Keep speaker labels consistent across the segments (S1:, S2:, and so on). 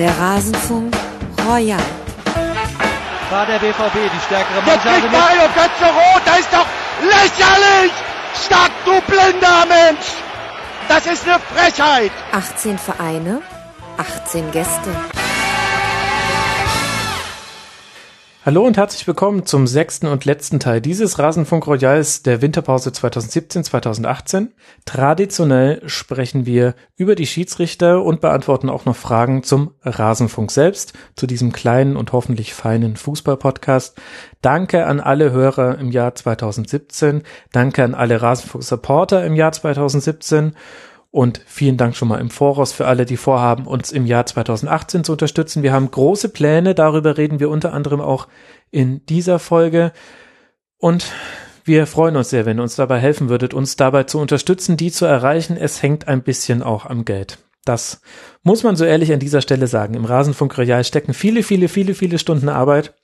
S1: Der Rasenfunk Royal.
S2: War der BVB die stärkere
S3: Jetzt
S2: Mannschaft?
S3: kriegt Mario Götze rot, das ist doch lächerlich! Stark, du blinder Mensch! Das ist eine Frechheit!
S1: 18 Vereine, 18 Gäste.
S4: Hallo und herzlich willkommen zum sechsten und letzten Teil dieses Rasenfunk Royals der Winterpause 2017-2018. Traditionell sprechen wir über die Schiedsrichter und beantworten auch noch Fragen zum Rasenfunk selbst, zu diesem kleinen und hoffentlich feinen Fußball-Podcast. Danke an alle Hörer im Jahr 2017. Danke an alle Rasenfunk-Supporter im Jahr 2017. Und vielen Dank schon mal im Voraus für alle, die vorhaben, uns im Jahr 2018 zu unterstützen. Wir haben große Pläne, darüber reden wir unter anderem auch in dieser Folge. Und wir freuen uns sehr, wenn ihr uns dabei helfen würdet, uns dabei zu unterstützen, die zu erreichen. Es hängt ein bisschen auch am Geld. Das muss man so ehrlich an dieser Stelle sagen. Im Rasenfunk Royal stecken viele, viele, viele, viele Stunden Arbeit.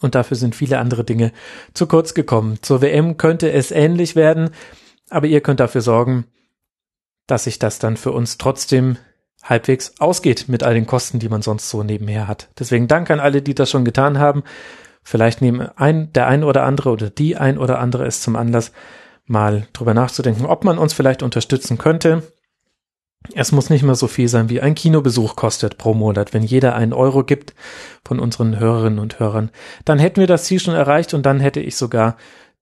S4: Und dafür sind viele andere Dinge zu kurz gekommen. Zur WM könnte es ähnlich werden, aber ihr könnt dafür sorgen, dass sich das dann für uns trotzdem halbwegs ausgeht mit all den Kosten, die man sonst so nebenher hat. Deswegen Dank an alle, die das schon getan haben. Vielleicht nehmen ein, der ein oder andere oder die ein oder andere es zum Anlass, mal drüber nachzudenken, ob man uns vielleicht unterstützen könnte. Es muss nicht mehr so viel sein, wie ein Kinobesuch kostet pro Monat. Wenn jeder einen Euro gibt von unseren Hörerinnen und Hörern, dann hätten wir das Ziel schon erreicht und dann hätte ich sogar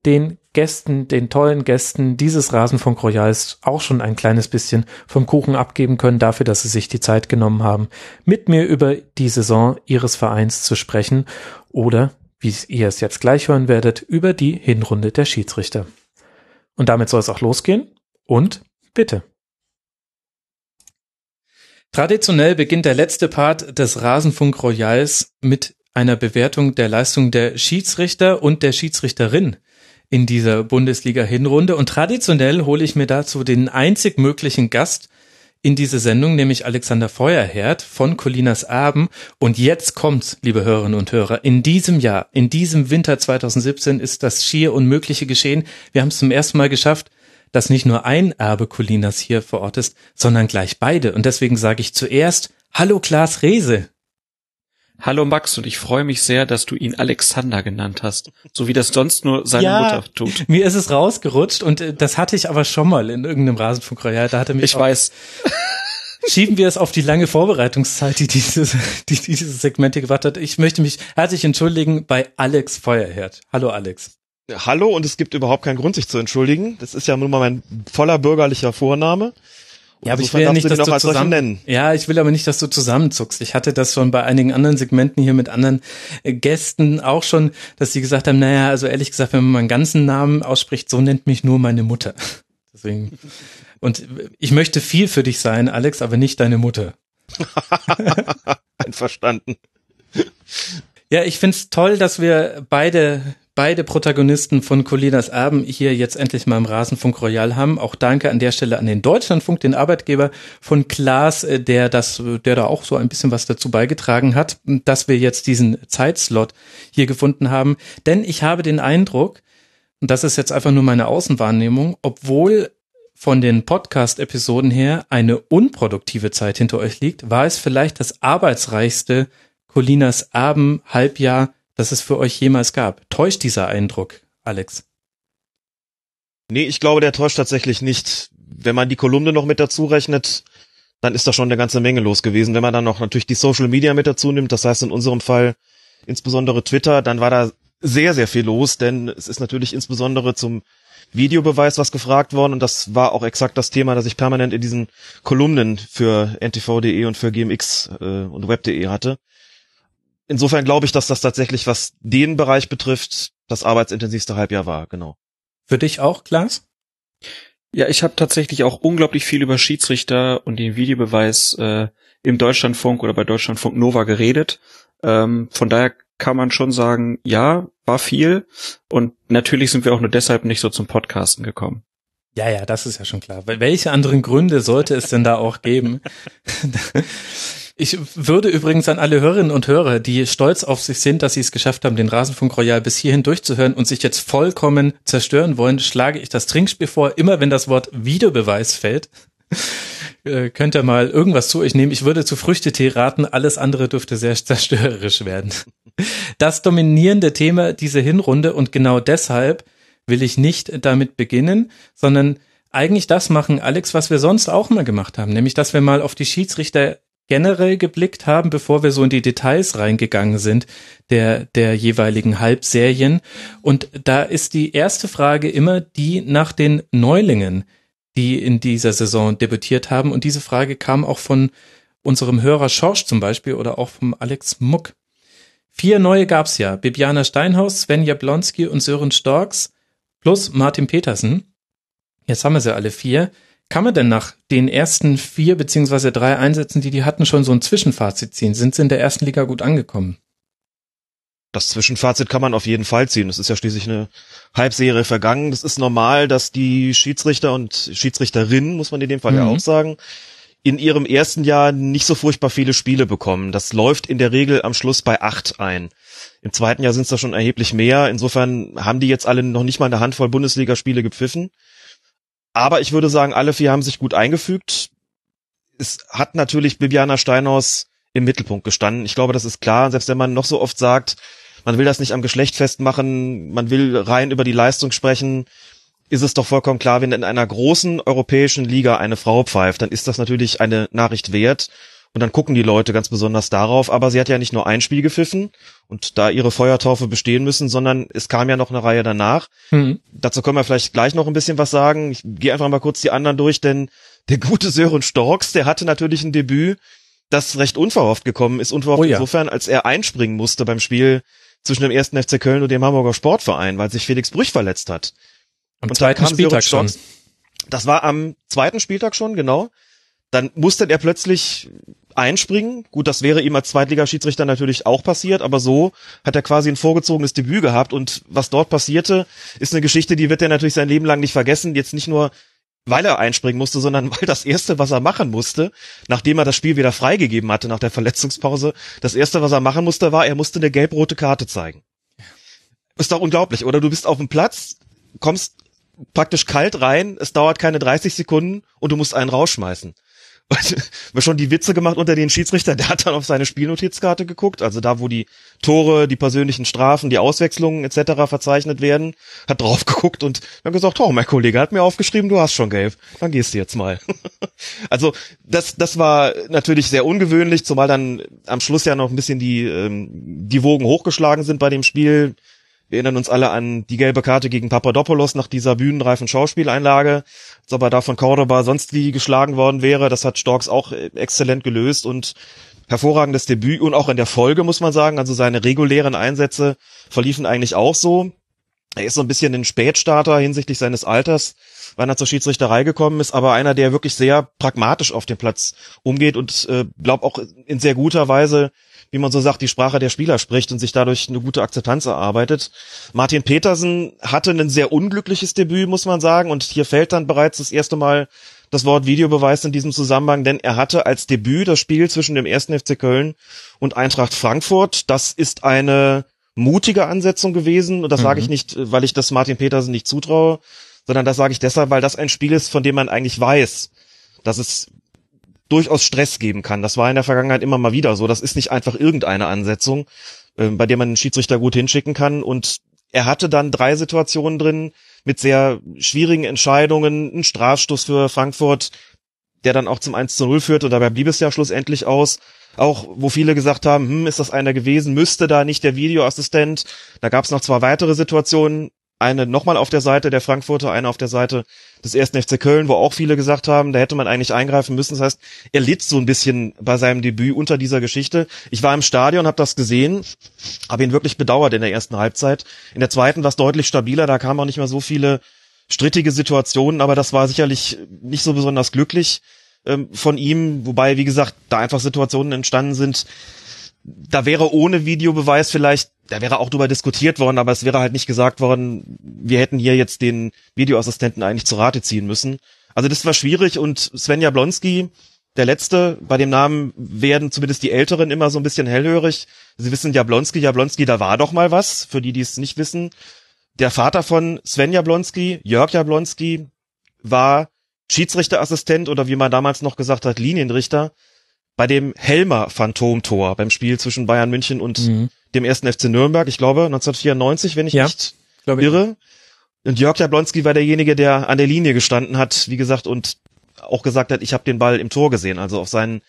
S4: den Gästen, den tollen Gästen dieses Rasenfunk Royals auch schon ein kleines bisschen vom Kuchen abgeben können dafür, dass sie sich die Zeit genommen haben, mit mir über die Saison ihres Vereins zu sprechen oder, wie ihr es jetzt gleich hören werdet, über die Hinrunde der Schiedsrichter. Und damit soll es auch losgehen. Und bitte. Traditionell beginnt der letzte Part des Rasenfunk Royals mit einer Bewertung der Leistung der Schiedsrichter und der Schiedsrichterin in dieser Bundesliga-Hinrunde. Und traditionell hole ich mir dazu den einzig möglichen Gast in diese Sendung, nämlich Alexander Feuerherd von Colinas Abend. Und jetzt kommt's, liebe Hörerinnen und Hörer. In diesem Jahr, in diesem Winter 2017 ist das schier unmögliche geschehen. Wir haben es zum ersten Mal geschafft, dass nicht nur ein Erbe Colinas hier vor Ort ist, sondern gleich beide. Und deswegen sage ich zuerst, hallo Klaas Rehse.
S5: Hallo Max und ich freue mich sehr, dass du ihn Alexander genannt hast, so wie das sonst nur seine
S4: Ja,
S5: Mutter tut.
S4: Mir ist es rausgerutscht und äh, das hatte ich aber schon mal in irgendeinem Rasenfunk Royal. Da hatte mich
S5: Ich
S4: auch-
S5: weiß.
S4: schieben wir es auf die lange Vorbereitungszeit, die dieses, die dieses Segment hier gebracht hat. Ich möchte mich herzlich entschuldigen bei Alex Feuerherd. Hallo Alex.
S6: Hallo und es gibt überhaupt keinen Grund, sich zu entschuldigen. Das ist ja nun mal mein voller bürgerlicher Vorname.
S4: Ja, aber ich
S6: insofern
S4: will ja nicht, dass du zusammen,
S6: nennen.
S4: ja, ich will aber nicht, dass du zusammenzuckst. Ich hatte das schon bei einigen anderen Segmenten hier mit anderen äh, Gästen auch schon, dass sie gesagt haben, naja, also ehrlich gesagt, wenn man meinen ganzen Namen ausspricht, so nennt mich nur meine Mutter. Deswegen. Und ich möchte viel für dich sein, Alex, aber nicht deine Mutter.
S6: Einverstanden.
S4: Ja, ich find's toll, dass wir beide beide Protagonisten von Colinas Erben hier jetzt endlich mal im Rasenfunk Royal haben. Auch danke an der Stelle an den Deutschlandfunk, den Arbeitgeber von Klaas, äh, der das, der da auch so ein bisschen was dazu beigetragen hat, dass wir jetzt diesen Zeitslot hier gefunden haben. Denn ich habe den Eindruck, und das ist jetzt einfach nur meine Außenwahrnehmung, obwohl von den Podcast-Episoden her eine unproduktive Zeit hinter euch liegt, war es vielleicht das arbeitsreichste Colinas Erben Halbjahr, das es für euch jemals gab. Täuscht dieser Eindruck, Alex?
S6: Nee, ich glaube, der täuscht tatsächlich nicht. Wenn man die Kolumne noch mit dazu rechnet, dann ist da schon eine ganze Menge los gewesen. Wenn man dann noch natürlich die Social Media mit dazu nimmt, das heißt in unserem Fall insbesondere Twitter, dann war da sehr, sehr viel los, denn es ist natürlich insbesondere zum Videobeweis was gefragt worden und das war auch exakt das Thema, das ich permanent in diesen Kolumnen für ntv.de und für gmx äh, und web.de hatte. Insofern glaube ich, dass das tatsächlich, was den Bereich betrifft, das arbeitsintensivste Halbjahr war, genau.
S4: Für dich auch, Klaas?
S5: Ja, ich habe tatsächlich auch unglaublich viel über Schiedsrichter und den Videobeweis äh, im Deutschlandfunk oder bei Deutschlandfunk Nova geredet. Ähm, von daher kann man schon sagen, ja, war viel. Und natürlich sind wir auch nur deshalb nicht so zum Podcasten gekommen.
S4: Ja, ja, das ist ja schon klar. Welche anderen Gründe sollte es denn da auch geben? Ich würde übrigens an alle Hörerinnen und Hörer, die stolz auf sich sind, dass sie es geschafft haben, den Rasenfunk Royal bis hierhin durchzuhören und sich jetzt vollkommen zerstören wollen, schlage ich das Trinkspiel vor. Immer wenn das Wort Videobeweis fällt, äh, könnt ihr mal irgendwas zu euch nehmen. Ich würde zu Früchtetee raten, alles andere dürfte sehr zerstörerisch werden. Das dominierende Thema dieser Hinrunde und genau deshalb will ich nicht damit beginnen, sondern eigentlich das machen, Alex, was wir sonst auch mal gemacht haben, nämlich dass wir mal auf die Schiedsrichter generell geblickt haben, bevor wir so in die Details reingegangen sind der, der jeweiligen Halbserien. Und da ist die erste Frage immer die nach den Neulingen, die in dieser Saison debütiert haben. Und diese Frage kam auch von unserem Hörer Schorsch zum Beispiel oder auch vom Alex Muck. Vier neue gab's ja. Bibiana Steinhaus, Sven Jablonski und Sören Storks plus Martin Petersen. Jetzt haben wir sie alle vier. Kann man denn nach den ersten vier beziehungsweise drei Einsätzen, die die hatten, schon so ein Zwischenfazit ziehen? Sind sie in der ersten Liga gut angekommen?
S6: Das Zwischenfazit kann man auf jeden Fall ziehen. Es ist ja schließlich eine Halbserie vergangen. Das ist normal, dass die Schiedsrichter und Schiedsrichterinnen, muss man in dem Fall mhm. ja auch sagen, in ihrem ersten Jahr nicht so furchtbar viele Spiele bekommen. Das läuft in der Regel am Schluss bei acht ein. Im zweiten Jahr sind es da schon erheblich mehr. Insofern haben die jetzt alle noch nicht mal eine Handvoll Bundesligaspiele gepfiffen. Aber ich würde sagen, alle vier haben sich gut eingefügt. Es hat natürlich Bibiana Steinhaus im Mittelpunkt gestanden. Ich glaube, das ist klar. Selbst wenn man noch so oft sagt, man will das nicht am Geschlecht festmachen, man will rein über die Leistung sprechen, ist es doch vollkommen klar, wenn in einer großen europäischen Liga eine Frau pfeift, dann ist das natürlich eine Nachricht wert. Und dann gucken die Leute ganz besonders darauf. Aber sie hat ja nicht nur ein Spiel gepfiffen und da ihre Feuertaufe bestehen müssen, sondern es kam ja noch eine Reihe danach. Mhm. Dazu können wir vielleicht gleich noch ein bisschen was sagen. Ich gehe einfach mal kurz die anderen durch, denn der gute Sören Storks, der hatte natürlich ein Debüt, das recht unverhofft gekommen ist. Unverhofft oh ja. insofern, als er einspringen musste beim Spiel zwischen dem ersten FC Köln und dem Hamburger Sportverein, weil sich Felix Brüch verletzt hat.
S4: Am und zweiten Spieltag schon.
S6: Das war am zweiten Spieltag schon, genau. Dann musste er plötzlich einspringen. Gut, das wäre ihm als Zweitligaschiedsrichter natürlich auch passiert, aber so hat er quasi ein vorgezogenes Debüt gehabt und was dort passierte, ist eine Geschichte, die wird er natürlich sein Leben lang nicht vergessen. Jetzt nicht nur, weil er einspringen musste, sondern weil das erste, was er machen musste, nachdem er das Spiel wieder freigegeben hatte nach der Verletzungspause, das erste, was er machen musste, war, er musste eine gelb-rote Karte zeigen. Ist doch unglaublich, oder? Du bist auf dem Platz, kommst praktisch kalt rein, es dauert keine 30 Sekunden und du musst einen rausschmeißen wir schon die Witze gemacht unter den Schiedsrichter, der hat dann auf seine Spielnotizkarte geguckt, also da, wo die Tore, die persönlichen Strafen, die Auswechslungen etc. verzeichnet werden, hat drauf geguckt und dann gesagt, oh, mein Kollege hat mir aufgeschrieben, du hast schon gelb, dann gehst du jetzt mal. also das, das war natürlich sehr ungewöhnlich, zumal dann am Schluss ja noch ein bisschen die, ähm, die Wogen hochgeschlagen sind bei dem Spiel. Wir erinnern uns alle an die gelbe Karte gegen Papadopoulos nach dieser bühnenreifen Schauspieleinlage, als ob er da von Cordoba sonst wie geschlagen worden wäre. Das hat Storks auch äh, exzellent gelöst und hervorragendes Debüt und auch in der Folge muss man sagen, also seine regulären Einsätze verliefen eigentlich auch so. Er ist so ein bisschen ein Spätstarter hinsichtlich seines Alters, wann er zur Schiedsrichterei gekommen ist, aber einer, der wirklich sehr pragmatisch auf dem Platz umgeht und äh, glaub auch in sehr guter Weise wie man so sagt, die Sprache der Spieler spricht und sich dadurch eine gute Akzeptanz erarbeitet. Martin Petersen hatte ein sehr unglückliches Debüt, muss man sagen, und hier fällt dann bereits das erste Mal das Wort Videobeweis in diesem Zusammenhang, denn er hatte als Debüt das Spiel zwischen dem ersten FC Köln und Eintracht Frankfurt. Das ist eine mutige Ansetzung gewesen und das mhm. sage ich nicht, weil ich das Martin Petersen nicht zutraue, sondern das sage ich deshalb, weil das ein Spiel ist, von dem man eigentlich weiß, dass es durchaus Stress geben kann. Das war in der Vergangenheit immer mal wieder so. Das ist nicht einfach irgendeine Ansetzung, äh, bei der man einen Schiedsrichter gut hinschicken kann. Und er hatte dann drei Situationen drin mit sehr schwierigen Entscheidungen. Ein Strafstoß für Frankfurt, der dann auch zum 1 zu 0 führt und dabei blieb es ja schlussendlich aus. Auch wo viele gesagt haben, hm, ist das einer gewesen, müsste da nicht der Videoassistent. Da gab es noch zwei weitere Situationen, eine nochmal auf der Seite der Frankfurter, eine auf der Seite des ersten FC Köln, wo auch viele gesagt haben, da hätte man eigentlich eingreifen müssen. Das heißt, er litt so ein bisschen bei seinem Debüt unter dieser Geschichte. Ich war im Stadion, habe das gesehen, habe ihn wirklich bedauert in der ersten Halbzeit. In der zweiten war es deutlich stabiler, da kamen auch nicht mehr so viele strittige Situationen, aber das war sicherlich nicht so besonders glücklich ähm, von ihm, wobei, wie gesagt, da einfach Situationen entstanden sind, da wäre ohne Videobeweis vielleicht, da wäre auch drüber diskutiert worden, aber es wäre halt nicht gesagt worden, wir hätten hier jetzt den Videoassistenten eigentlich zu Rate ziehen müssen. Also das war schwierig und Sven Jablonski, der letzte, bei dem Namen werden zumindest die Älteren immer so ein bisschen hellhörig. Sie wissen Jablonski, Jablonski, da war doch mal was, für die, die es nicht wissen. Der Vater von Sven Jablonski, Jörg Jablonski, war Schiedsrichterassistent oder wie man damals noch gesagt hat, Linienrichter bei dem Helmer Phantomtor beim Spiel zwischen Bayern München und
S4: Mhm.
S6: dem ersten FC Nürnberg, ich glaube 1994, wenn ich
S4: Ja,
S6: nicht
S4: Glaube ich.
S6: irre. Und Jörg Jablonski war derjenige, der an der Linie gestanden hat, wie gesagt, und auch gesagt hat, ich habe den Ball im Tor gesehen. Also auf seinen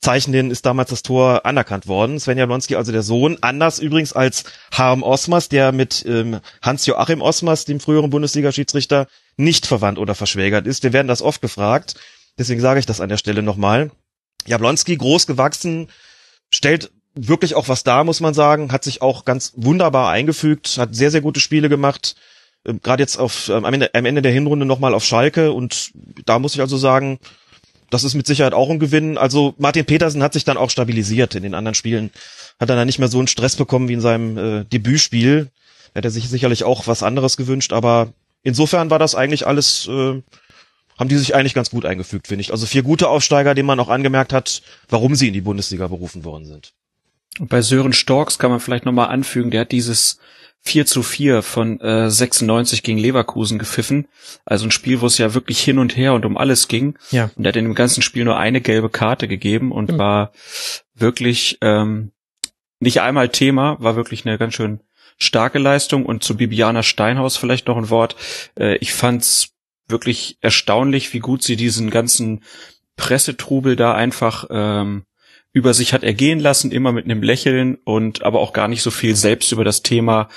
S6: Zeichen hin ist damals das Tor anerkannt worden. Sven Jablonski, also der Sohn, anders übrigens als Harm Osmas, der mit ähm, Hans-Joachim Osmas, dem früheren Bundesliga-Schiedsrichter, nicht verwandt oder verschwägert ist. Wir werden das oft gefragt. Deswegen sage ich das an der Stelle nochmal. Jablonski, groß gewachsen, stellt wirklich auch was dar, muss man sagen, hat sich auch ganz wunderbar eingefügt, hat sehr, sehr gute Spiele gemacht. Ähm, Gerade jetzt auf ähm, am, Ende, am Ende der Hinrunde nochmal auf Schalke und da muss ich also sagen, das ist mit Sicherheit auch ein Gewinn. Also Martin Petersen hat sich dann auch stabilisiert in den anderen Spielen. Hat dann nicht mehr so einen Stress bekommen wie in seinem äh, Debütspiel. Da hätte er sich sicherlich auch was anderes gewünscht, aber insofern war das eigentlich alles, äh, haben die sich eigentlich ganz gut eingefügt, finde ich. Also vier gute Aufsteiger, denen man auch angemerkt hat, warum sie in die Bundesliga berufen worden sind.
S5: Und bei Sören Storks kann man vielleicht nochmal anfügen, der hat dieses 4 zu 4 von äh, 96 gegen Leverkusen gepfiffen. Also ein Spiel, wo es ja wirklich hin und her und um alles ging.
S4: Ja.
S5: Und er hat in dem ganzen Spiel nur eine gelbe Karte gegeben und
S4: Mhm.
S5: war wirklich ähm, nicht einmal Thema, war wirklich eine ganz schön starke Leistung. Und zu Bibiana Steinhaus vielleicht noch ein Wort. Äh, ich fand's wirklich erstaunlich, wie gut sie diesen ganzen Pressetrubel da einfach ähm, über sich hat ergehen lassen, immer mit einem Lächeln und aber auch gar nicht so viel selbst über das Thema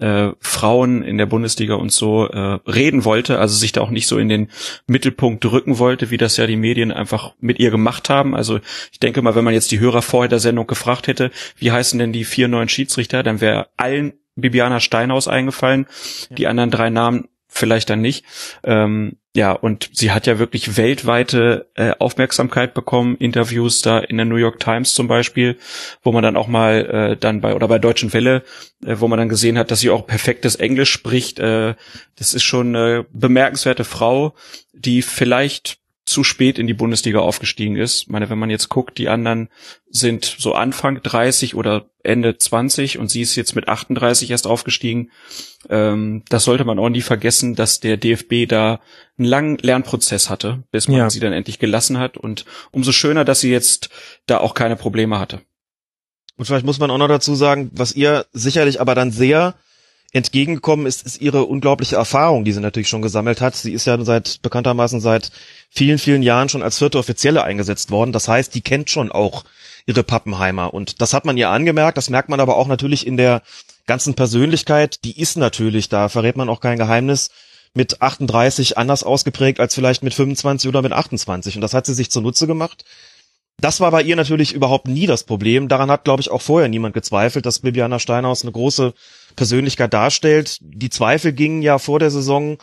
S5: äh, Frauen in der Bundesliga und so äh, reden wollte, also sich da auch nicht so in den Mittelpunkt drücken wollte, wie das ja die Medien einfach mit ihr gemacht haben. Also ich denke mal, wenn man jetzt die Hörer vorher der Sendung gefragt hätte, wie heißen denn die vier neuen Schiedsrichter, dann wäre allen Bibiana Steinhaus eingefallen, die anderen drei Namen vielleicht dann nicht. Ähm, ja, und sie hat ja wirklich weltweite äh, Aufmerksamkeit bekommen, Interviews da in der New York Times zum Beispiel, wo man dann auch mal äh, dann bei oder bei Deutschen Welle, äh, wo man dann gesehen hat, dass sie auch perfektes Englisch spricht. Äh, das ist schon eine bemerkenswerte Frau, die vielleicht zu spät in die Bundesliga aufgestiegen ist. Ich meine, wenn man jetzt guckt, die anderen sind so Anfang 30 oder Ende 20 und sie ist jetzt mit 38 erst aufgestiegen. Ähm, das sollte man auch nie vergessen, dass der DFB da einen langen Lernprozess hatte, bis man
S4: Ja.
S5: sie dann endlich gelassen hat. Und umso schöner, dass sie jetzt da auch keine Probleme hatte.
S6: Und vielleicht muss man auch noch dazu sagen, was ihr sicherlich aber dann sehr entgegengekommen ist, ist ihre unglaubliche Erfahrung, die sie natürlich schon gesammelt hat. Sie ist ja seit bekanntermaßen seit vielen, vielen Jahren schon als vierte Offizielle eingesetzt worden. Das heißt, die kennt schon auch ihre Pappenheimer. Und das hat man ihr angemerkt. Das merkt man aber auch natürlich in der ganzen Persönlichkeit. Die ist natürlich, da verrät man auch kein Geheimnis, mit 38 anders ausgeprägt als vielleicht mit 25 oder mit 28. Und das hat sie sich zunutze gemacht. Das war bei ihr natürlich überhaupt nie das Problem. Daran hat, glaube ich, auch vorher niemand gezweifelt, dass Bibiana Steinhaus eine große Persönlichkeit darstellt. Die Zweifel gingen ja vor der Saison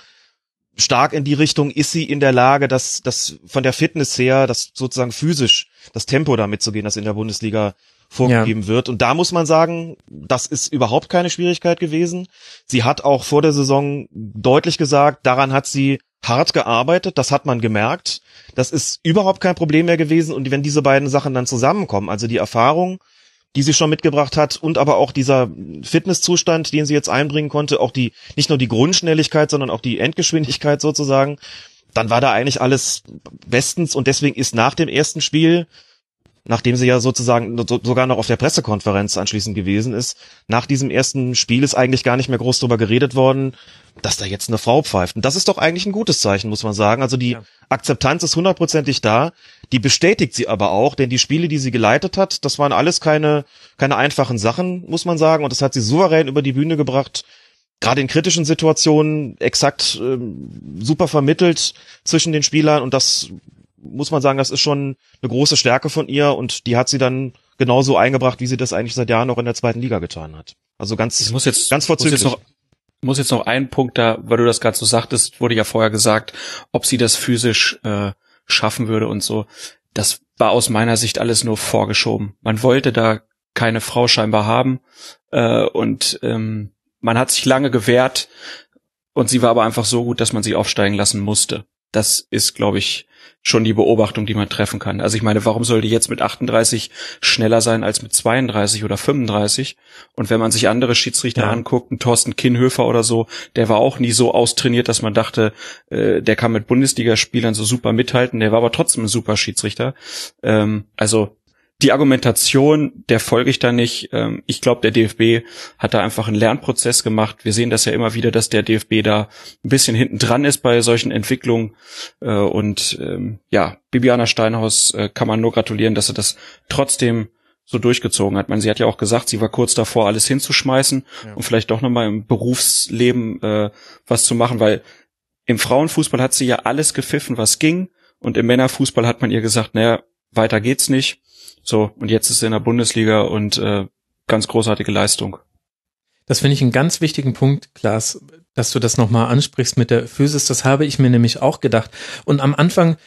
S6: stark in die Richtung, ist sie in der Lage, das, das von der Fitness her, das sozusagen physisch, das Tempo damit zu gehen, das in der Bundesliga vorgegeben wird. Und da muss man sagen, das ist überhaupt keine Schwierigkeit gewesen. Sie hat auch vor der Saison deutlich gesagt, daran hat sie hart gearbeitet, das hat man gemerkt. Das ist überhaupt kein Problem mehr gewesen. Und wenn diese beiden Sachen dann zusammenkommen, also die Erfahrung, die sie schon mitgebracht hat und aber auch dieser Fitnesszustand, den sie jetzt einbringen konnte, auch die, nicht nur die Grundschnelligkeit, sondern auch die Endgeschwindigkeit sozusagen, dann war da eigentlich alles bestens und deswegen ist nach dem ersten Spiel, nachdem sie ja sozusagen so, sogar noch auf der Pressekonferenz anschließend gewesen ist, nach diesem ersten Spiel ist eigentlich gar nicht mehr groß drüber geredet worden, dass da jetzt eine Frau pfeift. Und das ist doch eigentlich ein gutes Zeichen, muss man sagen. Also die
S4: Ja.
S6: Akzeptanz ist hundertprozentig da. Die bestätigt sie aber auch, denn die Spiele, die sie geleitet hat, das waren alles keine, keine einfachen Sachen, muss man sagen. Und das hat sie souverän über die Bühne gebracht. Gerade in kritischen Situationen exakt ähm, super vermittelt zwischen den Spielern. Und das muss man sagen, das ist schon eine große Stärke von ihr. Und die hat sie dann genauso eingebracht, wie sie das eigentlich seit Jahren auch in der zweiten Liga getan hat. Also ganz,
S5: Ich muss jetzt,
S6: ganz
S5: muss
S6: vorzüglich.
S5: jetzt noch, muss jetzt noch einen Punkt da, weil du das gerade so sagtest, wurde ja vorher gesagt, ob sie das physisch äh, schaffen würde und so. Das war aus meiner Sicht alles nur vorgeschoben. Man wollte da keine Frau scheinbar haben äh, und ähm, man hat sich lange gewehrt und sie war aber einfach so gut, dass man sie aufsteigen lassen musste. das ist, glaube ich, schon die Beobachtung, die man treffen kann. Also ich meine, warum soll die jetzt mit 38 schneller sein als mit 32 oder 35? Und wenn man sich andere Schiedsrichter ja. anguckt, ein Thorsten Kinnhöfer oder so, der war auch nie so austrainiert, dass man dachte, äh, der kann mit Bundesligaspielern so super mithalten. Der war aber trotzdem ein super Schiedsrichter. Ähm, also die Argumentation, der folge ich da nicht. Ähm, ich glaube, der DFB hat da einfach einen Lernprozess gemacht. Wir sehen das ja immer wieder, dass der DFB da ein bisschen hinten dran ist bei solchen Entwicklungen. Äh, und ähm, ja, Bibiana Steinhaus äh, kann man nur gratulieren, dass er das trotzdem so durchgezogen hat. Man, sie hat ja auch gesagt, sie war kurz davor, alles hinzuschmeißen ja. und vielleicht doch nochmal im Berufsleben äh, was zu machen, weil im Frauenfußball hat sie ja alles gepfiffen, was ging. Und im Männerfußball hat man ihr gesagt, naja, weiter geht's nicht. So, und jetzt ist er in der Bundesliga und äh, ganz großartige Leistung.
S4: Das finde ich einen ganz wichtigen Punkt, Klaas, dass du das nochmal ansprichst mit der Physis. Das habe ich mir nämlich auch gedacht. Und am Anfang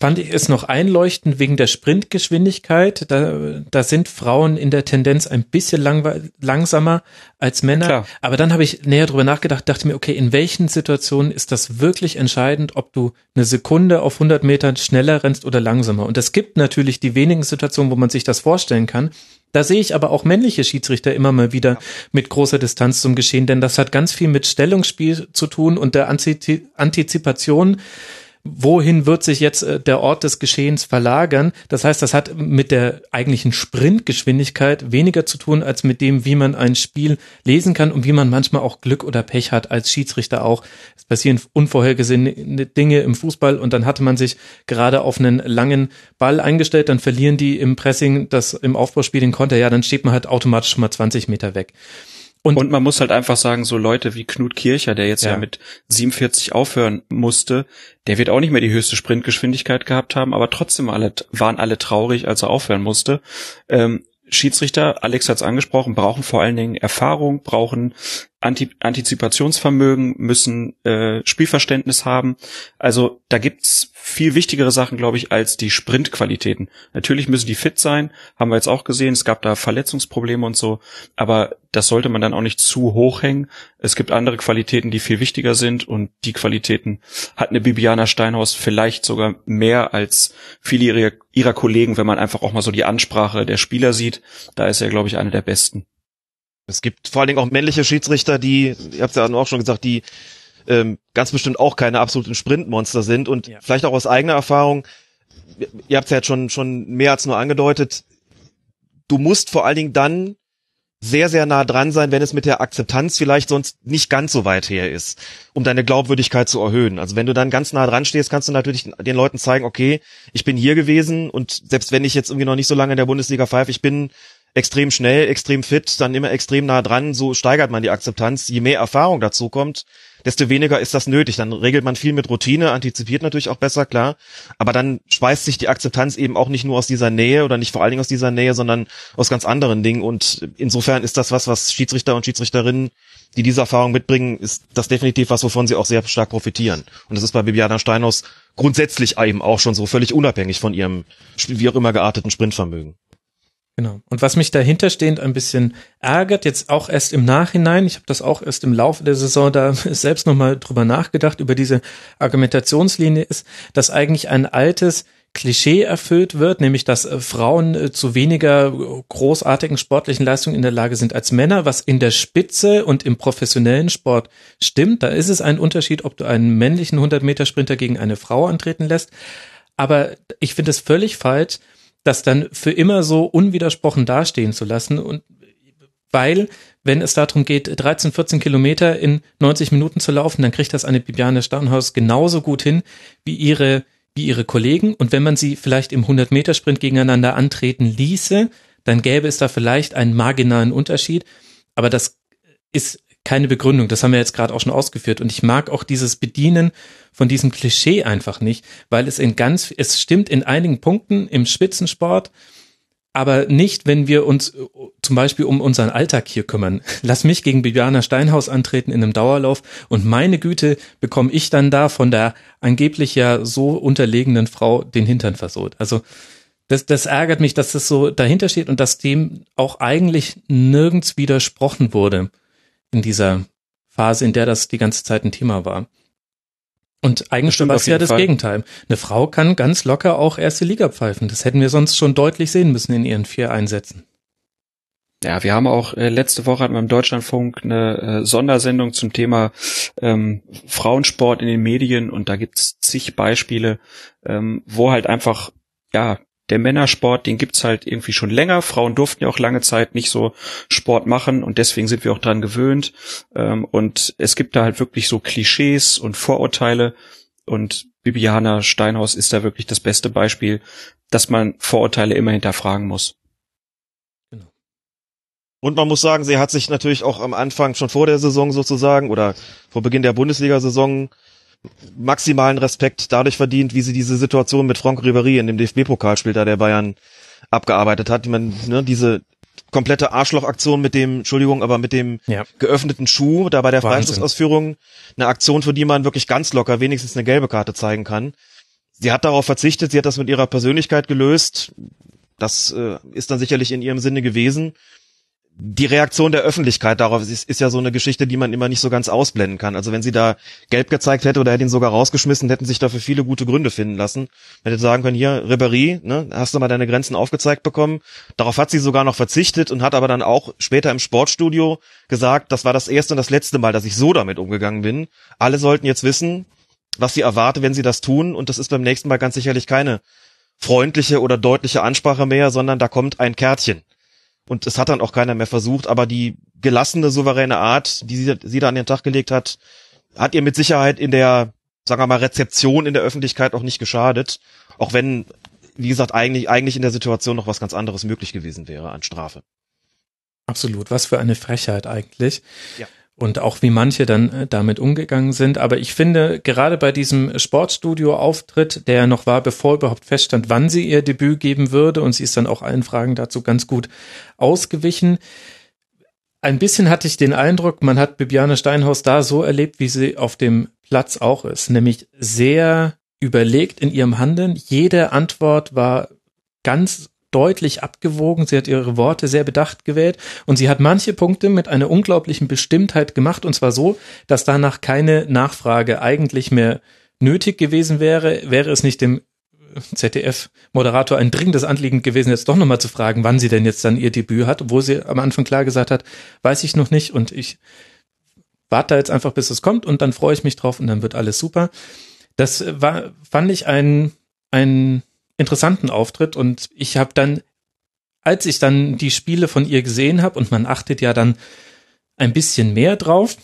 S4: fand ich es noch einleuchtend wegen der Sprintgeschwindigkeit. Da, da sind Frauen in der Tendenz ein bisschen lang, langsamer als Männer. Klar. Aber dann habe ich näher drüber nachgedacht, dachte mir, okay, in welchen Situationen ist das wirklich entscheidend, ob du eine Sekunde auf 100 Metern schneller rennst oder langsamer? Und es gibt natürlich die wenigen Situationen, wo man sich das vorstellen kann. Da sehe ich aber auch männliche Schiedsrichter immer mal wieder mit großer Distanz zum Geschehen, denn das hat ganz viel mit Stellungsspiel zu tun und der Antizipation wohin wird sich jetzt äh, der Ort des Geschehens verlagern. Das heißt, das hat mit der eigentlichen Sprintgeschwindigkeit weniger zu tun, als mit dem, wie man ein Spiel lesen kann und wie man manchmal auch Glück oder Pech hat als Schiedsrichter auch. Es passieren unvorhergesehene Dinge im Fußball und dann hatte man sich gerade auf einen langen Ball eingestellt, dann verlieren die im Pressing das im Aufbauspiel den Konter, ja, dann steht man halt automatisch mal 20 Meter weg.
S5: Und, und man muss halt einfach sagen, so Leute wie Knut Kircher, der jetzt ja. ja. mit 47 aufhören musste, der wird auch nicht mehr die höchste Sprintgeschwindigkeit gehabt haben, aber trotzdem alle, waren alle traurig, als er aufhören musste. Ähm, Schiedsrichter, Alex hat es angesprochen, brauchen vor allen Dingen Erfahrung, brauchen Antizipationsvermögen, müssen äh, Spielverständnis haben. Also da gibt's viel wichtigere Sachen, glaube ich, als die Sprintqualitäten. Natürlich müssen die fit sein, haben wir jetzt auch gesehen. Es gab da Verletzungsprobleme und so, aber das sollte man dann auch nicht zu hoch hängen. Es gibt andere Qualitäten, die viel wichtiger sind und die Qualitäten hat eine Bibiana Steinhaus vielleicht sogar mehr als viele ihrer, ihrer Kollegen, wenn man einfach auch mal so die Ansprache der Spieler sieht. Da ist er, glaube ich, einer der besten.
S6: Es gibt vor allen Dingen auch männliche Schiedsrichter, die, ihr habt ja auch schon gesagt, die ähm, ganz bestimmt auch keine absoluten Sprintmonster sind und ja. vielleicht auch aus eigener Erfahrung, ihr habt es ja jetzt schon, schon mehr als nur angedeutet, du musst vor allen Dingen dann sehr, sehr nah dran sein, wenn es mit der Akzeptanz vielleicht sonst nicht ganz so weit her ist, um deine Glaubwürdigkeit zu erhöhen. Also wenn du dann ganz nah dran stehst, kannst du natürlich den Leuten zeigen, okay, ich bin hier gewesen und selbst wenn ich jetzt irgendwie noch nicht so lange in der Bundesliga pfeife, ich bin extrem schnell, extrem fit, dann immer extrem nah dran, so steigert man die Akzeptanz. Je mehr Erfahrung dazu kommt, desto weniger ist das nötig. Dann regelt man viel mit Routine, antizipiert natürlich auch besser, klar. Aber dann speist sich die Akzeptanz eben auch nicht nur aus dieser Nähe oder nicht vor allen Dingen aus dieser Nähe, sondern aus ganz anderen Dingen. Und insofern ist das was, was Schiedsrichter und Schiedsrichterinnen, die diese Erfahrung mitbringen, ist das definitiv was, wovon sie auch sehr stark profitieren. Und das ist bei Bibiana Steinhaus grundsätzlich eben auch schon so völlig unabhängig von ihrem, wie auch immer gearteten Sprintvermögen.
S4: Genau. Und was mich dahinterstehend ein bisschen ärgert, jetzt auch erst im Nachhinein, ich habe das auch erst im Laufe der Saison da selbst nochmal drüber nachgedacht, über diese Argumentationslinie ist, dass eigentlich ein altes Klischee erfüllt wird, nämlich dass äh, Frauen äh, zu weniger großartigen sportlichen Leistungen in der Lage sind als Männer, was in der Spitze und im professionellen Sport stimmt. Da ist es ein Unterschied, ob du einen männlichen 100-Meter-Sprinter gegen eine Frau antreten lässt. Aber ich finde es völlig falsch, das dann für immer so unwidersprochen dastehen zu lassen und weil, wenn es darum geht, 13, 14 Kilometer in 90 Minuten zu laufen, dann kriegt das eine Bibiane Stauenhaus genauso gut hin wie ihre, wie ihre Kollegen. Und wenn man sie vielleicht im 100-Meter-Sprint gegeneinander antreten ließe, dann gäbe es da vielleicht einen marginalen Unterschied. Aber das ist keine Begründung. Das haben wir jetzt gerade auch schon ausgeführt. Und ich mag auch dieses Bedienen von diesem Klischee einfach nicht, weil es in ganz, es stimmt in einigen Punkten im Spitzensport, aber nicht, wenn wir uns äh, zum Beispiel um unseren Alltag hier kümmern. Lass mich gegen Bibiana Steinhaus antreten in einem Dauerlauf und meine Güte bekomme ich dann da von der angeblich ja so unterlegenen Frau den Hintern versohlt. Also das, das ärgert mich, dass das so dahinter steht und dass dem auch eigentlich nirgends widersprochen wurde in dieser Phase, in der das die ganze Zeit ein Thema war. Und eigentlich
S5: stimmt
S4: war es ja das
S5: Fall.
S4: Gegenteil. Eine Frau kann ganz locker auch erste Liga pfeifen. Das hätten wir sonst schon deutlich sehen müssen in ihren vier Einsätzen.
S5: Ja, wir haben auch äh, letzte Woche hatten wir im Deutschlandfunk eine äh, Sondersendung zum Thema ähm, Frauensport in den Medien und da gibt's zig Beispiele, ähm, wo halt einfach, ja, der Männersport, den gibt's halt irgendwie schon länger. Frauen durften ja auch lange Zeit nicht so Sport machen und deswegen sind wir auch dran gewöhnt. Ähm, und es gibt da halt wirklich so Klischees und Vorurteile und Bibiana Steinhaus ist da wirklich das beste Beispiel, dass man Vorurteile immer hinterfragen muss.
S6: Und man muss sagen, sie hat sich natürlich auch am Anfang schon vor der Saison sozusagen oder vor Beginn der Bundesliga-Saison maximalen Respekt dadurch verdient, wie sie diese Situation mit Franck Ribéry in dem DFB-Pokalspiel da der Bayern abgearbeitet hat. Ich meine, ne, diese komplette Arschlochaktion mit dem, Entschuldigung, aber mit dem
S4: Ja.
S6: geöffneten Schuh, da bei der. Freistoßausführung, eine Aktion, für die man wirklich ganz locker wenigstens eine gelbe Karte zeigen kann. Sie hat darauf verzichtet, sie hat das mit ihrer Persönlichkeit gelöst. Das äh, ist dann sicherlich in ihrem Sinne gewesen die Reaktion der Öffentlichkeit darauf ist, ist ja so eine Geschichte, die man immer nicht so ganz ausblenden kann. Also wenn sie da gelb gezeigt hätte oder hätte ihn sogar rausgeschmissen, hätten sich dafür viele gute Gründe finden lassen. Hätte sagen können, hier, Ribéry, ne, hast du mal deine Grenzen aufgezeigt bekommen. Darauf hat sie sogar noch verzichtet und hat aber dann auch später im Sportstudio gesagt, das war das erste und das letzte Mal, dass ich so damit umgegangen bin. Alle sollten jetzt wissen, was sie erwarte, wenn sie das tun. Und das ist beim nächsten Mal ganz sicherlich keine freundliche oder deutliche Ansprache mehr, sondern da kommt ein Kärtchen. Und es hat dann auch keiner mehr versucht, aber die gelassene, souveräne Art, die sie, sie da an den Tag gelegt hat, hat ihr mit Sicherheit in der, sagen wir mal, Rezeption in der Öffentlichkeit auch nicht geschadet. Auch wenn, wie gesagt, eigentlich, eigentlich in der Situation noch was ganz anderes möglich gewesen wäre an Strafe.
S4: Absolut. Was für eine Frechheit eigentlich.
S6: Ja.
S4: Und auch wie manche dann äh, damit umgegangen sind. Aber ich finde, gerade bei diesem Sportstudio-Auftritt, der noch war, bevor überhaupt feststand, wann sie ihr Debüt geben würde, und sie ist dann auch allen Fragen dazu ganz gut ausgewichen. Ein bisschen hatte ich den Eindruck, man hat Bibiane Steinhaus da so erlebt, wie sie auf dem Platz auch ist, nämlich sehr überlegt in ihrem Handeln. Jede Antwort war ganz deutlich abgewogen. Sie hat ihre Worte sehr bedacht gewählt. Und sie hat manche Punkte mit einer unglaublichen Bestimmtheit gemacht. Und zwar so, dass danach keine Nachfrage eigentlich mehr nötig gewesen wäre, wäre es nicht dem ZDF-Moderator ein dringendes Anliegen gewesen, jetzt doch nochmal zu fragen, wann sie denn jetzt dann ihr Debüt hat, obwohl sie am Anfang klar gesagt hat, weiß ich noch nicht. Und ich warte da jetzt einfach, bis es kommt. Und dann freue ich mich drauf. Und dann wird alles super. Das war, fand ich ein, ein interessanten Auftritt und ich habe dann, als ich dann die Spiele von ihr gesehen habe und man achtet ja dann ein bisschen mehr drauf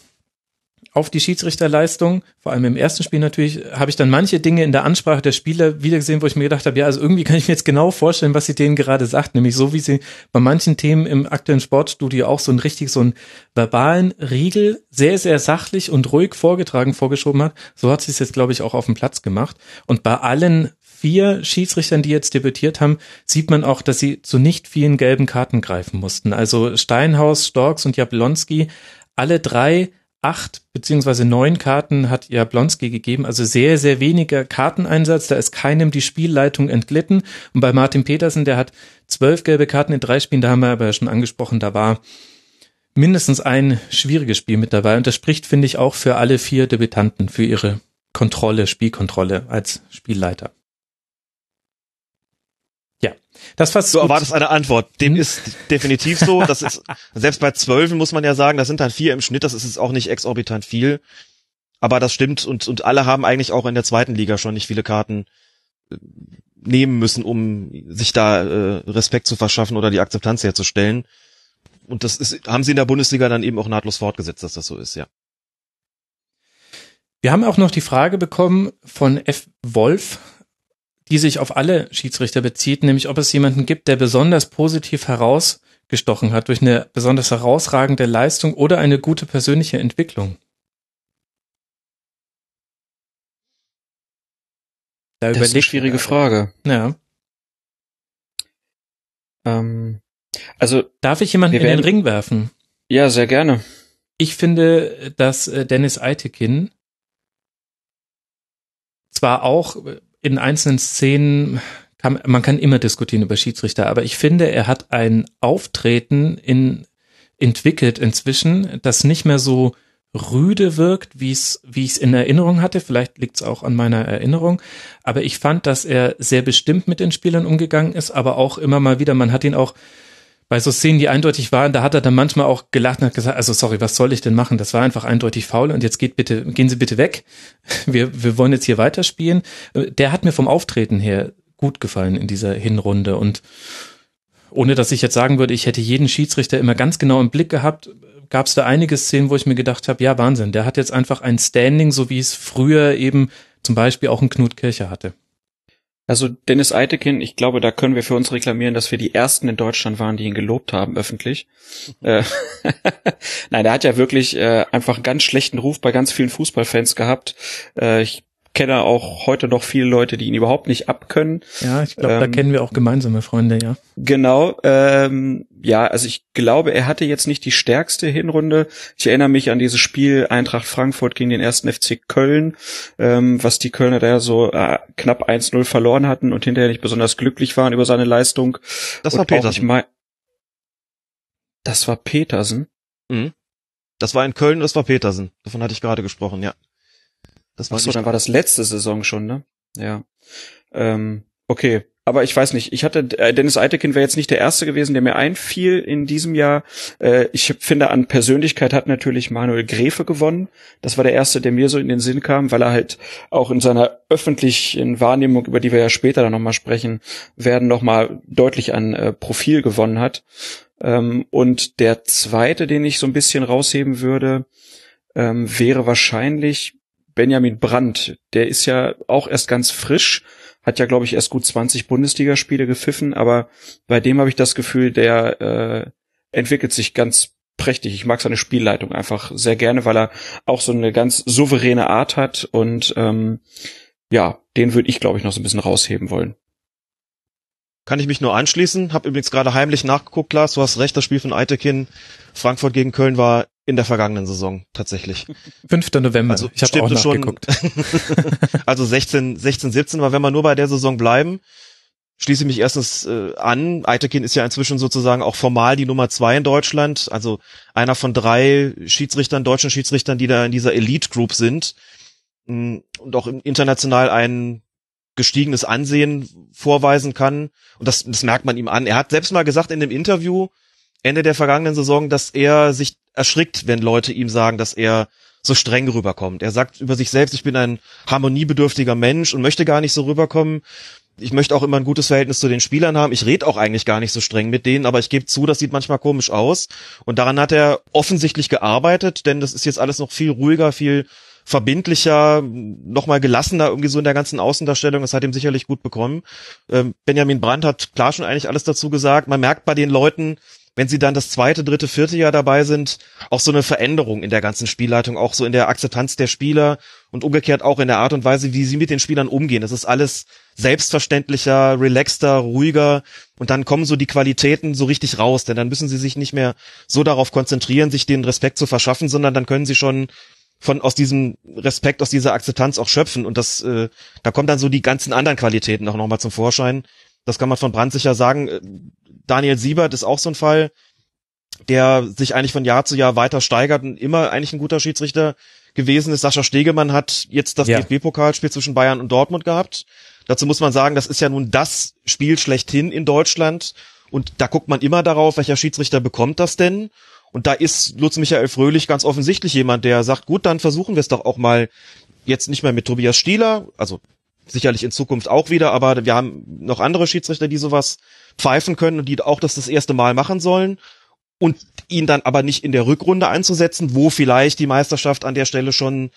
S4: auf die Schiedsrichterleistung, vor allem im ersten Spiel natürlich, habe ich dann manche Dinge in der Ansprache der Spieler wieder gesehen, wo ich mir gedacht habe, ja, also irgendwie kann ich mir jetzt genau vorstellen, was sie denen gerade sagt, nämlich so wie sie bei manchen Themen im aktuellen Sportstudio auch so ein richtig so einen verbalen Riegel sehr sehr sachlich und ruhig vorgetragen vorgeschoben hat, so hat sie es jetzt glaube ich auch auf dem Platz gemacht. Und bei allen vier Schiedsrichtern, die jetzt debütiert haben, sieht man auch, dass sie zu nicht vielen gelben Karten greifen mussten. Also Steinhaus, Storks und Jablonski, alle drei acht beziehungsweise neun Karten hat Jablonski gegeben, also sehr, sehr weniger Karteneinsatz, da ist keinem die Spielleitung entglitten. Und bei Martin Petersen, der hat zwölf gelbe Karten in drei Spielen, da haben wir aber schon angesprochen, da war mindestens ein schwieriges Spiel mit dabei. Und das spricht, finde ich, auch für alle vier Debütanten, für ihre Kontrolle, Spielkontrolle als Spielleiter. Ja, das fasst
S6: Du erwartest eine Antwort. Dem
S4: Hm?
S6: ist definitiv so. Das ist, selbst bei Zwölfen muss man ja sagen, das sind dann vier im Schnitt, das ist jetzt auch nicht exorbitant viel. Aber das stimmt und, und alle haben eigentlich auch in der zweiten Liga schon nicht viele Karten äh, nehmen müssen, um sich da äh, Respekt zu verschaffen oder die Akzeptanz herzustellen. Und das ist, haben sie in der Bundesliga dann eben auch nahtlos fortgesetzt, dass das so ist, ja.
S4: Wir haben auch noch die Frage bekommen von F. Wolf, die sich auf alle Schiedsrichter bezieht, nämlich ob es jemanden gibt, der besonders positiv herausgestochen hat durch eine besonders herausragende Leistung oder eine gute persönliche Entwicklung. Da
S5: Das ist eine schwierige Frage.
S4: Ja.
S5: Ähm, also,
S4: Darf ich jemanden in den Ring werfen?
S5: ja, sehr gerne.
S4: Ich finde, dass äh, Dennis Eitekin zwar auch in einzelnen Szenen kann, man kann immer diskutieren über Schiedsrichter, aber ich finde, er hat ein Auftreten in, entwickelt inzwischen, das nicht mehr so rüde wirkt, wie es wie ich es in Erinnerung hatte. Vielleicht liegt es auch an meiner Erinnerung. Aber ich fand, dass er sehr bestimmt mit den Spielern umgegangen ist, aber auch immer mal wieder, man hat ihn auch bei so Szenen, die eindeutig waren, da hat er dann manchmal auch gelacht und hat gesagt, also sorry, was soll ich denn machen? Das war einfach eindeutig faul und jetzt geht bitte, gehen Sie bitte weg. Wir, wir wollen jetzt hier weiterspielen. Der hat mir vom Auftreten her gut gefallen in dieser Hinrunde und ohne dass ich jetzt sagen würde, ich hätte jeden Schiedsrichter immer ganz genau im Blick gehabt, gab es da einige Szenen, wo ich mir gedacht habe, ja Wahnsinn, der hat jetzt einfach ein Standing, so wie es früher eben zum Beispiel auch ein Knut Kircher hatte.
S5: Also Dennis Eitekin, ich glaube, da können wir für uns reklamieren, dass wir die ersten in Deutschland waren, die ihn gelobt haben öffentlich. Äh, Nein, er hat ja wirklich äh, einfach einen ganz schlechten Ruf bei ganz vielen Fußballfans gehabt. Äh, ich kenne auch heute noch viele Leute, die ihn überhaupt nicht abkönnen.
S4: Ja, ich glaube, ähm, da kennen wir auch gemeinsame Freunde, ja.
S5: Genau, ähm, ja, also ich glaube, er hatte jetzt nicht die stärkste Hinrunde. Ich erinnere mich an dieses Spiel Eintracht Frankfurt gegen den ersten FC Köln, ähm, was die Kölner da so äh, knapp 1-0 verloren hatten und hinterher nicht besonders glücklich waren über seine Leistung.
S6: Das war Petersen.
S5: Das war Petersen.
S6: Mhm. Das war in Köln, das war Petersen. Davon hatte ich gerade gesprochen, ja.
S5: Das war Ach so, dann war das letzte Saison schon, ne? Ja. Ähm, okay. Aber ich weiß nicht, ich hatte, äh, Dennis Eitekin wäre jetzt nicht der Erste gewesen, der mir einfiel in diesem Jahr. Äh, ich finde, an Persönlichkeit hat natürlich Manuel Gräfe gewonnen. Das war der Erste, der mir so in den Sinn kam, weil er halt auch in seiner öffentlichen Wahrnehmung, über die wir ja später dann nochmal sprechen werden, nochmal deutlich an äh, Profil gewonnen hat. Ähm, und der Zweite, den ich so ein bisschen rausheben würde, ähm, wäre wahrscheinlich Benjamin Brandt, der ist ja auch erst ganz frisch, hat ja, glaube ich, erst gut 20 Bundesligaspiele gepfiffen, aber bei dem habe ich das Gefühl, der äh, entwickelt sich ganz prächtig. Ich mag seine Spielleitung einfach sehr gerne, weil er auch so eine ganz souveräne Art hat und ähm, ja, den würde ich, glaube ich, noch so ein bisschen rausheben wollen.
S6: Kann ich mich nur anschließen. Hab übrigens gerade heimlich nachgeguckt, Lars. Du hast recht, das Spiel von Eitekin Frankfurt gegen Köln war in der vergangenen Saison tatsächlich.
S4: 5. November. Also ich habe auch nachgeguckt.
S6: also 16, 16, 17, aber wenn wir nur bei der Saison bleiben, schließe mich erstens äh, an. Eitekin ist ja inzwischen sozusagen auch formal die Nummer zwei in Deutschland, also einer von drei Schiedsrichtern, deutschen Schiedsrichtern, die da in dieser Elite Group sind mm, und auch international ein gestiegenes Ansehen vorweisen kann. Und das, das merkt man ihm an. Er hat selbst mal gesagt in dem Interview Ende der vergangenen Saison, dass er sich erschrickt, wenn Leute ihm sagen, dass er so streng rüberkommt. Er sagt über sich selbst, ich bin ein harmoniebedürftiger Mensch und möchte gar nicht so rüberkommen. Ich möchte auch immer ein gutes Verhältnis zu den Spielern haben. Ich rede auch eigentlich gar nicht so streng mit denen, aber ich gebe zu, das sieht manchmal komisch aus. Und daran hat er offensichtlich gearbeitet, denn das ist jetzt alles noch viel ruhiger, viel verbindlicher, nochmal gelassener irgendwie so in der ganzen Außendarstellung. Das hat ihm sicherlich gut bekommen. Ähm, Benjamin Brandt hat klar schon eigentlich alles dazu gesagt. Man merkt bei den Leuten, wenn sie dann das zweite, dritte, vierte Jahr dabei sind, auch so eine Veränderung in der ganzen Spielleitung, auch so in der Akzeptanz der Spieler und umgekehrt auch in der Art und Weise, wie sie mit den Spielern umgehen. Das ist alles selbstverständlicher, relaxter, ruhiger und dann kommen so die Qualitäten so richtig raus, denn dann müssen sie sich nicht mehr so darauf konzentrieren, sich den Respekt zu verschaffen, sondern dann können sie schon von aus diesem Respekt, aus dieser Akzeptanz auch schöpfen und das, äh, da kommen dann so die ganzen anderen Qualitäten auch nochmal zum Vorschein. Das kann man von Brand sicher sagen. Daniel Siebert ist auch so ein Fall, der sich eigentlich von Jahr zu Jahr weiter steigert und immer eigentlich ein guter Schiedsrichter gewesen ist. Sascha Stegemann hat jetzt das ja. DFB-Pokalspiel zwischen Bayern und Dortmund gehabt. Dazu muss man sagen, das ist ja nun das Spiel schlechthin in Deutschland. Und da guckt man immer darauf, welcher Schiedsrichter bekommt das denn. Und da ist Lutz Michael Fröhlich ganz offensichtlich jemand, der sagt, gut, dann versuchen wir es doch auch mal jetzt nicht mehr mit Tobias Stieler, also sicherlich in Zukunft auch wieder, aber wir haben noch andere Schiedsrichter, die sowas pfeifen können und die auch das das erste Mal machen sollen und ihn dann aber nicht in der Rückrunde einzusetzen, wo vielleicht die Meisterschaft an der Stelle schon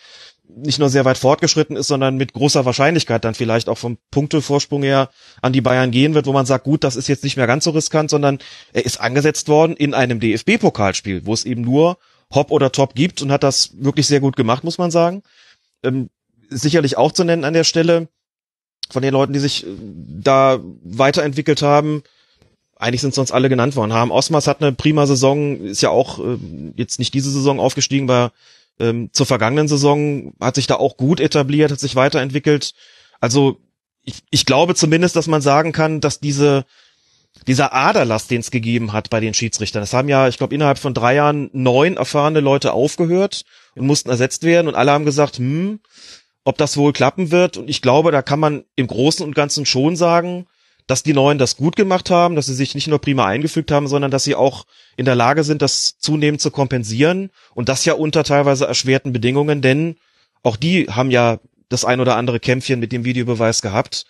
S6: nicht nur sehr weit fortgeschritten ist, sondern mit großer Wahrscheinlichkeit dann vielleicht auch vom Punktevorsprung her an die Bayern gehen wird, wo man sagt, gut, das ist jetzt nicht mehr ganz so riskant, sondern er ist angesetzt worden in einem DFB-Pokalspiel, wo es eben nur Hop oder Top gibt und hat das wirklich sehr gut gemacht, muss man sagen. Ähm, sicherlich auch zu nennen an der Stelle von den Leuten, die sich äh, da weiterentwickelt haben. Eigentlich sind sonst alle genannt worden. Haben Osmas hat eine prima Saison, ist ja auch äh, jetzt nicht diese Saison aufgestiegen, war ähm, zur vergangenen Saison hat sich da auch gut etabliert, hat sich weiterentwickelt. Also ich, ich glaube zumindest, dass man sagen kann, dass diese dieser Aderlass, den es gegeben hat bei den Schiedsrichtern. Es haben ja, ich glaube, innerhalb von drei Jahren neun erfahrene Leute aufgehört und mussten ersetzt werden und alle haben gesagt, hm, ob das wohl klappen wird. Und ich glaube, da kann man im Großen und Ganzen schon sagen, dass die Neuen das gut gemacht haben, dass sie sich nicht nur prima eingefügt haben, sondern dass sie auch in der Lage sind, das zunehmend zu kompensieren und das ja unter teilweise erschwerten Bedingungen, denn auch die haben ja das ein oder andere Kämpfchen mit dem Videobeweis gehabt.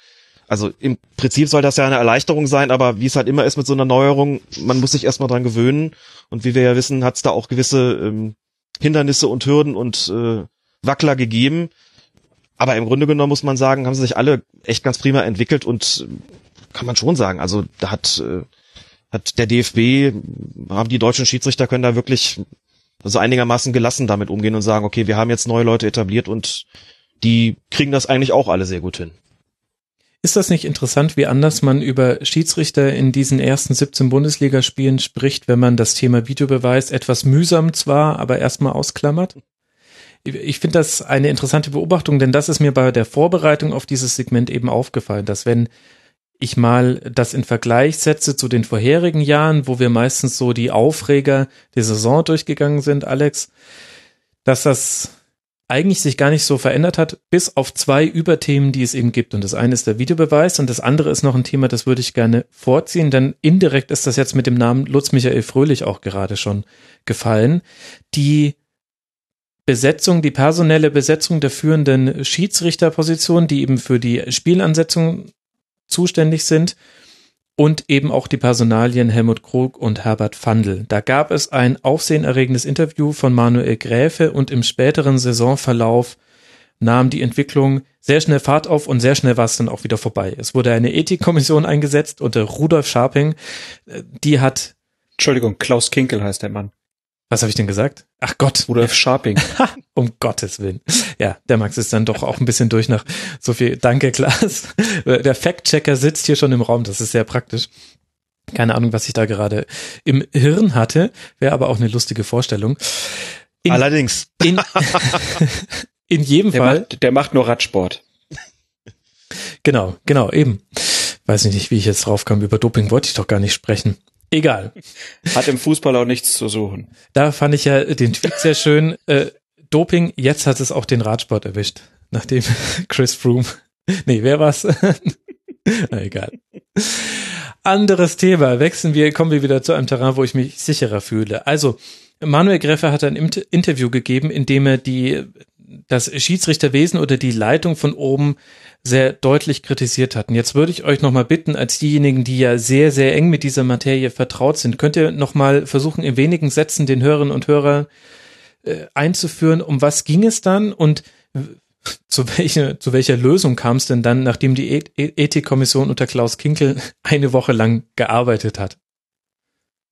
S6: Also im Prinzip soll das ja eine Erleichterung sein, aber wie es halt immer ist mit so einer Neuerung, man muss sich erstmal dran gewöhnen. Und wie wir ja wissen, hat es da auch gewisse ähm, Hindernisse und Hürden und äh, Wackler gegeben. Aber im Grunde genommen muss man sagen, haben sie sich alle echt ganz prima entwickelt und äh, kann man schon sagen. Also da hat, äh, hat der DFB, haben die deutschen Schiedsrichter können da wirklich also einigermaßen gelassen damit umgehen und sagen, okay, wir haben jetzt neue Leute etabliert und die kriegen das eigentlich auch alle sehr gut hin.
S4: Ist das nicht interessant, wie anders man über Schiedsrichter in diesen ersten 17 Bundesligaspielen spricht, wenn man das Thema Videobeweis etwas mühsam zwar, aber erstmal ausklammert? Ich finde das eine interessante Beobachtung, denn das ist mir bei der Vorbereitung auf dieses Segment eben aufgefallen, dass wenn ich mal das in Vergleich setze zu den vorherigen Jahren, wo wir meistens so die Aufreger der Saison durchgegangen sind, Alex, dass das eigentlich sich gar nicht so verändert hat, bis auf zwei Überthemen, die es eben gibt. Und das eine ist der Videobeweis und das andere ist noch ein Thema, das würde ich gerne vorziehen, denn indirekt ist das jetzt mit dem Namen Lutz Michael Fröhlich auch gerade schon gefallen. Die Besetzung, die personelle Besetzung der führenden Schiedsrichterposition, die eben für die Spielansetzung zuständig sind und eben auch die Personalien Helmut Krug und Herbert Fandl. Da gab es ein aufsehenerregendes Interview von Manuel Gräfe und im späteren Saisonverlauf nahm die Entwicklung sehr schnell Fahrt auf und sehr schnell war es dann auch wieder vorbei. Es wurde eine Ethikkommission eingesetzt unter Rudolf Scharping. Die hat
S5: Entschuldigung, Klaus Kinkel heißt der Mann.
S4: Was habe ich denn gesagt? Ach Gott.
S5: Rudolf Scharping.
S4: um Gottes Willen. Ja, der Max ist dann doch auch ein bisschen durch nach so viel. Danke, Klaas. Der Fact-Checker sitzt hier schon im Raum. Das ist sehr praktisch. Keine Ahnung, was ich da gerade im Hirn hatte. Wäre aber auch eine lustige Vorstellung.
S6: In, Allerdings.
S4: In, in jedem
S5: der
S4: Fall.
S5: Macht, der macht nur Radsport.
S4: Genau, genau, eben. Weiß nicht, wie ich jetzt drauf kam. Über Doping wollte ich doch gar nicht sprechen. Egal.
S5: Hat im Fußball auch nichts zu suchen.
S4: Da fand ich ja den Tweet sehr schön. Äh, Doping, jetzt hat es auch den Radsport erwischt. Nachdem Chris Froome. Nee, wer war's? Na, egal. Anderes Thema. Wechseln wir, kommen wir wieder zu einem Terrain, wo ich mich sicherer fühle. Also, Manuel Greffer hat ein Interview gegeben, in dem er die, das Schiedsrichterwesen oder die Leitung von oben sehr deutlich kritisiert hatten. Jetzt würde ich euch nochmal bitten, als diejenigen, die ja sehr, sehr eng mit dieser Materie vertraut sind, könnt ihr nochmal versuchen, in wenigen Sätzen den Hörerinnen und Hörern äh, einzuführen, um was ging es dann und zu welcher, zu welcher Lösung kam es denn dann, nachdem die Ethikkommission unter Klaus Kinkel eine Woche lang gearbeitet hat?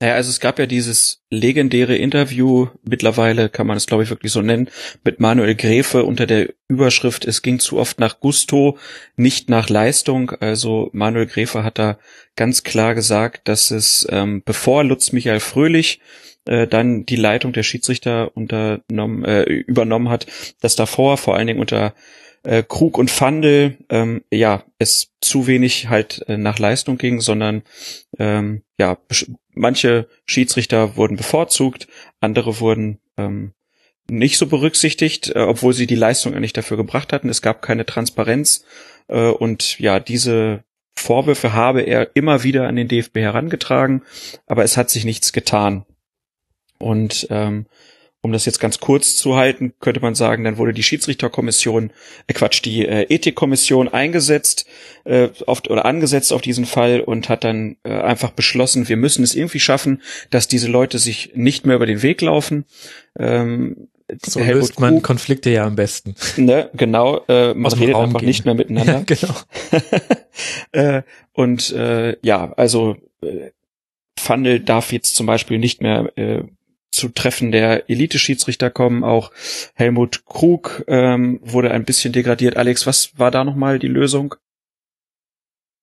S5: Naja, also es gab ja dieses legendäre Interview, mittlerweile kann man es glaube ich wirklich so nennen, mit Manuel Gräfe unter der Überschrift, es ging zu oft nach Gusto, nicht nach Leistung. Also Manuel Gräfe hat da ganz klar gesagt, dass es, ähm, bevor Lutz Michael Fröhlich äh, dann die Leitung der Schiedsrichter unternommen, äh, übernommen hat, dass davor vor allen Dingen unter äh, Krug und Fandel ähm, ja es zu wenig halt äh, nach Leistung ging, sondern ähm, ja manche Schiedsrichter wurden bevorzugt, andere wurden ähm, nicht so berücksichtigt, äh, obwohl sie die Leistung eigentlich dafür gebracht hatten. Es gab keine Transparenz äh, und ja diese Vorwürfe habe er immer wieder an den DFB herangetragen, aber es hat sich nichts getan. Und ähm, um das jetzt ganz kurz zu halten, könnte man sagen, dann wurde die Schiedsrichterkommission, äh Quatsch, die äh, Ethikkommission eingesetzt äh, auf, oder angesetzt auf diesen Fall und hat dann äh, einfach beschlossen, wir müssen es irgendwie schaffen, dass diese Leute sich nicht mehr über den Weg laufen.
S4: Ähm, so Helmut löst man Krug, Konflikte ja am besten.
S5: Ne, genau, äh, man redet Raum einfach gehen. nicht mehr miteinander.
S4: Ja, genau.
S5: äh, und äh, ja, also äh, Fandel darf jetzt zum Beispiel nicht mehr äh, zu Treffen der Elite-Schiedsrichter kommen. Auch Helmut Krug ähm, wurde ein bisschen degradiert. Alex, was war da nochmal die Lösung?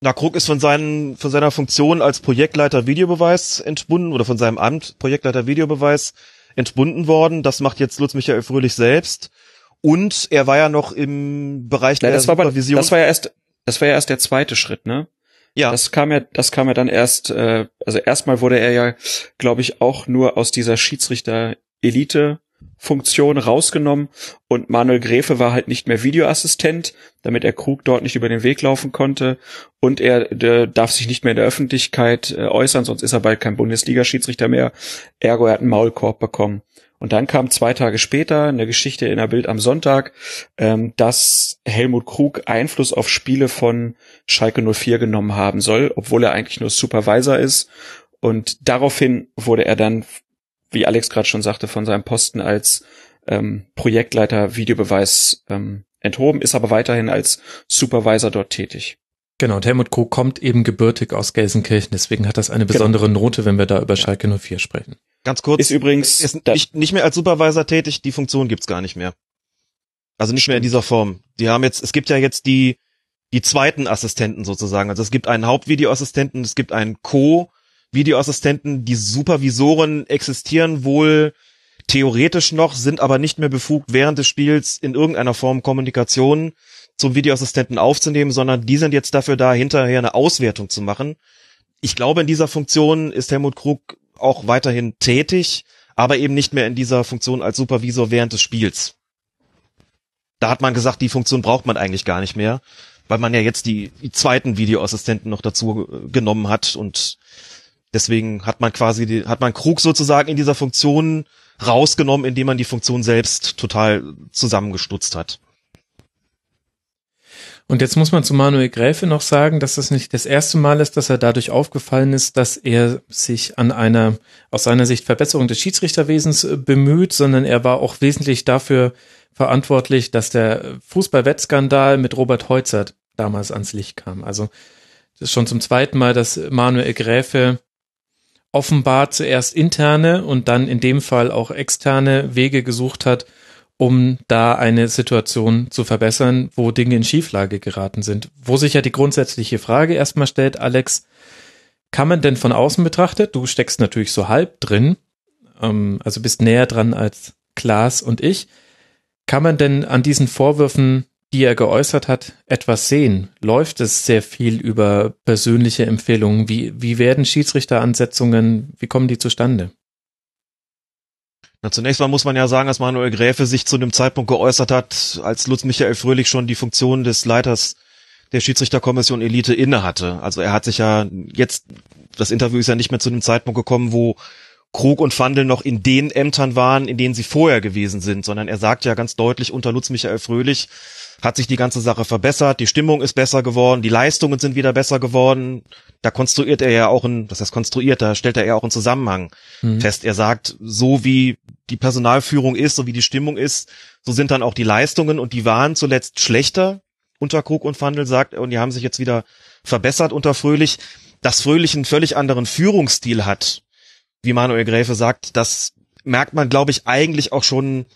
S6: Na, Krug ist von, seinen, von seiner Funktion als Projektleiter Videobeweis entbunden oder von seinem Amt Projektleiter Videobeweis entbunden worden. Das macht jetzt Lutz Michael Fröhlich selbst. Und er war ja noch im Bereich
S5: Nein,
S6: der
S5: das war Supervision. das war ja erst, das war ja erst der zweite Schritt, ne? Ja. Das kam ja, das kam ja dann erst, äh, also erstmal wurde er ja, glaube ich, auch nur aus dieser Schiedsrichter-Elite Funktion rausgenommen und Manuel Gräfe war halt nicht mehr Videoassistent, damit er Krug dort nicht über den Weg laufen konnte und er darf sich nicht mehr in der Öffentlichkeit äh, äußern, sonst ist er bald kein Bundesliga-Schiedsrichter mehr. Ergo, er hat einen Maulkorb bekommen. Und dann kam zwei Tage später eine Geschichte in der Bild am Sonntag, ähm, dass Helmut Krug Einfluss auf Spiele von Schalke 04 genommen haben soll, obwohl er eigentlich nur Supervisor ist. Und daraufhin wurde er dann, wie Alex gerade schon sagte, von seinem Posten als ähm, Projektleiter Videobeweis ähm, enthoben, ist aber weiterhin als Supervisor dort tätig.
S4: Genau, und Helmut Krug kommt eben gebürtig aus Gelsenkirchen, deswegen hat das eine genau. besondere genau. Note, wenn wir da über Schalke 04 sprechen.
S6: Ganz kurz.
S5: Ist übrigens
S6: ist nicht, nicht mehr als Supervisor tätig, die Funktion gibt's gar nicht mehr. Also nicht mehr in dieser Form. Die haben jetzt, es gibt ja jetzt die, die zweiten Assistenten sozusagen. Also es gibt einen Hauptvideoassistenten, es gibt einen Co-Videoassistenten. Die Supervisoren existieren wohl theoretisch noch, sind aber nicht mehr befugt, während des Spiels in irgendeiner Form Kommunikation zum Videoassistenten aufzunehmen, sondern die sind jetzt dafür da, hinterher eine Auswertung zu machen. Ich glaube, in dieser Funktion ist Helmut Krug auch weiterhin tätig, aber eben nicht mehr in dieser Funktion als Supervisor während des Spiels. Da hat man gesagt, die Funktion braucht man eigentlich gar nicht mehr, weil man ja jetzt die, zweiten Videoassistenten noch dazu äh, genommen hat und deswegen hat man quasi, die, hat man Krug sozusagen in dieser Funktion rausgenommen, indem man die Funktion selbst total zusammengestutzt hat.
S4: Und jetzt muss man zu Manuel Gräfe noch sagen, dass das nicht das erste Mal ist, dass er dadurch aufgefallen ist, dass er sich an einer aus seiner Sicht Verbesserung des Schiedsrichterwesens äh, bemüht, sondern er war auch wesentlich dafür verantwortlich, dass der Fußballwettskandal mit Robert Heuzert damals ans Licht kam. Also das ist schon zum zweiten Mal, dass Manuel Gräfe offenbar zuerst interne und dann in dem Fall auch externe Wege gesucht hat, um da eine Situation zu verbessern, wo Dinge in Schieflage geraten sind. Wo sich ja die grundsätzliche Frage erstmal stellt, Alex, kann man denn von außen betrachtet, du steckst natürlich so halb drin, ähm, also bist näher dran als Klaas und ich, kann man denn an diesen Vorwürfen, die er geäußert hat, etwas sehen? Läuft es sehr viel über persönliche Empfehlungen? Wie, wie werden Schiedsrichteransetzungen, wie kommen die zustande?
S6: Na, zunächst mal muss man ja sagen, dass Manuel Gräfe sich zu dem Zeitpunkt geäußert hat, als Lutz Michael Fröhlich schon die Funktion des Leiters der Schiedsrichterkommission Elite inne hatte. Also er hat sich ja jetzt, das Interview ist ja nicht mehr zu dem Zeitpunkt gekommen, wo Krug und Fandel noch in den Ämtern waren, in denen sie vorher gewesen sind, sondern er sagt ja ganz deutlich unter Lutz Michael Fröhlich, hat sich die ganze Sache verbessert, die Stimmung ist besser geworden, die Leistungen sind wieder besser geworden. Da konstruiert er ja auch ein, das heißt konstruiert, da stellt er ja auch einen Zusammenhang mhm. fest. Er sagt, so wie die Personalführung ist, so wie die Stimmung ist, so sind dann auch die Leistungen und die waren zuletzt schlechter unter Krug und Fandel, sagt er, und die haben sich jetzt wieder verbessert unter Fröhlich. Dass Fröhlich einen völlig anderen Führungsstil hat, wie Manuel Gräfe sagt, das merkt man, glaube ich, eigentlich auch schon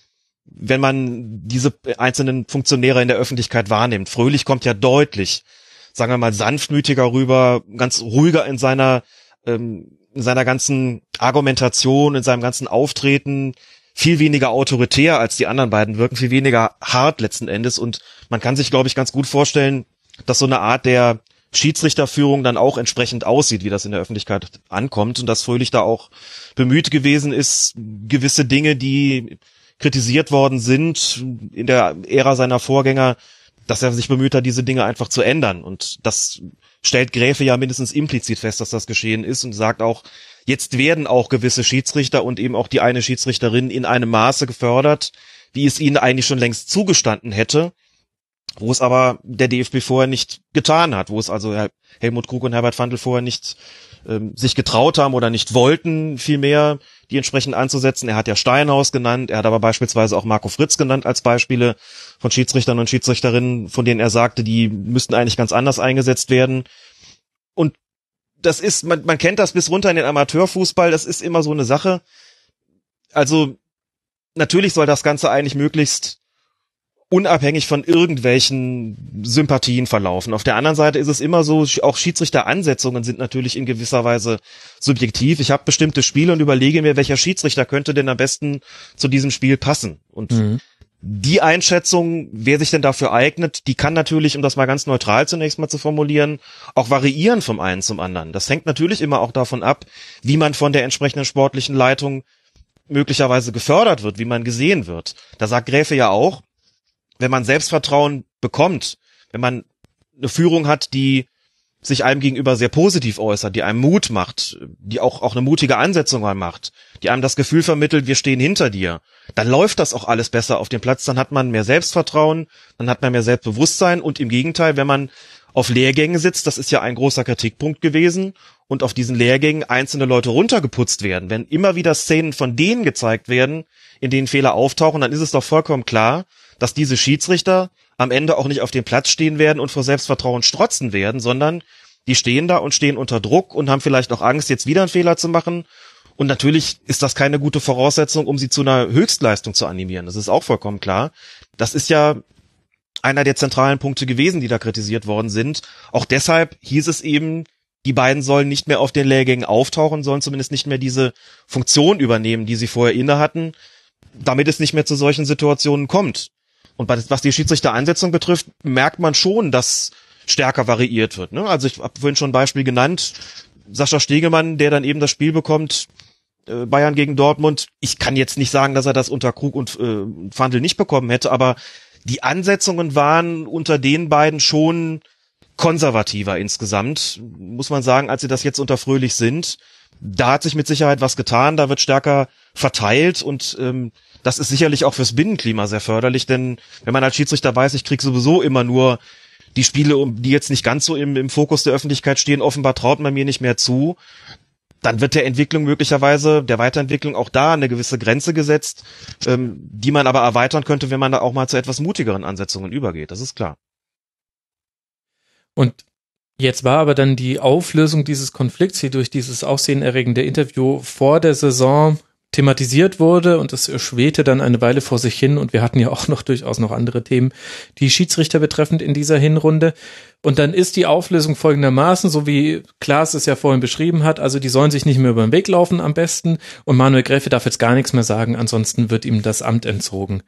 S6: wenn man diese einzelnen Funktionäre in der Öffentlichkeit wahrnimmt. Fröhlich kommt ja deutlich, sagen wir mal, sanftmütiger rüber, ganz ruhiger in seiner, ähm, in seiner ganzen Argumentation, in seinem ganzen Auftreten, viel weniger autoritär als die anderen beiden wirken, viel weniger hart letzten Endes. Und man kann sich, glaube ich, ganz gut vorstellen, dass so eine Art der Schiedsrichterführung dann auch entsprechend aussieht, wie das in der Öffentlichkeit ankommt und dass Fröhlich da auch bemüht gewesen ist, gewisse Dinge, die kritisiert worden sind in der Ära seiner Vorgänger, dass er sich bemüht hat, diese Dinge einfach zu ändern. Und das stellt Gräfe ja mindestens implizit fest, dass das geschehen ist und sagt auch, jetzt werden auch gewisse Schiedsrichter und eben auch die eine Schiedsrichterin in einem Maße gefördert, wie es ihnen eigentlich schon längst zugestanden hätte, wo es aber der DFB vorher nicht getan hat, wo es also Helmut Krug und Herbert Fandl vorher nicht ähm, sich getraut haben oder nicht wollten, vielmehr die entsprechend anzusetzen. Er hat ja Steinhaus genannt, er hat aber beispielsweise auch Marco Fritz genannt als Beispiele von Schiedsrichtern und Schiedsrichterinnen, von denen er sagte, die müssten eigentlich ganz anders eingesetzt werden. Und das ist, man, man kennt das bis runter in den Amateurfußball, das ist immer so eine Sache. Also natürlich soll das Ganze eigentlich möglichst unabhängig von irgendwelchen Sympathien verlaufen. Auf der anderen Seite ist es immer so, auch Schiedsrichteransetzungen sind natürlich in gewisser Weise subjektiv. Ich habe bestimmte Spiele und überlege mir, welcher Schiedsrichter könnte denn am besten zu diesem Spiel passen. Und mhm. die Einschätzung, wer sich denn dafür eignet, die kann natürlich, um das mal ganz neutral zunächst mal zu formulieren, auch variieren vom einen zum anderen. Das hängt natürlich immer auch davon ab, wie man von der entsprechenden sportlichen Leitung möglicherweise gefördert wird, wie man gesehen wird. Da sagt Gräfe ja auch, wenn man Selbstvertrauen bekommt, wenn man eine Führung hat, die sich einem gegenüber sehr positiv äußert, die einem Mut macht, die auch, auch eine mutige Ansetzung macht, die einem das Gefühl vermittelt, wir stehen hinter dir, dann läuft das auch alles besser auf dem Platz, dann hat man mehr Selbstvertrauen, dann hat man mehr Selbstbewusstsein und im Gegenteil, wenn man auf Lehrgängen sitzt, das ist ja ein großer Kritikpunkt gewesen, und auf diesen Lehrgängen einzelne Leute runtergeputzt werden, wenn immer wieder Szenen von denen gezeigt werden, in denen Fehler auftauchen, dann ist es doch vollkommen klar, dass diese Schiedsrichter am Ende auch nicht auf dem Platz stehen werden und vor Selbstvertrauen strotzen werden, sondern die stehen da und stehen unter Druck und haben vielleicht auch Angst, jetzt wieder einen Fehler zu machen. Und natürlich ist das keine gute Voraussetzung, um sie zu einer Höchstleistung zu animieren. Das ist auch vollkommen klar. Das ist ja einer der zentralen Punkte gewesen, die da kritisiert worden sind. Auch deshalb hieß es eben, die beiden sollen nicht mehr auf den Lehrgängen auftauchen, sollen zumindest nicht mehr diese Funktion übernehmen, die sie vorher inne hatten, damit es nicht mehr zu solchen Situationen kommt. Und was die Schiedsrichtereinsetzung betrifft, merkt man schon, dass stärker variiert wird. Ne? Also ich habe vorhin schon ein Beispiel genannt, Sascha Stegemann, der dann eben das Spiel bekommt, äh, Bayern gegen Dortmund. Ich kann jetzt nicht sagen, dass er das unter Krug und äh, Fandel nicht bekommen hätte, aber die Ansetzungen waren unter den beiden schon konservativer insgesamt, muss man sagen, als sie das jetzt unter Fröhlich sind. Da hat sich mit Sicherheit was getan, da wird stärker verteilt und ähm, das ist sicherlich auch fürs Binnenklima sehr förderlich, denn wenn man als Schiedsrichter weiß, ich krieg sowieso immer nur die Spiele, die jetzt nicht ganz so im, im Fokus der Öffentlichkeit stehen, offenbar traut man mir nicht mehr zu, dann wird der Entwicklung möglicherweise, der Weiterentwicklung auch da eine gewisse Grenze gesetzt, ähm, die man aber erweitern könnte, wenn man da auch mal zu etwas mutigeren Ansetzungen übergeht. Das ist klar.
S4: Und Jetzt war aber dann die Auflösung dieses Konflikts hier durch dieses aufsehenerregende Interview vor der Saison thematisiert wurde und es schwete dann eine Weile vor sich hin und wir hatten ja auch noch durchaus noch andere Themen, die Schiedsrichter betreffend in dieser Hinrunde. Und dann ist die Auflösung folgendermaßen, so wie Klaas es ja vorhin beschrieben hat, also die sollen sich nicht mehr über den Weg laufen am besten und Manuel Gräfe darf jetzt gar nichts mehr sagen, ansonsten wird ihm das Amt entzogen.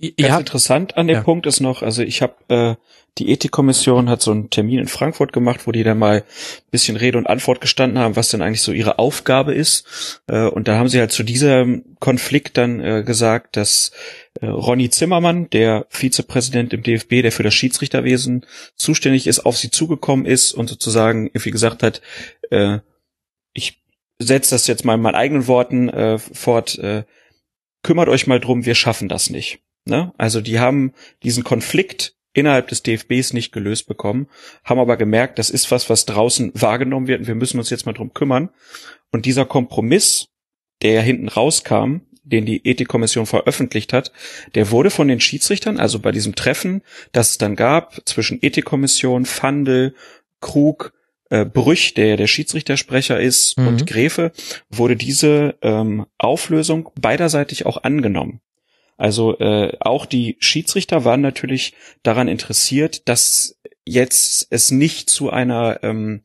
S5: Ganz ja. interessant an dem ja. Punkt ist noch, also ich habe äh, die Ethikkommission hat so einen Termin in Frankfurt gemacht, wo die dann mal bisschen Rede und Antwort gestanden haben, was denn eigentlich so ihre Aufgabe ist. Äh, und da haben sie halt zu diesem Konflikt dann äh, gesagt, dass äh, Ronny Zimmermann, der Vizepräsident im DFB, der für das Schiedsrichterwesen zuständig ist, auf sie zugekommen ist und sozusagen irgendwie gesagt hat, äh, ich setze das jetzt mal in meinen eigenen Worten äh, fort, äh, kümmert euch mal drum, wir schaffen das nicht. Ne? Also die haben diesen Konflikt innerhalb des DFBs nicht gelöst bekommen, haben aber gemerkt, das ist was, was draußen wahrgenommen wird und wir müssen uns jetzt mal drum kümmern. Und dieser Kompromiss, der ja hinten rauskam, den die Ethikkommission veröffentlicht hat, der wurde von den Schiedsrichtern, also bei diesem Treffen, das es dann gab zwischen Ethikkommission, Fandel, Krug, äh, Brüch, der der Schiedsrichtersprecher ist, mhm. und Gräfe, wurde diese ähm, Auflösung beiderseitig auch angenommen. Also äh, auch die Schiedsrichter waren natürlich daran interessiert, dass jetzt es nicht zu einer ähm,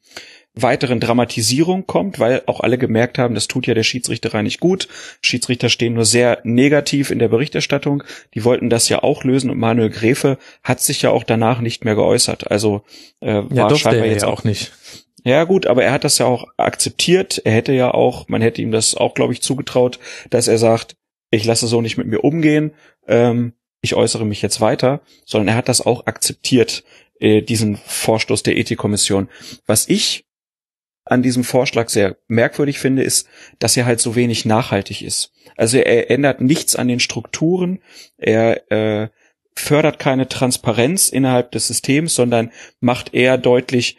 S5: weiteren Dramatisierung kommt, weil auch alle gemerkt haben, das tut ja der Schiedsrichterei nicht gut. Schiedsrichter stehen nur sehr negativ in der Berichterstattung. Die wollten das ja auch lösen und Manuel Gräfe hat sich ja auch danach nicht mehr geäußert. Also äh, ja, war scheinbar jetzt auch nicht. Ja gut, aber er hat das ja auch akzeptiert. Er hätte ja auch, man hätte ihm das auch, glaube ich, zugetraut, dass er sagt, ich lasse so nicht mit mir umgehen, ähm, ich äußere mich jetzt weiter, sondern er hat das auch akzeptiert, äh, diesen Vorstoß der Ethikkommission. Was ich an diesem Vorschlag sehr merkwürdig finde, ist, dass er halt so wenig nachhaltig ist. Also er ändert nichts an den Strukturen, er äh, fördert keine Transparenz innerhalb des Systems, sondern macht eher deutlich,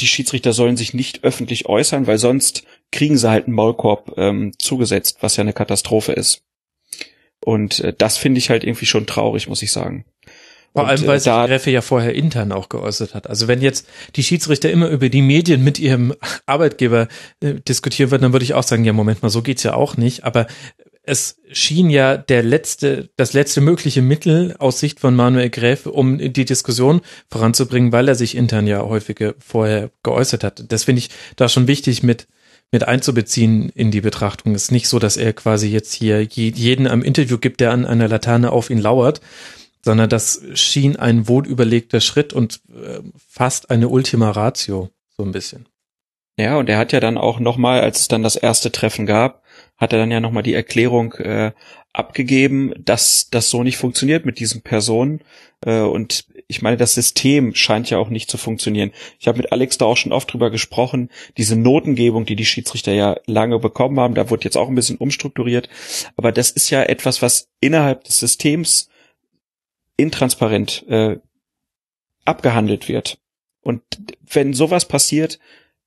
S5: die Schiedsrichter sollen sich nicht öffentlich äußern, weil sonst kriegen sie halt einen Maulkorb ähm, zugesetzt, was ja eine Katastrophe ist. Und äh, das finde ich halt irgendwie schon traurig, muss ich sagen.
S4: Vor allem, weil äh, sich Reffe ja vorher intern auch geäußert hat. Also wenn jetzt die Schiedsrichter immer über die Medien mit ihrem Arbeitgeber äh, diskutieren würden, dann würde ich auch sagen, ja, Moment mal, so geht's ja auch nicht. Aber es schien ja der letzte, das letzte mögliche Mittel aus Sicht von Manuel Gräfe, um die Diskussion voranzubringen, weil er sich intern ja häufiger vorher geäußert hat. Das finde ich da schon wichtig mit, mit einzubeziehen in die Betrachtung. Es ist nicht so, dass er quasi jetzt hier jeden am Interview gibt, der an einer Laterne auf ihn lauert, sondern das schien ein wohlüberlegter Schritt und äh, fast eine Ultima Ratio, so ein bisschen.
S5: Ja, und er hat ja dann auch nochmal, als es dann das erste Treffen gab, hat er dann ja nochmal die Erklärung äh, abgegeben, dass das so nicht funktioniert mit diesen Personen. Äh, und ich meine, das System scheint ja auch nicht zu funktionieren. Ich habe mit Alex da auch schon oft drüber gesprochen. Diese Notengebung, die die Schiedsrichter ja lange bekommen haben, da wird jetzt auch ein bisschen umstrukturiert. Aber das ist ja etwas, was innerhalb des Systems intransparent äh, abgehandelt wird. Und wenn sowas passiert,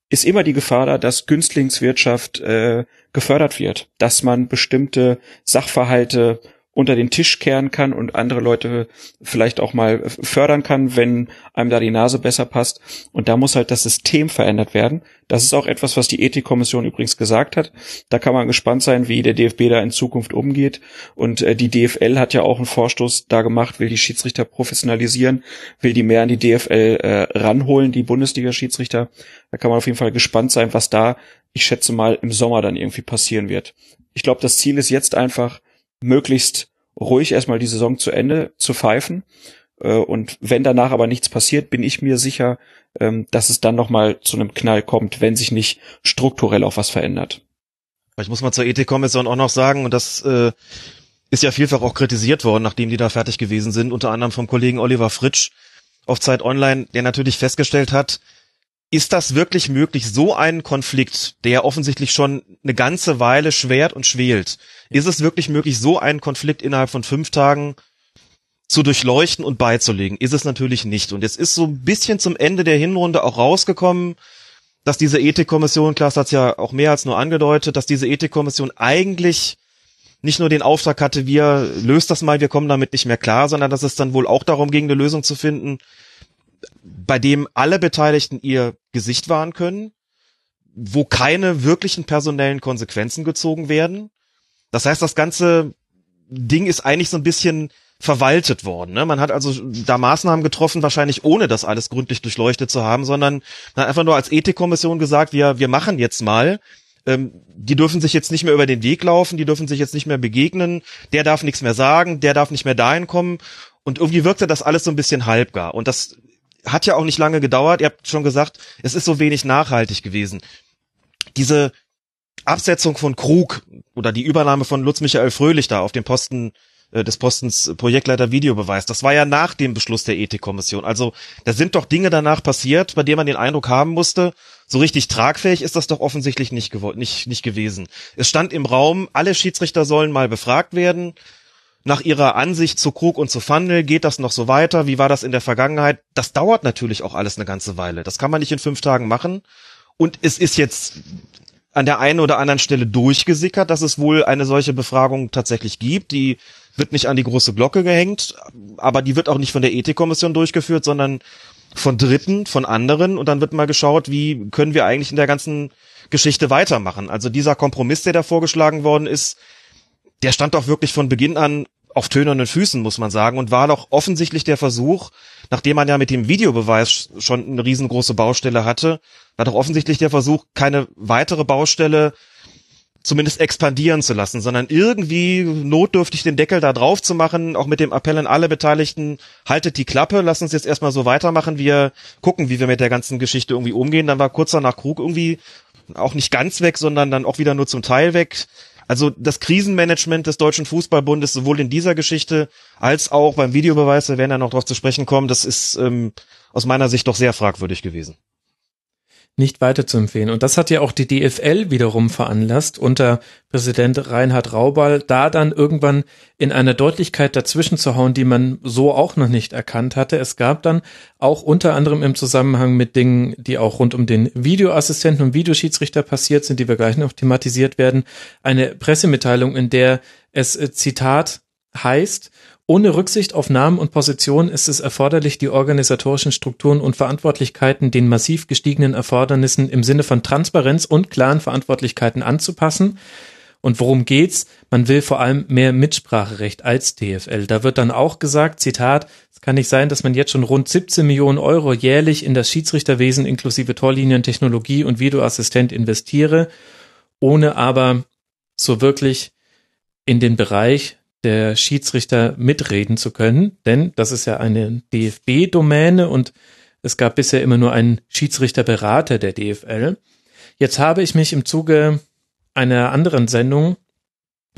S5: ist immer die Gefahr da, dass Günstlingswirtschaft äh, gefördert wird, dass man bestimmte Sachverhalte unter den Tisch kehren kann und andere Leute vielleicht auch mal fördern kann, wenn einem da die Nase besser passt. Und da muss halt das System verändert werden. Das ist auch etwas, was die Ethikkommission übrigens gesagt hat. Da kann man gespannt sein, wie der DFB da in Zukunft umgeht. Und äh, die DFL hat ja auch einen Vorstoß da gemacht, will die Schiedsrichter professionalisieren, will die mehr an die DFL äh, ranholen, die Bundesliga-Schiedsrichter. Da kann man auf jeden Fall gespannt sein, was da, ich schätze mal, im Sommer dann irgendwie passieren wird. Ich glaube, das Ziel ist jetzt einfach, möglichst ruhig erstmal die Saison zu Ende zu pfeifen. Äh, und wenn danach aber nichts passiert, bin ich mir sicher, ähm, dass es dann nochmal zu einem Knall kommt, wenn sich nicht strukturell auch was verändert.
S6: Ich muss mal zur Ethikkommission auch noch sagen, und das äh, ist ja vielfach auch kritisiert worden, nachdem die da fertig gewesen sind, unter anderem vom Kollegen Oliver Fritsch auf Zeit Online, der natürlich festgestellt hat, ist das wirklich möglich, so einen Konflikt, der offensichtlich schon eine ganze Weile schwert und schwelt, ist es wirklich möglich, so einen Konflikt innerhalb von fünf Tagen zu durchleuchten und beizulegen? Ist es natürlich nicht. Und es ist so ein bisschen zum Ende der Hinrunde auch rausgekommen, dass diese Ethikkommission, Klaas hat es ja auch mehr als nur angedeutet, dass diese Ethikkommission eigentlich nicht nur den Auftrag hatte, wir löst das mal, wir kommen damit nicht mehr klar, sondern dass es dann wohl auch darum ging, eine Lösung zu finden, bei dem alle Beteiligten ihr Gesicht wahren können, wo keine wirklichen personellen Konsequenzen gezogen werden. Das heißt, das ganze Ding ist eigentlich so ein bisschen verwaltet worden. Ne? Man hat also da Maßnahmen getroffen, wahrscheinlich ohne das alles gründlich durchleuchtet zu haben, sondern man hat einfach nur als Ethikkommission gesagt, wir, wir machen jetzt mal. Ähm, die dürfen sich jetzt nicht mehr über den Weg laufen, die dürfen sich jetzt nicht mehr begegnen, der darf nichts mehr sagen, der darf nicht mehr dahin kommen. Und irgendwie wirkte das alles so ein bisschen halbgar. Und das hat ja auch nicht lange gedauert. Ihr habt schon gesagt, es ist so wenig nachhaltig gewesen. Diese Absetzung von Krug oder die Übernahme von Lutz Michael Fröhlich da auf dem Posten äh, des Postens Projektleiter Videobeweis. Das war ja nach dem Beschluss der Ethikkommission. Also da sind doch Dinge danach passiert, bei denen man den Eindruck haben musste, so richtig tragfähig ist das doch offensichtlich nicht, nicht, nicht gewesen. Es stand im Raum, alle Schiedsrichter sollen mal befragt werden nach ihrer Ansicht zu Krug und zu Fandel, geht das noch so weiter? Wie war das in der Vergangenheit? Das dauert natürlich auch alles eine ganze Weile. Das kann man nicht in fünf Tagen machen. Und es ist jetzt an der einen oder anderen Stelle durchgesickert, dass es wohl eine solche Befragung tatsächlich gibt. Die wird nicht an die große Glocke gehängt, aber die wird auch nicht von der Ethikkommission durchgeführt, sondern von Dritten, von anderen. Und dann wird mal geschaut, wie können wir eigentlich in der ganzen Geschichte weitermachen. Also dieser Kompromiss, der da vorgeschlagen worden ist, der stand doch wirklich von Beginn an auf tönernen Füßen, muss man sagen, und war doch offensichtlich der Versuch, nachdem man ja mit dem Videobeweis schon eine riesengroße Baustelle hatte, war doch offensichtlich der Versuch, keine weitere Baustelle zumindest expandieren zu lassen, sondern irgendwie notdürftig den Deckel da drauf zu machen, auch mit dem Appell an alle Beteiligten, haltet die Klappe, lasst uns jetzt erstmal so weitermachen, wir gucken, wie wir mit der ganzen Geschichte irgendwie umgehen. Dann war kurz danach Krug irgendwie auch nicht ganz weg, sondern dann auch wieder nur zum Teil weg. Also das Krisenmanagement des Deutschen Fußballbundes, sowohl in dieser Geschichte als auch beim Videobeweis, da werden ja noch drauf zu sprechen kommen, das ist ähm, aus meiner Sicht doch sehr fragwürdig gewesen
S4: nicht weiter zu empfehlen. Und das hat ja auch die DFL wiederum veranlasst, unter Präsident Reinhard Raubal, da dann irgendwann in einer Deutlichkeit dazwischen zu hauen, die man so auch noch nicht erkannt hatte. Es gab dann auch unter anderem im Zusammenhang mit Dingen, die auch rund um den Videoassistenten und Videoschiedsrichter passiert sind, die wir gleich noch thematisiert werden, eine Pressemitteilung, in der es äh, Zitat heißt, ohne Rücksicht auf Namen und Position ist es erforderlich, die organisatorischen Strukturen und Verantwortlichkeiten den massiv gestiegenen Erfordernissen im Sinne von Transparenz und klaren Verantwortlichkeiten anzupassen. Und worum geht's? Man will vor allem mehr Mitspracherecht als DFL. Da wird dann auch gesagt, Zitat, es kann nicht sein, dass man jetzt schon rund 17 Millionen Euro jährlich in das Schiedsrichterwesen inklusive Torlinien, Technologie und Videoassistent investiere, ohne aber so wirklich in den Bereich der Schiedsrichter mitreden zu können, denn das ist ja eine DFB-Domäne und es gab bisher immer nur einen Schiedsrichterberater der DFL. Jetzt habe ich mich im Zuge einer anderen Sendung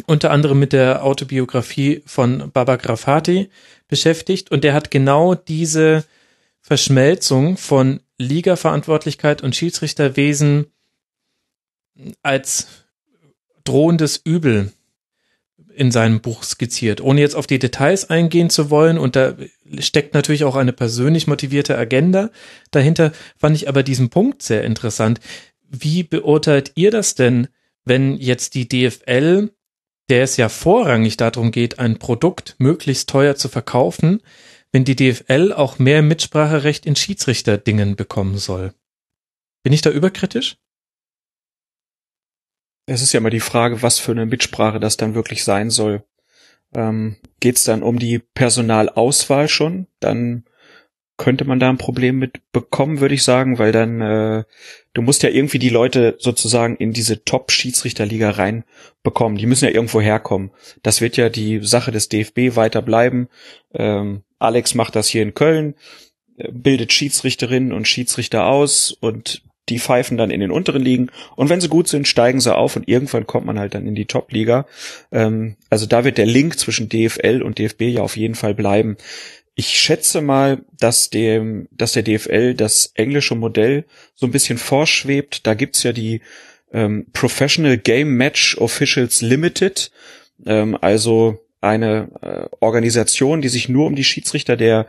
S4: unter anderem mit der Autobiografie von Baba Grafati beschäftigt und der hat genau diese Verschmelzung von Liga-Verantwortlichkeit und Schiedsrichterwesen als drohendes Übel in seinem Buch skizziert, ohne jetzt auf die Details eingehen zu wollen. Und da steckt natürlich auch eine persönlich motivierte Agenda dahinter. Fand ich aber diesen Punkt sehr interessant. Wie beurteilt ihr das denn, wenn jetzt die DFL, der es ja vorrangig darum geht, ein Produkt möglichst teuer zu verkaufen, wenn die DFL auch mehr Mitspracherecht in Schiedsrichterdingen bekommen soll? Bin ich da überkritisch?
S5: Es ist ja immer die Frage, was für eine Mitsprache das dann wirklich sein soll. Ähm, Geht es dann um die Personalauswahl schon? Dann könnte man da ein Problem mit bekommen, würde ich sagen, weil dann äh, du musst ja irgendwie die Leute sozusagen in diese Top-Schiedsrichterliga reinbekommen. Die müssen ja irgendwo herkommen. Das wird ja die Sache des DFB weiter bleiben. Ähm, Alex macht das hier in Köln, äh, bildet Schiedsrichterinnen und Schiedsrichter aus und die pfeifen dann in den unteren Ligen und wenn sie gut sind, steigen sie auf und irgendwann kommt man halt dann in die Top-Liga. Ähm, also da wird der Link zwischen DFL und DFB ja auf jeden Fall bleiben. Ich schätze mal, dass dem, dass der DFL das englische Modell so ein bisschen vorschwebt. Da gibt's ja die ähm, Professional Game Match Officials Limited, ähm, also eine äh, Organisation, die sich nur um die Schiedsrichter der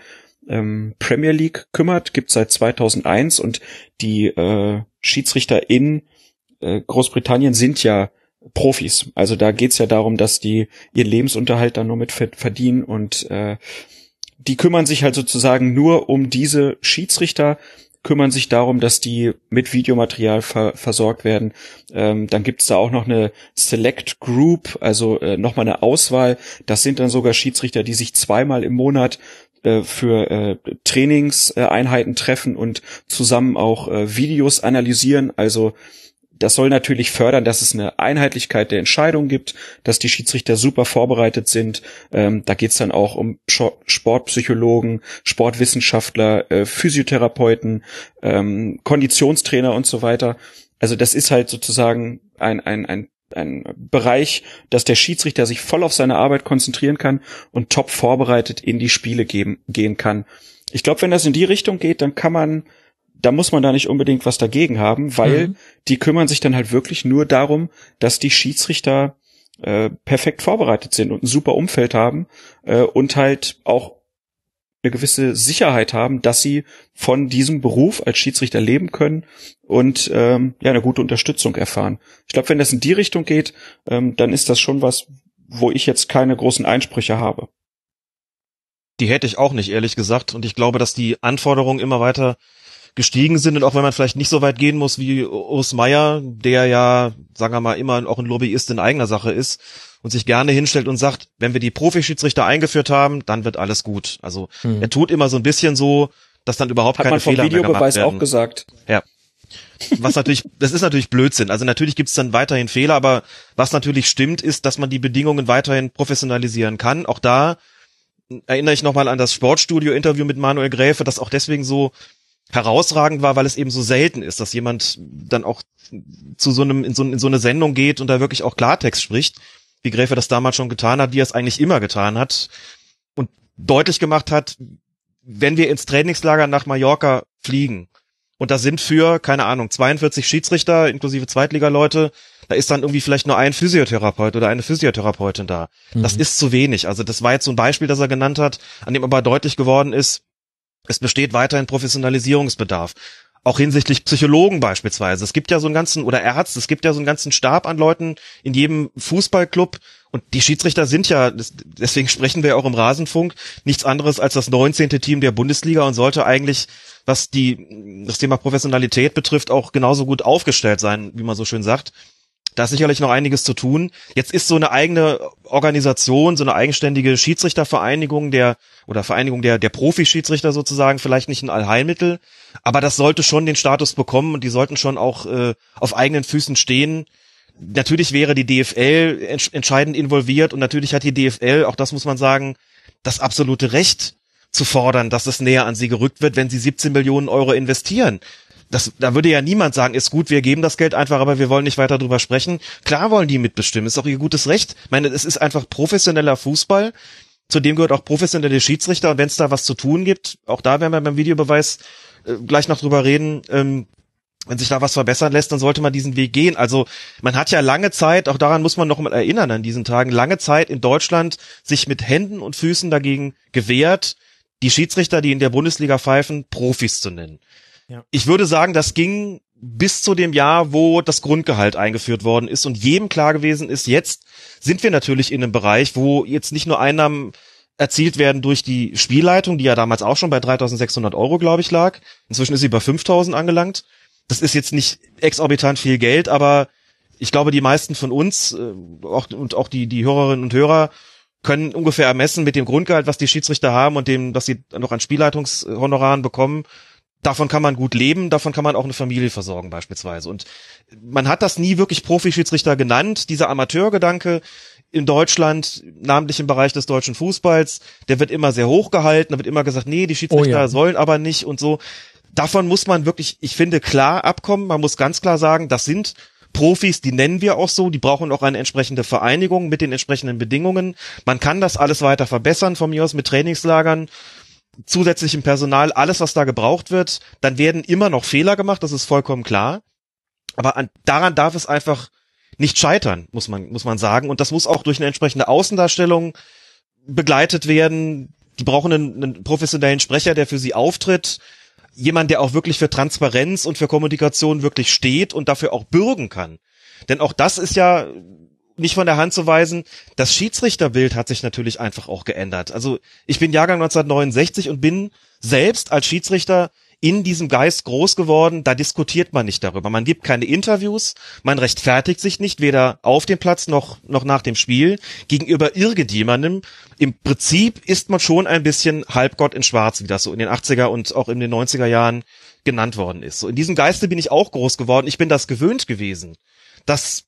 S5: ähm, Premier League kümmert, gibt seit 2001 und die äh, Schiedsrichter in äh, Großbritannien sind ja Profis. Also da geht's ja darum, dass die ihren Lebensunterhalt dann nur mit verdienen und äh, die kümmern sich halt sozusagen nur um diese Schiedsrichter, kümmern sich darum, dass die mit Videomaterial ver versorgt werden. Ähm, dann gibt's da auch noch eine Select Group, also äh, nochmal eine Auswahl. Das sind dann sogar Schiedsrichter, die sich zweimal im Monat äh, für äh, Trainingseinheiten treffen und zusammen auch äh, Videos analysieren. Also das soll natürlich fördern, dass es eine Einheitlichkeit der Entscheidung gibt, dass die Schiedsrichter super vorbereitet sind. Ähm, da geht's dann auch um Sportpsychologen, Sportwissenschaftler, äh, Physiotherapeuten, ähm, Konditionstrainer und so weiter. Also das ist halt sozusagen ein, ein, ein ein Bereich, dass der Schiedsrichter sich voll auf seine Arbeit konzentrieren kann und top vorbereitet in die Spiele geben, gehen kann. Ich glaube, wenn das in die Richtung geht, dann kann man, da muss man da nicht unbedingt was dagegen haben, weil mhm. die kümmern sich dann halt wirklich nur darum, dass die Schiedsrichter äh, perfekt vorbereitet sind und ein super Umfeld haben äh, und halt auch eine gewisse Sicherheit haben, dass sie von diesem Beruf als Schiedsrichter leben können und ähm, ja eine gute Unterstützung erfahren. Ich glaube, wenn das in die Richtung geht, ähm, dann ist das schon was, wo ich jetzt keine großen Einsprüche habe.
S6: Die hätte ich auch nicht, ehrlich gesagt. Und ich glaube, dass die Anforderungen immer weiter gestiegen sind und auch wenn man vielleicht nicht so weit gehen muss wie Urs Meier, der ja, sagen wir mal, immer auch ein Lobbyist in eigener Sache ist, und sich gerne hinstellt und sagt, wenn wir die Profischiedsrichter eingeführt haben, dann wird alles gut. Also hm. er tut immer so ein bisschen so, dass dann überhaupt Hat keine man vom Fehler
S5: Videobeweis
S6: mehr
S5: auch gesagt.
S6: Ja. Was natürlich, das ist natürlich Blödsinn. Also natürlich gibt's dann weiterhin Fehler, aber was natürlich stimmt, ist, dass man die Bedingungen weiterhin professionalisieren kann. Auch da erinnere ich nochmal an das Sportstudio-Interview mit Manuel Gräfe, das auch deswegen so herausragend war, weil es eben so selten ist, dass jemand dann auch zu so einem, in so, in so eine Sendung geht und da wirklich auch Klartext spricht wie Gräfe das damals schon getan hat, wie er es eigentlich immer getan hat und deutlich gemacht hat, wenn wir ins Trainingslager nach Mallorca fliegen und da sind für, keine Ahnung, 42 Schiedsrichter inklusive Zweitligaleute, da ist dann irgendwie vielleicht nur ein Physiotherapeut oder eine Physiotherapeutin da. Mhm. Das ist zu wenig. Also das war jetzt so ein Beispiel, das er genannt hat, an dem aber deutlich geworden ist, es besteht weiterhin Professionalisierungsbedarf auch hinsichtlich Psychologen beispielsweise. Es gibt ja so einen ganzen, oder Ärzte, es gibt ja so einen ganzen Stab an Leuten in jedem Fußballclub. Und die Schiedsrichter sind ja, deswegen sprechen wir auch im Rasenfunk, nichts anderes als das 19. Team der Bundesliga und sollte eigentlich, was die, das Thema Professionalität betrifft, auch genauso gut aufgestellt sein, wie man so schön sagt. Da ist sicherlich noch einiges zu tun. Jetzt ist so eine eigene Organisation, so eine eigenständige Schiedsrichtervereinigung der oder Vereinigung der der Profi-Schiedsrichter sozusagen vielleicht nicht ein Allheilmittel, aber das sollte schon den Status bekommen und die sollten schon auch äh, auf eigenen Füßen stehen. Natürlich wäre die DFL ents entscheidend involviert und natürlich hat die DFL, auch das muss man sagen, das absolute Recht zu fordern, dass es näher an sie gerückt wird, wenn sie 17 Millionen Euro investieren das, da würde ja niemand sagen, ist gut, wir geben das Geld einfach, aber wir wollen nicht weiter drüber sprechen. Klar wollen die mitbestimmen, ist auch ihr gutes Recht. Ich meine, es ist einfach professioneller Fußball. Zudem gehört auch professionelle Schiedsrichter. Und wenn es da was zu tun gibt, auch da werden wir beim Videobeweis äh, gleich noch drüber reden, ähm, wenn sich da was verbessern lässt, dann sollte man diesen Weg gehen. Also man hat ja lange Zeit, auch daran muss man noch mal erinnern an diesen Tagen, lange Zeit in Deutschland sich mit Händen und Füßen dagegen gewehrt, die Schiedsrichter, die in der Bundesliga pfeifen, Profis zu nennen. Ich würde sagen, das ging bis zu dem Jahr, wo das Grundgehalt eingeführt worden ist und jedem klar gewesen ist, jetzt sind wir natürlich in einem Bereich, wo jetzt nicht nur Einnahmen erzielt werden durch die Spielleitung, die ja damals auch schon bei 3600 Euro, glaube ich, lag. Inzwischen ist sie bei 5000 angelangt. Das ist jetzt nicht exorbitant viel Geld, aber ich glaube, die meisten von uns äh, auch, und auch die, die Hörerinnen und Hörer können ungefähr ermessen mit dem Grundgehalt, was die Schiedsrichter haben und dem, was sie noch an Spielleitungshonoraren bekommen, davon kann man gut leben, davon kann man auch eine Familie versorgen beispielsweise. Und man hat das nie wirklich Profischiedsrichter genannt. Dieser Amateurgedanke in Deutschland, namentlich im Bereich des deutschen Fußballs, der wird immer sehr hoch gehalten, da wird immer gesagt, nee, die Schiedsrichter oh ja. sollen aber nicht und so. Davon muss man wirklich, ich finde, klar abkommen. Man muss ganz klar sagen, das sind Profis, die nennen wir auch so, die brauchen auch eine entsprechende Vereinigung mit den entsprechenden Bedingungen. Man kann das alles weiter verbessern, von mir aus mit Trainingslagern zusätzlichem Personal, alles, was da gebraucht wird, dann werden immer noch Fehler gemacht, das ist vollkommen klar. Aber an, daran darf es einfach nicht scheitern, muss man, muss man sagen. Und das muss auch durch eine entsprechende Außendarstellung begleitet werden. Die brauchen einen, einen professionellen Sprecher, der für sie auftritt. Jemand, der auch wirklich für Transparenz und für Kommunikation wirklich steht und dafür auch bürgen kann. Denn auch das ist ja nicht von der Hand zu weisen, das Schiedsrichterbild hat sich natürlich einfach auch geändert. Also ich bin Jahrgang 1969 und bin selbst als Schiedsrichter in diesem Geist groß geworden, da diskutiert man nicht darüber. Man gibt keine Interviews, man rechtfertigt sich nicht, weder auf dem Platz noch, noch nach dem Spiel, gegenüber irgendjemandem. Im Prinzip ist man schon ein bisschen Halbgott in Schwarz, wie das so in den 80er und auch in den 90er Jahren genannt worden ist. So in diesem Geiste bin ich auch groß geworden. Ich bin das gewöhnt gewesen, dass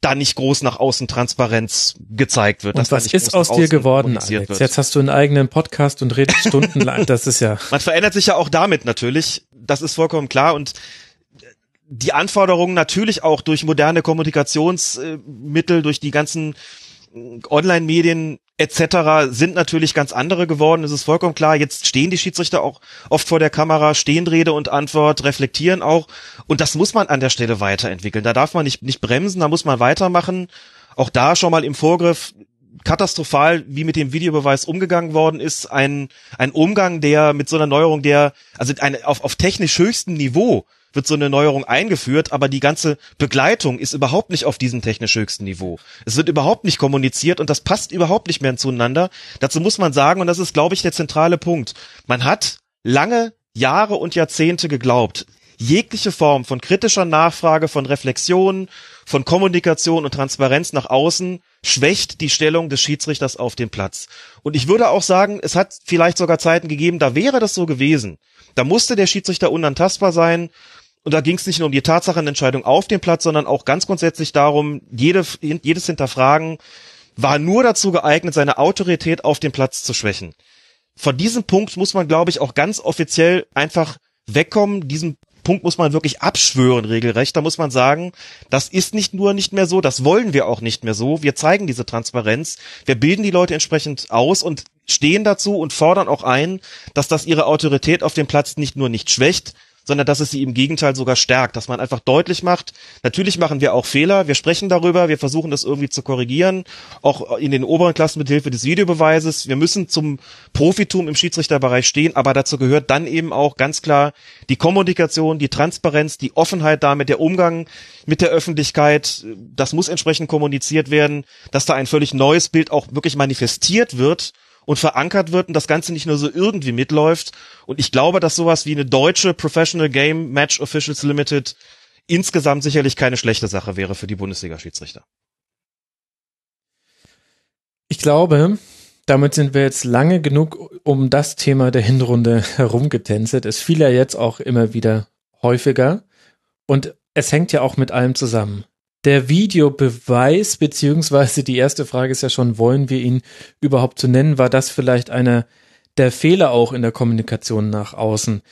S6: da nicht groß nach außen Transparenz gezeigt wird.
S4: Und was ist aus dir geworden, Alex? Wird. Jetzt hast du einen eigenen Podcast und redest stundenlang. Das ist ja.
S6: Man verändert sich ja auch damit natürlich. Das ist vollkommen klar und die Anforderungen natürlich auch durch moderne Kommunikationsmittel, durch die ganzen Online-Medien etc. sind natürlich ganz andere geworden. Es ist vollkommen klar. Jetzt stehen die Schiedsrichter auch oft vor der Kamera, stehen Rede und Antwort, reflektieren auch. Und das muss man an der Stelle weiterentwickeln. Da darf man nicht, nicht bremsen, da muss man weitermachen. Auch da schon mal im Vorgriff katastrophal, wie mit dem Videobeweis umgegangen worden ist. Ein, ein Umgang, der mit so einer Neuerung, der, also eine, auf, auf technisch höchstem Niveau wird so eine Neuerung eingeführt, aber die ganze Begleitung ist überhaupt nicht auf diesem technisch höchsten Niveau. Es wird überhaupt nicht kommuniziert und das passt überhaupt nicht mehr zueinander. Dazu muss man sagen, und das ist, glaube ich, der zentrale Punkt, man hat lange Jahre und Jahrzehnte geglaubt, jegliche Form von kritischer Nachfrage, von Reflexion, von Kommunikation und Transparenz nach außen schwächt die Stellung des Schiedsrichters auf dem Platz. Und ich würde auch sagen, es hat vielleicht sogar Zeiten gegeben, da wäre das so gewesen. Da musste der Schiedsrichter unantastbar sein und da ging es nicht nur um die Tatsachenentscheidung auf dem Platz, sondern auch ganz grundsätzlich darum, jede, jedes Hinterfragen war nur dazu geeignet, seine Autorität auf dem Platz zu schwächen. Von diesem Punkt muss man, glaube ich, auch ganz offiziell einfach wegkommen. Diesen Punkt muss man wirklich abschwören, regelrecht. Da muss man sagen, das ist nicht nur nicht mehr so, das wollen wir auch nicht mehr so. Wir zeigen diese Transparenz. Wir bilden die Leute entsprechend aus und stehen dazu und fordern auch ein, dass das ihre Autorität auf dem Platz nicht nur nicht schwächt, sondern dass es sie im Gegenteil sogar stärkt, dass man einfach deutlich macht, natürlich machen wir auch Fehler, wir sprechen darüber, wir versuchen das irgendwie zu korrigieren, auch in den oberen Klassen mit Hilfe des Videobeweises. Wir müssen zum Profitum im Schiedsrichterbereich stehen, aber dazu gehört dann eben auch ganz klar die Kommunikation, die Transparenz, die Offenheit damit, der Umgang mit der Öffentlichkeit. Das muss entsprechend kommuniziert werden, dass da ein völlig neues Bild auch wirklich manifestiert wird und verankert wird und das Ganze nicht nur so irgendwie mitläuft. Und ich glaube, dass sowas wie eine deutsche Professional Game Match Officials Limited insgesamt sicherlich keine schlechte Sache wäre für die Bundesliga-Schiedsrichter.
S4: Ich glaube, damit sind wir jetzt lange genug um das Thema der Hinrunde herumgetänzelt. Es fiel ja jetzt auch immer wieder häufiger. Und es hängt ja auch mit allem zusammen der Videobeweis, beziehungsweise die erste Frage ist ja schon, wollen wir ihn überhaupt zu nennen? War das vielleicht einer der Fehler auch in der Kommunikation nach außen?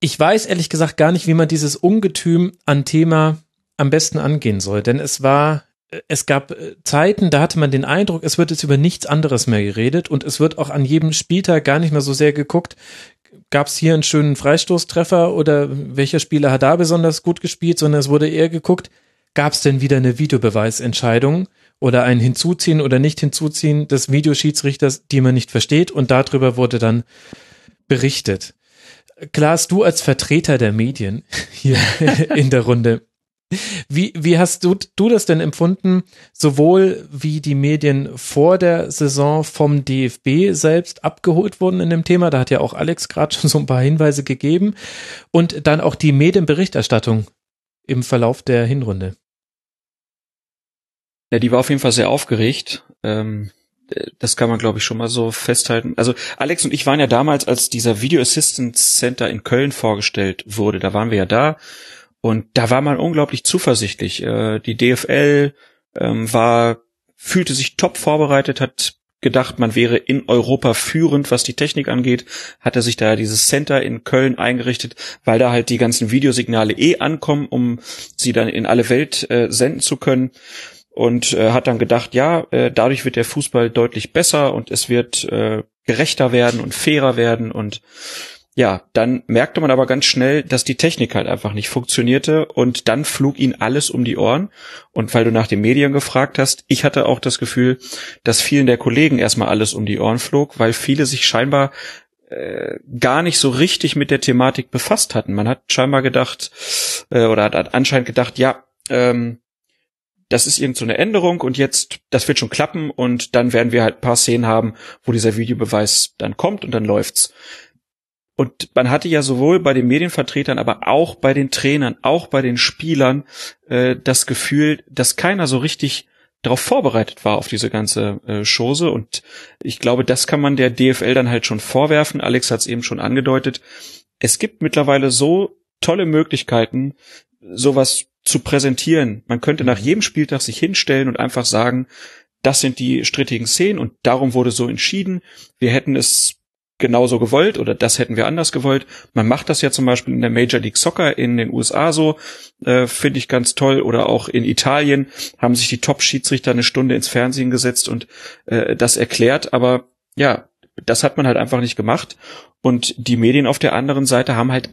S4: ich weiß ehrlich gesagt gar nicht, wie man dieses Ungetüm an Thema am besten angehen soll, denn es war es gab äh, Zeiten, da hatte man den Eindruck, es wird jetzt über nichts anderes mehr geredet und es wird auch an jedem Spieltag gar nicht mehr so sehr geguckt, gab es hier einen schönen Freistoßtreffer oder welcher Spieler hat da besonders gut gespielt, sondern es wurde eher geguckt, gab es denn wieder eine Videobeweisentscheidung oder ein Hinzuziehen oder nicht Hinzuziehen des Videoschiedsrichters, die man nicht versteht und darüber wurde dann berichtet. Klaas, du als Vertreter der Medien hier in der Runde, wie, wie hast du, du das denn empfunden, sowohl wie die Medien vor der Saison vom DFB selbst abgeholt wurden in dem Thema, da hat ja auch Alex gerade schon so ein paar Hinweise gegeben, und dann auch die Medienberichterstattung im Verlauf der Hinrunde?
S5: Ja, die war auf jeden Fall sehr aufgeregt. Ähm, das kann man, glaube ich, schon mal so festhalten. Also Alex und ich waren ja damals, als dieser Video Assistance Center in Köln vorgestellt wurde, da waren wir ja da und da war man unglaublich zuversichtlich. Äh, die DFL ähm, war, fühlte sich top vorbereitet, hat gedacht, man wäre in Europa führend, was die Technik angeht, hat er sich da dieses Center in Köln eingerichtet, weil da halt die ganzen Videosignale eh ankommen, um sie dann in alle Welt äh, senden zu können. Und äh, hat dann gedacht, ja, äh, dadurch wird der Fußball deutlich besser und es wird äh, gerechter werden und fairer werden und ja, dann merkte man aber ganz schnell, dass die Technik halt einfach nicht funktionierte und dann flog ihn alles um die Ohren. Und weil du nach den Medien gefragt hast, ich hatte auch das Gefühl, dass vielen der Kollegen erstmal alles um die Ohren flog, weil viele sich scheinbar äh, gar nicht so richtig mit der Thematik befasst hatten. Man hat scheinbar gedacht, äh, oder hat anscheinend gedacht, ja, ähm, das ist irgend so eine Änderung und jetzt, das wird schon klappen und dann werden wir halt paar Szenen haben, wo dieser Videobeweis dann kommt und dann läuft's. Und man hatte ja sowohl bei den Medienvertretern, aber auch bei den Trainern, auch bei den Spielern äh, das Gefühl, dass keiner so richtig darauf vorbereitet war auf diese ganze äh, Chose. Und ich glaube, das kann man der DFL dann halt schon vorwerfen. Alex hat es eben schon angedeutet. Es gibt mittlerweile so tolle Möglichkeiten, sowas zu präsentieren. Man könnte nach jedem Spieltag sich hinstellen und einfach sagen, das sind die strittigen Szenen und darum wurde so entschieden. Wir hätten es genauso gewollt oder das hätten wir anders gewollt. Man macht das ja zum Beispiel in der Major League Soccer in den USA so, äh, finde ich ganz toll. Oder auch in Italien haben sich die Top-Schiedsrichter eine Stunde ins Fernsehen gesetzt und äh, das erklärt. Aber ja, das hat man halt einfach nicht gemacht. Und die Medien auf der anderen Seite haben halt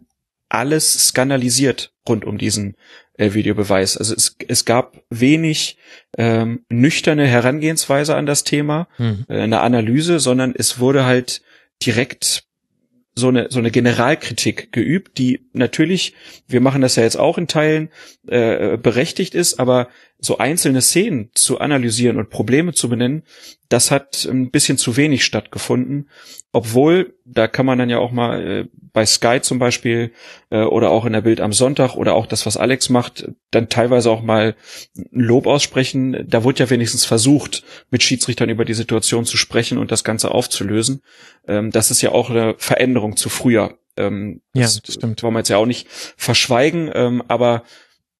S5: alles skandalisiert rund um diesen äh, Videobeweis. Also es, es gab wenig ähm, nüchterne Herangehensweise an das Thema, hm. äh, eine Analyse, sondern es wurde halt direkt so eine so eine Generalkritik geübt, die natürlich, wir machen das ja jetzt auch in Teilen äh, berechtigt ist, aber so einzelne Szenen zu analysieren und Probleme zu benennen, das hat ein bisschen zu wenig stattgefunden. Obwohl, da kann man dann ja auch mal äh, bei Sky zum Beispiel äh, oder auch in der Bild am Sonntag oder auch das, was Alex macht, dann teilweise auch mal Lob aussprechen. Da wurde ja wenigstens versucht, mit Schiedsrichtern über die Situation zu sprechen und das Ganze aufzulösen. Ähm, das ist ja auch eine Veränderung zu früher. Ähm,
S4: ja, das, das stimmt.
S5: Wollen wir jetzt ja auch nicht verschweigen, ähm, aber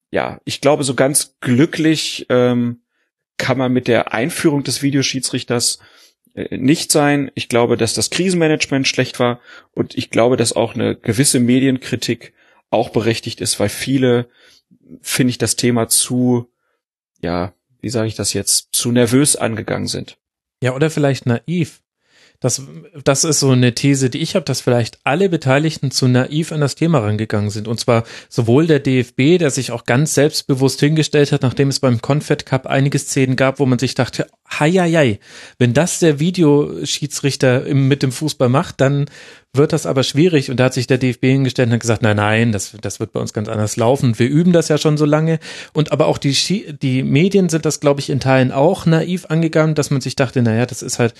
S5: ja, ich glaube, so ganz glücklich ähm, kann man mit der Einführung des Videoschiedsrichters nicht sein. Ich glaube, dass das Krisenmanagement schlecht war und ich glaube, dass auch eine gewisse Medienkritik auch berechtigt ist, weil viele, finde ich, das Thema zu, ja, wie sage ich das jetzt, zu nervös angegangen sind.
S4: Ja, oder vielleicht naiv. Das, das ist so eine These, die ich habe, dass vielleicht alle Beteiligten zu naiv an das Thema rangegangen sind. Und zwar sowohl der DFB, der sich auch ganz selbstbewusst hingestellt hat, nachdem es beim Confed Cup einige Szenen gab, wo man sich dachte, hei, hei, hei wenn das der Videoschiedsrichter mit dem Fußball macht, dann wird das aber schwierig. Und da hat sich der DFB hingestellt und hat gesagt, nein, nein, das, das wird bei uns ganz anders laufen. Wir üben das ja schon so lange. Und aber auch die, die Medien sind das, glaube ich, in Teilen auch naiv angegangen, dass man sich dachte, naja, das ist halt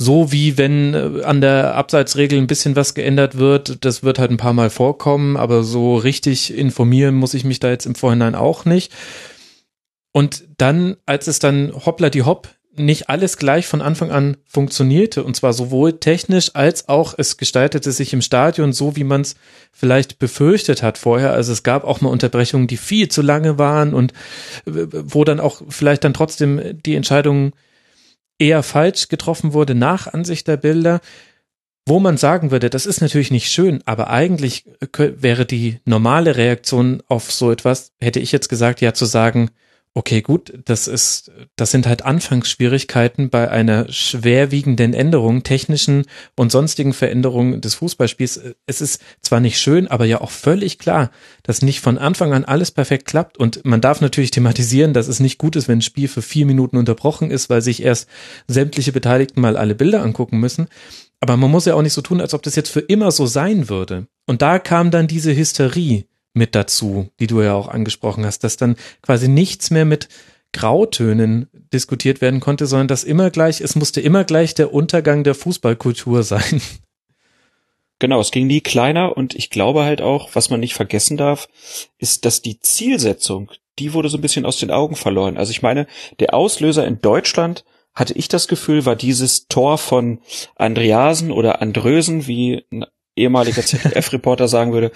S4: so wie wenn äh, an der Abseitsregel ein bisschen was geändert wird, das wird halt ein paar Mal vorkommen, aber so richtig informieren muss ich mich da jetzt im Vorhinein auch nicht. Und dann, als es dann hoppla die hopp nicht alles gleich von Anfang an funktionierte, und zwar sowohl technisch als auch es gestaltete sich im Stadion so, wie man es vielleicht befürchtet hat vorher. Also es gab auch mal Unterbrechungen, die viel zu lange waren und äh, wo dann auch vielleicht dann trotzdem die Entscheidung eher falsch getroffen wurde nach Ansicht der Bilder, wo man sagen würde, das ist natürlich nicht schön, aber eigentlich wäre die normale Reaktion auf so etwas, hätte ich jetzt gesagt, ja zu sagen, okay, gut, das ist, das sind halt Anfangsschwierigkeiten bei einer schwerwiegenden Änderung, technischen und sonstigen Veränderungen des Fußballspiels. Es ist zwar nicht schön, aber ja auch völlig klar, dass nicht von Anfang an alles perfekt klappt und man darf natürlich thematisieren, dass es nicht gut ist, wenn ein Spiel für vier Minuten unterbrochen ist, weil sich erst sämtliche Beteiligten mal alle Bilder angucken müssen. Aber man muss ja auch nicht so tun, als ob das jetzt für immer so sein würde. Und da kam dann diese Hysterie mit dazu, die du ja auch angesprochen hast, dass dann quasi nichts mehr mit Grautönen diskutiert werden konnte, sondern dass immer gleich, es musste immer gleich der Untergang der Fußballkultur sein.
S5: Genau, es ging nie kleiner und ich glaube halt auch, was man nicht vergessen darf, ist, dass die Zielsetzung, die wurde so ein bisschen aus den Augen verloren. Also ich meine, der Auslöser in Deutschland hatte ich das Gefühl, war dieses Tor von Andreasen oder Andrösen, wie ehemaliger ZDF-Reporter sagen würde,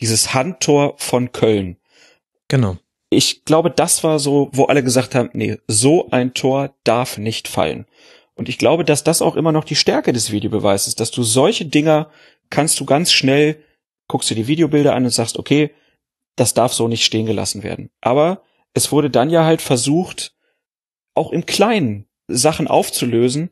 S5: dieses Handtor von Köln.
S4: Genau.
S5: Ich glaube, das war so, wo alle gesagt haben, nee, so ein Tor darf nicht fallen. Und ich glaube, dass das auch immer noch die Stärke des Videobeweises ist, dass du solche Dinger kannst du ganz schnell, guckst dir die Videobilder an und sagst, okay, das darf so nicht stehen gelassen werden. Aber es wurde dann ja halt versucht, auch im Kleinen Sachen aufzulösen,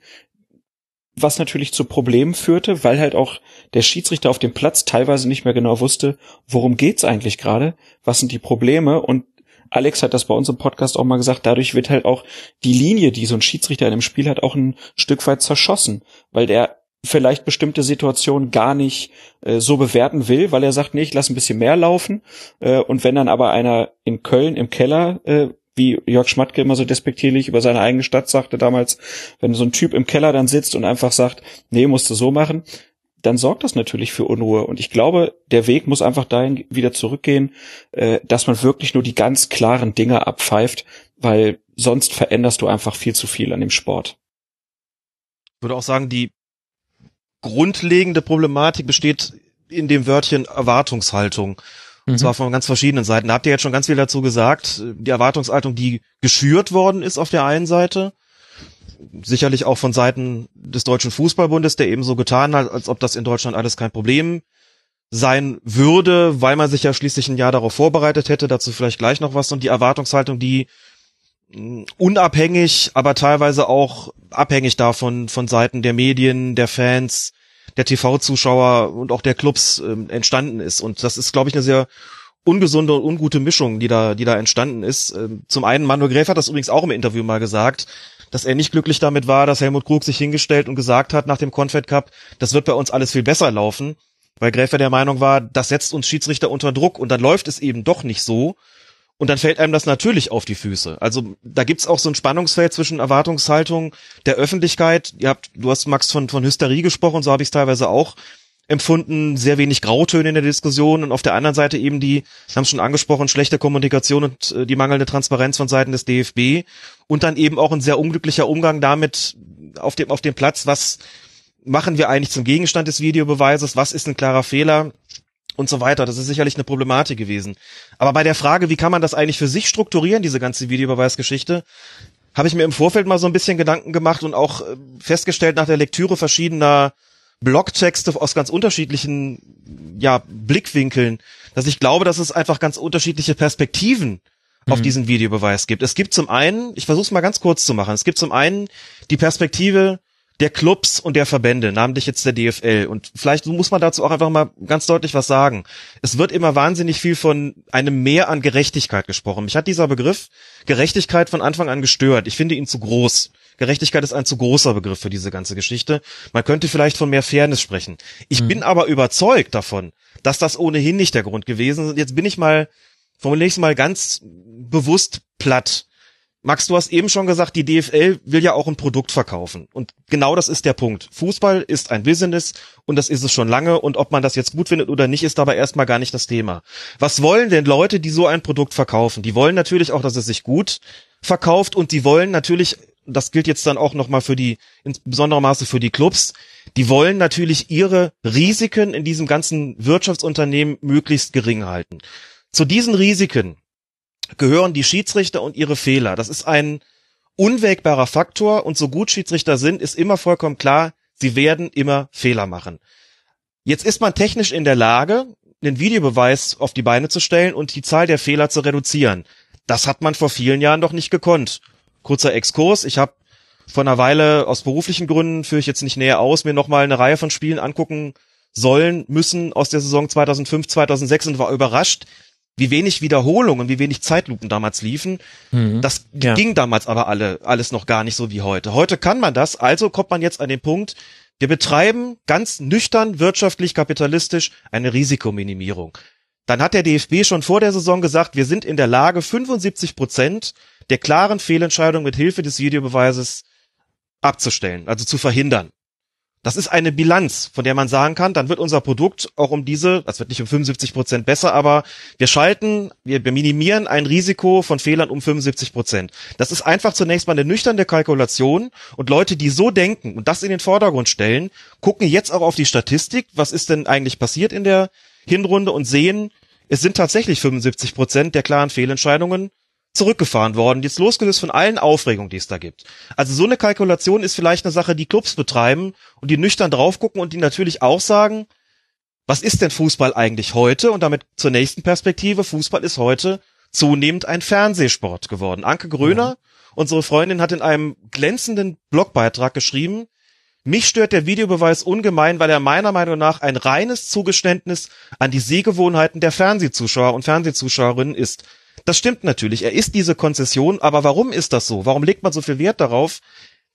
S5: was natürlich zu Problemen führte, weil halt auch der Schiedsrichter auf dem Platz teilweise nicht mehr genau wusste, worum geht's eigentlich gerade, was sind die Probleme und Alex hat das bei uns im Podcast auch mal gesagt, dadurch wird halt auch die Linie, die so ein Schiedsrichter in einem Spiel hat, auch ein Stück weit zerschossen, weil der vielleicht bestimmte Situationen gar nicht äh, so bewerten will, weil er sagt, nee, ich lass ein bisschen mehr laufen. Äh, und wenn dann aber einer in Köln im Keller äh, wie Jörg Schmatke immer so despektierlich über seine eigene Stadt sagte damals, wenn so ein Typ im Keller dann sitzt und einfach sagt, nee, musst du so machen, dann sorgt das natürlich für Unruhe. Und ich glaube, der Weg muss einfach dahin wieder zurückgehen, äh, dass man wirklich nur die ganz klaren Dinge abpfeift, weil sonst veränderst du einfach viel zu viel an dem Sport.
S6: Ich würde auch sagen, die grundlegende Problematik besteht in dem Wörtchen Erwartungshaltung. Und mhm. zwar von ganz verschiedenen Seiten. Da habt ihr jetzt schon ganz viel dazu gesagt. Die Erwartungshaltung, die geschürt worden ist auf der einen Seite. Sicherlich auch von Seiten des Deutschen Fußballbundes, der eben so getan hat, als ob das in Deutschland alles kein Problem sein würde, weil man sich ja schließlich ein Jahr darauf vorbereitet hätte. Dazu vielleicht gleich noch was. Und die Erwartungshaltung, die mm, unabhängig, aber teilweise auch abhängig davon von Seiten der Medien, der Fans, der TV-Zuschauer und auch der Clubs äh, entstanden ist. Und das ist, glaube ich, eine sehr ungesunde und ungute Mischung, die da, die da entstanden ist. Ähm, zum einen, Manuel Gräf hat das übrigens auch im Interview mal gesagt, dass er nicht glücklich damit war, dass Helmut Krug sich hingestellt und gesagt hat nach dem Confed Cup, das wird bei uns alles viel besser laufen, weil Gräfer der Meinung war, das setzt uns Schiedsrichter unter Druck und dann läuft es eben doch nicht so. Und dann fällt einem das natürlich auf die Füße. Also da gibt's auch so ein Spannungsfeld zwischen Erwartungshaltung der Öffentlichkeit. Ihr habt, du hast Max von, von Hysterie gesprochen, so habe ich es teilweise auch empfunden, sehr wenig Grautöne in der Diskussion und auf der anderen Seite eben die, wir haben es schon angesprochen, schlechte Kommunikation und äh, die mangelnde Transparenz von Seiten des DFB und dann eben auch ein sehr unglücklicher Umgang damit auf dem, auf dem Platz, was machen wir eigentlich zum Gegenstand des Videobeweises, was ist ein klarer Fehler, und so weiter. Das ist sicherlich eine Problematik gewesen. Aber bei der Frage, wie kann man das eigentlich für sich strukturieren, diese ganze Videobeweisgeschichte, habe ich mir im Vorfeld mal so ein bisschen Gedanken gemacht und auch äh, festgestellt nach der Lektüre verschiedener Blogtexte aus ganz unterschiedlichen ja, Blickwinkeln, dass ich glaube, dass es einfach ganz unterschiedliche Perspektiven auf mhm. diesen Videobeweis gibt. Es gibt zum einen, ich versuche es mal ganz kurz zu machen, es gibt zum einen die Perspektive der Clubs und der Verbände, namentlich jetzt der DFL. Und vielleicht muss man dazu auch einfach mal ganz deutlich was sagen. Es wird immer wahnsinnig viel von einem Mehr an Gerechtigkeit gesprochen. Mich hat dieser Begriff Gerechtigkeit von Anfang an gestört. Ich finde ihn zu groß. Gerechtigkeit ist ein zu großer Begriff für diese ganze Geschichte. Man könnte vielleicht von mehr Fairness sprechen. Ich hm. bin aber überzeugt davon, dass das ohnehin nicht der Grund gewesen ist. Jetzt bin ich mal, formuliere ich es mal ganz bewusst platt. Max, du hast eben schon gesagt, die DFL will ja auch ein Produkt verkaufen. Und genau das ist der Punkt. Fußball ist ein Business und das ist es schon lange. Und ob man das jetzt gut findet oder nicht, ist dabei erstmal gar nicht das Thema. Was wollen denn Leute, die so ein Produkt verkaufen? Die wollen natürlich auch, dass es sich gut verkauft und die wollen natürlich, das gilt jetzt dann auch nochmal für die, in besonderem Maße für die Clubs, die wollen natürlich ihre Risiken in diesem ganzen Wirtschaftsunternehmen möglichst gering halten. Zu diesen Risiken gehören die Schiedsrichter und ihre Fehler. Das ist ein unwägbarer Faktor und so gut Schiedsrichter sind, ist immer vollkommen klar, Sie werden immer Fehler machen. Jetzt ist man technisch in der Lage, einen Videobeweis auf die Beine zu stellen und die Zahl der Fehler zu reduzieren. Das hat man vor vielen Jahren doch nicht gekonnt. Kurzer Exkurs. Ich habe vor einer Weile aus beruflichen Gründen, führe ich jetzt nicht näher aus, mir nochmal eine Reihe von Spielen angucken sollen, müssen aus der Saison 2005, 2006 und war überrascht, wie wenig Wiederholungen, wie wenig Zeitlupen damals liefen. Mhm. Das ja. ging damals aber alle, alles noch gar nicht so wie heute. Heute kann man das, also kommt man jetzt an den Punkt, wir betreiben ganz nüchtern, wirtschaftlich, kapitalistisch eine Risikominimierung. Dann hat der DFB schon vor der Saison gesagt, wir sind in der Lage, 75 Prozent der klaren Fehlentscheidungen mit Hilfe des Videobeweises abzustellen, also zu verhindern. Das ist eine Bilanz, von der man sagen kann, dann wird unser Produkt auch um diese, das wird nicht um 75 Prozent besser, aber wir schalten, wir, minimieren ein Risiko von Fehlern um 75 Prozent. Das ist einfach zunächst mal eine nüchterne Kalkulation und Leute, die so denken und das in den Vordergrund stellen, gucken jetzt auch auf die Statistik, was ist denn eigentlich passiert in der Hinrunde und sehen, es sind tatsächlich 75 Prozent der klaren Fehlentscheidungen zurückgefahren worden, jetzt losgelöst von allen Aufregungen, die es da gibt. Also so eine Kalkulation ist vielleicht eine Sache, die Clubs betreiben und die nüchtern drauf gucken und die natürlich auch sagen, was ist denn Fußball eigentlich heute? Und damit zur nächsten Perspektive, Fußball ist heute zunehmend ein Fernsehsport geworden. Anke Gröner, ja. unsere Freundin, hat in einem glänzenden Blogbeitrag geschrieben, mich stört der Videobeweis ungemein, weil er meiner Meinung nach ein reines Zugeständnis an die Sehgewohnheiten der Fernsehzuschauer und Fernsehzuschauerinnen ist. Das stimmt natürlich. Er ist diese Konzession, aber warum ist das so? Warum legt man so viel Wert darauf?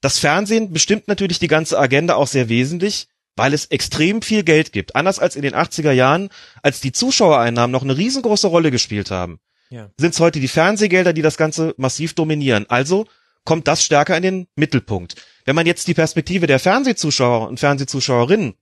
S6: Das Fernsehen bestimmt natürlich die ganze Agenda auch sehr wesentlich, weil es extrem viel Geld gibt. Anders als in den 80er Jahren, als die Zuschauereinnahmen noch eine riesengroße Rolle gespielt haben, ja. sind es heute die Fernsehgelder, die das Ganze massiv dominieren. Also kommt das stärker in den Mittelpunkt. Wenn man jetzt die Perspektive der Fernsehzuschauer und Fernsehzuschauerinnen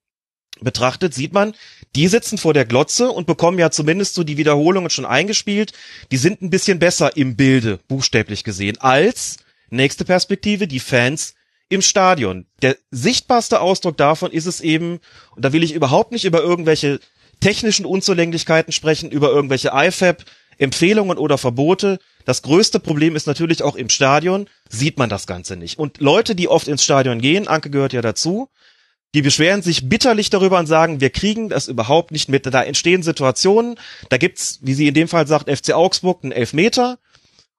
S6: betrachtet, sieht man, die sitzen vor der Glotze und bekommen ja zumindest so die Wiederholungen schon eingespielt. Die sind ein bisschen besser im Bilde, buchstäblich gesehen, als nächste Perspektive die Fans im Stadion. Der sichtbarste Ausdruck davon ist es eben, und da will ich überhaupt nicht über irgendwelche technischen Unzulänglichkeiten sprechen, über irgendwelche IFAB, Empfehlungen oder Verbote. Das größte Problem ist natürlich auch im Stadion, sieht man das Ganze nicht. Und Leute, die oft ins Stadion gehen, Anke gehört ja dazu, die beschweren sich bitterlich darüber und sagen, wir kriegen das überhaupt nicht mit. Da entstehen Situationen, da gibt's, wie sie in dem Fall sagt, FC Augsburg einen Elfmeter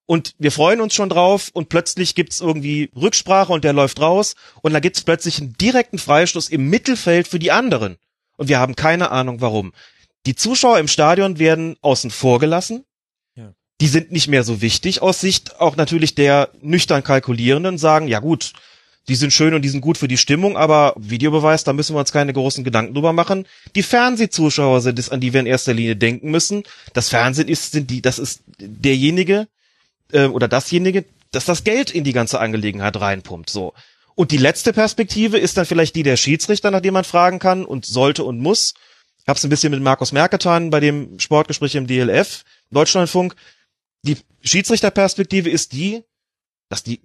S6: und wir freuen uns schon drauf und plötzlich gibt's irgendwie Rücksprache und der läuft raus und da gibt's plötzlich einen direkten Freistoß im Mittelfeld für die anderen und wir haben keine Ahnung warum. Die Zuschauer im Stadion werden außen vor gelassen. Ja. Die sind nicht mehr so wichtig aus Sicht auch natürlich der nüchtern Kalkulierenden sagen, ja gut, die sind schön und die sind gut für die Stimmung, aber Videobeweis, da müssen wir uns keine großen Gedanken drüber machen. Die Fernsehzuschauer sind es, an die wir in erster Linie denken müssen. Das Fernsehen ist, sind die, das ist derjenige äh, oder dasjenige, das das Geld in die ganze Angelegenheit reinpumpt. So. Und die letzte Perspektive ist dann vielleicht die der Schiedsrichter, nach dem man fragen kann und sollte und muss. Es ein bisschen mit Markus Merck getan bei dem Sportgespräch im DLF, Deutschlandfunk. Die Schiedsrichterperspektive ist die, dass die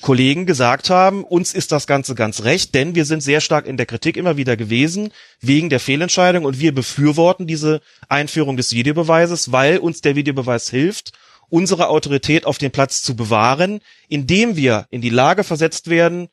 S6: Kollegen gesagt haben, uns ist das Ganze ganz recht, denn wir sind sehr stark in der Kritik immer wieder gewesen wegen der Fehlentscheidung und wir befürworten diese Einführung des Videobeweises, weil uns der Videobeweis hilft, unsere Autorität auf dem Platz zu bewahren, indem wir in die Lage versetzt werden,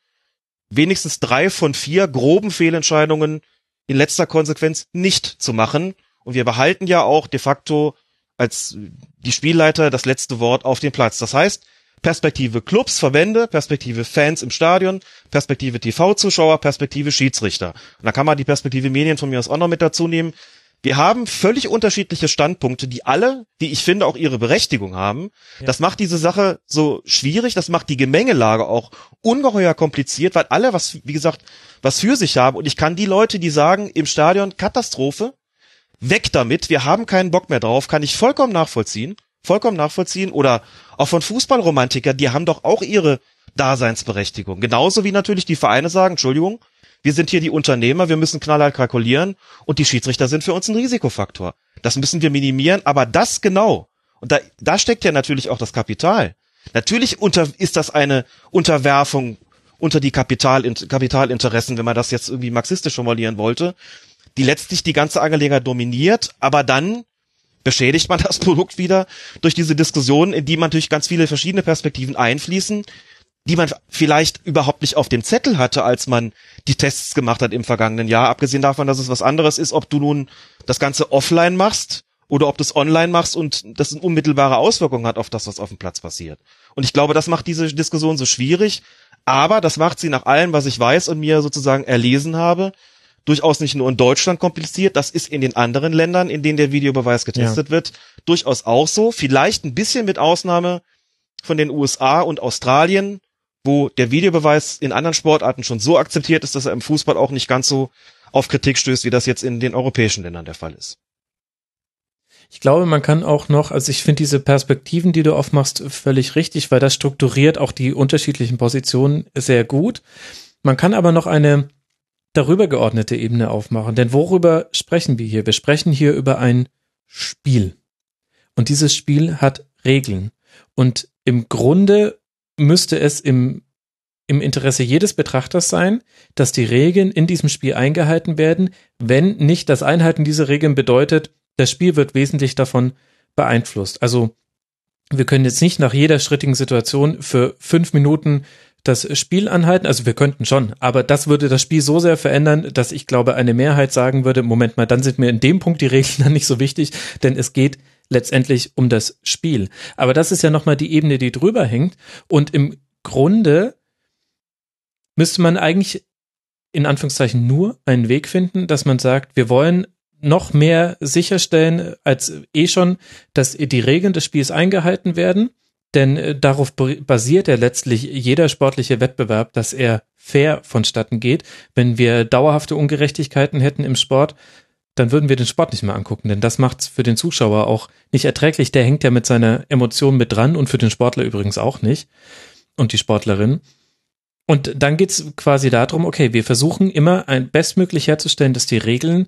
S6: wenigstens drei von vier groben Fehlentscheidungen in letzter Konsequenz nicht zu machen. Und wir behalten ja auch de facto als die Spielleiter das letzte Wort auf dem Platz. Das heißt, Perspektive Clubs, Verbände, Perspektive Fans im Stadion, Perspektive TV-Zuschauer, Perspektive Schiedsrichter. Und da kann man die Perspektive Medien von mir aus auch noch mit dazu nehmen. Wir haben völlig unterschiedliche Standpunkte, die alle, die ich finde, auch ihre Berechtigung haben. Ja. Das macht diese Sache so schwierig, das macht die Gemengelage auch ungeheuer kompliziert, weil alle was, wie gesagt, was für sich haben. Und ich kann die Leute, die sagen, im Stadion Katastrophe, weg damit, wir haben keinen Bock mehr drauf, kann ich vollkommen nachvollziehen vollkommen nachvollziehen. Oder auch von Fußballromantiker, die haben doch auch ihre Daseinsberechtigung. Genauso wie natürlich die Vereine sagen, Entschuldigung, wir sind hier die Unternehmer, wir müssen knallhart kalkulieren und die Schiedsrichter sind für uns ein Risikofaktor. Das müssen wir minimieren, aber das genau. Und da, da steckt ja natürlich auch das Kapital. Natürlich unter, ist das eine Unterwerfung unter die Kapital, Kapitalinteressen, wenn man das jetzt irgendwie marxistisch formulieren wollte, die letztlich die ganze Angelegenheit dominiert, aber dann beschädigt man das Produkt wieder durch diese Diskussion, in die man natürlich ganz viele verschiedene Perspektiven einfließen. die man vielleicht überhaupt nicht auf dem Zettel hatte, als man die Tests gemacht hat im vergangenen Jahr. Abgesehen davon, dass es was anderes ist, ob du nun das Ganze offline machst oder ob du es online machst und das eine unmittelbare Auswirkung hat auf das, was auf dem Platz passiert. Und ich glaube, das macht diese Diskussion so schwierig, aber das macht sie nach allem, was ich weiß und mir sozusagen erlesen habe, durchaus nicht nur in Deutschland kompliziert, das ist in den anderen Ländern, in denen der Videobeweis getestet ja. wird, durchaus auch so. Vielleicht ein bisschen mit Ausnahme von den USA und Australien, wo der Videobeweis in anderen Sportarten schon so akzeptiert ist, dass er im Fußball auch nicht ganz so auf Kritik stößt, wie das jetzt in den europäischen Ländern der Fall ist.
S4: Ich glaube, man kann auch noch, also ich finde diese Perspektiven, die du aufmachst, völlig richtig, weil das strukturiert auch die unterschiedlichen Positionen sehr gut. Man kann aber noch eine darüber geordnete Ebene aufmachen. Denn worüber sprechen wir hier? Wir sprechen hier über ein Spiel. Und dieses Spiel hat Regeln. Und im Grunde müsste es im, im Interesse jedes Betrachters sein, dass die Regeln in diesem Spiel eingehalten werden, wenn nicht das Einhalten dieser Regeln bedeutet, das Spiel wird wesentlich davon beeinflusst. Also wir können jetzt nicht nach jeder schrittigen Situation für fünf Minuten das Spiel anhalten. Also wir könnten schon, aber das würde das Spiel so sehr verändern, dass ich glaube, eine Mehrheit sagen würde, Moment mal, dann sind mir in dem Punkt die Regeln dann nicht so wichtig, denn es geht letztendlich um das Spiel. Aber das ist ja nochmal die Ebene, die drüber hängt. Und im Grunde müsste man eigentlich in Anführungszeichen nur einen Weg finden, dass man sagt, wir wollen noch mehr sicherstellen als eh schon, dass die Regeln des Spiels eingehalten werden denn äh, darauf basiert ja letztlich jeder sportliche Wettbewerb, dass er fair vonstatten geht. Wenn wir dauerhafte Ungerechtigkeiten hätten im Sport, dann würden wir den Sport nicht mehr angucken, denn das macht es für den Zuschauer auch nicht erträglich. Der hängt ja mit seiner Emotion mit dran und für den Sportler übrigens auch nicht und die Sportlerin. Und dann geht's quasi darum, okay, wir versuchen immer ein bestmöglich herzustellen, dass die Regeln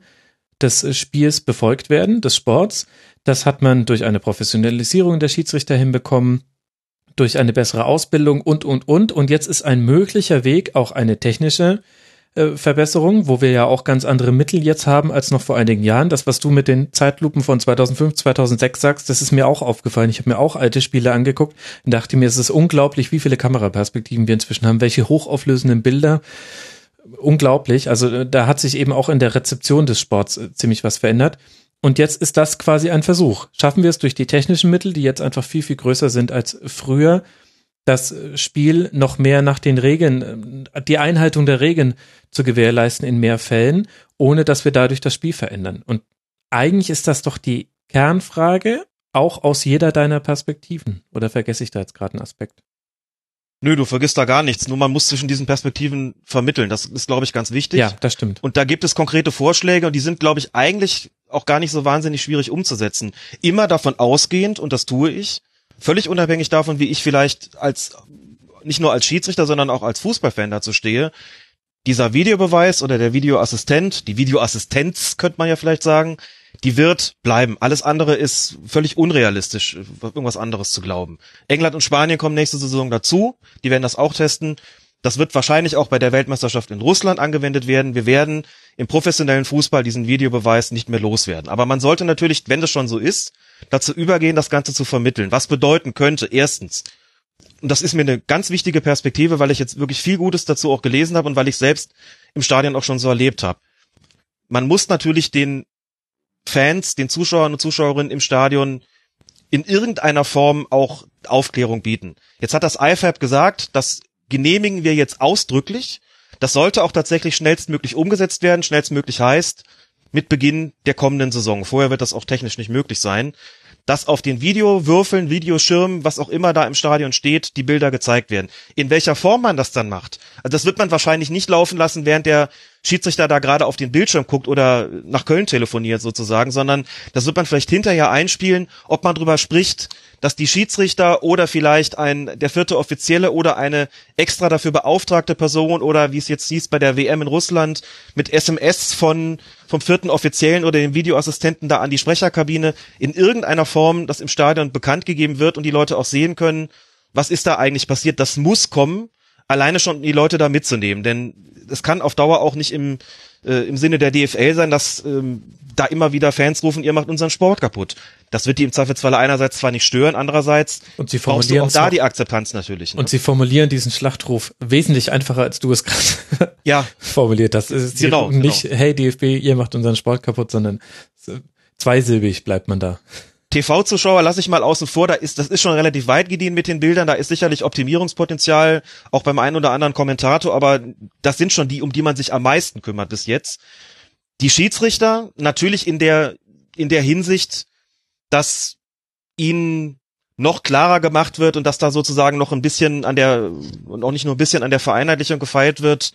S4: des Spiels befolgt werden, des Sports. Das hat man durch eine Professionalisierung der Schiedsrichter hinbekommen durch eine bessere Ausbildung und, und, und. Und jetzt ist ein möglicher Weg auch eine technische äh, Verbesserung, wo wir ja auch ganz andere Mittel jetzt haben als noch vor einigen Jahren. Das, was du mit den Zeitlupen von 2005, 2006 sagst, das ist mir auch aufgefallen. Ich habe mir auch alte Spiele angeguckt und dachte mir, es ist unglaublich, wie viele Kameraperspektiven wir inzwischen haben, welche hochauflösenden Bilder. Unglaublich. Also äh, da hat sich eben auch in der Rezeption des Sports äh, ziemlich was verändert. Und jetzt ist das quasi ein Versuch. Schaffen wir es durch die technischen Mittel, die jetzt einfach viel, viel größer sind als früher, das Spiel noch mehr nach den Regeln, die Einhaltung der Regeln zu gewährleisten in mehr Fällen, ohne dass wir dadurch das Spiel verändern. Und eigentlich ist das doch die Kernfrage, auch aus jeder deiner Perspektiven. Oder vergesse ich da jetzt gerade einen Aspekt?
S6: Nö, du vergisst da gar nichts. Nur man muss zwischen diesen Perspektiven vermitteln. Das ist, glaube ich, ganz wichtig.
S4: Ja, das stimmt.
S6: Und da gibt es konkrete Vorschläge und die sind, glaube ich, eigentlich auch gar nicht so wahnsinnig schwierig umzusetzen. Immer davon ausgehend, und das tue ich, völlig unabhängig davon, wie ich vielleicht als, nicht nur als Schiedsrichter, sondern auch als Fußballfan dazu stehe, dieser Videobeweis oder der Videoassistent, die Videoassistenz könnte man ja vielleicht sagen, die wird bleiben. Alles andere ist völlig unrealistisch, irgendwas anderes zu glauben. England und Spanien kommen nächste Saison dazu. Die werden das auch testen. Das wird wahrscheinlich auch bei der Weltmeisterschaft in Russland angewendet werden. Wir werden im professionellen Fußball diesen Videobeweis nicht mehr loswerden. Aber man sollte natürlich, wenn das schon so ist, dazu übergehen, das Ganze zu vermitteln. Was bedeuten könnte, erstens, und das ist mir eine ganz wichtige Perspektive, weil ich jetzt wirklich viel Gutes dazu auch gelesen habe und weil ich selbst im Stadion auch schon so erlebt habe. Man muss natürlich den Fans, den Zuschauern und Zuschauerinnen im Stadion in irgendeiner Form auch Aufklärung bieten. Jetzt hat das IFAB gesagt, das genehmigen wir jetzt ausdrücklich. Das sollte auch tatsächlich schnellstmöglich umgesetzt werden. Schnellstmöglich heißt mit Beginn der kommenden Saison. Vorher wird das auch technisch nicht möglich sein dass auf den Videowürfeln, Videoschirmen, was auch immer da im Stadion steht, die Bilder gezeigt werden. In welcher Form man das dann macht, also das wird man wahrscheinlich nicht laufen lassen, während der Schiedsrichter da gerade auf den Bildschirm guckt oder nach Köln telefoniert sozusagen, sondern das wird man vielleicht hinterher einspielen, ob man drüber spricht, dass die Schiedsrichter oder vielleicht ein der vierte Offizielle oder eine extra dafür beauftragte Person oder wie es jetzt hieß bei der WM in Russland mit SMS von vom vierten Offiziellen oder dem Videoassistenten da an die Sprecherkabine in irgendeiner Form das im Stadion bekannt gegeben wird und die Leute auch sehen können, was ist da eigentlich passiert. Das muss kommen, alleine schon die Leute da mitzunehmen, denn es kann auf Dauer auch nicht im äh, im Sinne der DFL sein, dass ähm, da immer wieder Fans rufen, ihr macht unseren Sport kaputt. Das wird die im Zweifelsfall einerseits zwar nicht stören, andererseits
S4: Und sie
S6: brauchst du
S4: formulieren
S6: auch da die Akzeptanz natürlich. Ne?
S4: Und sie formulieren diesen Schlachtruf wesentlich einfacher, als du es gerade
S6: ja,
S4: formuliert hast. Es ist
S6: Genau,
S4: nicht, hey DFB, ihr macht unseren Sport kaputt, sondern so zweisilbig bleibt man da.
S6: TV-Zuschauer lasse ich mal außen vor, da ist, das ist schon relativ weit gediehen mit den Bildern, da ist sicherlich Optimierungspotenzial, auch beim einen oder anderen Kommentator, aber das sind schon die, um die man sich am meisten kümmert bis jetzt. Die Schiedsrichter, natürlich in der, in der Hinsicht, dass ihnen noch klarer gemacht wird und dass da sozusagen noch ein bisschen an der, und auch nicht nur ein bisschen an der Vereinheitlichung gefeilt wird,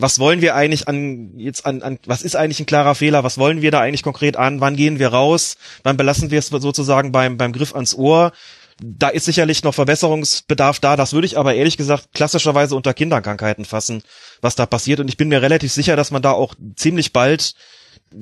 S6: was wollen wir eigentlich an jetzt an, an was ist eigentlich ein klarer Fehler? Was wollen wir da eigentlich konkret an? Wann gehen wir raus? Wann belassen wir es sozusagen beim beim Griff ans Ohr? Da ist sicherlich noch Verbesserungsbedarf da. Das würde ich aber ehrlich gesagt klassischerweise unter Kinderkrankheiten fassen, was da passiert. Und ich bin mir relativ sicher, dass man da auch ziemlich bald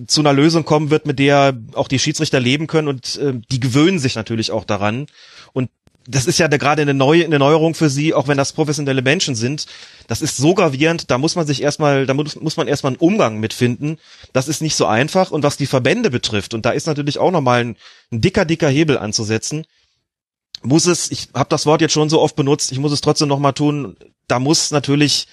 S6: zu einer Lösung kommen wird, mit der auch die Schiedsrichter leben können und äh, die gewöhnen sich natürlich auch daran. Und das ist ja da gerade eine neue eine Neuerung für sie, auch wenn das professionelle Menschen sind. Das ist so gravierend, da muss man sich erstmal, da muss, muss man erstmal einen Umgang mitfinden. Das ist nicht so einfach. Und was die Verbände betrifft, und da ist natürlich auch nochmal ein, ein dicker, dicker Hebel anzusetzen, muss es, ich habe das Wort jetzt schon so oft benutzt, ich muss es trotzdem nochmal tun, da muss natürlich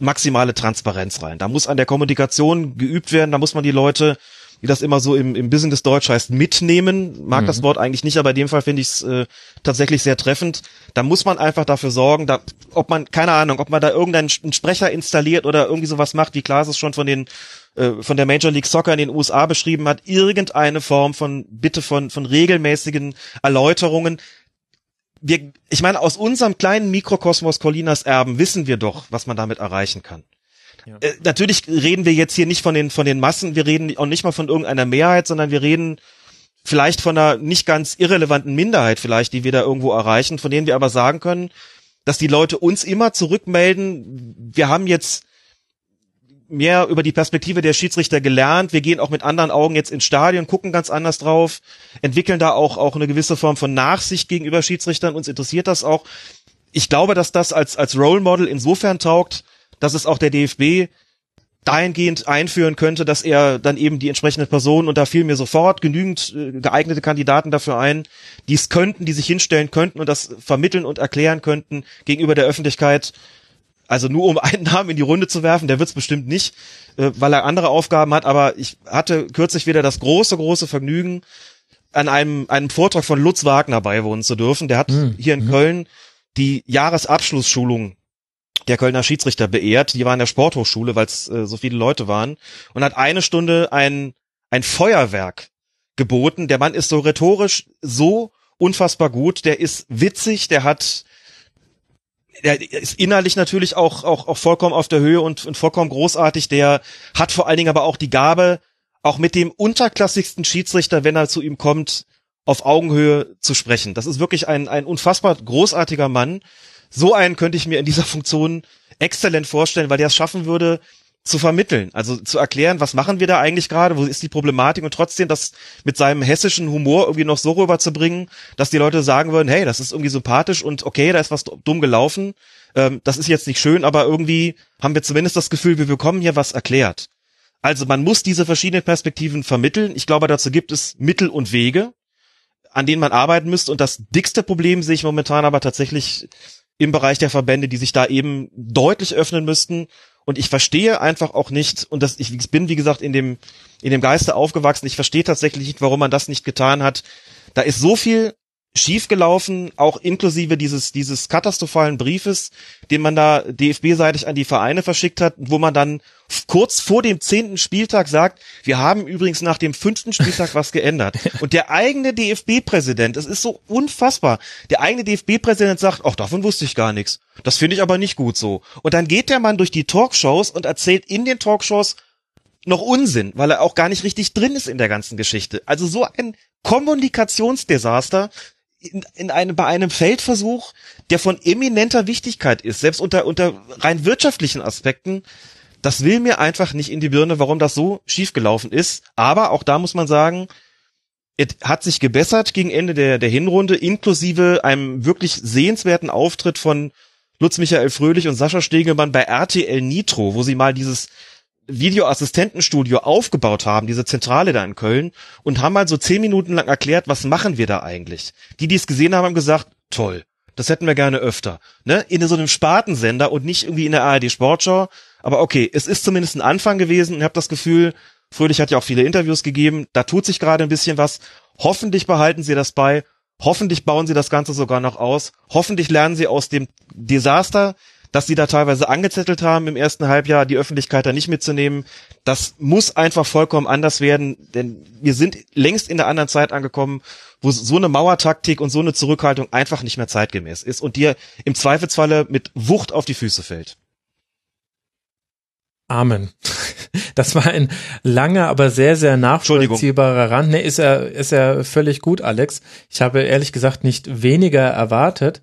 S6: maximale Transparenz rein. Da muss an der Kommunikation geübt werden, da muss man die Leute, wie das immer so im, im Business Deutsch heißt, mitnehmen. Mag das Wort eigentlich nicht, aber in dem Fall finde ich es äh, tatsächlich sehr treffend. Da muss man einfach dafür sorgen, da, ob man, keine Ahnung, ob man da irgendeinen einen Sprecher installiert oder irgendwie sowas macht, wie Klaas es schon von den äh, von der Major League Soccer in den USA beschrieben hat, irgendeine Form von, bitte von, von regelmäßigen Erläuterungen, wir, ich meine, aus unserem kleinen Mikrokosmos Colinas Erben wissen wir doch, was man damit erreichen kann. Äh, natürlich reden wir jetzt hier nicht von den, von den Massen, wir reden auch nicht mal von irgendeiner Mehrheit, sondern wir reden vielleicht von einer nicht ganz irrelevanten Minderheit vielleicht, die wir da irgendwo erreichen, von denen wir aber sagen können, dass die Leute uns immer zurückmelden, wir haben jetzt mehr über die Perspektive der Schiedsrichter gelernt. Wir gehen auch mit anderen Augen jetzt ins Stadion, gucken ganz anders drauf, entwickeln da auch, auch eine gewisse Form von Nachsicht gegenüber Schiedsrichtern. Uns interessiert das auch. Ich glaube, dass das als, als Role Model insofern taugt, dass es auch der DFB dahingehend einführen könnte, dass er dann eben die entsprechende Person und da fielen mir sofort genügend äh, geeignete Kandidaten dafür ein, die es könnten, die sich hinstellen könnten und das vermitteln und erklären könnten gegenüber der Öffentlichkeit. Also nur um einen Namen in die Runde zu werfen, der wird's bestimmt nicht, äh, weil er andere Aufgaben hat. Aber ich hatte kürzlich wieder das große, große Vergnügen, an einem, einem Vortrag von Lutz Wagner beiwohnen zu dürfen. Der hat hier in Köln die Jahresabschlussschulung der Kölner Schiedsrichter beehrt. Die war in der Sporthochschule, weil es äh, so viele Leute waren. Und hat eine Stunde ein, ein Feuerwerk geboten. Der Mann ist so rhetorisch so unfassbar gut. Der ist witzig, der hat der ist innerlich natürlich auch, auch, auch vollkommen auf der Höhe und, und vollkommen großartig. Der hat vor allen Dingen aber auch die Gabe, auch mit dem unterklassigsten Schiedsrichter, wenn er zu ihm kommt, auf Augenhöhe zu sprechen. Das ist wirklich ein, ein unfassbar großartiger Mann. So einen könnte ich mir in dieser Funktion exzellent vorstellen, weil der es schaffen würde, zu vermitteln, also zu erklären, was machen wir da eigentlich gerade, wo ist die Problematik und trotzdem das mit seinem hessischen Humor irgendwie noch so rüberzubringen, dass die Leute sagen würden, hey, das ist irgendwie sympathisch und okay, da ist was dumm gelaufen, ähm, das ist jetzt nicht schön, aber irgendwie haben wir zumindest das Gefühl, wir bekommen hier was erklärt. Also man muss diese verschiedenen Perspektiven vermitteln. Ich glaube, dazu gibt es Mittel und Wege, an denen man arbeiten müsste. Und das dickste Problem sehe ich momentan aber tatsächlich im Bereich der Verbände, die sich da eben deutlich öffnen müssten. Und ich verstehe einfach auch nicht, und das, ich bin, wie gesagt, in dem, in dem Geiste aufgewachsen, ich verstehe tatsächlich nicht, warum man das nicht getan hat. Da ist so viel schiefgelaufen, auch inklusive dieses, dieses katastrophalen Briefes, den man da DFB-seitig an die Vereine verschickt hat, wo man dann kurz vor dem zehnten Spieltag sagt, wir haben übrigens nach dem fünften Spieltag was geändert. Und der eigene DFB-Präsident, es ist so unfassbar, der eigene DFB-Präsident sagt, ach, davon wusste ich gar nichts. Das finde ich aber nicht gut so. Und dann geht der Mann durch die Talkshows und erzählt in den Talkshows noch Unsinn, weil er auch gar nicht richtig drin ist in der ganzen Geschichte. Also so ein Kommunikationsdesaster in, in einem, bei einem Feldversuch, der von eminenter Wichtigkeit ist, selbst unter, unter rein wirtschaftlichen Aspekten, das will mir einfach nicht in die Birne, warum das so schiefgelaufen ist. Aber auch da muss man sagen, es hat sich gebessert gegen Ende der, der Hinrunde, inklusive einem wirklich sehenswerten Auftritt von Lutz Michael Fröhlich und Sascha Stegelmann bei RTL Nitro, wo sie mal dieses Videoassistentenstudio aufgebaut haben, diese Zentrale da in Köln, und haben mal so zehn Minuten lang erklärt, was machen wir da eigentlich. Die, die es gesehen haben, haben gesagt, toll, das hätten wir gerne öfter. Ne? In so einem Spartensender und nicht irgendwie in der ARD Sportschau. Aber okay, es ist zumindest ein Anfang gewesen und ich habe das Gefühl, Fröhlich hat ja auch viele Interviews gegeben, da tut sich gerade ein bisschen was. Hoffentlich behalten sie das bei. Hoffentlich bauen sie das Ganze sogar noch aus. Hoffentlich lernen sie aus dem Desaster, dass sie da teilweise angezettelt haben im ersten Halbjahr, die Öffentlichkeit da nicht mitzunehmen. Das muss einfach vollkommen anders werden, denn wir sind längst in der anderen Zeit angekommen, wo so eine Mauertaktik und so eine Zurückhaltung einfach nicht mehr zeitgemäß ist und dir im Zweifelsfalle mit Wucht auf die Füße fällt.
S4: Amen. Das war ein langer, aber sehr, sehr nachvollziehbarer Rand. Nee, ist er, ist er völlig gut, Alex. Ich habe ehrlich gesagt nicht weniger erwartet.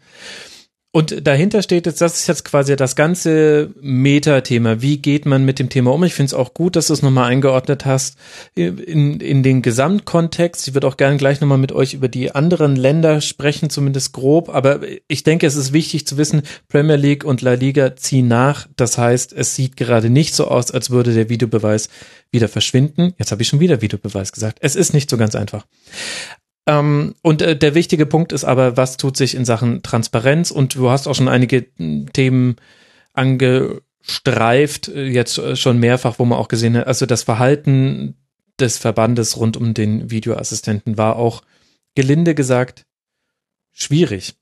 S4: Und dahinter steht jetzt, das ist jetzt quasi das ganze Metathema. Wie geht man mit dem Thema um? Ich finde es auch gut, dass du es nochmal eingeordnet hast in, in den Gesamtkontext. Ich würde auch gerne gleich nochmal mit euch über die anderen Länder sprechen, zumindest grob. Aber ich denke, es ist wichtig zu wissen, Premier League und La Liga ziehen nach. Das heißt, es sieht gerade nicht so aus, als würde der Videobeweis wieder verschwinden. Jetzt habe ich schon wieder Videobeweis gesagt. Es ist nicht so ganz einfach. Ähm, und äh, der wichtige Punkt ist aber, was tut sich in Sachen Transparenz? Und du hast auch schon einige hm, Themen angestreift, äh, jetzt äh, schon mehrfach, wo man auch gesehen hat, also das Verhalten des Verbandes rund um den Videoassistenten war auch gelinde gesagt schwierig.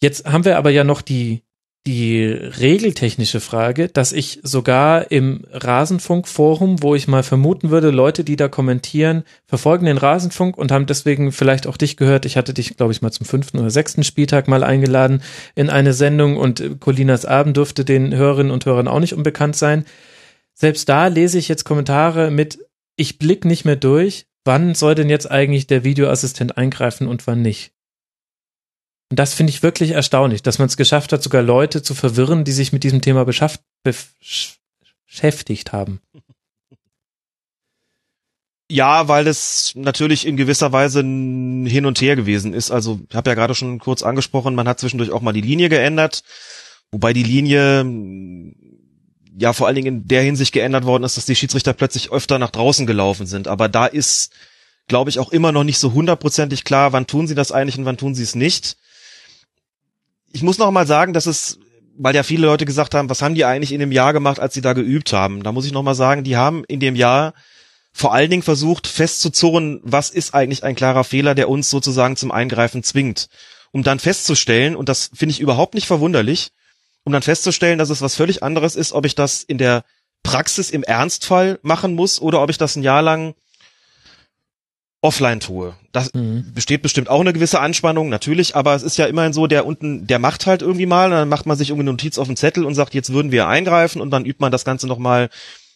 S4: Jetzt haben wir aber ja noch die die regeltechnische Frage, dass ich sogar im Rasenfunkforum, wo ich mal vermuten würde, Leute, die da kommentieren, verfolgen den Rasenfunk und haben deswegen vielleicht auch dich gehört. Ich hatte dich, glaube ich, mal zum fünften oder sechsten Spieltag mal eingeladen in eine Sendung und Colinas Abend dürfte den Hörerinnen und Hörern auch nicht unbekannt sein. Selbst da lese ich jetzt Kommentare mit, ich blick nicht mehr durch, wann soll denn jetzt eigentlich der Videoassistent eingreifen und wann nicht? Und das finde ich wirklich erstaunlich, dass man es geschafft hat, sogar Leute zu verwirren, die sich mit diesem Thema beschäftigt haben.
S6: Ja, weil es natürlich in gewisser Weise ein hin und her gewesen ist. Also ich habe ja gerade schon kurz angesprochen, man hat zwischendurch auch mal die Linie geändert, wobei die Linie ja vor allen Dingen in der Hinsicht geändert worden ist, dass die Schiedsrichter plötzlich öfter nach draußen gelaufen sind. Aber da ist, glaube ich, auch immer noch nicht so hundertprozentig klar, wann tun sie das eigentlich und wann tun sie es nicht ich muss noch mal sagen, dass es, weil ja viele Leute gesagt haben, was haben die eigentlich in dem Jahr gemacht, als sie da geübt haben? Da muss ich noch mal sagen, die haben in dem Jahr vor allen Dingen versucht festzuzurren, was ist eigentlich ein klarer Fehler, der uns sozusagen zum Eingreifen zwingt. Um dann festzustellen, und das finde ich überhaupt nicht verwunderlich, um dann festzustellen, dass es was völlig anderes ist, ob ich das in der Praxis im Ernstfall machen muss oder ob ich das ein Jahr lang offline tue. Das mhm. besteht bestimmt auch eine gewisse Anspannung, natürlich, aber es ist ja immerhin so, der unten, der macht halt irgendwie mal, und dann macht man sich irgendwie eine Notiz auf den Zettel und sagt, jetzt würden wir eingreifen und dann übt man das Ganze nochmal,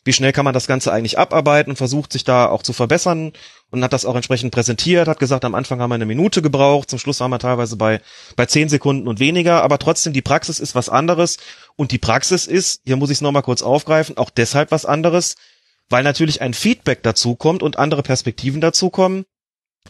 S6: wie schnell kann man das Ganze eigentlich abarbeiten und versucht sich da auch zu verbessern und hat das auch entsprechend präsentiert, hat gesagt, am Anfang haben wir eine Minute gebraucht, zum Schluss waren wir teilweise bei, bei zehn Sekunden und weniger, aber trotzdem, die Praxis ist was anderes und die Praxis ist, hier muss ich es nochmal kurz aufgreifen, auch deshalb was anderes, weil natürlich ein Feedback dazukommt und andere Perspektiven dazukommen,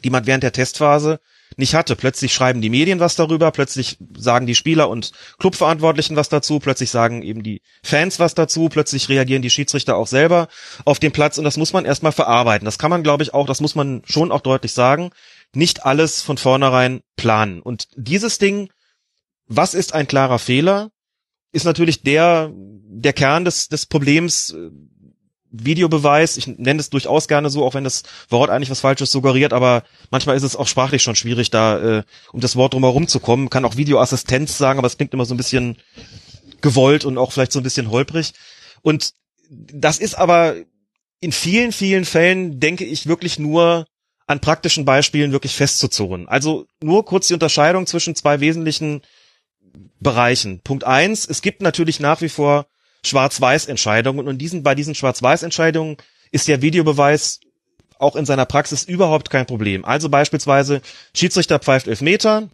S6: die man während der Testphase nicht hatte. Plötzlich schreiben die Medien was darüber, plötzlich sagen die Spieler und Clubverantwortlichen was dazu, plötzlich sagen eben die Fans was dazu, plötzlich reagieren die Schiedsrichter auch selber auf den Platz und das muss man erstmal verarbeiten. Das kann man, glaube ich, auch, das muss man schon auch deutlich sagen, nicht alles von vornherein planen. Und dieses Ding, was ist ein klarer Fehler, ist natürlich der, der Kern des, des Problems, Videobeweis. Ich nenne es durchaus gerne so, auch wenn das Wort eigentlich was Falsches suggeriert, aber manchmal ist es auch sprachlich schon schwierig, da äh, um das Wort drumherum zu kommen. Kann auch Videoassistenz sagen, aber es klingt immer so ein bisschen gewollt und auch vielleicht so ein bisschen holprig. Und das ist aber in vielen, vielen Fällen, denke ich, wirklich nur an praktischen Beispielen wirklich festzuzurren. Also nur kurz die Unterscheidung zwischen zwei wesentlichen Bereichen. Punkt eins, es gibt natürlich nach wie vor Schwarz-Weiß-Entscheidungen. Und diesen, bei diesen Schwarz-Weiß-Entscheidungen ist der Videobeweis auch in seiner Praxis überhaupt kein Problem. Also beispielsweise Schiedsrichter pfeift elf Meter,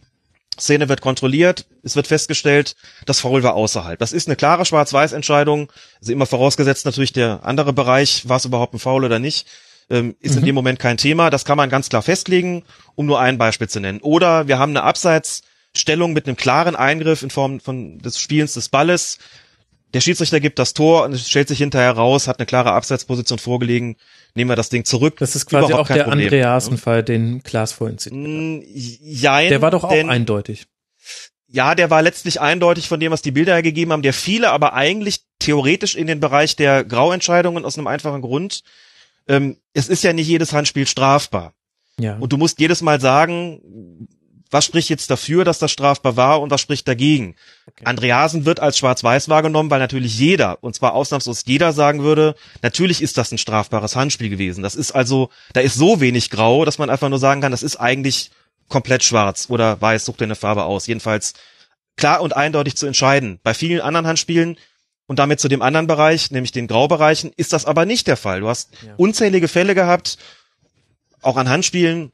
S6: Szene wird kontrolliert, es wird festgestellt, das Foul war außerhalb. Das ist eine klare Schwarz-Weiß-Entscheidung. Also immer vorausgesetzt natürlich der andere Bereich, war es überhaupt ein Foul oder nicht, ähm, ist mhm. in dem Moment kein Thema. Das kann man ganz klar festlegen, um nur ein Beispiel zu nennen. Oder wir haben eine Abseitsstellung mit einem klaren Eingriff in Form von des Spielens des Balles der Schiedsrichter gibt das Tor und stellt sich hinterher raus, hat eine klare Abseitsposition vorgelegen, nehmen wir das Ding zurück.
S4: Das ist quasi
S6: Überhaupt
S4: auch der
S6: Problem.
S4: Andreasen-Fall, den Klaas vorhin zitiert
S6: Jein,
S4: Der war doch auch
S6: denn,
S4: eindeutig.
S6: Ja, der war letztlich eindeutig von dem, was die Bilder hergegeben haben. Der fiele aber eigentlich theoretisch in den Bereich der Grauentscheidungen aus einem einfachen Grund. Ähm, es ist ja nicht jedes Handspiel strafbar.
S4: Ja.
S6: Und du musst jedes Mal sagen, was spricht jetzt dafür, dass das strafbar war und was spricht dagegen.
S4: Okay.
S6: Andreasen wird als schwarz-weiß wahrgenommen, weil natürlich jeder, und zwar ausnahmslos jeder sagen würde, natürlich ist das ein strafbares Handspiel gewesen. Das ist also, da ist so wenig grau, dass man einfach nur sagen kann, das ist eigentlich komplett schwarz oder weiß, such dir eine Farbe aus. Jedenfalls klar und eindeutig zu entscheiden. Bei vielen anderen Handspielen und damit zu dem anderen Bereich, nämlich den Graubereichen, ist das aber nicht der Fall. Du hast
S4: Ja.
S6: unzählige Fälle gehabt, auch an Handspielen.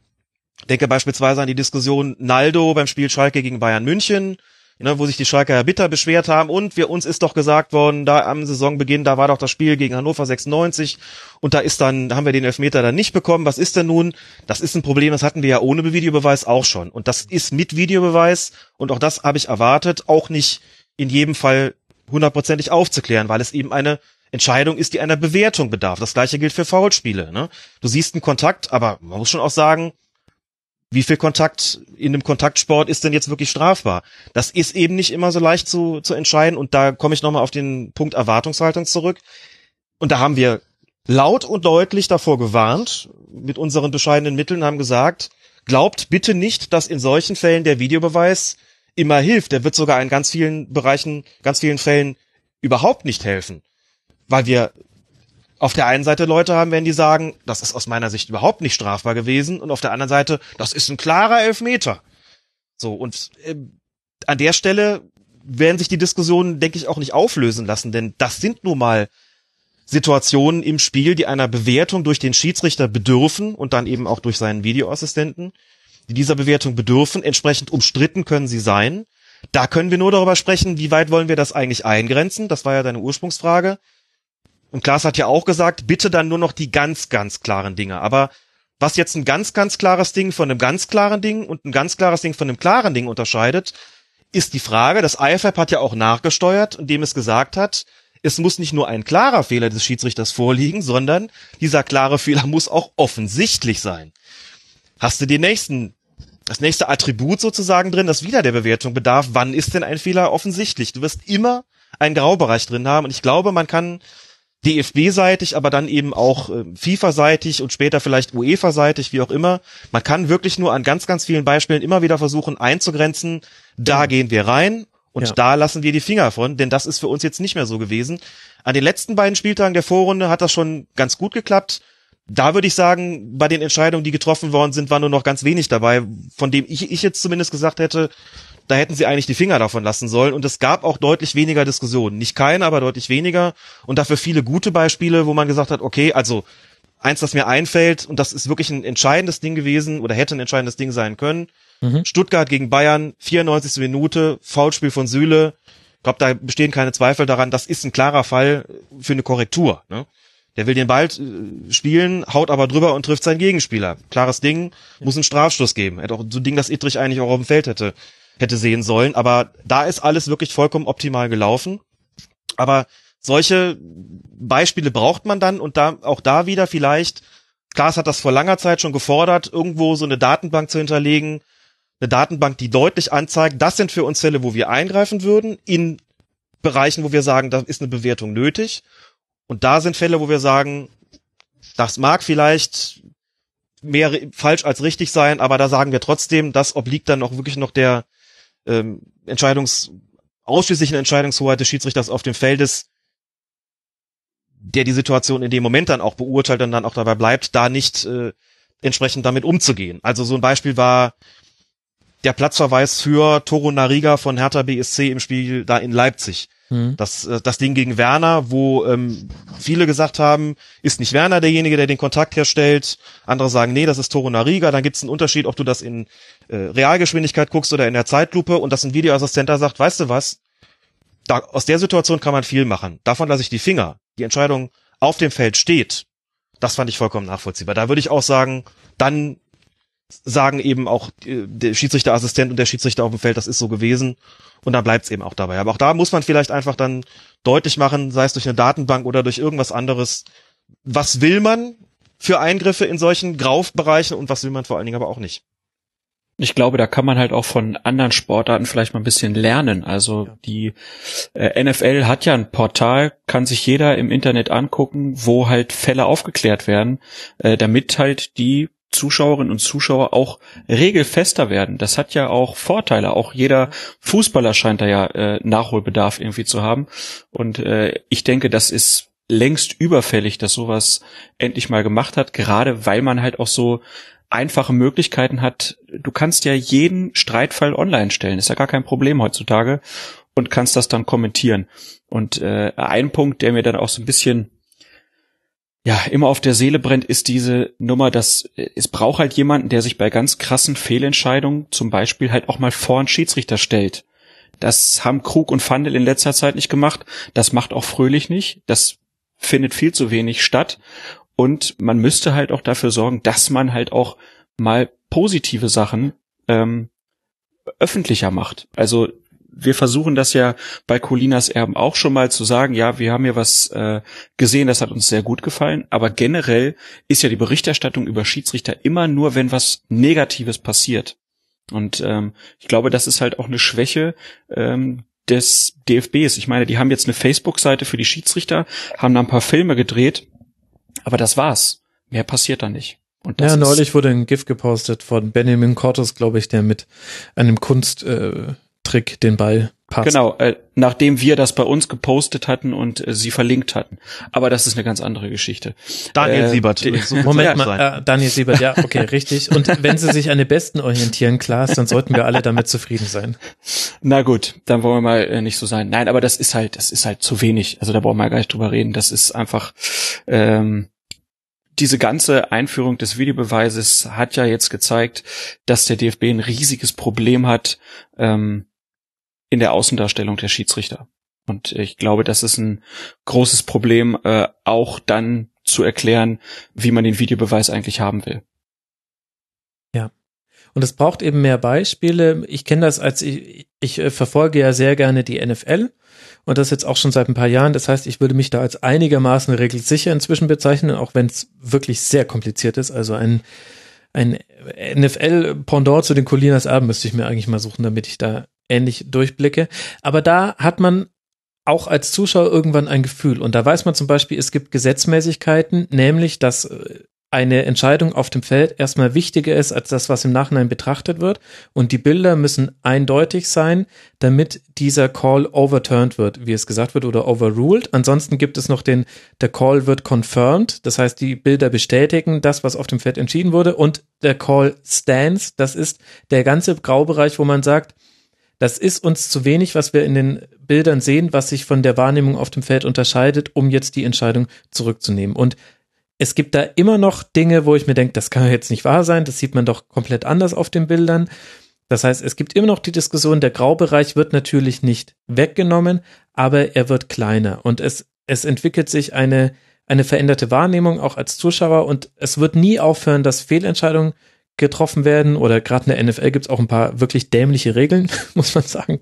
S6: Denke beispielsweise an die Diskussion Naldo beim Spiel Schalke gegen Bayern München, ne, wo sich die Schalker bitter beschwert haben und wir uns ist doch gesagt worden, da am Saisonbeginn, da war doch das Spiel gegen Hannover 96 und da ist dann, da haben wir den Elfmeter dann nicht bekommen. Was ist denn nun? Das ist ein Problem, das hatten wir ja ohne Videobeweis auch schon. Und das ist mit Videobeweis und auch das habe ich erwartet, auch nicht in jedem Fall hundertprozentig aufzuklären, weil es eben eine Entscheidung ist, die einer Bewertung bedarf. Das gleiche gilt für Foulspiele. Ne? Du siehst einen Kontakt, aber man muss schon auch sagen, wie viel Kontakt in einem Kontaktsport ist denn jetzt wirklich strafbar? Das ist eben nicht immer so leicht zu, zu entscheiden und da komme ich nochmal auf den Punkt Erwartungshaltung zurück. Und da haben wir laut und deutlich davor gewarnt, mit unseren bescheidenen Mitteln haben gesagt, glaubt bitte nicht, dass in solchen Fällen der Videobeweis immer hilft. Der wird sogar in ganz vielen Bereichen, ganz vielen Fällen überhaupt nicht helfen. Weil wir auf der einen Seite Leute haben werden, die sagen, das ist aus meiner Sicht überhaupt nicht strafbar gewesen und auf der anderen Seite, das ist ein klarer Elfmeter. So, und äh, an der Stelle werden sich die Diskussionen, denke ich, auch nicht auflösen lassen, denn das sind nun mal Situationen im Spiel, die einer Bewertung durch den Schiedsrichter bedürfen und dann eben auch durch seinen Videoassistenten, die dieser Bewertung bedürfen. Entsprechend umstritten können sie sein. Da können wir nur darüber sprechen, wie weit wollen wir das eigentlich eingrenzen. Das war ja deine Ursprungsfrage. Und Klaas hat ja auch gesagt, bitte dann nur noch die ganz, ganz klaren Dinge. Aber was jetzt ein ganz, ganz klares Ding von einem ganz klaren Ding und ein ganz klares Ding von einem klaren Ding unterscheidet, ist die Frage, das IFAB hat ja auch nachgesteuert, indem es gesagt hat, es muss nicht nur ein klarer Fehler des Schiedsrichters vorliegen, sondern dieser klare Fehler muss auch offensichtlich sein. Hast du den nächsten, das nächste Attribut sozusagen drin, das wieder der Bewertung bedarf, wann ist denn ein Fehler offensichtlich? Du wirst immer einen Graubereich drin haben und ich glaube, man kann DFB-seitig, aber dann eben auch äh, FIFA-seitig und später vielleicht UEFA-seitig, wie auch immer. Man kann wirklich nur an ganz, ganz vielen Beispielen immer wieder versuchen einzugrenzen, da gehen wir rein und
S4: Ja.
S6: da lassen wir die Finger von, denn das ist für uns jetzt nicht mehr so gewesen. An den letzten beiden Spieltagen der Vorrunde hat das schon ganz gut geklappt. Da würde ich sagen, bei den Entscheidungen, die getroffen worden sind, war nur noch ganz wenig dabei, von dem ich, ich jetzt zumindest gesagt hätte, da hätten sie eigentlich die Finger davon lassen sollen. Und es gab auch deutlich weniger Diskussionen. Nicht keine, aber deutlich weniger. Und dafür viele gute Beispiele, wo man gesagt hat, okay, also eins, das mir einfällt, und das ist wirklich ein entscheidendes Ding gewesen oder hätte ein entscheidendes Ding sein können.
S4: Mhm.
S6: Stuttgart gegen Bayern, 94. Minute, Foulspiel von Süle. Ich glaube, da bestehen keine Zweifel daran, das ist ein klarer Fall für eine Korrektur. Ne? Der will den Ball äh, spielen, haut aber drüber und trifft seinen Gegenspieler. Klares Ding, muss einen Strafstoß geben. Hätte auch so ein Ding, das Ittrich eigentlich auch auf dem Feld hätte, hätte sehen sollen. Aber da ist alles wirklich vollkommen optimal gelaufen. Aber solche Beispiele braucht man dann und da auch da wieder vielleicht, Klaas hat das vor langer Zeit schon gefordert, irgendwo so eine Datenbank zu hinterlegen, eine Datenbank, die deutlich anzeigt, das sind für uns Fälle, wo wir eingreifen würden, in Bereichen, wo wir sagen, da ist eine Bewertung nötig. Und da sind Fälle, wo wir sagen, das mag vielleicht mehr falsch als richtig sein, aber da sagen wir trotzdem, das obliegt dann auch wirklich noch der ähm, Entscheidungs ausschließlichen Entscheidungshoheit des Schiedsrichters auf dem Feldes, der die Situation in dem Moment dann auch beurteilt und dann auch dabei bleibt, da nicht äh, entsprechend damit umzugehen. Also so ein Beispiel war der Platzverweis für Toro Nariga von Hertha BSC im Spiel da in Leipzig.
S4: Mhm.
S6: Das, äh, das Ding gegen Werner, wo ähm, viele gesagt haben, ist nicht Werner derjenige, der den Kontakt herstellt. Andere sagen, nee, das ist Toro Nariga. Dann gibt es einen Unterschied, ob du das in äh, Realgeschwindigkeit guckst oder in der Zeitlupe und dass ein Videoassistent da sagt, weißt du was, da, aus der Situation kann man viel machen. Davon lasse ich die Finger. Die Entscheidung auf dem Feld steht. Das fand ich vollkommen nachvollziehbar. Da würde ich auch sagen, dann sagen eben auch äh, der Schiedsrichterassistent und der Schiedsrichter auf dem Feld, das ist so gewesen. Und dann bleibt es eben auch dabei. Aber auch da muss man vielleicht einfach dann deutlich machen, sei es durch eine Datenbank oder durch irgendwas anderes, was will man für Eingriffe in solchen Graufbereichen und was will man vor allen Dingen aber auch nicht.
S5: Ich glaube, da kann man halt auch von anderen Sportarten vielleicht mal ein bisschen lernen. Also die äh, NFL hat ja ein Portal, kann sich jeder im Internet angucken, wo halt Fälle aufgeklärt werden, äh, damit halt die Zuschauerinnen und Zuschauer auch regelfester werden. Das hat ja auch Vorteile. Auch jeder Fußballer scheint da ja äh, Nachholbedarf irgendwie zu haben. Und äh, ich denke, das ist längst überfällig, dass sowas endlich mal gemacht hat, gerade weil man halt auch so einfache Möglichkeiten hat. Du kannst ja jeden Streitfall online stellen, ist ja gar kein Problem heutzutage und kannst das dann kommentieren. Und äh, ein Punkt, der mir dann auch so ein bisschen ja immer auf der Seele brennt, ist diese Nummer, dass äh, es braucht halt jemanden, der sich bei ganz krassen Fehlentscheidungen zum Beispiel halt auch mal vor einen Schiedsrichter stellt. Das haben Krug und Fandel in letzter Zeit nicht gemacht. Das macht auch Fröhlich nicht. Das findet viel zu wenig statt. Und man müsste halt auch dafür sorgen, dass man halt auch mal positive Sachen ähm, öffentlicher macht. Also wir versuchen das ja bei Colinas Erben auch schon mal zu sagen, ja, wir haben hier was äh, gesehen, das hat uns sehr gut gefallen, aber generell ist ja die Berichterstattung über Schiedsrichter immer nur, wenn was Negatives passiert. Und ähm, ich glaube, das ist halt auch eine Schwäche ähm, des DFBs. Ich meine, die haben jetzt eine Facebook-Seite für die Schiedsrichter, haben da ein paar Filme gedreht aber das war's. Mehr passiert da nicht.
S4: Und das ja, neulich wurde ein GIF gepostet von Benjamin Cortus, glaube ich, der mit einem Kunsttrick äh, den Ball passt.
S5: Genau, äh, nachdem wir das bei uns gepostet hatten und äh, sie verlinkt hatten. Aber das ist eine ganz andere Geschichte.
S6: Daniel äh, Siebert.
S4: Moment mal, äh, Daniel Siebert, ja, okay, richtig. Und wenn sie sich an den Besten orientieren, Klaas, dann sollten wir alle damit zufrieden sein.
S5: Na gut, dann wollen wir mal äh, nicht so sein. Nein, aber das ist halt, das ist halt zu wenig. Also da brauchen wir gar nicht drüber reden. Das ist einfach, ähm, diese ganze Einführung des Videobeweises hat ja jetzt gezeigt, dass der DFB ein riesiges Problem hat ähm, in der Außendarstellung der Schiedsrichter. Und ich glaube, das ist ein großes Problem, äh, auch dann zu erklären, wie man den Videobeweis eigentlich haben will.
S4: Ja. Und es braucht eben mehr Beispiele. Ich kenne das als ich, ich äh, verfolge ja sehr gerne die NFL und das jetzt auch schon seit ein paar Jahren. Das heißt, ich würde mich da als einigermaßen regelsicher inzwischen bezeichnen, auch wenn es wirklich sehr kompliziert ist. Also ein, ein NFL-Pendant zu den Colinas Erben müsste ich mir eigentlich mal suchen, damit ich da ähnlich durchblicke. Aber da hat man auch als Zuschauer irgendwann ein Gefühl. Und da weiß man zum Beispiel, es gibt Gesetzmäßigkeiten, nämlich, dass äh, eine Entscheidung auf dem Feld erstmal wichtiger ist als das, was im Nachhinein betrachtet wird. Und die Bilder müssen eindeutig sein, damit dieser Call overturned wird, wie es gesagt wird, oder overruled. Ansonsten gibt es noch den, der Call wird confirmed. Das heißt, die Bilder bestätigen das, was auf dem Feld entschieden wurde. Und der Call stands. Das ist der ganze Graubereich, wo man sagt, das ist uns zu wenig, was wir in den Bildern sehen, was sich von der Wahrnehmung auf dem Feld unterscheidet, um jetzt die Entscheidung zurückzunehmen. Und es gibt da immer noch Dinge, wo ich mir denke, das kann jetzt nicht wahr sein, das sieht man doch komplett anders auf den Bildern. Das heißt, es gibt immer noch die Diskussion, der Graubereich wird natürlich nicht weggenommen, aber er wird kleiner und es, es entwickelt sich eine, eine veränderte Wahrnehmung auch als Zuschauer und es wird nie aufhören, dass Fehlentscheidungen getroffen werden oder gerade in der NFL gibt es auch ein paar wirklich dämliche Regeln, muss man sagen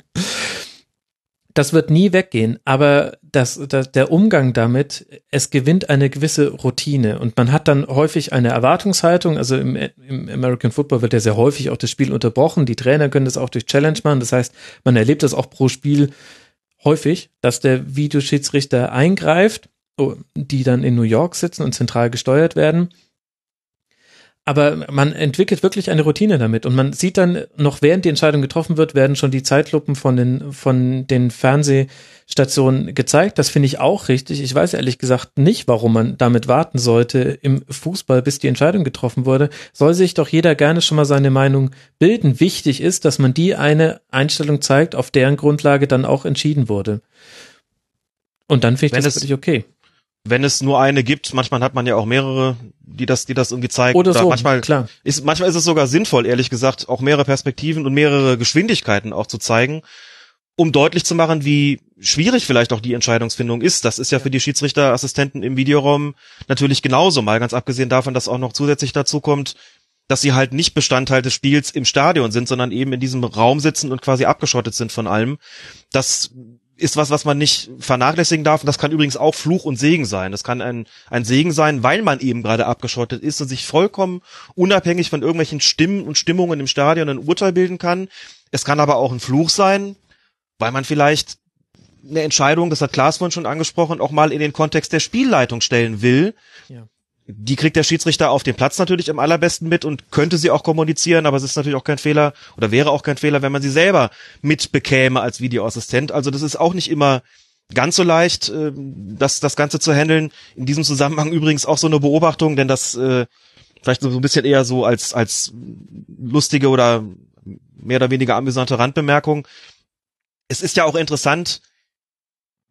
S4: das wird nie weggehen, aber das, das, der Umgang damit, es gewinnt eine gewisse Routine und man hat dann häufig eine Erwartungshaltung. Also im, im American Football wird ja sehr häufig auch das Spiel unterbrochen. Die Trainer können das auch durch Challenge machen. Das heißt, man erlebt das auch pro Spiel häufig, dass der Videoschiedsrichter eingreift, oh, die dann in New York sitzen und zentral gesteuert werden aber man entwickelt wirklich eine Routine damit und man sieht dann noch während die Entscheidung getroffen wird, werden schon die Zeitlupen von den von den Fernsehstationen gezeigt. Das finde ich auch richtig. Ich weiß ehrlich gesagt nicht, warum man damit warten sollte im Fußball, bis die Entscheidung getroffen wurde. Soll sich doch jeder gerne schon mal seine Meinung bilden. Wichtig ist, dass man die eine Einstellung zeigt, auf deren Grundlage dann auch entschieden wurde. Und dann finde ich Wenn das wirklich okay
S6: wenn es nur eine gibt, manchmal hat man ja auch mehrere, die das, die das irgendwie zeigen.
S4: Oder, Oder so,
S6: manchmal
S4: klar.
S6: Ist, manchmal ist es sogar sinnvoll, ehrlich gesagt, auch mehrere Perspektiven und mehrere Geschwindigkeiten auch zu zeigen, um deutlich zu machen, wie schwierig vielleicht auch die Entscheidungsfindung ist. Das ist ja für die Schiedsrichterassistenten im Videoraum natürlich genauso, mal ganz abgesehen davon, dass auch noch zusätzlich dazu kommt, dass sie halt nicht Bestandteil des Spiels im Stadion sind, sondern eben in diesem Raum sitzen und quasi abgeschottet sind von allem. Das ist was, was man nicht vernachlässigen darf. Und das kann übrigens auch Fluch und Segen sein. Das kann ein, ein Segen sein, weil man eben gerade abgeschottet ist und sich vollkommen unabhängig von irgendwelchen Stimmen und Stimmungen im Stadion ein Urteil bilden kann. Es kann aber auch ein Fluch sein, weil man vielleicht eine Entscheidung, das hat Klaas vorhin schon angesprochen, auch mal in den Kontext der Spielleitung stellen will. Ja. Die kriegt der Schiedsrichter auf dem Platz natürlich am allerbesten mit und könnte sie auch kommunizieren, aber es ist natürlich auch kein Fehler oder wäre auch kein Fehler, wenn man sie selber mitbekäme als Videoassistent. Also das ist auch nicht immer ganz so leicht, äh, das, das Ganze zu handeln. In diesem Zusammenhang übrigens auch so eine Beobachtung, denn das äh, vielleicht so ein bisschen eher so als, als lustige oder mehr oder weniger amüsante Randbemerkung. Es ist ja auch interessant,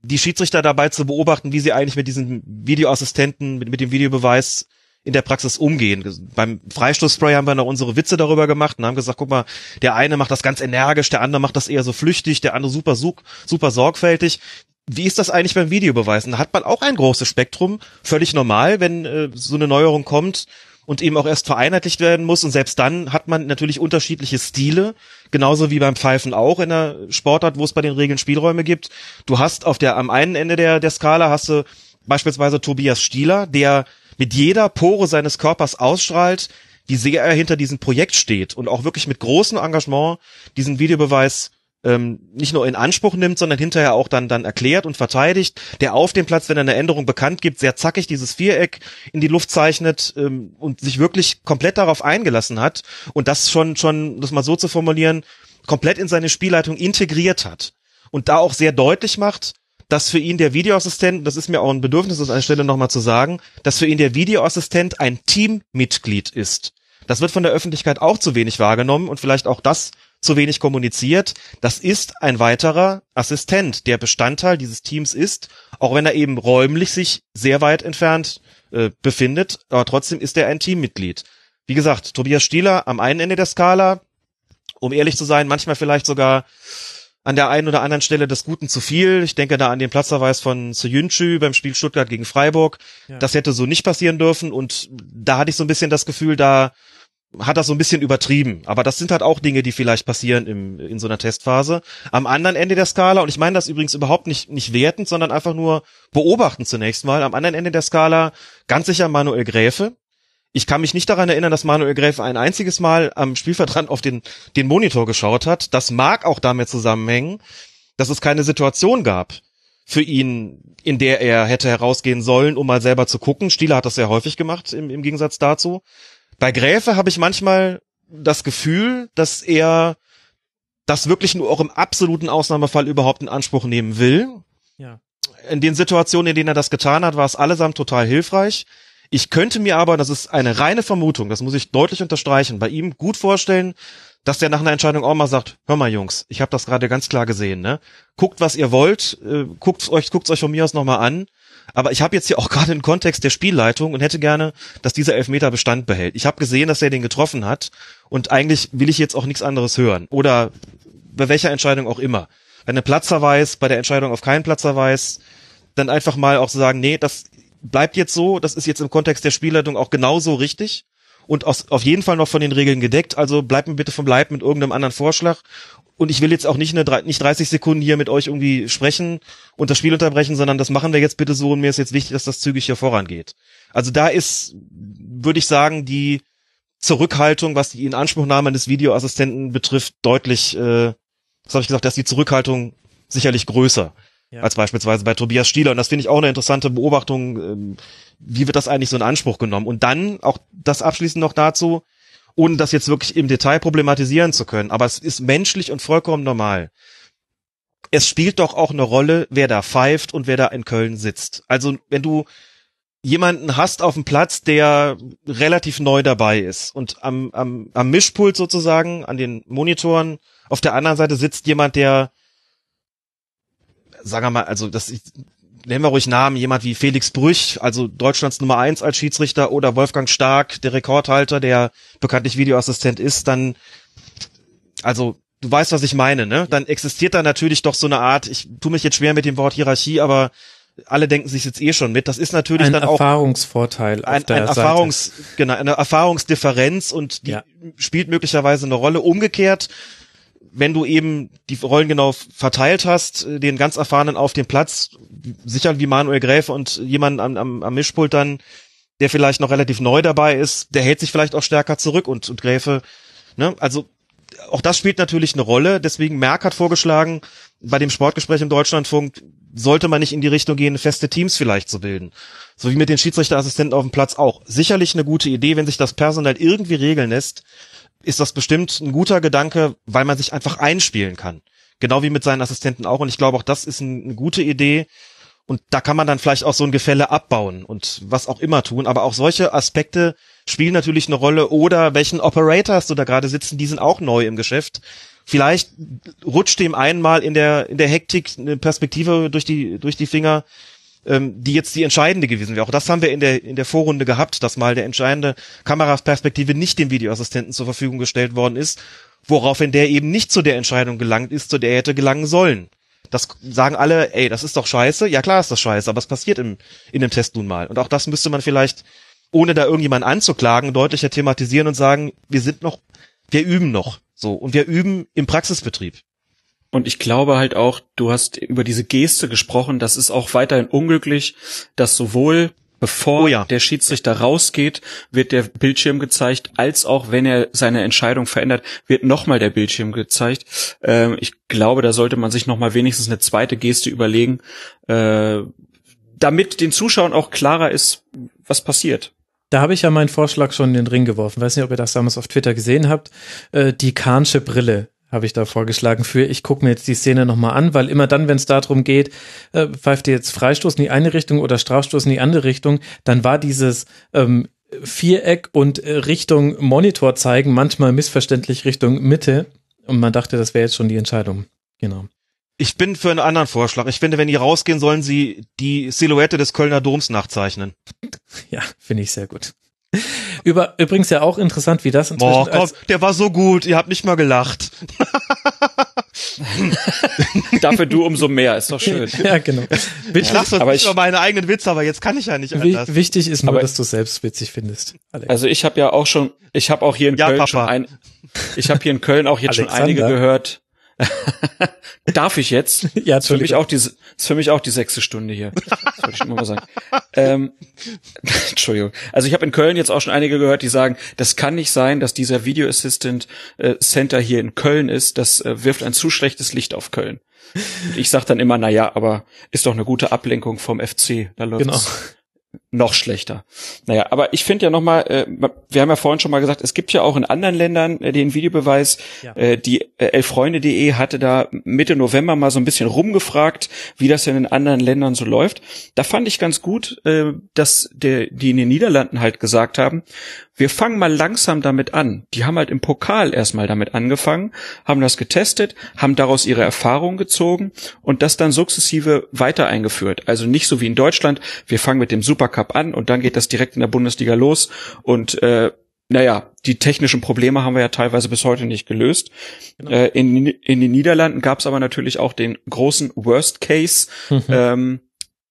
S6: die Schiedsrichter dabei zu beobachten, wie sie eigentlich mit diesen Videoassistenten, mit, mit dem Videobeweis in der Praxis umgehen. Beim Freistoßspray haben wir noch unsere Witze darüber gemacht und haben gesagt, guck mal, der eine macht das ganz energisch, der andere macht das eher so flüchtig, der andere super, super sorgfältig. Wie ist das eigentlich beim Videobeweisen? Da hat man auch ein großes Spektrum, völlig normal, wenn äh, so eine Neuerung kommt und eben auch erst vereinheitlicht werden muss. Und selbst dann hat man natürlich unterschiedliche Stile, genauso wie beim Pfeifen auch in der Sportart, wo es bei den Regeln Spielräume gibt. Du hast auf der am einen Ende der, der Skala hast du beispielsweise Tobias Stieler, der mit jeder Pore seines Körpers ausstrahlt, wie sehr er hinter diesem Projekt steht und auch wirklich mit großem Engagement diesen Videobeweis ähm, nicht nur in Anspruch nimmt, sondern hinterher auch dann dann erklärt und verteidigt, der auf dem Platz, wenn er eine Änderung bekannt gibt, sehr zackig dieses Viereck in die Luft zeichnet ähm, und sich wirklich komplett darauf eingelassen hat und das schon schon, das mal so zu formulieren, komplett in seine Spielleitung integriert hat und da auch sehr deutlich macht, dass für ihn der Videoassistent, das ist mir auch ein Bedürfnis, das an der Stelle nochmal zu sagen, dass für ihn der Videoassistent ein Teammitglied ist. Das wird von der Öffentlichkeit auch zu wenig wahrgenommen und vielleicht auch das zu wenig kommuniziert. Das ist ein weiterer Assistent, der Bestandteil dieses Teams ist, auch wenn er eben räumlich sich sehr weit entfernt äh, befindet, aber trotzdem ist er ein Teammitglied. Wie gesagt, Tobias Stieler am einen Ende der Skala, um ehrlich zu sein, manchmal vielleicht sogar an der einen oder anderen Stelle des Guten zu viel. Ich denke da an den Platzverweis von Soyuncu beim Spiel Stuttgart gegen Freiburg. Ja. Das hätte so nicht passieren dürfen und da hatte ich so ein bisschen das Gefühl, da hat das so ein bisschen übertrieben. Aber das sind halt auch Dinge, die vielleicht passieren im, in so einer Testphase. Am anderen Ende der Skala, und ich meine das übrigens überhaupt nicht, nicht wertend, sondern einfach nur beobachten zunächst mal. Am anderen Ende der Skala ganz sicher Manuel Gräfe. Ich kann mich nicht daran erinnern, dass Manuel Gräfe ein einziges Mal am Spielvertrag auf den, den Monitor geschaut hat. Das mag auch damit zusammenhängen, dass es keine Situation gab für ihn, in der er hätte herausgehen sollen, um mal selber zu gucken. Stieler hat das sehr häufig gemacht, im, im Gegensatz dazu. Bei Gräfe habe ich manchmal das Gefühl, dass er das wirklich nur auch im absoluten Ausnahmefall überhaupt in Anspruch nehmen will. Ja. In den Situationen, in denen er das getan hat, war es allesamt total hilfreich. Ich könnte mir aber, das ist eine reine Vermutung, das muss ich deutlich unterstreichen, bei ihm gut vorstellen, dass der nach einer Entscheidung auch mal sagt, hör mal Jungs, ich habe das gerade ganz klar gesehen, ne? Guckt, was ihr wollt, äh, guckt euch, guckt's euch von mir aus nochmal an. Aber ich habe jetzt hier auch gerade einen Kontext der Spielleitung und hätte gerne, dass dieser Elfmeter Bestand behält. Ich habe gesehen, dass er den getroffen hat und eigentlich will ich jetzt auch nichts anderes hören. Oder bei welcher Entscheidung auch immer. Bei einem Platzverweis, bei der Entscheidung auf keinen Platzverweis, dann einfach mal auch sagen, nee, das bleibt jetzt so, das ist jetzt im Kontext der Spielleitung auch genauso richtig und aus, auf jeden Fall noch von den Regeln gedeckt. Also bleibt mir bitte vom Leib mit irgendeinem anderen Vorschlag und ich will jetzt auch nicht eine nicht 30 Sekunden hier mit euch irgendwie sprechen und das Spiel unterbrechen, sondern das machen wir jetzt bitte so und mir ist jetzt wichtig, dass das zügig hier vorangeht. Also da ist, würde ich sagen, die Zurückhaltung, was die Inanspruchnahme des Videoassistenten betrifft, deutlich, äh, was habe ich gesagt, dass die Zurückhaltung sicherlich größer ja. als beispielsweise bei Tobias Stieler. Und das finde ich auch eine interessante Beobachtung. Ähm, wie wird das eigentlich so in Anspruch genommen? Und dann auch das abschließend noch dazu, ohne das jetzt wirklich im Detail problematisieren zu können. Aber es ist menschlich und vollkommen normal. Es spielt doch auch eine Rolle, wer da pfeift und wer da in Köln sitzt. Also wenn du jemanden hast auf dem Platz, der relativ neu dabei ist und am, am, am Mischpult sozusagen, an den Monitoren, auf der anderen Seite sitzt jemand, der, sagen wir mal, also das nennen wir ruhig Namen, jemand wie Felix Brüch, also Deutschlands Nummer eins als Schiedsrichter oder Wolfgang Stark, der Rekordhalter, der bekanntlich Videoassistent ist, dann, also du weißt, was ich meine, ne? Dann existiert da natürlich doch so eine Art, ich tu mich jetzt schwer mit dem Wort Hierarchie, aber alle denken sich jetzt eh schon mit. Das ist natürlich
S4: ein
S6: dann auch
S4: Erfahrungsvorteil
S6: ein, ein
S4: Seite.
S6: Erfahrungs, genau, eine Erfahrungsdifferenz und die
S4: Ja.
S6: spielt möglicherweise eine Rolle. Umgekehrt, wenn du eben die Rollen genau verteilt hast, äh, den ganz Erfahrenen auf dem Platz, sicher wie Manuel Gräfe und jemand am, am, am Mischpult dann, der vielleicht noch relativ neu dabei ist, der hält sich vielleicht auch stärker zurück und, und Gräfe, ne, also auch das spielt natürlich eine Rolle. Deswegen Merck hat vorgeschlagen, bei dem Sportgespräch im Deutschlandfunk sollte man nicht in die Richtung gehen, feste Teams vielleicht zu bilden. So wie mit den Schiedsrichterassistenten auf dem Platz auch. Sicherlich eine gute Idee, wenn sich das personell irgendwie regeln lässt, ist das bestimmt ein guter Gedanke, weil man sich einfach einspielen kann. Genau wie mit seinen Assistenten auch. Und ich glaube, auch das ist ein- eine gute Idee. Und da kann man dann vielleicht auch so ein Gefälle abbauen und was auch immer tun. Aber auch solche Aspekte spielen natürlich eine Rolle. Oder welchen Operator hast du da gerade sitzen? Die sind auch neu im Geschäft. Vielleicht rutscht dem einmal in der, in der Hektik eine Perspektive durch die, durch die Finger, ähm, die jetzt die entscheidende gewesen wäre. Auch das haben wir in der, in der Vorrunde gehabt, dass mal der entscheidende Kameraperspektive nicht dem Videoassistenten zur Verfügung gestellt worden ist, woraufhin der eben nicht zu der Entscheidung gelangt ist, zu der er hätte gelangen sollen. Das sagen alle, ey, das ist doch scheiße. Ja klar ist das scheiße, aber es passiert im, in dem Test nun mal. Und auch das müsste man vielleicht, ohne da irgendjemanden anzuklagen, deutlicher thematisieren und sagen, wir sind noch, wir üben noch. So. Und wir üben im Praxisbetrieb.
S5: Und ich glaube halt auch, du hast über diese Geste gesprochen, das ist auch weiterhin unglücklich, dass sowohl bevor
S6: Oh ja.
S5: der Schiedsrichter rausgeht, wird der Bildschirm gezeigt, als auch wenn er seine Entscheidung verändert, wird nochmal der Bildschirm gezeigt. Ähm, ich glaube, da sollte man sich nochmal wenigstens eine zweite Geste überlegen, äh, damit den Zuschauern auch klarer ist, was passiert.
S4: Da habe ich ja meinen Vorschlag schon in den Ring geworfen. Weiß nicht, ob ihr das damals auf Twitter gesehen habt. Äh, die Kahnsche Brille habe ich da vorgeschlagen für. Ich gucke mir jetzt die Szene nochmal an, weil immer dann, wenn es darum geht, äh, pfeift ihr jetzt Freistoß in die eine Richtung oder Strafstoß in die andere Richtung, dann war dieses ähm, Viereck und äh, Richtung Monitor zeigen manchmal missverständlich Richtung Mitte. Und man dachte, das wäre jetzt schon die Entscheidung. Genau.
S6: Ich bin für einen anderen Vorschlag. Ich finde, wenn die rausgehen, sollen sie die Silhouette des Kölner Doms nachzeichnen.
S4: Ja, finde ich sehr gut. Über, übrigens ja auch interessant, wie das inzwischen
S6: Boah, komm,
S4: als,
S6: der war so gut. Ihr habt nicht mal gelacht.
S5: Dafür du umso mehr, ist doch schön.
S4: ja, genau.
S6: Ich lache so
S5: aber
S6: nicht
S5: ich-
S6: über meine eigenen Witze, aber jetzt kann ich ja nicht anders.
S4: wichtig ist nur,
S5: Aber-
S4: dass du es selbst witzig findest. Alex.
S5: Also ich habe ja auch schon, ich habe auch hier in
S6: Ja,
S5: Köln
S6: Papa.
S5: schon ein, ich habe hier in Köln auch jetzt schon
S4: Alexander.
S5: einige gehört. Darf ich jetzt?
S4: Ja,
S5: ist für mich auch die, ist für mich auch die sechste Stunde hier. Das wollte ich immer mal sagen. Ähm, Entschuldigung. Also ich habe in Köln jetzt auch schon einige gehört, die sagen, das kann nicht sein, dass dieser Video Assistant äh, Center hier in Köln ist. Das äh, wirft ein zu schlechtes Licht auf Köln. Und ich sag dann immer, na ja, aber ist doch eine gute Ablenkung vom FC. Da läuft
S4: Genau.
S5: Noch schlechter. Naja, aber ich finde ja nochmal, äh, wir haben ja vorhin schon mal gesagt, es gibt ja auch in anderen Ländern äh, den Videobeweis.
S4: Ja.
S5: Äh, die äh, elfreunde.de hatte da Mitte November mal so ein bisschen rumgefragt, wie das denn in anderen Ländern so läuft. Da fand ich ganz gut, äh, dass der, die in den Niederlanden halt gesagt haben, wir fangen mal langsam damit an. Die haben halt im Pokal erstmal damit angefangen, haben das getestet, haben daraus ihre Erfahrungen gezogen und das dann sukzessive weiter eingeführt. Also nicht so wie in Deutschland, wir fangen mit dem Supercup an und dann geht das direkt in der Bundesliga los und äh, naja, die technischen Probleme haben wir ja teilweise bis heute nicht gelöst. Äh, in, in den Niederlanden gab es aber natürlich auch den großen Worst Case, ähm,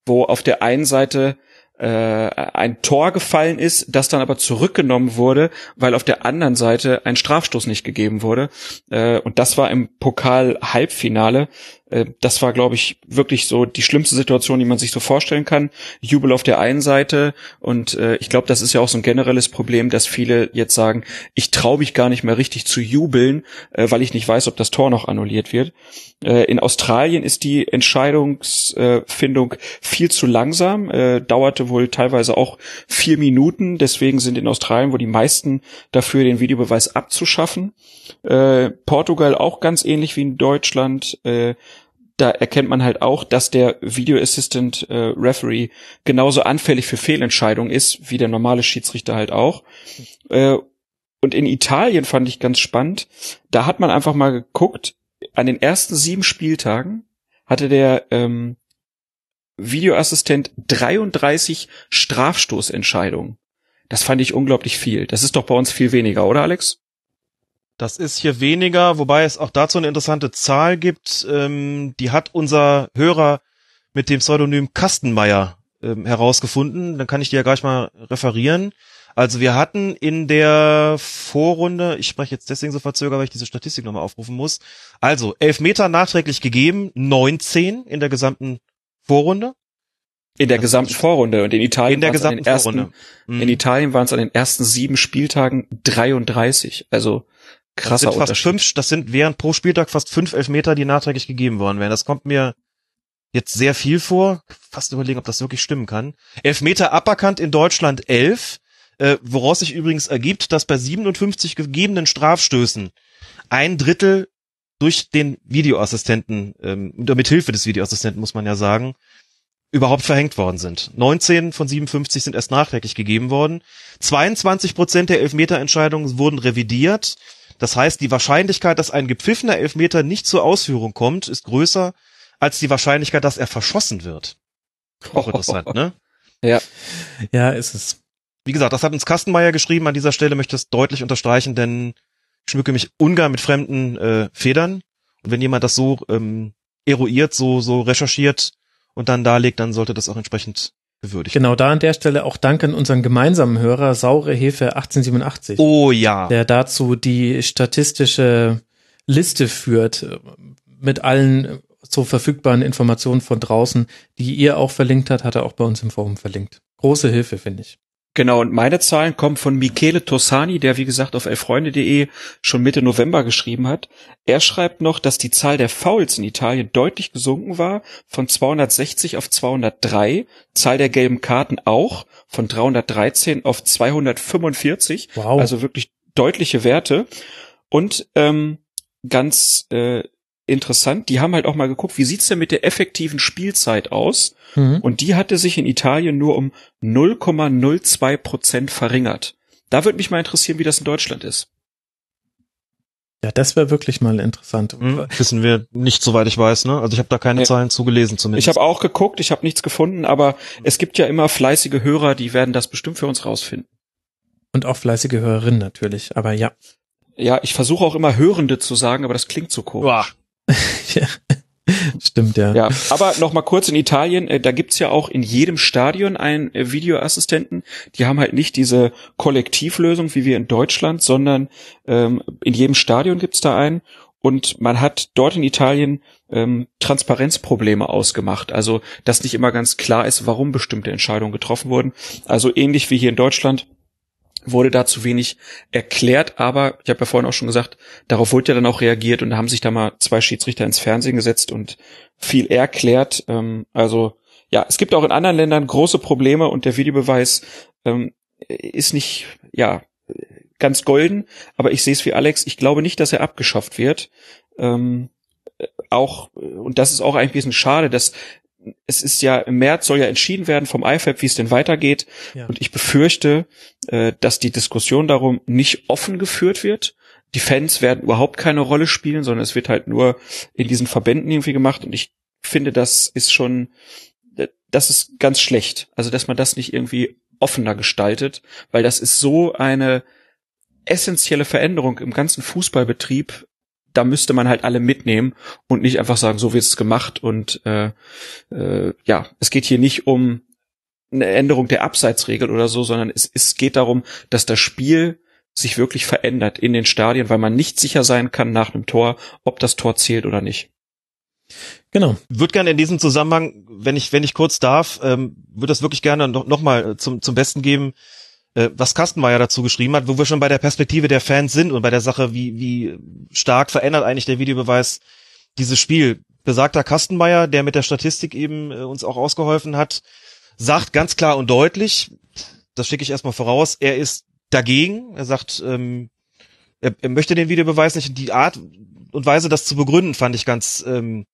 S5: wo auf der einen Seite äh, ein Tor gefallen ist, das dann aber zurückgenommen wurde, weil auf der anderen Seite ein Strafstoß nicht gegeben wurde. Äh, und das war im Pokal-Halbfinale. Äh, das war, glaube ich, wirklich so die schlimmste Situation, die man sich so vorstellen kann. Jubel auf der einen Seite und äh, ich glaube, das ist ja auch so ein generelles Problem, dass viele jetzt sagen, ich traue mich gar nicht mehr richtig zu jubeln, äh, weil ich nicht weiß, ob das Tor noch annulliert wird. Äh, in Australien ist die Entscheidungsfindung viel zu langsam, äh, dauerte wohl teilweise auch vier Minuten. Deswegen sind in Australien wohl die meisten dafür, den Videobeweis abzuschaffen. Äh, Portugal auch ganz ähnlich wie in Deutschland. Da erkennt man halt auch, dass der Video Assistant äh, Referee genauso anfällig für Fehlentscheidungen ist, wie der normale Schiedsrichter halt auch. Äh, und in Italien fand ich ganz spannend, da hat man einfach mal geguckt, an den ersten sieben Spieltagen hatte der ähm, Videoassistent 33 Strafstoßentscheidungen. Das fand ich unglaublich viel. Das ist doch bei uns viel weniger, oder Alex?
S6: Das ist hier weniger, wobei es auch dazu eine interessante Zahl gibt. Ähm, die hat unser Hörer mit dem Pseudonym Kastenmeier ähm, herausgefunden. Dann kann ich die ja gleich mal referieren. Also wir hatten in der Vorrunde, ich spreche jetzt deswegen so verzögert, weil ich diese Statistik nochmal aufrufen muss. Also elf Meter nachträglich gegeben, 19 in der gesamten Vorrunde.
S5: In der gesamten Vorrunde und in Italien
S6: In der gesamten
S5: ersten,
S6: Vorrunde. Mhm.
S5: in Italien waren es an den ersten sieben Spieltagen 33. Also
S6: das
S5: krasser
S6: sind fast fünf, das sind während pro Spieltag fast fünf Elfmeter, die nachträglich gegeben worden wären. Das kommt mir jetzt sehr viel vor. Fast überlegen, ob das wirklich stimmen kann. Elfmeter aberkannt in Deutschland elf, äh, woraus sich übrigens ergibt, dass bei 57 gegebenen Strafstößen ein Drittel durch den Videoassistenten, ähm, oder mit Hilfe des Videoassistenten muss man ja sagen, überhaupt verhängt worden sind. 19 von 57 sind erst nachträglich gegeben worden. 22 Prozent der Elfmeterentscheidungen wurden revidiert. Das heißt, die Wahrscheinlichkeit, dass ein gepfiffener Elfmeter nicht zur Ausführung kommt, ist größer als die Wahrscheinlichkeit, dass er verschossen wird. Auch interessant, ne?
S5: Ja,
S4: Ja, ist es.
S6: Wie gesagt, das hat uns Kastenmeier geschrieben. An dieser Stelle möchte ich es deutlich unterstreichen, denn ich schmücke mich ungern mit fremden äh, Federn. Und wenn jemand das so ähm, eruiert, so, so recherchiert und dann darlegt, dann sollte das auch entsprechend gewürdigt.
S4: Genau da an der Stelle auch Dank an unseren gemeinsamen Hörer Saure Hefe 1887,
S6: Oh ja.
S4: der dazu die statistische Liste führt äh, mit allen äh, so verfügbaren Informationen von draußen, die ihr auch verlinkt hat, hat er auch bei uns im Forum verlinkt. Große Hilfe, finde ich.
S5: Genau, und meine Zahlen kommen von Michele Tossani, der wie gesagt auf elfreunde.de schon Mitte November geschrieben hat. Er schreibt noch, dass die Zahl der Fouls in Italien deutlich gesunken war, von 260 auf 203, Zahl der gelben Karten auch, von 313 auf 245,
S4: Wow.
S5: also wirklich deutliche Werte. Und ähm, ganz äh, interessant, die haben halt auch mal geguckt, wie sieht's denn mit der effektiven Spielzeit aus?
S4: Mhm.
S5: Und die hatte sich in Italien nur um 0,02 Prozent verringert. Da würde mich mal interessieren, wie das in Deutschland ist.
S4: Ja, das wäre wirklich mal interessant.
S6: Hm, wissen wir nicht, soweit ich weiß, ne? Also ich habe da keine
S5: Ja.
S6: Zahlen zugelesen zumindest.
S5: Ich habe auch geguckt, ich habe nichts gefunden, aber es gibt ja immer fleißige Hörer, die werden das bestimmt für uns rausfinden.
S4: Und auch fleißige Hörerinnen natürlich, aber ja.
S5: Ja, ich versuche auch immer Hörende zu sagen, aber das klingt so komisch.
S6: Uah.
S4: ja. Stimmt, ja.
S5: Ja, aber noch mal kurz in Italien, äh, da gibt's ja auch in jedem Stadion einen äh, Videoassistenten. Die haben halt nicht diese Kollektivlösung wie wir in Deutschland, sondern ähm, in jedem Stadion gibt's da einen. Und man hat dort in Italien ähm, Transparenzprobleme ausgemacht. Also, dass nicht immer ganz klar ist, warum bestimmte Entscheidungen getroffen wurden. Also ähnlich wie hier in Deutschland wurde da zu wenig erklärt, aber ich habe ja vorhin auch schon gesagt, darauf wurde ja dann auch reagiert und da haben sich da mal zwei Schiedsrichter ins Fernsehen gesetzt und viel erklärt. Ähm, also ja, es gibt auch in anderen Ländern große Probleme und der Videobeweis ähm, ist nicht ja ganz golden, aber ich sehe es wie Alex. Ich glaube nicht, dass er abgeschafft wird. Ähm, auch und das ist auch ein bisschen schade, dass es ist ja im März soll ja entschieden werden vom IFAB, wie es denn weitergeht.
S4: Ja.
S5: Und ich befürchte, äh, dass die Diskussion darum nicht offen geführt wird. Die Fans werden überhaupt keine Rolle spielen, sondern es wird halt nur in diesen Verbänden irgendwie gemacht. Und ich finde, das ist schon, das ist ganz schlecht. Also, dass man das nicht irgendwie offener gestaltet, weil das ist so eine essentielle Veränderung im ganzen Fußballbetrieb. Da müsste man halt alle mitnehmen und nicht einfach sagen, so wird es gemacht. Und äh, äh, ja, es geht hier nicht um eine Änderung der Abseitsregel oder so, sondern es, es geht darum, dass das Spiel sich wirklich verändert in den Stadien, weil man nicht sicher sein kann nach einem Tor, ob das Tor zählt oder nicht.
S4: Genau.
S6: würde gerne in diesem Zusammenhang, wenn ich, wenn ich kurz darf, ähm, würde das wirklich gerne noch, noch mal zum, zum Besten geben, äh, was Kastenmeier dazu geschrieben hat, wo wir schon bei der Perspektive der Fans sind und bei der Sache, wie, wie stark verändert eigentlich der Videobeweis dieses Spiel. Besagter Kastenmeier, der mit der Statistik eben äh, uns auch ausgeholfen hat, sagt ganz klar und deutlich, das schicke ich erstmal voraus, er ist dagegen. Er sagt, ähm, er, er möchte den Videobeweis nicht. Die Art und Weise, das zu begründen, fand ich ganz, ähm,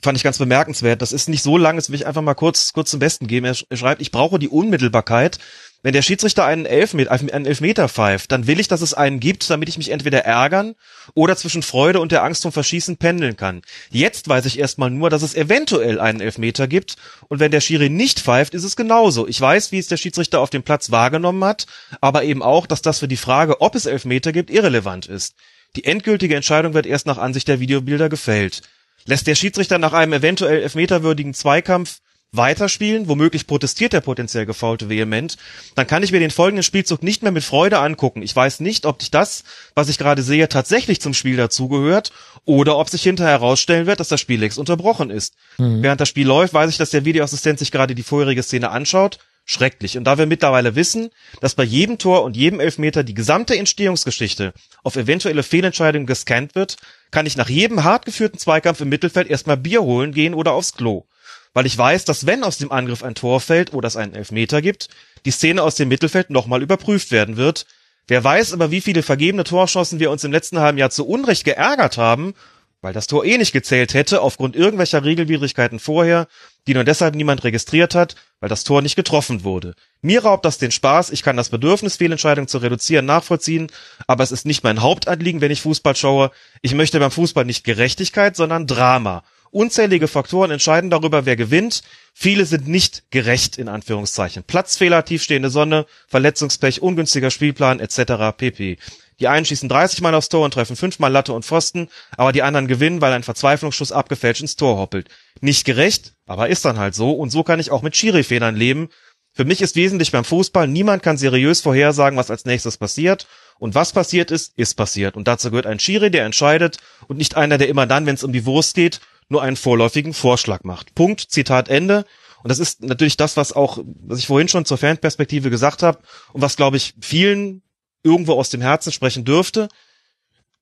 S6: fand ich ganz bemerkenswert. Das ist nicht so lang, das will ich einfach mal kurz, kurz zum Besten geben. Er, sch- er schreibt, ich brauche die Unmittelbarkeit. Wenn der Schiedsrichter einen, Elfmeter, einen Elfmeter pfeift, dann will ich, dass es einen gibt, damit ich mich entweder ärgern oder zwischen Freude und der Angst vom Verschießen pendeln kann. Jetzt weiß ich erstmal nur, dass es eventuell einen Elfmeter gibt und wenn der Schiri nicht pfeift, ist es genauso. Ich weiß, wie es der Schiedsrichter auf dem Platz wahrgenommen hat, aber eben auch, dass das für die Frage, ob es Elfmeter gibt, irrelevant ist. Die endgültige Entscheidung wird erst nach Ansicht der Videobilder gefällt. Lässt der Schiedsrichter nach einem eventuell elfmeterwürdigen Zweikampf weiterspielen, womöglich protestiert der potenziell Gefaulte vehement, dann kann ich mir den folgenden Spielzug nicht mehr mit Freude angucken. Ich weiß nicht, ob ich das, was ich gerade sehe, tatsächlich zum Spiel dazugehört oder ob sich hinterher herausstellen wird, dass das Spiel längst unterbrochen ist. Mhm. Während das Spiel läuft, weiß ich, dass der Videoassistent sich gerade die vorherige Szene anschaut. Schrecklich. Und da wir mittlerweile wissen, dass bei jedem Tor und jedem Elfmeter die gesamte Entstehungsgeschichte auf eventuelle Fehlentscheidungen gescannt wird, kann ich nach jedem hart geführten Zweikampf im Mittelfeld erstmal Bier holen gehen oder aufs Klo weil ich weiß, dass wenn aus dem Angriff ein Tor fällt oder es einen Elfmeter gibt, die Szene aus dem Mittelfeld nochmal überprüft werden wird. Wer weiß aber, wie viele vergebene Torchancen wir uns im letzten halben Jahr zu Unrecht geärgert haben, weil das Tor eh nicht gezählt hätte aufgrund irgendwelcher Regelwidrigkeiten vorher, die nur deshalb niemand registriert hat, weil das Tor nicht getroffen wurde. Mir raubt das den Spaß, ich kann das Bedürfnis, Fehlentscheidungen zu reduzieren, nachvollziehen, aber es ist nicht mein Hauptanliegen, wenn ich Fußball schaue. Ich möchte beim Fußball nicht Gerechtigkeit, sondern Drama. Unzählige Faktoren entscheiden darüber, wer gewinnt. Viele sind nicht gerecht, in Anführungszeichen. Platzfehler, tiefstehende Sonne, Verletzungspech, ungünstiger Spielplan etc. pp. Die einen schießen 30 Mal aufs Tor und treffen fünfmal Latte und Pfosten, aber die anderen gewinnen, weil ein Verzweiflungsschuss abgefälscht ins Tor hoppelt. Nicht gerecht, aber ist dann halt so und so kann ich auch mit Schiri-Fehlern leben. Für mich ist wesentlich beim Fußball, niemand kann seriös vorhersagen, was als nächstes passiert. Und was passiert ist, ist passiert. Und dazu gehört ein Schiri, der entscheidet und nicht einer, der immer dann, wenn es um die Wurst geht, nur einen vorläufigen Vorschlag macht. Punkt, Zitat Ende. Und das ist natürlich das, was auch, was ich vorhin schon zur Fanperspektive gesagt habe und was, glaube ich, vielen irgendwo aus dem Herzen sprechen dürfte.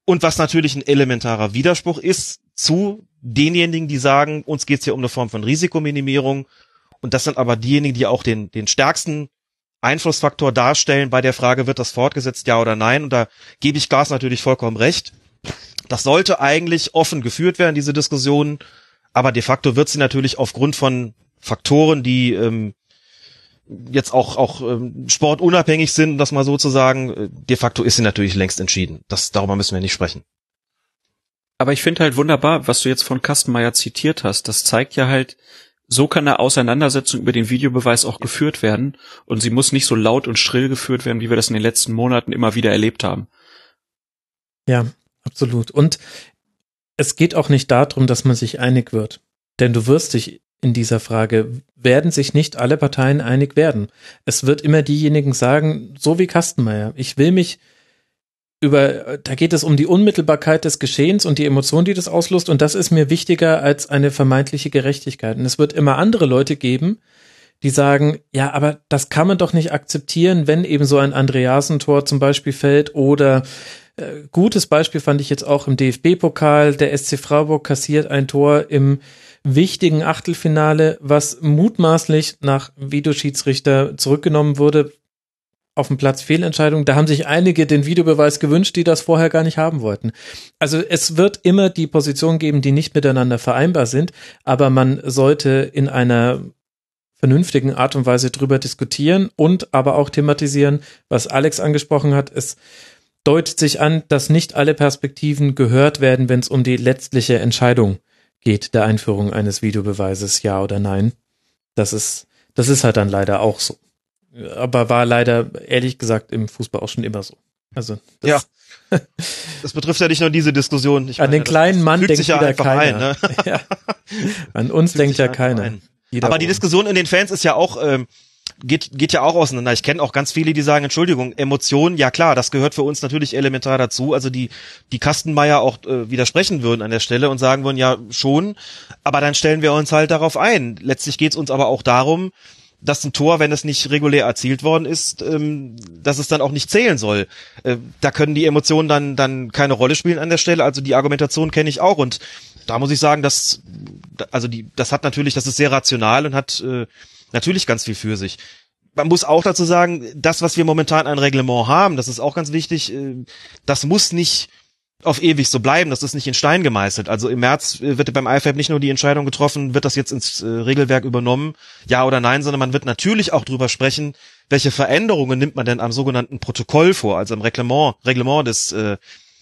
S6: Und was natürlich ein elementarer Widerspruch ist zu denjenigen, die sagen, uns geht's hier um eine Form von Risikominimierung. Und das sind aber diejenigen, die auch den, den stärksten Einflussfaktor darstellen bei der Frage, wird das fortgesetzt, ja oder nein? Und da gebe ich Gas natürlich vollkommen recht. Das sollte eigentlich offen geführt werden, diese Diskussion, aber de facto wird sie natürlich aufgrund von Faktoren, die ähm, jetzt auch auch ähm, sportunabhängig sind, das mal so zu sagen, äh, de facto ist sie natürlich längst entschieden. Das darüber müssen wir nicht sprechen.
S5: Aber ich finde halt wunderbar, was du jetzt von Kastenmeier zitiert hast. Das zeigt ja halt, so kann eine Auseinandersetzung über den Videobeweis auch geführt werden und sie muss nicht so laut und schrill geführt werden, wie wir das in den letzten Monaten immer wieder erlebt haben.
S4: Ja, Absolut. Und es geht auch nicht darum, dass man sich einig wird. Denn du wirst dich in dieser Frage, werden sich nicht alle Parteien einig werden. Es wird immer diejenigen sagen, so wie Kastenmeier, ich will mich über, da geht es um die Unmittelbarkeit des Geschehens und die Emotion, die das auslöst, und das ist mir wichtiger als eine vermeintliche Gerechtigkeit. Und es wird immer andere Leute geben, die sagen, ja, aber das kann man doch nicht akzeptieren, wenn eben so ein Andreasen-Tor zum Beispiel fällt oder äh, gutes Beispiel fand ich jetzt auch im DFB-Pokal. Der SC Freiburg kassiert ein Tor im wichtigen Achtelfinale, was mutmaßlich nach Videoschiedsrichter zurückgenommen wurde. Auf dem Platz Fehlentscheidung. Da haben sich einige den Videobeweis gewünscht, die das vorher gar nicht haben wollten. Also es wird immer die Position geben, die nicht miteinander vereinbar sind, aber man sollte in einer vernünftigen Art und Weise drüber diskutieren und aber auch thematisieren, was Alex angesprochen hat. Es deutet sich an, dass nicht alle Perspektiven gehört werden, wenn es um die letztliche Entscheidung geht, der Einführung eines Videobeweises, ja oder nein. Das ist, das ist halt dann leider auch so. Aber war leider, ehrlich gesagt, im Fußball auch schon immer so. Also,
S6: ja. Das betrifft ja nicht nur diese Diskussion.
S4: Ich an meine, den kleinen Mann denkt ja wieder keiner. Ein, ne? ja. An uns denkt ja keiner.
S6: Aber die Diskussion in den Fans ist ja auch, ähm, geht, geht ja auch auseinander. Ich kenne auch ganz viele, die sagen, Entschuldigung, Emotionen, ja klar, das gehört für uns natürlich elementar dazu. Also die, die Kastenmeier auch äh, widersprechen würden an der Stelle und sagen würden, ja schon, aber dann stellen wir uns halt darauf ein. Letztlich geht es uns aber auch darum, dass ein Tor, wenn es nicht regulär erzielt worden ist, ähm, dass es dann auch nicht zählen soll. Äh, da können die Emotionen dann dann keine Rolle spielen an der Stelle. Also die Argumentation kenne ich auch und da muss ich sagen, dass also die das hat natürlich, das ist sehr rational und hat äh, natürlich ganz viel für sich. Man muss auch dazu sagen, das, was wir momentan an Reglement haben, das ist auch ganz wichtig, äh, das muss nicht auf ewig so bleiben, das ist nicht in Stein gemeißelt. Also im März äh, wird beim IFAB nicht nur die Entscheidung getroffen, wird das jetzt ins äh, Regelwerk übernommen, ja oder nein, sondern man wird natürlich auch drüber sprechen, welche Veränderungen nimmt man denn am sogenannten Protokoll vor, also am Reglement, Reglement des äh,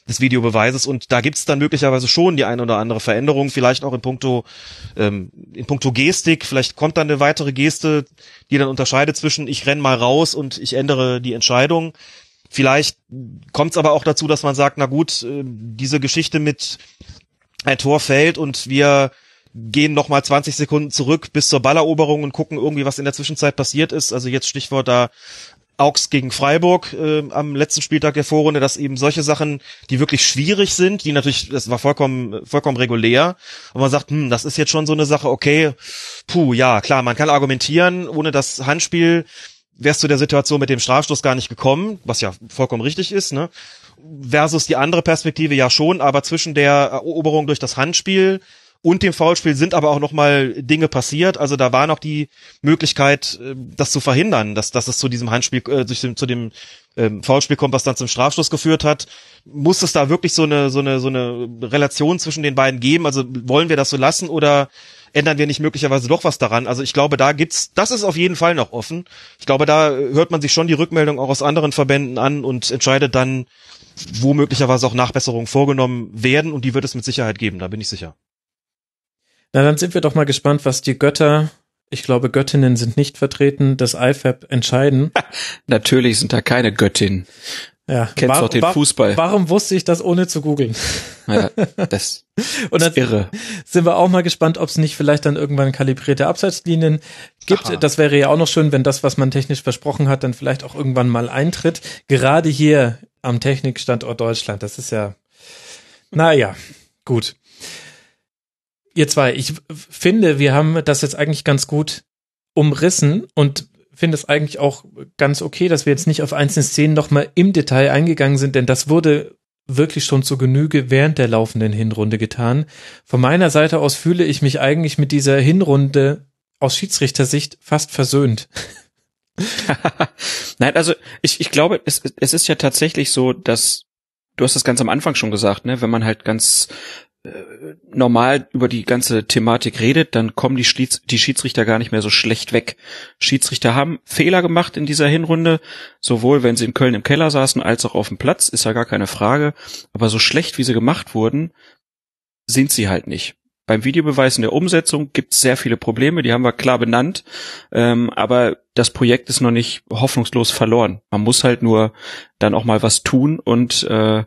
S6: des Videobeweises und da gibt's dann möglicherweise schon die ein oder andere Veränderung, vielleicht auch in puncto, ähm, in puncto Gestik, vielleicht kommt dann eine weitere Geste, die dann unterscheidet zwischen ich renn mal raus und ich ändere die Entscheidung. Vielleicht kommt es aber auch dazu, dass man sagt, na gut, äh, diese Geschichte mit ein Tor fällt und wir gehen noch mal 20 Sekunden zurück bis zur Balleroberung und gucken irgendwie, was in der Zwischenzeit passiert ist. Also jetzt Stichwort da Augs gegen Freiburg äh, am letzten Spieltag der Vorrunde, dass eben solche Sachen, die wirklich schwierig sind, die natürlich, das war vollkommen, vollkommen regulär, und man sagt, hm, das ist jetzt schon so eine Sache, okay, puh, ja, klar, man kann argumentieren, ohne das Handspiel wärst du der Situation mit dem Strafstoß gar nicht gekommen, was ja vollkommen richtig ist, ne? Versus die andere Perspektive ja schon, aber zwischen der Eroberung durch das Handspiel und dem Foulspiel sind aber auch noch mal Dinge passiert. Also da war noch die Möglichkeit, äh, das zu verhindern, dass, dass es zu diesem Handspiel, äh, zu dem ähm, Foulspiel kommt, was dann zum Strafschluss geführt hat. Muss es da wirklich so eine, so eine, so eine Relation zwischen den beiden geben? Also wollen wir das so lassen oder ändern wir nicht möglicherweise doch was daran? Also ich glaube, da gibt's, das ist auf jeden Fall noch offen. Ich glaube, da hört man sich schon die Rückmeldung auch aus anderen Verbänden an und entscheidet dann, wo möglicherweise auch Nachbesserungen vorgenommen werden und die wird es mit Sicherheit geben, da bin ich sicher.
S4: Na, dann sind wir doch mal gespannt, was die Götter, ich glaube, Göttinnen sind nicht vertreten, das IFAB entscheiden.
S5: Natürlich sind da keine Göttinnen.
S4: Ja,
S5: Kennst
S4: war,
S5: doch den
S4: war,
S5: Fußball.
S4: Warum wusste ich das ohne zu googeln?
S5: Ja, das
S4: Und dann
S5: ist irre.
S4: sind wir auch mal gespannt, ob es nicht vielleicht dann irgendwann kalibrierte Abseitslinien gibt.
S6: Aha.
S4: Das wäre ja auch noch schön, wenn das, was man technisch versprochen hat, dann vielleicht auch irgendwann mal eintritt. Gerade hier am Technikstandort Deutschland. Das ist ja, naja, gut. Ihr zwei, ich finde, wir haben das jetzt eigentlich ganz gut umrissen und finde es eigentlich auch ganz okay, dass wir jetzt nicht auf einzelne Szenen nochmal im Detail eingegangen sind, denn das wurde wirklich schon zu Genüge während der laufenden Hinrunde getan. Von meiner Seite aus fühle ich mich eigentlich mit dieser Hinrunde aus Schiedsrichtersicht fast versöhnt.
S5: Nein, also ich, ich glaube, es, es ist ja tatsächlich so, dass du hast das ganz am Anfang schon gesagt, ne, wenn man halt ganz normal über die ganze Thematik redet, dann kommen die, Schlieds, die Schiedsrichter gar nicht mehr so schlecht weg. Schiedsrichter haben Fehler gemacht in dieser Hinrunde, sowohl wenn sie in Köln im Keller saßen als auch auf dem Platz, ist ja gar keine Frage. Aber so schlecht wie sie gemacht wurden, sind sie halt nicht. Beim Videobeweis in der Umsetzung gibt es sehr viele Probleme, die haben wir klar benannt, ähm, aber das Projekt ist noch nicht hoffnungslos verloren. Man muss halt nur dann auch mal was tun und äh,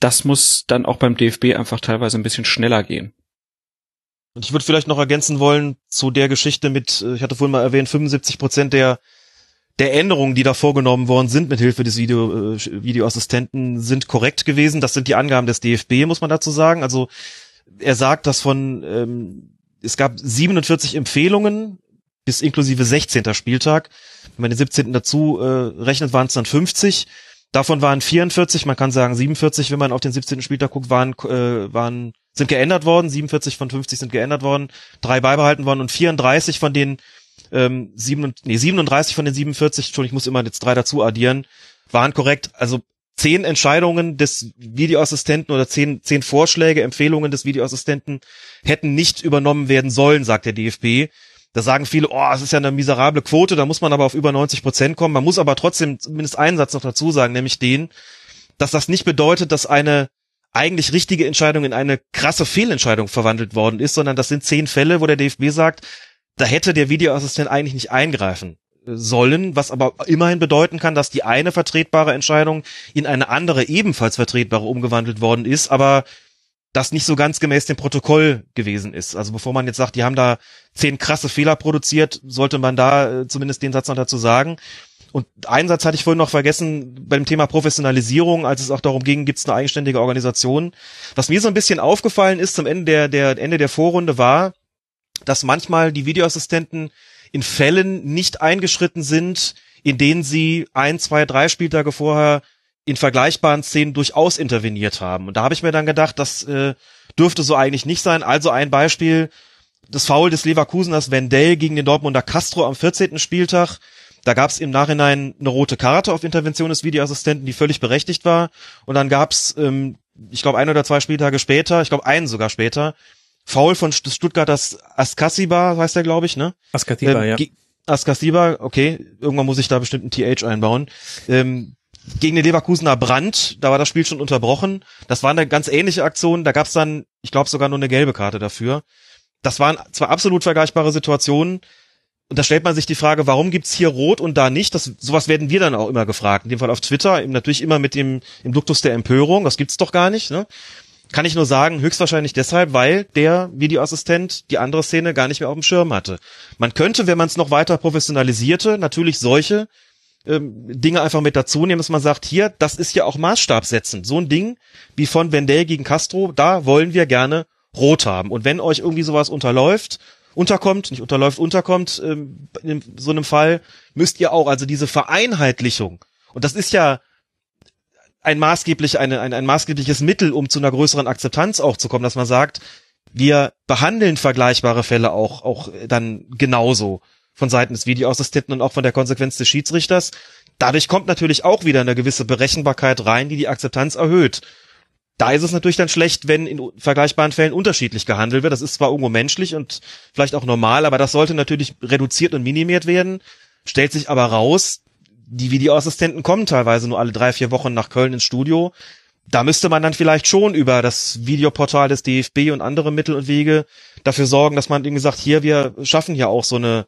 S5: das muss dann auch beim DFB einfach teilweise ein bisschen schneller gehen.
S6: Und ich würde vielleicht noch ergänzen wollen zu der Geschichte mit, äh, ich hatte vorhin mal erwähnt, 75 Prozent der der Änderungen, die da vorgenommen worden sind mit Hilfe des Video, äh, Videoassistenten, sind korrekt gewesen. Das sind die Angaben des DFB, muss man dazu sagen. Also er sagt, dass von ähm, es gab 47 Empfehlungen bis inklusive 16. Spieltag. Wenn man den 17. dazu äh, rechnet, waren es dann 50. Davon waren 44, man kann sagen 47, wenn man auf den 17. Spieltag guckt, waren, äh, waren, sind geändert worden. 47 von 50 sind geändert worden, drei beibehalten worden und 34 von den ähm, 7, nee, 37 von den 47, Entschuldigung, ich muss immer jetzt drei dazu addieren, waren korrekt. Also zehn Entscheidungen des Videoassistenten oder zehn, zehn Vorschläge, Empfehlungen des Videoassistenten hätten nicht übernommen werden sollen, sagt der DFB. Da sagen viele, oh, es ist ja eine miserable Quote, da muss man aber auf über 90 Prozent kommen. Man muss aber trotzdem zumindest einen Satz noch dazu sagen, nämlich den, dass das nicht bedeutet, dass eine eigentlich richtige Entscheidung in eine krasse Fehlentscheidung verwandelt worden ist, sondern das sind zehn Fälle, wo der DFB sagt, da hätte der Videoassistent eigentlich nicht eingreifen sollen, was aber immerhin bedeuten kann, dass die eine vertretbare Entscheidung in eine andere ebenfalls vertretbare umgewandelt worden ist, aber das nicht so ganz gemäß dem Protokoll gewesen ist. Also bevor man jetzt sagt, die haben da zehn krasse Fehler produziert, sollte man da äh, zumindest den Satz noch dazu sagen. Und einen Satz hatte ich vorhin noch vergessen beim Thema Professionalisierung, als es auch darum ging, gibt es eine eigenständige Organisation. Was mir so ein bisschen aufgefallen ist zum Ende der, der Ende der Vorrunde war, dass manchmal die Videoassistenten in Fällen nicht eingeschritten sind, in denen sie ein, zwei, drei Spieltage vorher in vergleichbaren Szenen durchaus interveniert haben. Und da habe ich mir dann gedacht, das äh, dürfte so eigentlich nicht sein. Also ein Beispiel, das Foul des Leverkuseners Wendell gegen den Dortmunder Castro am 14. Spieltag. Da gab es im Nachhinein eine rote Karte auf Intervention des Videoassistenten, die völlig berechtigt war. Und dann gab es, ähm, ich glaube, ein oder zwei Spieltage später, ich glaube einen sogar später, Foul von Stuttgarters Askasiba, heißt der, glaube ich, ne?
S4: Askatiba,
S6: ähm,
S4: ja.
S6: Askasiba, okay, irgendwann muss ich da bestimmt ein TH einbauen. Ähm, gegen den Leverkusener Brand, da war das Spiel schon unterbrochen. Das war eine ganz ähnliche Aktion, da gab's dann, ich glaube, sogar nur eine gelbe Karte dafür. Das waren zwar absolut vergleichbare Situationen, und da stellt man sich die Frage, warum gibt's hier Rot und da nicht? Das, sowas werden wir dann auch immer gefragt. In dem Fall auf Twitter, natürlich immer mit dem im Duktus der Empörung. Das gibt's doch gar nicht. Ne? Kann ich nur sagen, höchstwahrscheinlich deshalb, weil der Videoassistent die andere Szene gar nicht mehr auf dem Schirm hatte. Man könnte, wenn man es noch weiter professionalisierte, natürlich solche Dinge einfach mit dazu nehmen, dass man sagt, hier, das ist ja auch maßstabsetzend. So ein Ding wie von Vendel gegen Castro, da wollen wir gerne rot haben. Und wenn euch irgendwie sowas unterläuft, unterkommt, nicht unterläuft, unterkommt, ähm, in so einem Fall, müsst ihr auch, also diese Vereinheitlichung, und das ist ja ein maßgeblich, eine, ein, ein maßgebliches Mittel, um zu einer größeren Akzeptanz auch zu kommen, dass man sagt, wir behandeln vergleichbare Fälle auch, auch dann genauso von Seiten des Videoassistenten und auch von der Konsequenz des Schiedsrichters. Dadurch kommt natürlich auch wieder eine gewisse Berechenbarkeit rein, die die Akzeptanz erhöht. Da ist es natürlich dann schlecht, wenn in vergleichbaren Fällen unterschiedlich gehandelt wird. Das ist zwar irgendwo menschlich und vielleicht auch normal, aber das sollte natürlich reduziert und minimiert werden. Stellt sich aber raus, die Videoassistenten kommen teilweise nur alle drei, vier Wochen nach Köln ins Studio. Da müsste man dann vielleicht schon über das Videoportal des DFB und andere Mittel und Wege dafür sorgen, dass man irgendwie sagt, hier, wir schaffen ja auch so eine,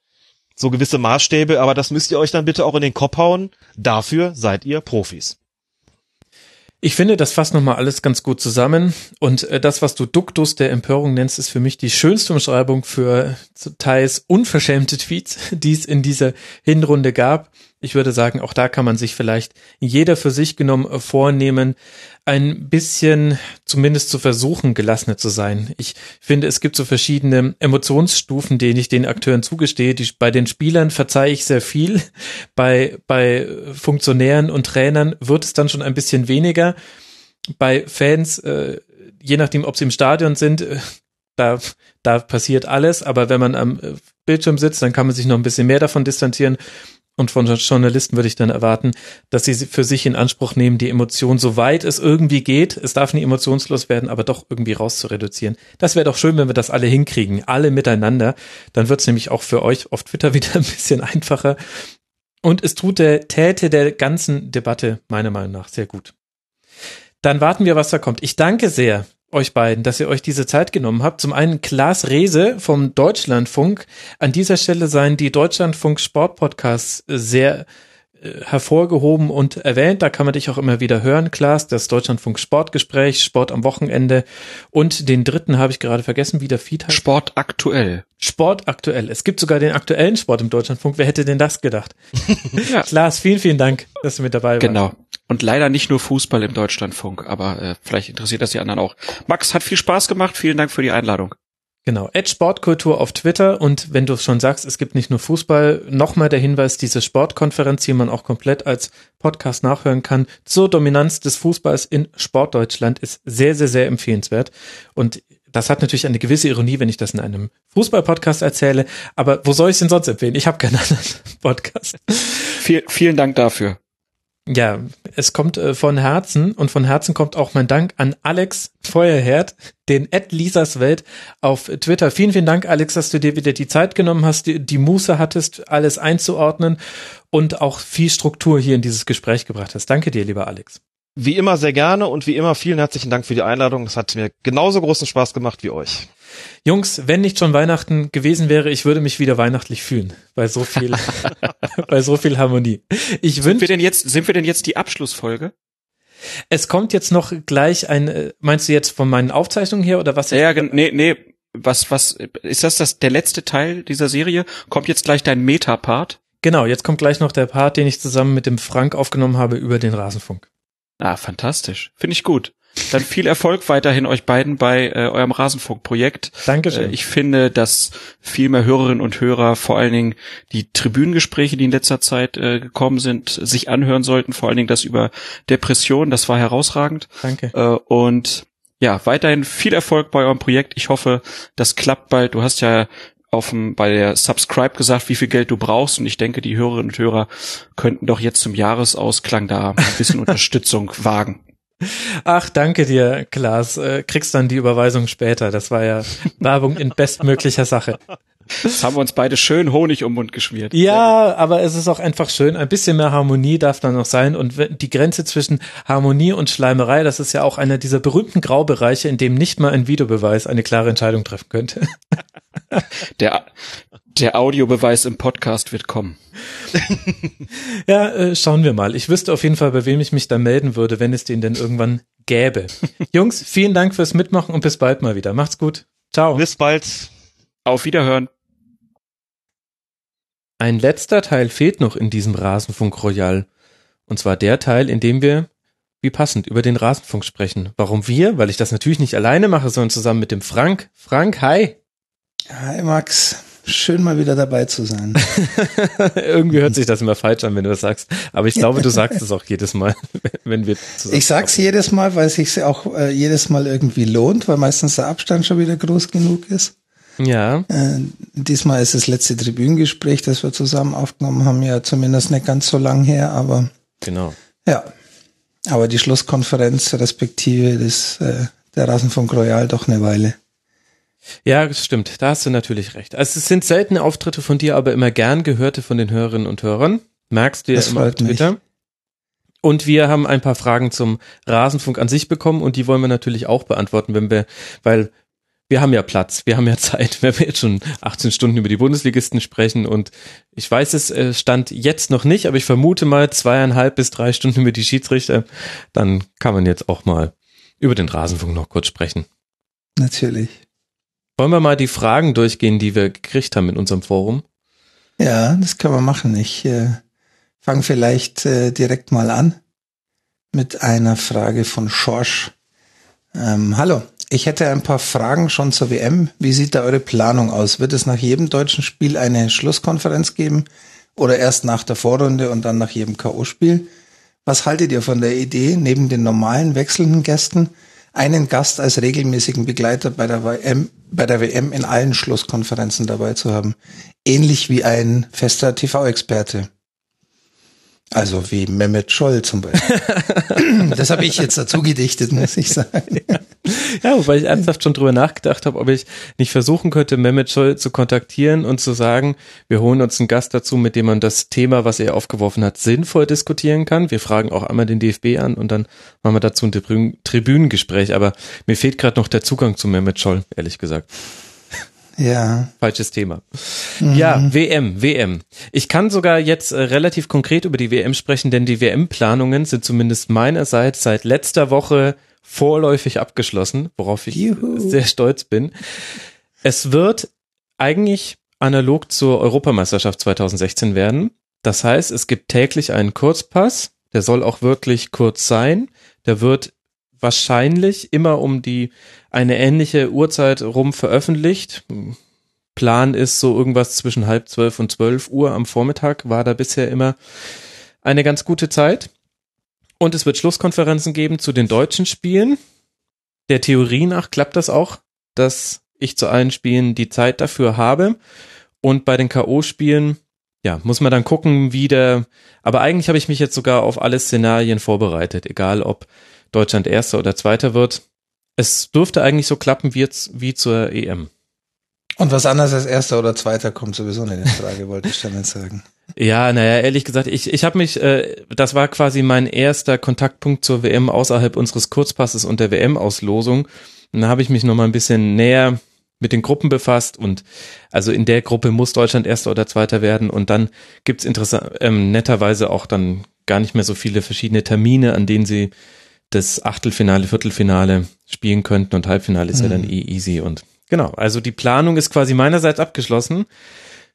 S6: so gewisse Maßstäbe, aber das müsst ihr euch dann bitte auch in den Kopf hauen. Dafür seid ihr Profis.
S4: Ich finde, das fasst nochmal alles ganz gut zusammen. Und äh, das, was du Duktus der Empörung nennst, ist für mich die schönste Umschreibung für teils unverschämte Tweets, die es in dieser Hinrunde gab. Ich würde sagen, auch da kann man sich vielleicht jeder für sich genommen äh, vornehmen, ein bisschen zumindest zu versuchen, gelassener zu sein. Ich finde, es gibt so verschiedene Emotionsstufen, denen ich den Akteuren zugestehe. Die, bei den Spielern verzeihe ich sehr viel. Bei, bei Funktionären und Trainern wird es dann schon ein bisschen weniger. Bei Fans, äh, je nachdem, ob sie im Stadion sind, äh, da, da passiert alles. Aber wenn man am äh, Bildschirm sitzt, dann kann man sich noch ein bisschen mehr davon distanzieren. Und von Journalisten würde ich dann erwarten, dass sie für sich in Anspruch nehmen, die Emotion, soweit es irgendwie geht, es darf nie emotionslos werden, aber doch irgendwie rauszureduzieren. Das wäre doch schön, wenn wir das alle hinkriegen, alle miteinander. Dann wird es nämlich auch für euch auf Twitter wieder ein bisschen einfacher. Und es tut der Täte der ganzen Debatte meiner Meinung nach sehr gut. Dann warten wir, was da kommt. Ich danke sehr euch beiden, dass ihr euch diese Zeit genommen habt. Zum einen Klaas Rehse vom Deutschlandfunk. An dieser Stelle seien die Deutschlandfunk Sportpodcasts sehr äh, hervorgehoben und erwähnt. Da kann man dich auch immer wieder hören, Klaas. Das Deutschlandfunk Sportgespräch, Sport am Wochenende. Und den dritten habe ich gerade vergessen, wie der Feed heißt.
S5: Sport aktuell.
S4: Sport aktuell. Es gibt sogar den aktuellen Sport im Deutschlandfunk. Wer hätte denn das gedacht? ja. Klaas, vielen, vielen Dank, dass du mit dabei warst.
S5: Genau. Und leider nicht nur Fußball im Deutschlandfunk, aber äh, vielleicht interessiert das die anderen auch. Max, hat viel Spaß gemacht. Vielen Dank für die Einladung.
S4: Genau, Ed Sportkultur auf Twitter und wenn du schon sagst, es gibt nicht nur Fußball, nochmal der Hinweis, diese Sportkonferenz, die man auch komplett als Podcast nachhören kann, zur Dominanz des Fußballs in Sportdeutschland ist sehr, sehr, sehr empfehlenswert und das hat natürlich eine gewisse Ironie, wenn ich das in einem Fußball-Podcast erzähle, aber wo soll ich es denn sonst empfehlen? Ich habe keinen anderen Podcast.
S5: Viel, vielen Dank dafür.
S4: Ja, es kommt äh, von Herzen und von Herzen kommt auch mein Dank an Alex Feuerherd, den Ed Lisas Welt auf Twitter. Vielen, vielen Dank, Alex, dass du dir wieder die Zeit genommen hast, die, die Muße hattest, alles einzuordnen und auch viel Struktur hier in dieses Gespräch gebracht hast. Danke dir, lieber Alex.
S6: Wie immer sehr gerne und wie immer vielen herzlichen Dank für die Einladung. Es hat mir genauso großen Spaß gemacht wie euch.
S4: Jungs, wenn nicht schon Weihnachten gewesen wäre, ich würde mich wieder weihnachtlich fühlen, bei so viel, bei so viel Harmonie. Ich
S5: sind wünsch, wir denn jetzt, sind wir denn jetzt die Abschlussfolge?
S4: Es kommt jetzt noch gleich ein, äh, meinst du jetzt von meinen Aufzeichnungen her oder was?
S5: Ja, nee, nee, was, was, ist das das, der letzte Teil dieser Serie? Kommt jetzt gleich dein Meta-Part?
S4: Genau, jetzt kommt gleich noch der Part, den ich zusammen mit dem Frank aufgenommen habe über den Rasenfunk.
S5: Ah, fantastisch. Finde ich gut. Dann viel Erfolg weiterhin euch beiden bei äh, eurem Rasenfunk-Projekt.
S4: Dankeschön.
S5: Äh, ich finde, dass viel mehr Hörerinnen und Hörer vor allen Dingen die Tribünengespräche, die in letzter Zeit äh, gekommen sind, sich anhören sollten. Vor allen Dingen das über Depression. Das war herausragend.
S4: Danke.
S5: Äh, und ja, weiterhin viel Erfolg bei eurem Projekt. Ich hoffe, das klappt bald. Du hast ja auf dem, bei der Subscribe gesagt, wie viel Geld du brauchst. Und ich denke, die Hörerinnen und Hörer könnten doch jetzt zum Jahresausklang da ein bisschen Unterstützung wagen.
S4: Ach, danke dir, Klaas. Äh, kriegst dann die Überweisung später. Das war ja Werbung in bestmöglicher Sache.
S5: Jetzt haben wir uns beide schön Honig um den Mund geschmiert.
S4: Ja, aber es ist auch einfach schön. Ein bisschen mehr Harmonie darf da noch sein. Und die Grenze zwischen Harmonie und Schleimerei, das ist ja auch einer dieser berühmten Graubereiche, in dem nicht mal ein Videobeweis eine klare Entscheidung treffen könnte.
S5: Der, Der Audiobeweis im Podcast wird kommen.
S4: Ja, äh, schauen wir mal. Ich wüsste auf jeden Fall, bei wem ich mich da melden würde, wenn es den denn irgendwann gäbe. Jungs, vielen Dank fürs Mitmachen und bis bald mal wieder. Macht's gut. Ciao.
S6: Bis bald.
S5: Auf Wiederhören.
S4: Ein letzter Teil fehlt noch in diesem Rasenfunk Royal. Und zwar der Teil, in dem wir, wie passend, über den Rasenfunk sprechen. Warum wir? Weil ich das natürlich nicht alleine mache, sondern zusammen mit dem Frank. Frank, hi.
S7: Hi Max, schön mal wieder dabei zu sein.
S4: Irgendwie hört sich das immer falsch an, wenn du das sagst. Aber ich glaube, du sagst es auch jedes Mal, wenn wir zusammen.
S7: Ich sag's jedes Mal, weil es sich auch äh, jedes Mal irgendwie lohnt, weil meistens der Abstand schon wieder groß genug ist.
S4: Ja,
S7: Äh, diesmal ist das letzte Tribünengespräch, das wir zusammen aufgenommen haben, ja zumindest nicht ganz so lang her, aber
S4: genau.
S7: ja. Aber die Schlusskonferenz respektive des, äh, der Rasenfunk Royal doch eine Weile.
S4: Ja, das stimmt. Da hast du natürlich recht. Also es sind seltene Auftritte von dir, aber immer gern gehörte von den Hörerinnen und Hörern. Merkst du ja
S7: Das
S4: immer auf
S7: freut mich.
S4: Twitter. Und wir haben ein paar Fragen zum Rasenfunk an sich bekommen und die wollen wir natürlich auch beantworten, wenn wir, weil wir haben ja Platz, wir haben ja Zeit, wenn wir jetzt schon 18 Stunden über die Bundesligisten sprechen und ich weiß es äh, stand jetzt noch nicht, aber ich vermute mal zweieinhalb bis drei Stunden über die Schiedsrichter, dann kann man jetzt auch mal über den Rasenfunk noch kurz sprechen.
S7: Natürlich.
S4: Wollen wir mal die Fragen durchgehen, die wir gekriegt haben in unserem Forum?
S7: Ja, das können wir machen. Ich äh, fange vielleicht äh, direkt mal an mit einer Frage von Schorsch. Ähm, hallo, ich hätte ein paar Fragen schon zur WM. Wie sieht da eure Planung aus? Wird es nach jedem deutschen Spiel eine Schlusskonferenz geben oder erst nach der Vorrunde und dann nach jedem K.O.-Spiel? Was haltet ihr von der Idee, neben den normalen wechselnden Gästen einen Gast als regelmäßigen Begleiter bei der WM, bei der WM in allen Schlusskonferenzen dabei zu haben? Ähnlich wie ein fester TV-Experte. Also wie Mehmet Scholl zum Beispiel. das habe ich jetzt dazu gedichtet, muss ich sagen.
S4: Ja, wobei ich ernsthaft schon drüber nachgedacht habe, ob ich nicht versuchen könnte, Mehmet Scholl zu kontaktieren und zu sagen, wir holen uns einen Gast dazu, mit dem man das Thema, was er aufgeworfen hat, sinnvoll diskutieren kann. Wir fragen auch einmal den DFB an und dann machen wir dazu ein Tribün Tribünengespräch. Aber mir fehlt gerade noch der Zugang zu Mehmet Scholl, ehrlich gesagt.
S7: Ja,
S4: Falsches Thema. Ja, WM, WM. Ich kann sogar jetzt äh, relativ konkret über die WM sprechen, denn die WM-Planungen sind zumindest meinerseits seit letzter Woche vorläufig abgeschlossen, worauf ich
S7: Juhu.
S4: sehr stolz bin. Es wird eigentlich analog zur Europameisterschaft 2016 werden. Das heißt, es gibt täglich einen Kurzpass, der soll auch wirklich kurz sein. Der wird wahrscheinlich immer um die eine ähnliche Uhrzeit rum veröffentlicht. Plan ist so irgendwas zwischen halb zwölf und zwölf Uhr am Vormittag, war da bisher immer eine ganz gute Zeit. Und es wird Schlusskonferenzen geben zu den deutschen Spielen. Der Theorie nach klappt das auch, dass ich zu allen Spielen die Zeit dafür habe. Und bei den K.O.-Spielen, ja, muss man dann gucken, wie der, aber eigentlich habe ich mich jetzt sogar auf alle Szenarien vorbereitet, egal ob Deutschland Erster oder Zweiter wird. Es dürfte eigentlich so klappen wie jetzt, wie zur EM.
S7: und was anderes als erster oder zweiter kommt sowieso nicht in Frage, wollte ich damit sagen.
S4: Ja, naja, ehrlich gesagt, ich, ich habe mich, äh, das war quasi mein erster Kontaktpunkt zur WM außerhalb unseres Kurzpasses und der WM-Auslosung. Und da habe ich mich nochmal ein bisschen näher mit den Gruppen befasst und also in der Gruppe muss Deutschland Erster oder Zweiter werden und dann gibt's interessant, ähm, netterweise auch dann gar nicht mehr so viele verschiedene Termine, an denen sie das Achtelfinale, Viertelfinale spielen könnten und Halbfinale ist ja dann eh easy und genau, also die Planung ist quasi meinerseits abgeschlossen.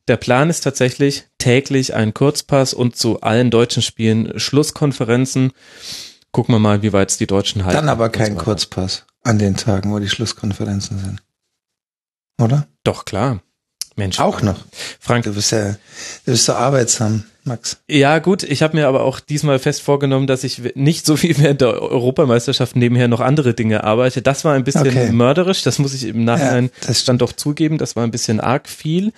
S4: Der Plan ist tatsächlich täglich ein Kurzpass und zu allen deutschen Spielen Schlusskonferenzen. Gucken wir mal, wie weit es die Deutschen halten.
S7: Dann aber kein. Kurzpass an den Tagen, wo die Schlusskonferenzen sind. Oder?
S4: Doch, klar. Mensch.
S7: Auch noch.
S4: Frank,
S7: Du bist ja, du bist so arbeitsam, Max.
S4: Ja, gut, ich habe mir aber auch diesmal fest vorgenommen, dass ich nicht so wie während der Europameisterschaft nebenher noch andere Dinge arbeite. Das war ein bisschen
S7: Okay.
S4: mörderisch, das muss ich im Nachhinein
S7: Ja, das
S4: dann doch zugeben, das war ein bisschen arg viel.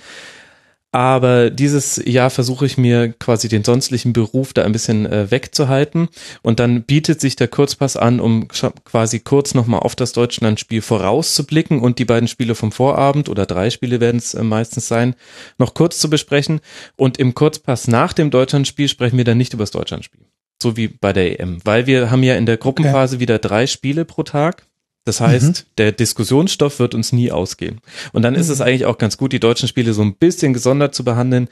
S4: Aber dieses Jahr versuche ich mir quasi den sonstlichen Beruf da ein bisschen äh, wegzuhalten. Und dann bietet sich der Kurzpass an, um quasi kurz nochmal auf das Deutschlandspiel vorauszublicken und die beiden Spiele vom Vorabend oder drei Spiele werden es äh, meistens sein, noch kurz zu besprechen. Und im Kurzpass nach dem Deutschlandspiel sprechen wir dann nicht über das Deutschlandspiel. So wie bei der EM. Weil wir haben ja in der Gruppenphase wieder drei Spiele pro Tag. Das heißt, mhm. der Diskussionsstoff wird uns nie ausgehen. Und dann ist es mhm. eigentlich auch ganz gut, die deutschen Spiele so ein bisschen gesondert zu behandeln.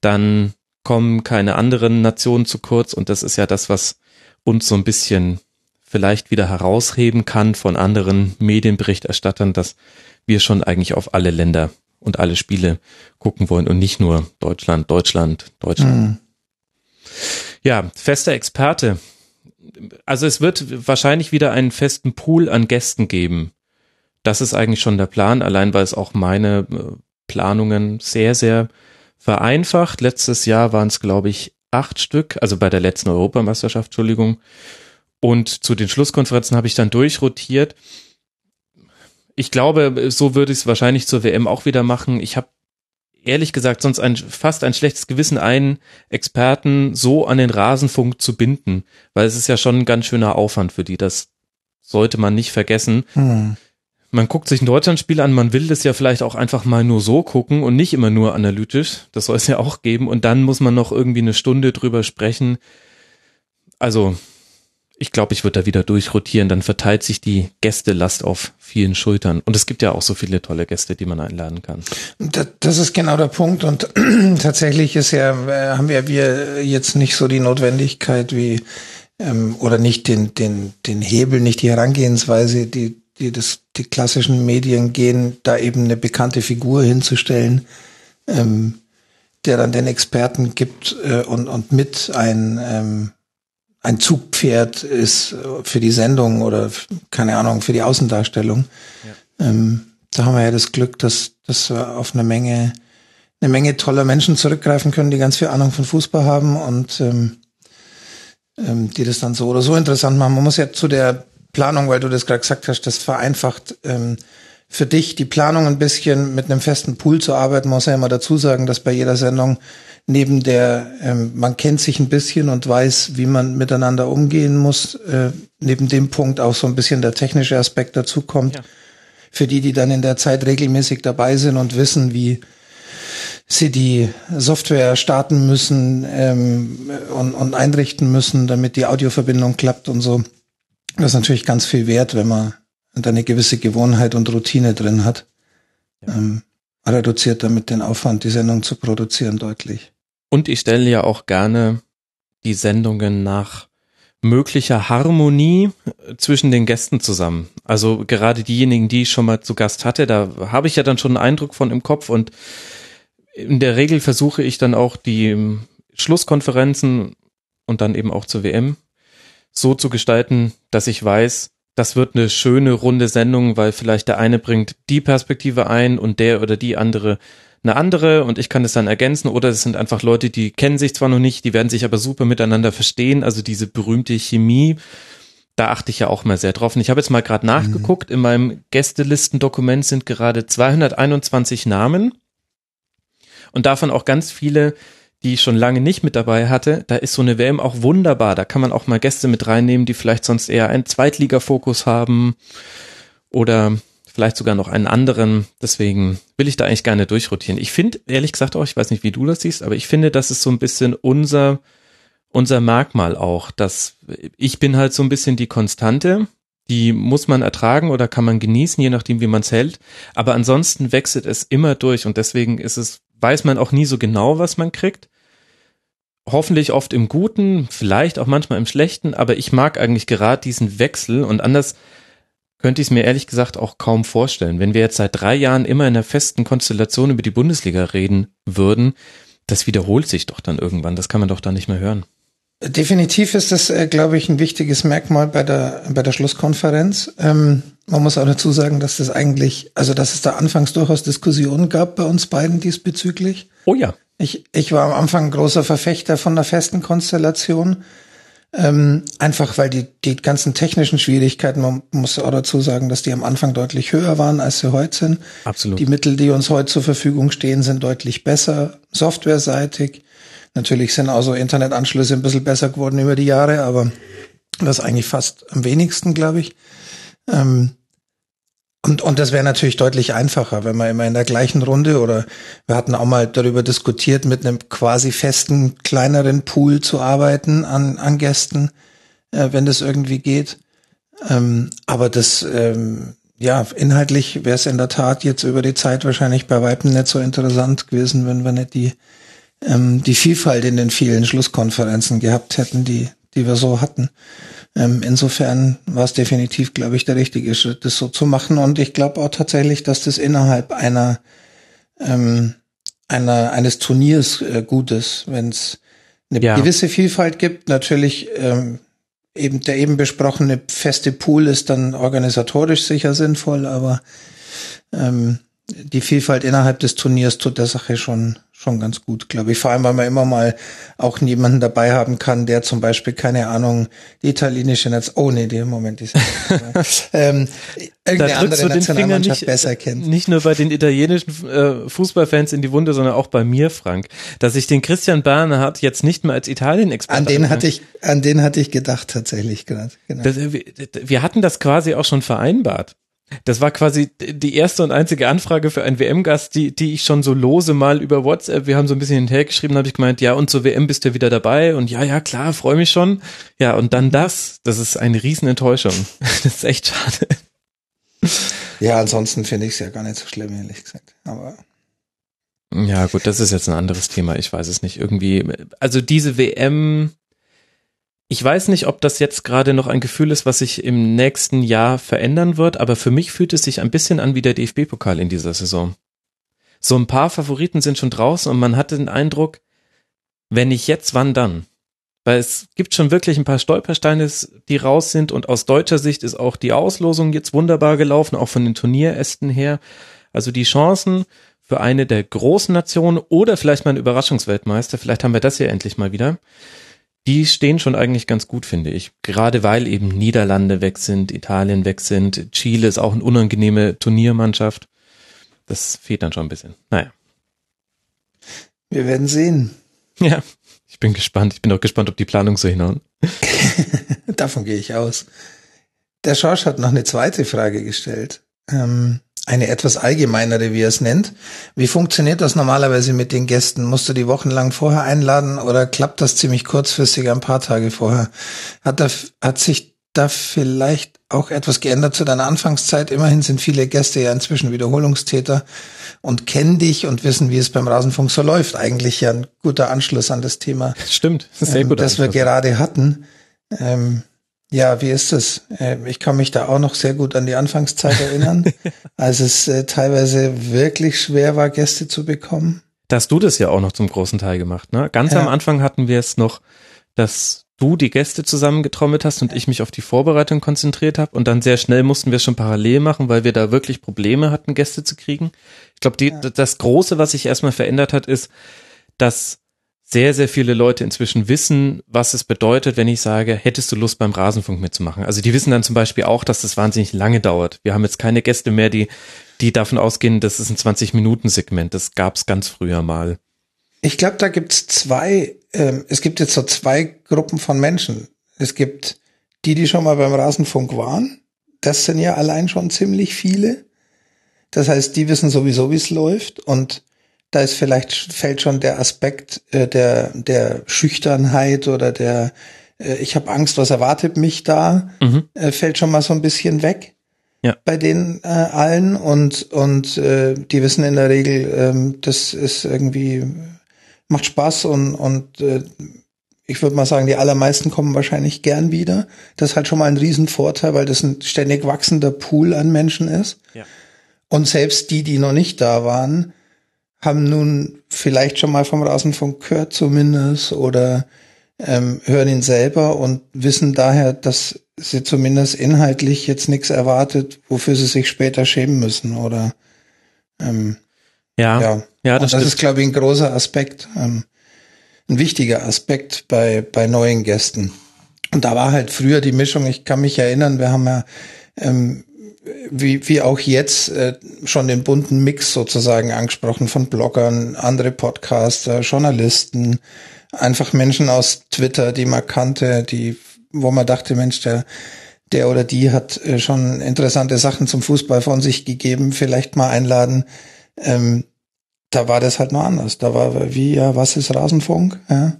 S4: Dann kommen keine anderen Nationen zu kurz. Und das ist ja das, was uns so ein bisschen vielleicht wieder herausheben kann von anderen Medienberichterstattern, dass wir schon eigentlich auf alle Länder und alle Spiele gucken wollen und nicht nur Deutschland, Deutschland, Deutschland. Mhm. Ja, fester Experte also es wird wahrscheinlich wieder einen festen Pool an Gästen geben. Das ist eigentlich schon der Plan, allein weil es auch meine äh, Planungen sehr, sehr vereinfacht. Letztes Jahr waren es, glaube ich, acht Stück, also bei der letzten Europameisterschaft, Entschuldigung. Und zu den Schlusskonferenzen habe ich dann durchrotiert. Ich glaube, so würde ich es wahrscheinlich zur WM auch wieder machen. Ich habe ehrlich gesagt sonst ein, fast ein schlechtes Gewissen, einen Experten so an den Rasenfunk zu binden, weil es ist ja schon ein ganz schöner Aufwand für die. Das sollte man nicht vergessen. Hm. Man guckt sich ein Deutschlandspiel an, man will das ja vielleicht auch einfach mal nur so gucken und nicht immer nur analytisch. Das soll es ja auch geben. Und dann muss man noch irgendwie eine Stunde drüber sprechen. Also, ich glaube, ich würde da wieder durchrotieren. Dann verteilt sich die Gästelast auf vielen Schultern. Und es gibt ja auch so viele tolle Gäste, die man einladen kann.
S7: Das ist genau der Punkt. Und tatsächlich ist ja, äh, haben wir, wir jetzt nicht so die Notwendigkeit wie, ähm, oder nicht den, den, den Hebel, nicht die Herangehensweise, die, die das, die klassischen Medien gehen, da eben eine bekannte Figur hinzustellen, ähm, der dann den Experten gibt äh, und, und mit ein, ähm, ein Zugpferd ist für die Sendung oder keine Ahnung, für die Außendarstellung. Ja. Ähm, da haben wir ja das Glück, dass, dass wir auf eine Menge, eine Menge toller Menschen zurückgreifen können, die ganz viel Ahnung von Fußball haben und ähm, ähm, die das dann so oder so interessant machen. Man muss ja zu der Planung, weil du das gerade gesagt hast, das vereinfacht ähm, für dich die Planung ein bisschen mit einem festen Pool zu arbeiten, muss ja immer dazu sagen, dass bei jeder Sendung neben der, ähm, man kennt sich ein bisschen und weiß, wie man miteinander umgehen muss, äh, neben dem Punkt auch so ein bisschen der technische Aspekt dazu kommt. Ja. Für die, die dann in der Zeit regelmäßig dabei sind und wissen, wie sie die Software starten müssen ähm, und, und einrichten müssen, damit die Audioverbindung klappt und so. Das ist natürlich ganz viel wert, wenn man da eine gewisse Gewohnheit und Routine drin hat. Ja. Ähm, reduziert damit den Aufwand, die Sendung zu produzieren, deutlich.
S4: Und ich stelle ja auch gerne die Sendungen nach möglicher Harmonie zwischen den Gästen zusammen. Also gerade diejenigen, die ich schon mal zu Gast hatte, da habe ich ja dann schon einen Eindruck von im Kopf und in der Regel versuche ich dann auch die Schlusskonferenzen und dann eben auch zur WM so zu gestalten, dass ich weiß, das wird eine schöne runde Sendung, weil vielleicht der eine bringt die Perspektive ein und der oder die andere eine andere und ich kann es dann ergänzen oder es sind einfach Leute, die kennen sich zwar noch nicht, die werden sich aber super miteinander verstehen, also diese berühmte Chemie, da achte ich ja auch mal sehr drauf. Und ich habe jetzt mal gerade nachgeguckt, mhm. in meinem Gästelistendokument sind gerade 221 Namen und davon auch ganz viele, die ich schon lange nicht mit dabei hatte. Da ist so eine WM auch wunderbar, da kann man auch mal Gäste mit reinnehmen, die vielleicht sonst eher einen Zweitliga-Fokus haben oder vielleicht sogar noch einen anderen. Deswegen will ich da eigentlich gerne durchrotieren. Ich finde, ehrlich gesagt auch, ich weiß nicht, wie du das siehst, aber ich finde, das ist so ein bisschen unser, unser Merkmal auch, dass ich bin halt so ein bisschen die Konstante. Die muss man ertragen oder kann man genießen, je nachdem, wie man es hält. Aber ansonsten wechselt es immer durch und deswegen ist es, weiß man auch nie so genau, was man kriegt hoffentlich oft im Guten, vielleicht auch manchmal im Schlechten, aber ich mag eigentlich gerade diesen Wechsel und anders könnte ich es mir ehrlich gesagt auch kaum vorstellen. Wenn wir jetzt seit drei Jahren immer in einer festen Konstellation über die Bundesliga reden würden, das wiederholt sich doch dann irgendwann. Das kann man doch dann nicht mehr hören.
S7: Definitiv ist das, äh, glaube ich, ein wichtiges Merkmal bei der, bei der Schlusskonferenz. Ähm, man muss auch dazu sagen, dass das eigentlich, also dass es da anfangs durchaus Diskussionen gab bei uns beiden diesbezüglich.
S4: Oh ja.
S7: Ich, ich war am Anfang großer Verfechter von der festen Konstellation. Ähm, einfach weil die, die ganzen technischen Schwierigkeiten, man muss auch dazu sagen, dass die am Anfang deutlich höher waren, als sie heute sind.
S4: Absolut.
S7: Die Mittel, die uns heute zur Verfügung stehen, sind deutlich besser, softwareseitig. Natürlich sind also Internetanschlüsse ein bisschen besser geworden über die Jahre, aber das eigentlich fast am wenigsten, glaube ich. Ähm, und, und das wäre natürlich deutlich einfacher, wenn man immer in der gleichen Runde oder wir hatten auch mal darüber diskutiert, mit einem quasi festen, kleineren Pool zu arbeiten an, an Gästen, äh, wenn das irgendwie geht. Ähm, aber das, ähm, ja, inhaltlich wäre es in der Tat jetzt über die Zeit wahrscheinlich bei Weitem nicht so interessant gewesen, wenn wir nicht die, ähm, die Vielfalt in den vielen Schlusskonferenzen gehabt hätten, die, die wir so hatten. Ähm, insofern war es definitiv, glaube ich, der richtige Schritt, das so zu machen. Und ich glaube auch tatsächlich, dass das innerhalb einer, ähm, einer eines Turniers äh, gut ist, wenn es eine
S4: Ja.
S7: gewisse Vielfalt gibt. Natürlich ähm, eben der eben besprochene feste Pool ist dann organisatorisch sicher sinnvoll, aber ähm, die Vielfalt innerhalb des Turniers tut der Sache schon schon ganz gut, glaube ich. Vor allem, weil man immer mal auch jemanden dabei haben kann, der zum Beispiel, keine Ahnung, die italienische Netz, oh nee, die Moment ist ähm, irgendeine andere
S4: den
S7: Nationalmannschaft
S4: nicht,
S7: besser kennt.
S4: nicht nur bei den italienischen äh, Fußballfans in die Wunde, sondern auch bei mir, Frank. Dass ich den Christian Bernhard jetzt nicht mehr als Italien-Experte
S7: An den hatte ich, an den hatte ich gedacht tatsächlich gerade. Genau.
S4: Das, wir, wir hatten das quasi auch schon vereinbart. Das war quasi die erste und einzige Anfrage für einen WM-Gast, die, die ich schon so lose mal über WhatsApp, wir haben so ein bisschen hinterher geschrieben, habe ich gemeint, ja, und zur WM bist du wieder dabei und ja, ja, klar, freue mich schon. Ja, und dann das, das ist eine Riesenenttäuschung. Das ist echt schade.
S7: Ja, ansonsten finde ich es ja gar nicht so schlimm, ehrlich gesagt. Aber
S4: Ja, gut, das ist jetzt ein anderes Thema, ich weiß es nicht. Irgendwie, also diese WM, ich weiß nicht, ob das jetzt gerade noch ein Gefühl ist, was sich im nächsten Jahr verändern wird, aber für mich fühlt es sich ein bisschen an wie der DFB-Pokal in dieser Saison. So ein paar Favoriten sind schon draußen und man hat den Eindruck, wenn nicht jetzt, wann dann? Weil es gibt schon wirklich ein paar Stolpersteine, die raus sind und aus deutscher Sicht ist auch die Auslosung jetzt wunderbar gelaufen, auch von den Turnierästen her. Also die Chancen für eine der großen Nationen oder vielleicht mal ein Überraschungsweltmeister, vielleicht haben wir das ja endlich mal wieder, die stehen schon eigentlich ganz gut, finde ich. Gerade weil eben Niederlande weg sind, Italien weg sind, Chile ist auch eine unangenehme Turniermannschaft. Das fehlt dann schon ein bisschen. Naja.
S7: wir werden sehen.
S4: Ja, ich bin gespannt. Ich bin auch gespannt, ob die Planung so hinhauen.
S7: Davon gehe ich aus. Der Schorsch hat noch eine zweite Frage gestellt. Ähm, eine etwas allgemeinere, wie er es nennt. Wie funktioniert das normalerweise mit den Gästen? Musst du die wochenlang vorher einladen oder klappt das ziemlich kurzfristig ein paar Tage vorher? Hat, da, hat sich da vielleicht auch etwas geändert zu deiner Anfangszeit? Immerhin sind viele Gäste ja inzwischen Wiederholungstäter und kennen dich und wissen, wie es beim Rasenfunk so läuft. Eigentlich ja ein guter Anschluss an das Thema,
S4: Stimmt, das ist sehr
S7: ähm, das wir gerade hatten. Ähm, ja, wie ist es? Ähm, ich kann mich da auch noch sehr gut an die Anfangszeit erinnern, als es äh, teilweise wirklich schwer war, Gäste zu bekommen.
S4: Da hast du das ja auch noch zum großen Teil gemacht, ne? Ganz
S7: Ja.
S4: am Anfang hatten wir es noch, dass du die Gäste zusammengetrommelt hast und ich mich auf die Vorbereitung konzentriert habe und dann sehr schnell mussten wir es schon parallel machen, weil wir da wirklich Probleme hatten, Gäste zu kriegen. Ich glaube, die, das Große, was sich erstmal verändert hat, ist, dass sehr, sehr viele Leute inzwischen wissen, was es bedeutet, wenn ich sage, hättest du Lust beim Rasenfunk mitzumachen? Also die wissen dann zum Beispiel auch, dass das wahnsinnig lange dauert. Wir haben jetzt keine Gäste mehr, die, die davon ausgehen, das ist ein 20-Minuten-Segment. Das gab es ganz früher mal.
S7: Ich glaube, da gibt's zwei, ähm, es gibt jetzt so zwei Gruppen von Menschen. Es gibt die, die schon mal beim Rasenfunk waren. Das sind ja allein schon ziemlich viele. Das heißt, die wissen sowieso, wie es läuft. Und da ist vielleicht, fällt schon der Aspekt äh, der, der Schüchternheit oder der, äh, ich habe Angst, was erwartet mich da,
S4: Mhm.
S7: äh, fällt schon mal so ein bisschen weg
S4: Ja.
S7: bei den äh, allen und und äh, die wissen in der Regel, ähm, das ist irgendwie macht Spaß und und äh, ich würde mal sagen, die allermeisten kommen wahrscheinlich gern wieder. Das ist halt schon mal ein Riesenvorteil, weil das ein ständig wachsender Pool an Menschen ist.
S4: Ja.
S7: Und selbst die, die noch nicht da waren, haben nun vielleicht schon mal vom Rasenfunk gehört zumindest oder ähm, hören ihn selber und wissen daher, dass sie zumindest inhaltlich jetzt nichts erwartet, wofür sie sich später schämen müssen oder ähm,
S4: Ja,
S7: ja.
S4: ja, das
S7: das ist, glaube ich, ein großer Aspekt, ähm, ein wichtiger Aspekt bei, bei neuen Gästen. Und da war halt früher die Mischung, ich kann mich erinnern, wir haben ja ähm, wie, wie auch jetzt äh, schon den bunten Mix sozusagen angesprochen von Bloggern, andere Podcaster, Journalisten, einfach Menschen aus Twitter, die man kannte, die, wo man dachte, Mensch, der, der oder die hat äh, schon interessante Sachen zum Fußball von sich gegeben, vielleicht mal einladen. Ähm, da war das halt noch anders. Da war wie, ja, was ist Rasenfunk? Ja.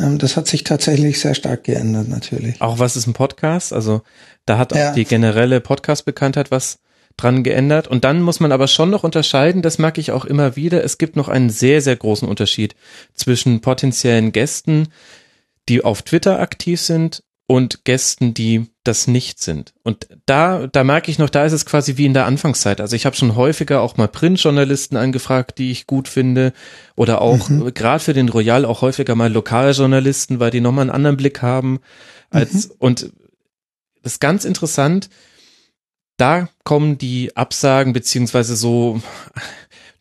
S7: Ähm, das hat sich tatsächlich sehr stark geändert, natürlich.
S4: Auch was ist ein Podcast? Also da hat auch
S7: Ja.
S4: die generelle Podcast-Bekanntheit was dran geändert. Und dann muss man aber schon noch unterscheiden, das mag ich auch immer wieder, es gibt noch einen sehr, sehr großen Unterschied zwischen potenziellen Gästen, die auf Twitter aktiv sind und Gästen, die das nicht sind. Und da, da merke ich noch, da ist es quasi wie in der Anfangszeit. Also ich habe schon häufiger auch mal Printjournalisten angefragt, die ich gut finde, oder auch gerade für den Royal auch häufiger mal Lokaljournalisten, weil die nochmal einen anderen Blick haben. Als, Und das ist ganz interessant, da kommen die Absagen beziehungsweise so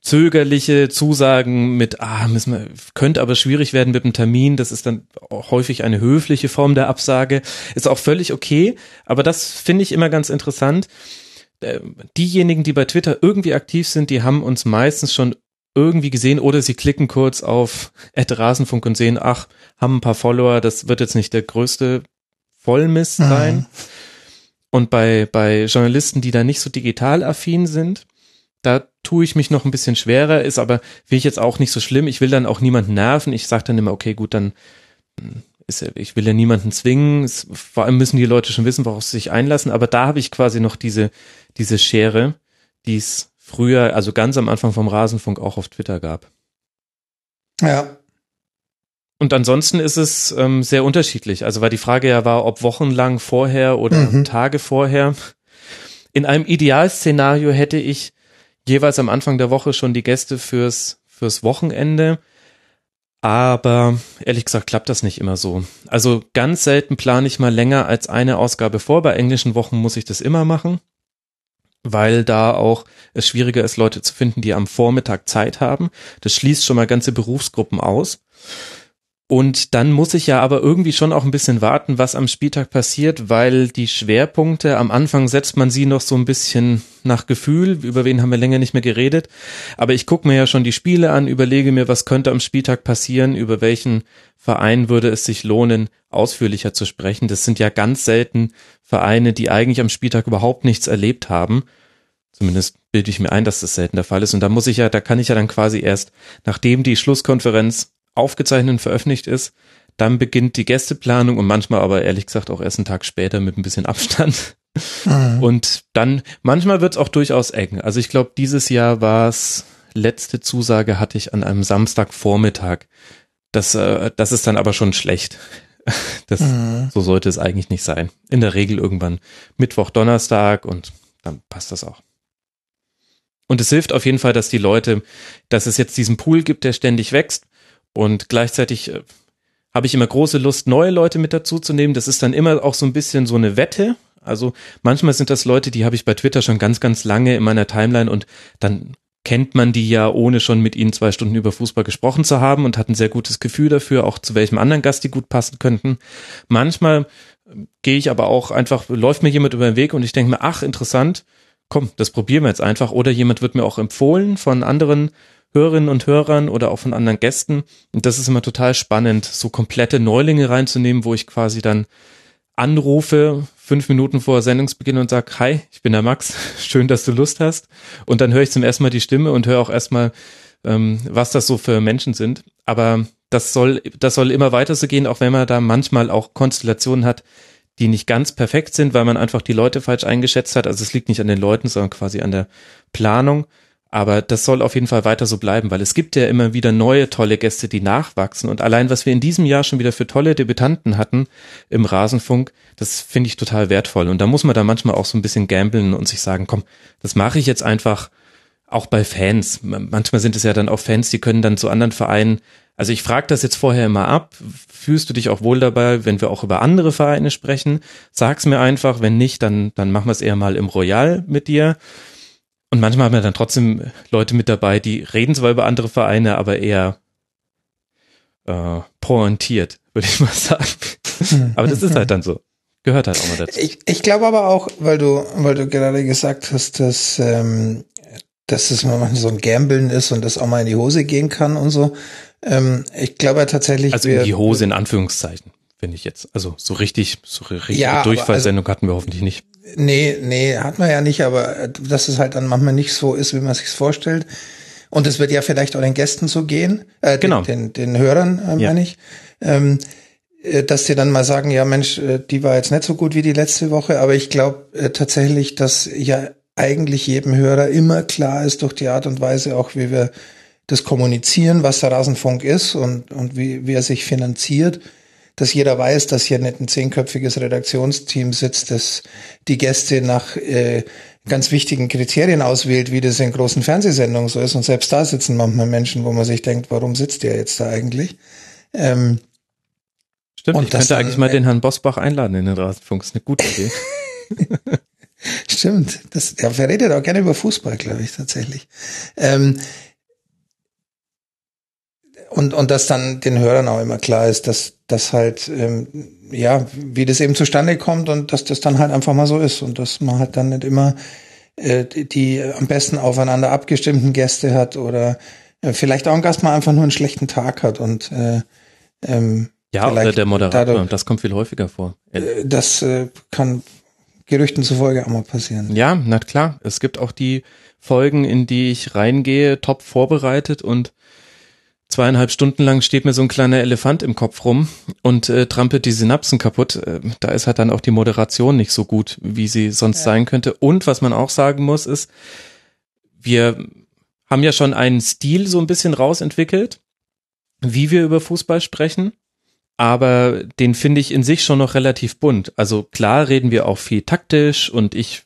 S4: zögerliche Zusagen mit, ah, müssen wir, könnte aber schwierig werden mit dem Termin. Das ist dann auch häufig eine höfliche Form der Absage. Ist auch völlig okay, aber das finde ich immer ganz interessant. Äh, Diejenigen, die bei Twitter irgendwie aktiv sind, die haben uns meistens schon irgendwie gesehen oder sie klicken kurz auf Rasenfunk und sehen, ach, haben ein paar Follower, das wird jetzt nicht der größte Vollmist sein. Und bei, bei Journalisten, die da nicht so digital affin sind, da tue ich mich noch ein bisschen schwerer, ist aber, will ich jetzt auch nicht so schlimm. Ich will dann auch niemanden nerven. Ich sage dann immer, okay, gut, dann hm, ist ja, ich will ja niemanden zwingen. Es, vor allem müssen die Leute schon wissen, worauf sie sich einlassen. Aber da habe ich quasi noch diese, diese Schere, die es früher, also ganz am Anfang vom Rasenfunk auch auf Twitter gab.
S7: Ja.
S4: Und ansonsten ist es ähm, sehr unterschiedlich. Also weil die Frage ja war, ob wochenlang vorher oder
S7: Mhm.
S4: Tage vorher. In einem Idealszenario hätte ich jeweils am Anfang der Woche schon die Gäste fürs, fürs Wochenende. Aber ehrlich gesagt klappt das nicht immer so. Also ganz selten plane ich mal länger als eine Ausgabe vor. Bei englischen Wochen muss ich das immer machen, weil da auch es schwieriger ist, Leute zu finden, die am Vormittag Zeit haben. Das schließt schon mal ganze Berufsgruppen aus. Und dann muss ich ja aber irgendwie schon auch ein bisschen warten, was am Spieltag passiert, weil die Schwerpunkte am Anfang setzt man sie noch so ein bisschen nach Gefühl. Über wen haben wir länger nicht mehr geredet? Aber ich gucke mir ja schon die Spiele an, überlege mir, was könnte am Spieltag passieren, über welchen Verein würde es sich lohnen, ausführlicher zu sprechen. Das sind ja ganz selten Vereine, die eigentlich am Spieltag überhaupt nichts erlebt haben. Zumindest bilde ich mir ein, dass das selten der Fall ist. Und da muss ich ja, da kann ich ja dann quasi erst, nachdem die Schlusskonferenz aufgezeichnet und veröffentlicht ist, dann beginnt die Gästeplanung und manchmal aber ehrlich gesagt auch erst einen Tag später mit ein bisschen Abstand.
S7: Mhm.
S4: Und dann, manchmal wird es auch durchaus eng. Also ich glaube, dieses Jahr war es, letzte Zusage hatte ich an einem Samstagvormittag. Das, äh, das ist dann aber schon schlecht. Das,
S7: Mhm.
S4: So sollte es eigentlich nicht sein. In der Regel irgendwann Mittwoch, Donnerstag und dann passt das auch. Und es hilft auf jeden Fall, dass die Leute, dass es jetzt diesen Pool gibt, der ständig wächst und gleichzeitig äh, habe ich immer große Lust, neue Leute mit dazu zu nehmen. Das ist dann immer auch so ein bisschen so eine Wette. Also manchmal sind das Leute, die habe ich bei Twitter schon ganz, ganz lange in meiner Timeline und dann kennt man die ja, ohne schon mit ihnen zwei Stunden über Fußball gesprochen zu haben und hat ein sehr gutes Gefühl dafür, auch zu welchem anderen Gast die gut passen könnten. Manchmal äh, gehe ich aber auch einfach, läuft mir jemand über den Weg und ich denke mir, ach, interessant, komm, das probieren wir jetzt einfach. Oder jemand wird mir auch empfohlen von anderen Hörerinnen und Hörern oder auch von anderen Gästen. Und das ist immer total spannend, so komplette Neulinge reinzunehmen, wo ich quasi dann anrufe, fünf Minuten vor Sendungsbeginn und sag, hi, ich bin der Max, schön, dass du Lust hast. Und dann höre ich zum ersten Mal die Stimme und höre auch erstmal, ähm, was das so für Menschen sind. Aber das soll, das soll immer weiter so gehen, auch wenn man da manchmal auch Konstellationen hat, die nicht ganz perfekt sind, weil man einfach die Leute falsch eingeschätzt hat. Also es liegt nicht an den Leuten, sondern quasi an der Planung. Aber das soll auf jeden Fall weiter so bleiben, weil es gibt ja immer wieder neue tolle Gäste, die nachwachsen. Und allein, was wir in diesem Jahr schon wieder für tolle Debütanten hatten im Rasenfunk, das finde ich total wertvoll. Und da muss man da manchmal auch so ein bisschen gambeln und sich sagen, komm, das mache ich jetzt einfach auch bei Fans. Manchmal sind es ja dann auch Fans, die können dann zu anderen Vereinen. Also ich frage das jetzt vorher immer ab. Fühlst du dich auch wohl dabei, wenn wir auch über andere Vereine sprechen? Sag's mir einfach. Wenn nicht, dann, dann machen wir es eher mal im Royal mit dir. Und manchmal haben wir dann trotzdem Leute mit dabei, die reden zwar über andere Vereine, aber eher äh, pointiert, würde ich mal sagen. aber das ist halt dann so. Gehört halt auch mal dazu.
S7: Ich, ich glaube aber auch, weil du, weil du gerade gesagt hast, dass, ähm, dass es manchmal so ein Gambeln ist und das auch mal in die Hose gehen kann und so. Ähm, ich glaube tatsächlich.
S4: Also in die Hose in Anführungszeichen, finde ich jetzt. Also so richtig, so richtige
S7: Ja, aber
S4: Durchfallsendung hatten wir hoffentlich nicht.
S7: Nee, nee, hat man ja nicht, aber äh, dass es halt dann manchmal nicht so ist, wie man sich's vorstellt. und es wird ja vielleicht auch den Gästen so gehen, äh,
S4: Genau.
S7: den, den, den Hörern, äh,
S4: Ja.
S7: meine ich, ähm, äh, dass sie dann mal sagen, ja Mensch, äh, die war jetzt nicht so gut wie die letzte Woche, aber ich glaube äh, tatsächlich, dass ja eigentlich jedem Hörer immer klar ist durch die Art und Weise auch, wie wir das kommunizieren, was der Rasenfunk ist und, und wie, wie er sich finanziert, dass jeder weiß, dass hier nicht ein zehnköpfiges Redaktionsteam sitzt, das die Gäste nach äh, ganz wichtigen Kriterien auswählt, wie das in großen Fernsehsendungen so ist. Und selbst da sitzen manchmal Menschen, wo man sich denkt, warum sitzt der jetzt da eigentlich? Ähm,
S4: Stimmt,
S7: Und
S4: ich könnte
S7: dann-
S4: eigentlich mal den Herrn Bosbach einladen in den Rasenfunk. ist eine gute Idee.
S7: Stimmt, das, der verredet auch gerne über Fußball, glaube ich, tatsächlich. Ähm, und, und dass dann den Hörern auch immer klar ist, dass das halt, ähm, ja, wie das eben zustande kommt und dass das dann halt einfach mal so ist und dass man halt dann nicht immer äh, die, die am besten aufeinander abgestimmten Gäste hat oder äh, vielleicht auch ein Gast mal einfach nur einen schlechten Tag hat und äh, ähm,
S4: Ja, oder der Moderator.
S7: dadurch-
S4: das kommt viel häufiger vor.
S7: äh, das äh, kann Gerüchten zufolge auch mal passieren.
S4: Ja, na klar. Es gibt auch die Folgen, in die ich reingehe, top vorbereitet und zweieinhalb Stunden lang steht mir so ein kleiner Elefant im Kopf rum und äh, trampelt die Synapsen kaputt. Äh, da ist halt dann auch die Moderation nicht so gut, wie sie sonst sein könnte. Und was man auch sagen muss, ist, wir haben ja schon einen Stil so ein bisschen rausentwickelt, wie wir über Fußball sprechen. Aber den finde ich in sich schon noch relativ bunt. Also klar reden wir auch viel taktisch und ich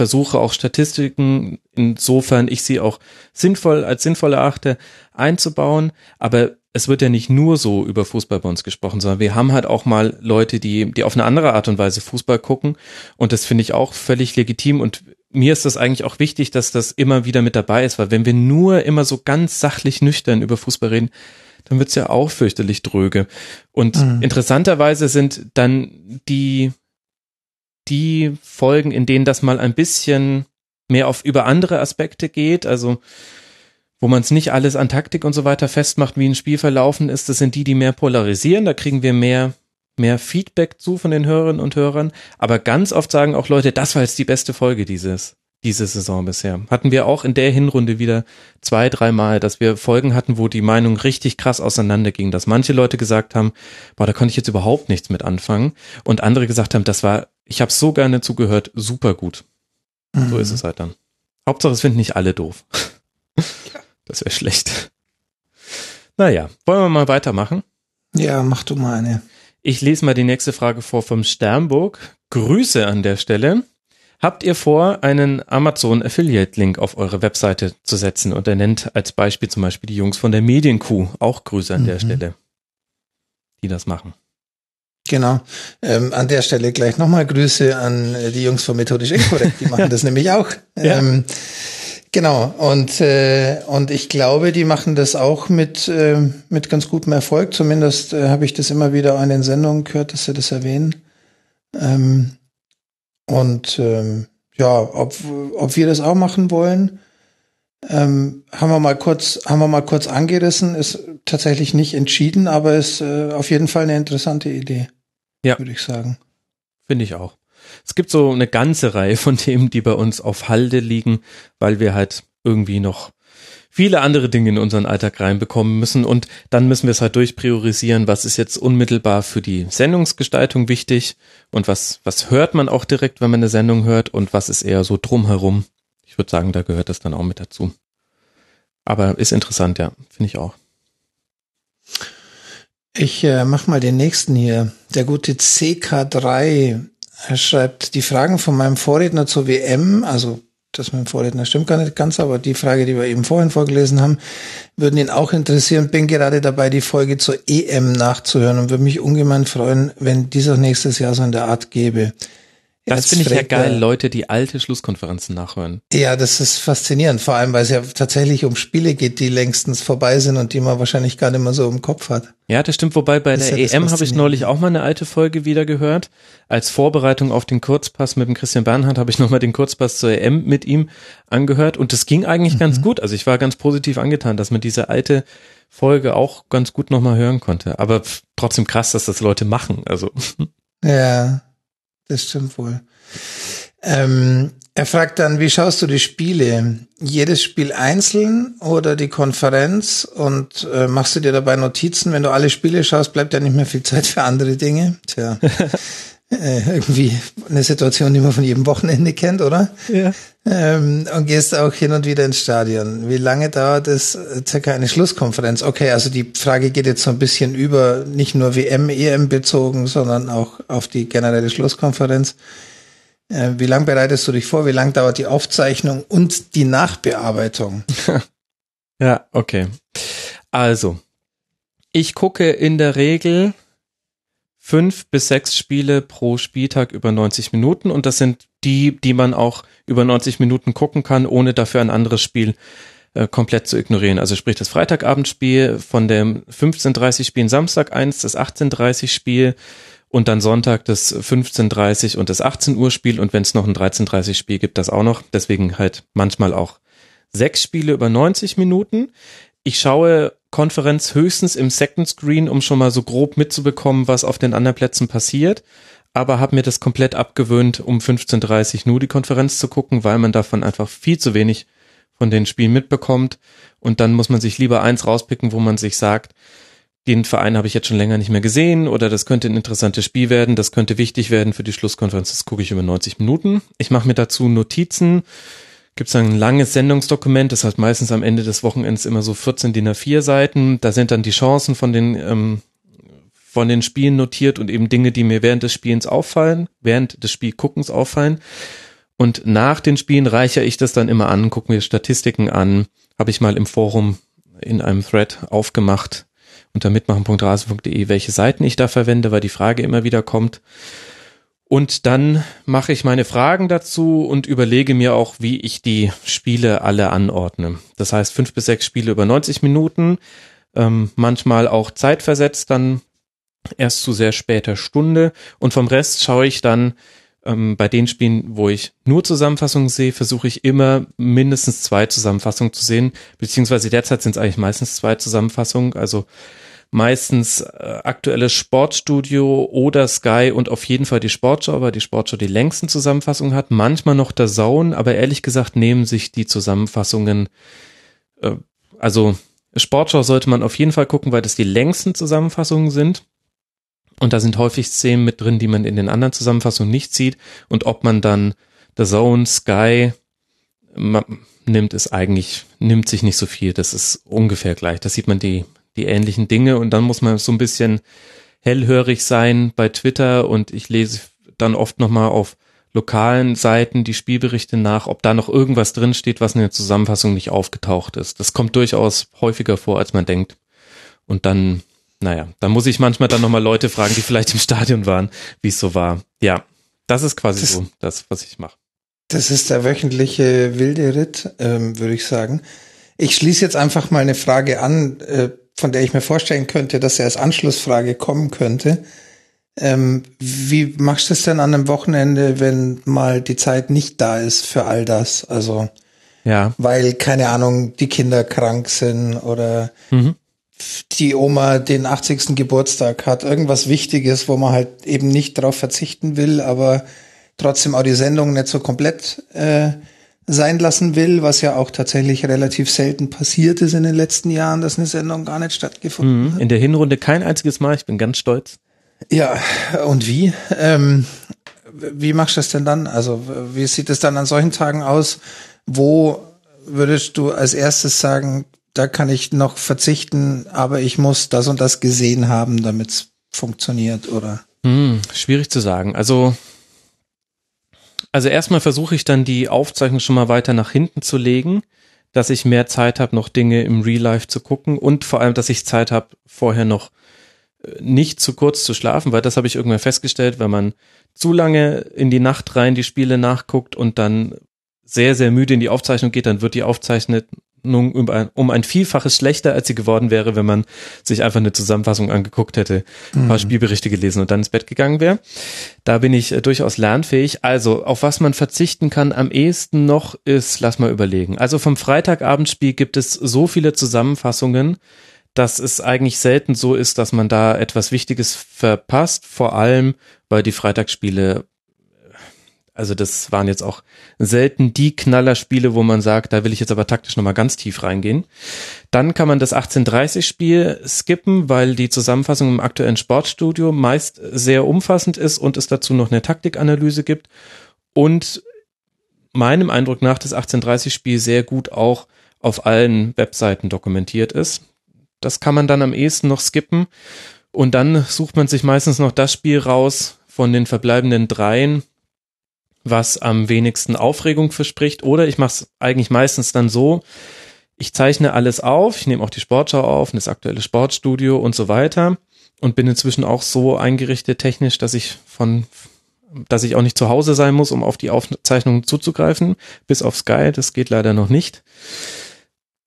S4: versuche auch Statistiken, insofern ich sie auch sinnvoll, als sinnvoll erachte, einzubauen. Aber es wird ja nicht nur so über Fußball bei uns gesprochen, sondern wir haben halt auch mal Leute, die, die auf eine andere Art und Weise Fußball gucken. Und das finde ich auch völlig legitim. Und mir ist das eigentlich auch wichtig, dass das immer wieder mit dabei ist, weil wenn wir nur immer so ganz sachlich nüchtern über Fußball reden, dann wird's ja auch fürchterlich dröge. Und
S7: Mhm.
S4: interessanterweise sind dann die, die Folgen, in denen das mal ein bisschen mehr auf über andere Aspekte geht, also wo man es nicht alles an Taktik und so weiter festmacht, wie ein Spiel verlaufen ist, das sind die, die mehr polarisieren, da kriegen wir mehr mehr Feedback zu von den Hörerinnen und Hörern, aber ganz oft sagen auch Leute, das war jetzt die beste Folge dieses diese Saison bisher. Hatten wir auch in der Hinrunde wieder zwei, dreimal, dass wir Folgen hatten, wo die Meinung richtig krass auseinanderging, dass manche Leute gesagt haben, boah, da konnte ich jetzt überhaupt nichts mit anfangen. Und andere gesagt haben, das war, ich habe so gerne zugehört, super gut. So ist es halt dann. Hauptsache, es finden nicht alle doof. Das wäre schlecht. Naja, wollen wir mal weitermachen?
S7: Ja, mach du mal eine.
S4: Ich lese mal die nächste Frage vor vom Sternburg. Grüße an der Stelle. Habt ihr vor, einen Amazon Affiliate Link auf eure Webseite zu setzen? Und er nennt als Beispiel zum Beispiel die Jungs von der Medienkuh. Auch Grüße an der
S7: Mhm.
S4: Stelle, die das machen.
S7: Genau. Ähm, an der Stelle gleich nochmal Grüße an äh, die Jungs von Methodisch Inkorrekt. Die machen das nämlich auch.
S4: Ja.
S7: Ähm, genau. Und, äh, und ich glaube, die machen das auch mit, äh, mit ganz gutem Erfolg. Zumindest äh, habe ich das immer wieder in den Sendungen gehört, dass sie das erwähnen. Ähm, und ähm, ja, ob, ob wir das auch machen wollen, ähm, haben wir mal kurz, haben wir mal kurz angerissen, ist tatsächlich nicht entschieden, aber ist äh, auf jeden Fall eine interessante Idee.
S4: Ja.
S7: Würde ich sagen.
S4: Finde ich auch. Es gibt so eine ganze Reihe von Themen, die bei uns auf Halde liegen, weil wir halt irgendwie noch viele andere Dinge in unseren Alltag reinbekommen müssen und dann müssen wir es halt durchpriorisieren, was ist jetzt unmittelbar für die Sendungsgestaltung wichtig und was, was hört man auch direkt, wenn man eine Sendung hört und was ist eher so drumherum. Ich würde sagen, da gehört das dann auch mit dazu. Aber ist interessant, ja, finde ich auch.
S7: Ich äh, mach mal den nächsten hier. Der gute CK3 er schreibt die Fragen von meinem Vorredner zur WM, also das mit dem Vorredner stimmt gar nicht ganz, aber die Frage, die wir eben vorhin vorgelesen haben, würden ihn auch interessieren. Bin gerade dabei, die Folge zur EM nachzuhören und würde mich ungemein freuen, wenn dies auch nächstes Jahr so in der Art gäbe.
S4: Das finde ich ja geil, Leute, die alte Schlusskonferenzen nachhören.
S7: Ja, das ist faszinierend, vor allem, weil es ja tatsächlich um Spiele geht, die längstens vorbei sind und die man wahrscheinlich gar nicht mehr so im Kopf hat.
S4: Ja, das stimmt. Wobei bei
S7: Das
S4: der
S7: ja
S4: EM habe ich neulich auch mal eine alte Folge wieder gehört. Als Vorbereitung auf den Kurzpass mit dem Christian Bernhard habe ich nochmal den Kurzpass zur EM mit ihm angehört und das ging eigentlich
S7: Mhm.
S4: ganz gut. Also ich war ganz positiv angetan, dass man diese alte Folge auch ganz gut nochmal hören konnte. Aber trotzdem krass, dass das Leute machen. Also
S7: Ja, das stimmt wohl. Ähm, er fragt dann, wie schaust du die Spiele? Jedes Spiel einzeln oder die Konferenz? Und äh, machst du dir dabei Notizen? Wenn du alle Spiele schaust, bleibt ja nicht mehr viel Zeit für andere Dinge. Tja, äh, irgendwie eine Situation, die man von jedem Wochenende kennt, oder?
S4: Ja.
S7: Ähm, und gehst auch hin und wieder ins Stadion. Wie lange dauert es äh, circa eine Schlusskonferenz? Okay, also die Frage geht jetzt so ein bisschen über, nicht nur WM, EM bezogen, sondern auch auf die generelle Schlusskonferenz. Äh, wie lang bereitest du dich vor? Wie lang dauert die Aufzeichnung und die Nachbearbeitung?
S4: Ja, okay. Also, ich gucke in der Regel fünf bis sechs Spiele pro Spieltag über 90 Minuten und das sind die, die man auch über 90 Minuten gucken kann, ohne dafür ein anderes Spiel äh, komplett zu ignorieren. Also sprich das Freitagabendspiel von dem 15.30 Spiel Samstag eins, das 18.30 Spiel und dann Sonntag das 15.30 und das 18 Uhr Spiel und wenn es noch ein 13.30 Spiel gibt, das auch noch. Deswegen halt manchmal auch sechs Spiele über 90 Minuten. Ich schaue Konferenz höchstens im Second Screen, um schon mal so grob mitzubekommen, was auf den anderen Plätzen passiert. Aber habe mir das komplett abgewöhnt, um 15.30 nur die Konferenz zu gucken, weil man davon einfach viel zu wenig von den Spielen mitbekommt. Und dann muss man sich lieber eins rauspicken, wo man sich sagt, den Verein habe ich jetzt schon länger nicht mehr gesehen oder das könnte ein interessantes Spiel werden, das könnte wichtig werden für die Schlusskonferenz, das gucke ich über 90 Minuten. Ich mache mir dazu Notizen, gibt es ein langes Sendungsdokument, das hat meistens am Ende des Wochenends immer so 14 DIN A4 Seiten, da sind dann die Chancen von den ähm, von den Spielen notiert und eben Dinge, die mir während des Spielens auffallen, während des Spielguckens auffallen. Und nach den Spielen reiche ich das dann immer an, gucke mir Statistiken an, habe ich mal im Forum in einem Thread aufgemacht, unter mitmachen.rasen.de, welche Seiten ich da verwende, weil die Frage immer wieder kommt. Und dann mache ich meine Fragen dazu und überlege mir auch, wie ich die Spiele alle anordne. Das heißt, fünf bis sechs Spiele über 90 Minuten, ähm, manchmal auch zeitversetzt, dann erst zu sehr später Stunde. Und vom Rest schaue ich dann ähm, bei den Spielen, wo ich nur Zusammenfassungen sehe, versuche ich immer mindestens zwei Zusammenfassungen zu sehen, beziehungsweise derzeit sind es eigentlich meistens zwei Zusammenfassungen, also meistens äh, aktuelles Sportstudio oder Sky und auf jeden Fall die Sportschau, weil die Sportschau die längsten Zusammenfassungen hat, manchmal noch der Zone, aber ehrlich gesagt nehmen sich die Zusammenfassungen, äh, also Sportschau sollte man auf jeden Fall gucken, weil das die längsten Zusammenfassungen sind. Und da sind häufig Szenen mit drin, die man in den anderen Zusammenfassungen nicht sieht. Und ob man dann The Zone, Sky nimmt, ist eigentlich, nimmt sich nicht so viel. Das ist ungefähr gleich. Da sieht man die, die ähnlichen Dinge. Und dann muss man so ein bisschen hellhörig sein bei Twitter. Und ich lese dann oft nochmal auf lokalen Seiten die Spielberichte nach, ob da noch irgendwas drinsteht, was in der Zusammenfassung nicht aufgetaucht ist. Das kommt durchaus häufiger vor, als man denkt. Und dann naja, da muss ich manchmal dann nochmal Leute fragen, die vielleicht im Stadion waren, wie es so war. Ja, das ist quasi das, so das, was ich mache.
S7: Das ist der wöchentliche wilde Ritt, ähm, würde ich sagen. Ich schließe jetzt einfach mal eine Frage an, äh, von der ich mir vorstellen könnte, dass er als Anschlussfrage kommen könnte. Ähm, wie machst du es denn an einem Wochenende, wenn mal die Zeit nicht da ist für all das? Also, ja. weil, keine Ahnung, die Kinder krank sind oder mhm die Oma den 80. Geburtstag hat, irgendwas Wichtiges, wo man halt eben nicht darauf verzichten will, aber trotzdem auch die Sendung nicht so komplett äh, sein lassen will, was ja auch tatsächlich relativ selten passiert ist in den letzten Jahren, dass eine Sendung gar nicht stattgefunden
S4: mhm. hat. In der Hinrunde kein einziges Mal, ich bin ganz stolz.
S7: Ja, und wie? Ähm, wie machst du das denn dann? Also, wie sieht es dann an solchen Tagen aus? Wo würdest du als erstes sagen, da kann ich noch verzichten, aber ich muss das und das gesehen haben, damit es funktioniert, oder?
S4: Hm, schwierig zu sagen. Also, also erstmal versuche ich dann die Aufzeichnung schon mal weiter nach hinten zu legen, dass ich mehr Zeit habe, noch Dinge im Real Life zu gucken und vor allem, dass ich Zeit habe, vorher noch äh, nicht zu kurz zu schlafen, weil das habe ich irgendwann festgestellt, wenn man zu lange in die Nacht rein die Spiele nachguckt und dann sehr, sehr müde in die Aufzeichnung geht, dann wird die Aufzeichnung um ein Vielfaches schlechter, als sie geworden wäre, wenn man sich einfach eine Zusammenfassung angeguckt hätte, ein paar mhm. Spielberichte gelesen und dann ins Bett gegangen wäre. Da bin ich äh, durchaus lernfähig. Also, auf was man verzichten kann am ehesten noch ist, lass mal überlegen. Also vom Freitagabendspiel gibt es so viele Zusammenfassungen, dass es eigentlich selten so ist, dass man da etwas Wichtiges verpasst, vor allem weil die Freitagsspiele Also das waren jetzt auch selten die Knallerspiele, wo man sagt, da will ich jetzt aber taktisch nochmal ganz tief reingehen. Dann kann man das 1830-Spiel skippen, weil die Zusammenfassung im aktuellen Sportstudio meist sehr umfassend ist und es dazu noch eine Taktikanalyse gibt und meinem Eindruck nach das 1830-Spiel sehr gut auch auf allen Webseiten dokumentiert ist. Das kann man dann am ehesten noch skippen und dann sucht man sich meistens noch das Spiel raus von den verbleibenden dreien, was am wenigsten Aufregung verspricht. Oder ich mache es eigentlich meistens dann so, ich zeichne alles auf, ich nehme auch die Sportschau auf, das aktuelle Sportstudio und so weiter und bin inzwischen auch so eingerichtet technisch, dass ich von dass ich auch nicht zu Hause sein muss, um auf die Aufzeichnung zuzugreifen, bis auf Sky, das geht leider noch nicht.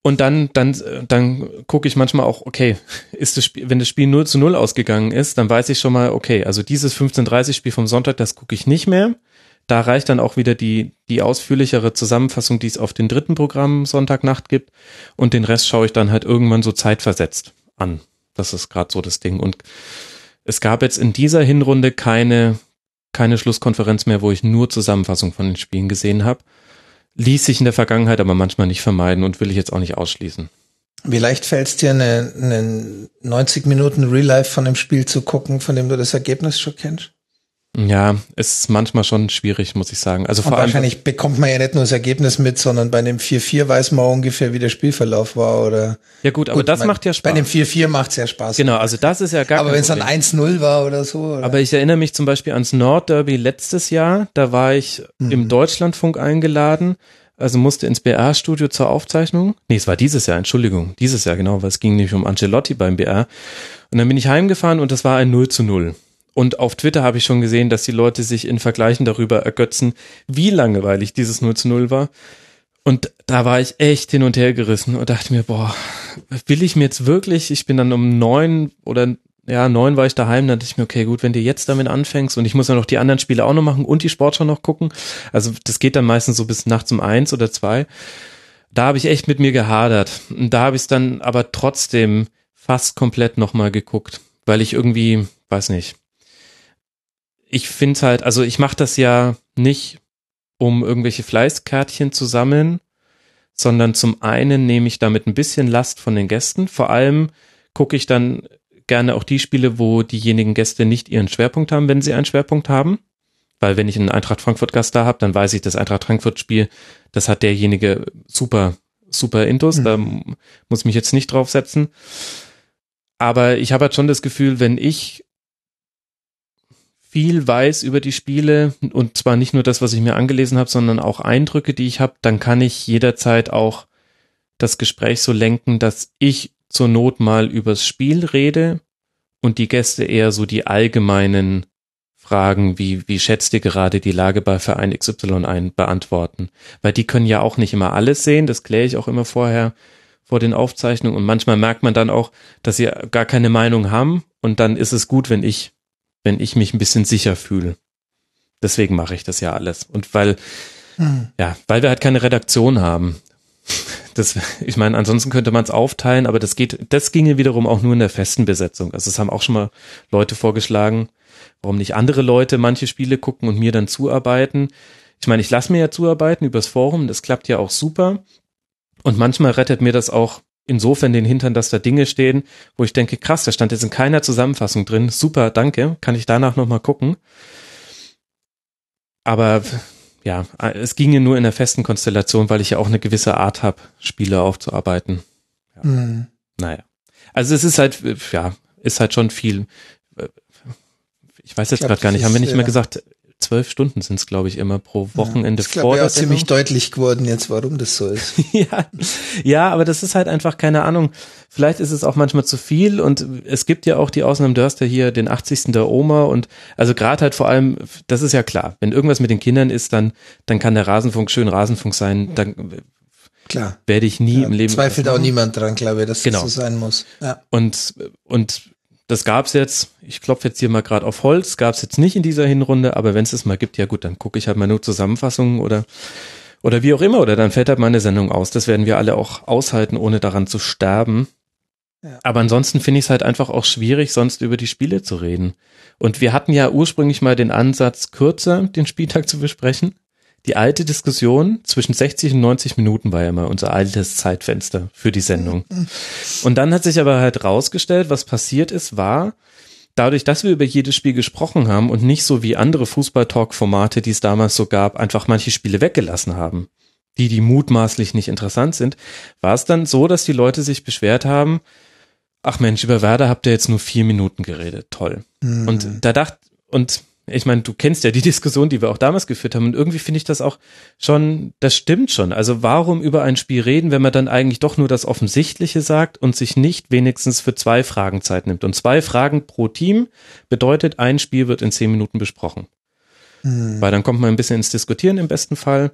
S4: Und dann, dann, dann gucke ich manchmal auch, okay, ist das Spiel, wenn das Spiel 0 zu 0 ausgegangen ist, dann weiß ich schon mal, okay, also dieses 15:30 Spiel vom Sonntag, das gucke ich nicht mehr. Da reicht dann auch wieder die, die ausführlichere Zusammenfassung, die es auf den dritten Programm Sonntagnacht gibt. Und den Rest schaue ich dann halt irgendwann so zeitversetzt an. Das ist gerade so das Ding. Und es gab jetzt in dieser Hinrunde keine, keine Schlusskonferenz mehr, wo ich nur Zusammenfassung von den Spielen gesehen habe. Ließ sich in der Vergangenheit aber manchmal nicht vermeiden und will ich jetzt auch nicht ausschließen.
S7: Wie leicht fällt es dir, eine, eine 90 Minuten Real Life von dem Spiel zu gucken, von dem du das Ergebnis schon kennst?
S4: Ja, ist manchmal schon schwierig, muss ich sagen. Also vor allem
S7: wahrscheinlich bekommt man ja nicht nur das Ergebnis mit, sondern bei dem 4-4 weiß man ungefähr, wie der Spielverlauf war, oder?
S4: Ja gut, aber das
S7: mein-
S4: macht ja Spaß.
S7: Bei dem 4-4 macht's ja Spaß.
S4: genau, also das ist ja gar
S7: Aber wenn es dann
S4: Problem.
S7: 1-0 war oder so, oder?
S4: Aber ich erinnere mich zum Beispiel ans Nordderby letztes Jahr. Da war ich
S7: Mhm.
S4: im Deutschlandfunk eingeladen, also musste ins BR-Studio zur Aufzeichnung. Nee, es war dieses Jahr, Entschuldigung, dieses Jahr genau, weil es ging nämlich um Ancelotti beim BR. Und dann bin ich heimgefahren und das war ein 0 zu 0. Und auf Twitter habe ich schon gesehen, dass die Leute sich in Vergleichen darüber ergötzen, wie langweilig dieses 0 zu 0 war. Und da war ich echt hin und her gerissen und dachte mir, boah, will ich mir jetzt wirklich, ich bin dann um neun oder ja, neun war ich daheim, dann dachte ich mir, okay, gut, wenn du jetzt damit anfängst und ich muss ja noch die anderen Spiele auch noch machen und die Sportschau noch gucken. Also das geht dann meistens so bis nachts um eins oder zwei. Da habe ich echt mit mir gehadert. Und da habe ich es dann aber trotzdem fast komplett nochmal geguckt, weil ich irgendwie, weiß nicht, ich finde halt, also ich mache das ja nicht, um irgendwelche Fleißkärtchen zu sammeln, sondern zum einen nehme ich damit ein bisschen Last von den Gästen. Vor allem gucke ich dann gerne auch die Spiele, wo diejenigen Gäste nicht ihren Schwerpunkt haben, wenn sie einen Schwerpunkt haben. Weil wenn ich einen Eintracht Frankfurt Gast da habe, dann weiß ich, das Eintracht Frankfurt Spiel, das hat derjenige super, super Intus, da m- muss ich mich jetzt nicht draufsetzen. Aber ich habe halt schon das Gefühl, wenn ich viel weiß über die Spiele und zwar nicht nur das, was ich mir angelesen habe, sondern auch Eindrücke, die ich habe, dann kann ich jederzeit auch das Gespräch so lenken, dass ich zur Not mal übers Spiel rede und die Gäste eher so die allgemeinen Fragen wie, wie schätzt ihr gerade die Lage bei Verein XY ein, beantworten. Weil die können ja auch nicht immer alles sehen, das kläre ich auch immer vorher vor den Aufzeichnungen und manchmal merkt man dann auch, dass sie gar keine Meinung haben und dann ist es gut, wenn ich, wenn ich mich ein bisschen sicher fühle. Deswegen mache ich das ja alles. Und weil, ja, weil wir halt keine Redaktion haben. Das, ich meine, ansonsten könnte man es aufteilen, aber das geht, das ginge wiederum auch nur in der festen Besetzung. Also es haben auch schon mal Leute vorgeschlagen, warum nicht andere Leute manche Spiele gucken und mir dann zuarbeiten. Ich meine, ich lasse mir ja zuarbeiten übers Forum, das klappt ja auch super. Und manchmal rettet mir das auch insofern den Hintern, dass da Dinge stehen, wo ich denke, krass, da stand jetzt in keiner Zusammenfassung drin. Super, danke. Kann ich danach nochmal gucken. Aber ja, es ginge nur in der festen Konstellation, weil ich ja auch eine gewisse Art habe, Spiele aufzuarbeiten.
S7: Hm.
S4: Naja. Also es ist halt, ja, ist halt schon viel. Ich weiß jetzt gerade gar nicht, haben wir
S7: ist,
S4: nicht mehr
S7: äh,
S4: gesagt, zwölf Stunden sind es, glaube ich, immer pro Wochenende
S7: Das ist,
S4: vor
S7: ich,
S4: der
S7: auch ziemlich deutlich geworden jetzt, warum das so ist.
S4: ja, ja, aber das ist halt einfach keine Ahnung. Vielleicht ist es auch manchmal zu viel und es gibt ja auch die Ausnahmen. Du hast ja hier den 80. der Oma und also gerade halt vor allem, das ist ja klar. Wenn irgendwas mit den Kindern ist, dann dann kann der Rasenfunk schön Rasenfunk sein. Dann
S7: Klar.
S4: werde ich nie
S7: Ja,
S4: im Leben
S7: Zweifelt auch niemand dran, glaube ich, dass
S4: Genau.
S7: das so sein muss. Ja.
S4: Und, und das gab's jetzt, ich klopfe jetzt hier mal gerade auf Holz, gab's jetzt nicht in dieser Hinrunde, aber wenn es es mal gibt, ja gut, dann gucke ich halt mal nur Zusammenfassungen oder, oder wie auch immer, oder dann fällt halt meine Sendung aus. Das werden wir alle auch aushalten, ohne daran zu sterben. Ja. Aber ansonsten finde ich es halt einfach auch schwierig, sonst über die Spiele zu reden. Und wir hatten ja ursprünglich mal den Ansatz, kürzer den Spieltag zu besprechen. Die alte Diskussion zwischen 60 und 90 Minuten war ja mal unser altes Zeitfenster für die Sendung. Und dann hat sich aber halt rausgestellt, was passiert ist, war, dadurch, dass wir über jedes Spiel gesprochen haben und nicht so wie andere Fußball-Talk-Formate, die es damals so gab, einfach manche Spiele weggelassen haben, die, die mutmaßlich nicht interessant sind, war es dann so, dass die Leute sich beschwert haben, ach Mensch, über Werder habt ihr jetzt nur vier Minuten geredet, toll. Mhm. Und da dachte, und ich meine, du kennst ja die Diskussion, die wir auch damals geführt haben. Und irgendwie finde ich das auch schon, das stimmt schon. Also warum über ein Spiel reden, wenn man dann eigentlich doch nur das Offensichtliche sagt und sich nicht wenigstens für zwei Fragen Zeit nimmt? Und zwei Fragen pro Team bedeutet, ein Spiel wird in zehn Minuten besprochen. Hm. Weil dann kommt man ein bisschen ins Diskutieren im besten Fall.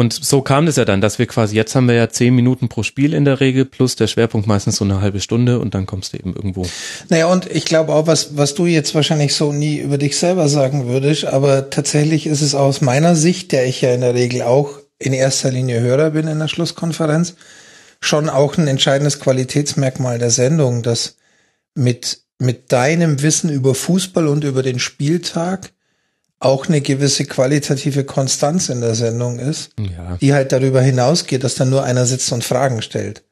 S4: Und so kam es ja dann, dass wir quasi, jetzt haben wir ja zehn Minuten pro Spiel in der Regel, plus der Schwerpunkt meistens so eine halbe Stunde und dann kommst du eben irgendwo.
S7: Naja, und ich glaube auch, was, was du jetzt wahrscheinlich so nie über dich selber sagen würdest, aber tatsächlich ist es aus meiner Sicht, der ich ja in der Regel auch in erster Linie Hörer bin in der Schlusskonferenz, schon auch ein entscheidendes Qualitätsmerkmal der Sendung, dass mit, mit deinem Wissen über Fußball und über den Spieltag auch eine gewisse qualitative Konstanz in der Sendung ist, ja. die halt darüber hinausgeht, dass dann nur einer sitzt und Fragen stellt.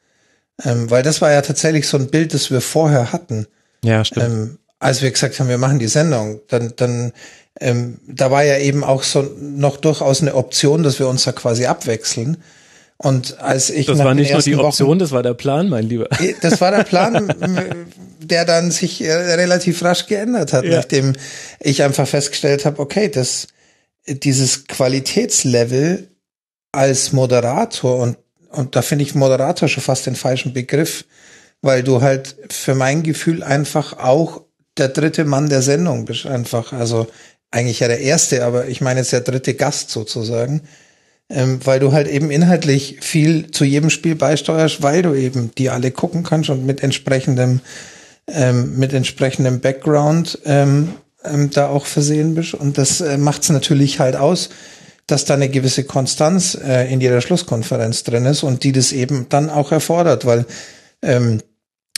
S7: Ähm, weil das war ja tatsächlich so ein Bild, das wir vorher hatten.
S4: Ja, stimmt. Ähm,
S7: als wir gesagt haben, wir machen die Sendung, dann, dann ähm, da war ja eben auch so noch durchaus eine Option, dass wir uns da quasi abwechseln. Und als ich
S4: das war nicht nur die Option, Wochen, das war der Plan, mein Lieber.
S7: Das war der Plan, der dann sich äh, relativ rasch geändert hat, ja. nachdem ich einfach festgestellt habe, okay, das dieses Qualitätslevel als Moderator und und da finde ich Moderator schon fast den falschen Begriff, weil du halt für mein Gefühl einfach auch der dritte Mann der Sendung bist einfach, also eigentlich ja der erste, aber ich meine jetzt der dritte Gast sozusagen ähm, weil du halt eben inhaltlich viel zu jedem Spiel beisteuerst, weil du eben die alle gucken kannst und mit entsprechendem ähm, mit entsprechendem Background ähm, ähm, da auch versehen bist. Und das äh, macht es natürlich halt aus, dass da eine gewisse Konstanz äh, in jeder Schlusskonferenz drin ist und die das eben dann auch erfordert, weil ähm,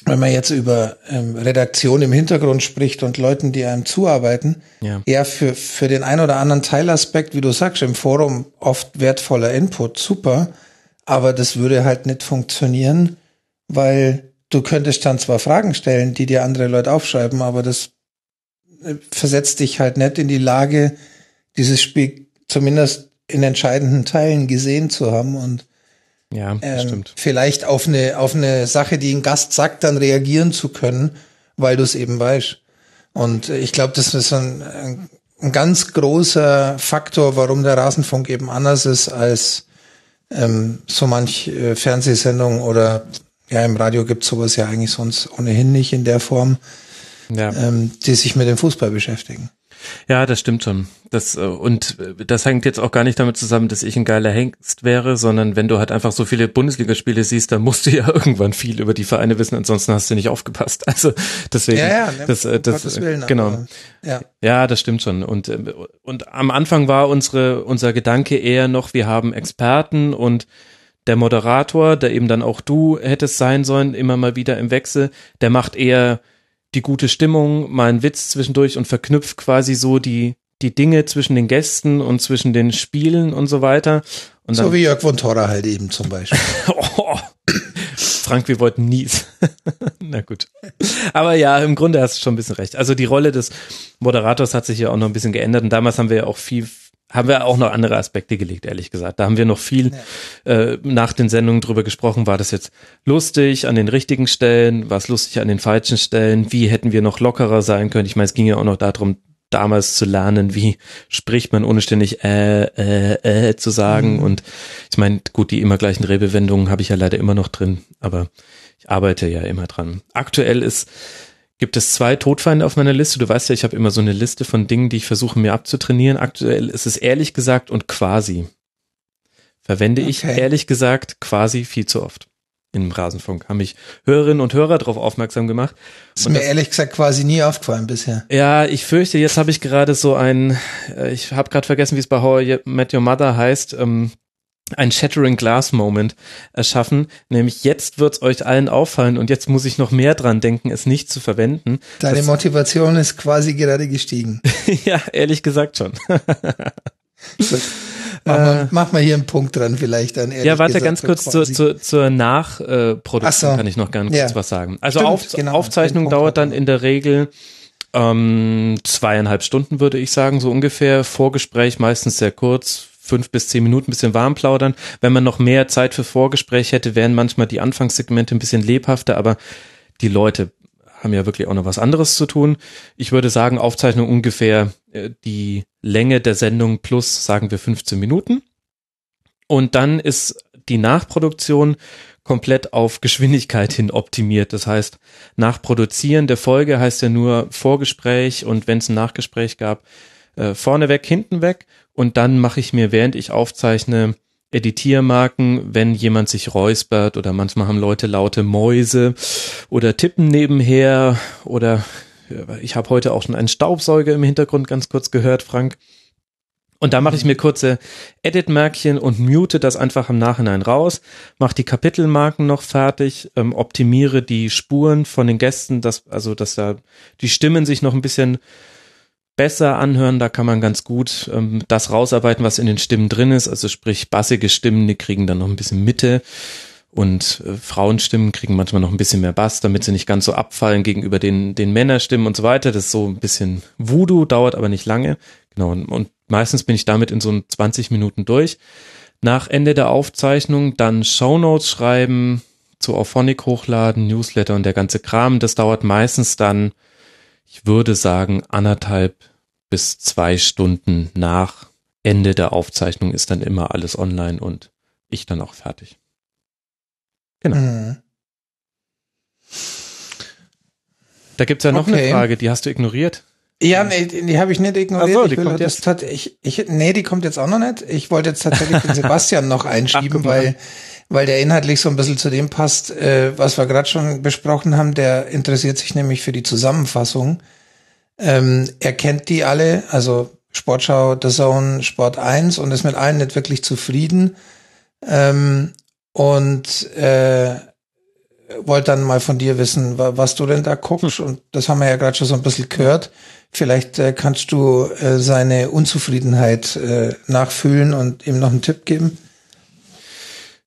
S7: wenn man jetzt über ähm, Redaktion im Hintergrund spricht und Leuten, die einem zuarbeiten, ja. eher für, für den ein oder anderen Teilaspekt, wie du sagst, im Forum oft wertvoller Input, super, aber das würde halt nicht funktionieren, weil du könntest dann zwar Fragen stellen, die dir andere Leute aufschreiben, aber das äh, versetzt dich halt nicht in die Lage, dieses Spiel zumindest in entscheidenden Teilen gesehen zu haben und
S4: ja, ähm, stimmt.
S7: Vielleicht auf eine, auf eine Sache, die ein Gast sagt, dann reagieren zu können, weil du es eben weißt. Und ich glaube, das ist ein, ein, ganz großer Faktor, warum der Rasenfunk eben anders ist als ähm, so manch äh, Fernsehsendung oder ja, im Radio gibt's sowas ja eigentlich sonst ohnehin nicht in der Form, ja. ähm, die sich mit dem Fußball beschäftigen.
S4: Ja, das stimmt schon. Das, äh, und äh, das hängt jetzt auch gar nicht damit zusammen, dass ich ein geiler Hengst wäre, sondern wenn du halt einfach so viele Bundesligaspiele siehst, dann musst du ja irgendwann viel über die Vereine wissen, ansonsten hast du nicht aufgepasst. Also deswegen, ja, ja, ne, das, äh, das, das Willen, genau. Aber, ja. ja, das stimmt schon. Und, und am Anfang war unsere, unser Gedanke eher noch, wir haben Experten und der Moderator, der eben dann auch du hättest sein sollen, immer mal wieder im Wechsel, der macht eher die gute Stimmung, mal einen Witz zwischendurch und verknüpft quasi so die, die Dinge zwischen den Gästen und zwischen den Spielen und so weiter. Und
S7: so wie Jörg von Torra halt eben zum Beispiel.
S4: oh, Frank, wir wollten nie. Na gut. Aber ja, im Grunde hast du schon ein bisschen recht. Also die Rolle des Moderators hat sich ja auch noch ein bisschen geändert und damals haben wir ja auch viel haben wir auch noch andere Aspekte gelegt, ehrlich gesagt. Da haben wir noch viel ja. äh, nach den Sendungen drüber gesprochen. War das jetzt lustig an den richtigen Stellen? War es lustig an den falschen Stellen? Wie hätten wir noch lockerer sein können? Ich meine, es ging ja auch noch darum, damals zu lernen, wie spricht man ohne ständig äh, äh, äh zu sagen. Mhm. Und ich meine, gut, die immer gleichen Redewendungen habe ich ja leider immer noch drin, aber ich arbeite ja immer dran. Aktuell ist gibt es zwei Todfeinde auf meiner Liste. Du weißt ja, ich habe immer so eine Liste von Dingen, die ich versuche mir abzutrainieren. Aktuell ist es ehrlich gesagt und quasi. Verwende okay. ich ehrlich gesagt quasi viel zu oft im Rasenfunk. Haben mich Hörerinnen und Hörer darauf aufmerksam gemacht.
S7: Ist und mir das, ehrlich gesagt quasi nie aufgefallen bisher.
S4: Ja, ich fürchte, jetzt habe ich gerade so ein, äh, ich habe gerade vergessen, wie es bei How I Met Your Mother heißt. Ähm, ein Shattering Glass Moment erschaffen, nämlich jetzt wird's euch allen auffallen und jetzt muss ich noch mehr dran denken, es nicht zu verwenden.
S7: Deine
S4: Das-
S7: Motivation ist quasi gerade gestiegen.
S4: ja, ehrlich gesagt schon.
S7: Mach, mal, mach mal hier einen Punkt dran vielleicht dann. ehrlich
S4: Äh. Ja, warte
S7: gesagt,
S4: ganz kurz zur, zur, zur Nachproduktion
S7: Ach so.
S4: kann ich noch ganz
S7: Ja.
S4: kurz was sagen. Also
S7: Stimmt,
S4: Auf,
S7: genau,
S4: Aufzeichnung dauert dann in der Regel ähm, zweieinhalb Stunden, würde ich sagen, so ungefähr. Vorgespräch meistens sehr kurz, fünf bis zehn Minuten, bisschen warm plaudern. Wenn man noch mehr Zeit für Vorgespräch hätte, wären manchmal die Anfangssegmente ein bisschen lebhafter, aber die Leute haben ja wirklich auch noch was anderes zu tun. Ich würde sagen, Aufzeichnung ungefähr äh, die Länge der Sendung plus, sagen wir, 15 Minuten. Und dann ist die Nachproduktion komplett auf Geschwindigkeit hin optimiert. Das heißt, Nachproduzieren der Folge heißt ja nur Vorgespräch und wenn es ein Nachgespräch gab, äh, vorneweg, hinten weg. Und dann mache ich mir, während ich aufzeichne, Editiermarken, wenn jemand sich räuspert oder manchmal haben Leute laute Mäuse oder tippen nebenher oder ja, ich habe heute auch schon einen Staubsauger im Hintergrund ganz kurz gehört, Frank. Und da mache ich mir kurze Edit-Märkchen und mute das einfach im Nachhinein raus, mache die Kapitelmarken noch fertig, ähm, optimiere die Spuren von den Gästen, dass, also dass da die Stimmen sich noch ein bisschen besser anhören, da kann man ganz gut ähm, das rausarbeiten, was in den Stimmen drin ist, also sprich bassige Stimmen, die kriegen dann noch ein bisschen Mitte und äh, Frauenstimmen kriegen manchmal noch ein bisschen mehr Bass, damit sie nicht ganz so abfallen gegenüber den, den Männerstimmen und so weiter. Das ist so ein bisschen Voodoo, dauert aber nicht lange. Genau, und, und meistens bin ich damit in so 20 Minuten durch. Nach Ende der Aufzeichnung dann Shownotes schreiben, zu Auphonic hochladen, Newsletter und der ganze Kram. Das dauert meistens dann, ich würde sagen, anderthalb bis zwei Stunden nach Ende der Aufzeichnung ist dann immer alles online und ich dann auch fertig.
S7: Mhm.
S4: Da gibt's ja noch eine
S7: Okay.
S4: Frage, die hast du ignoriert.
S7: Ja, nee, die, habe ich nicht ignoriert.
S4: So, die
S7: ich will
S4: kommt jetzt.
S7: tat- ich, ich, nee, die kommt jetzt auch noch nicht. Ich wollte jetzt tatsächlich den Sebastian noch einschieben, weil, weil der inhaltlich so ein bisschen zu dem passt, äh, was wir gerade schon besprochen haben. Der interessiert sich nämlich für die Zusammenfassung. Ähm, er kennt die alle, also Sportschau, The Zone, Sport 1 und ist mit allen nicht wirklich zufrieden. Ähm, und äh, wollte dann mal von dir wissen, wa- was du denn da guckst. Und das haben wir ja gerade schon so ein bisschen gehört. Vielleicht äh, kannst du äh, seine Unzufriedenheit äh, nachfühlen und ihm noch einen Tipp geben.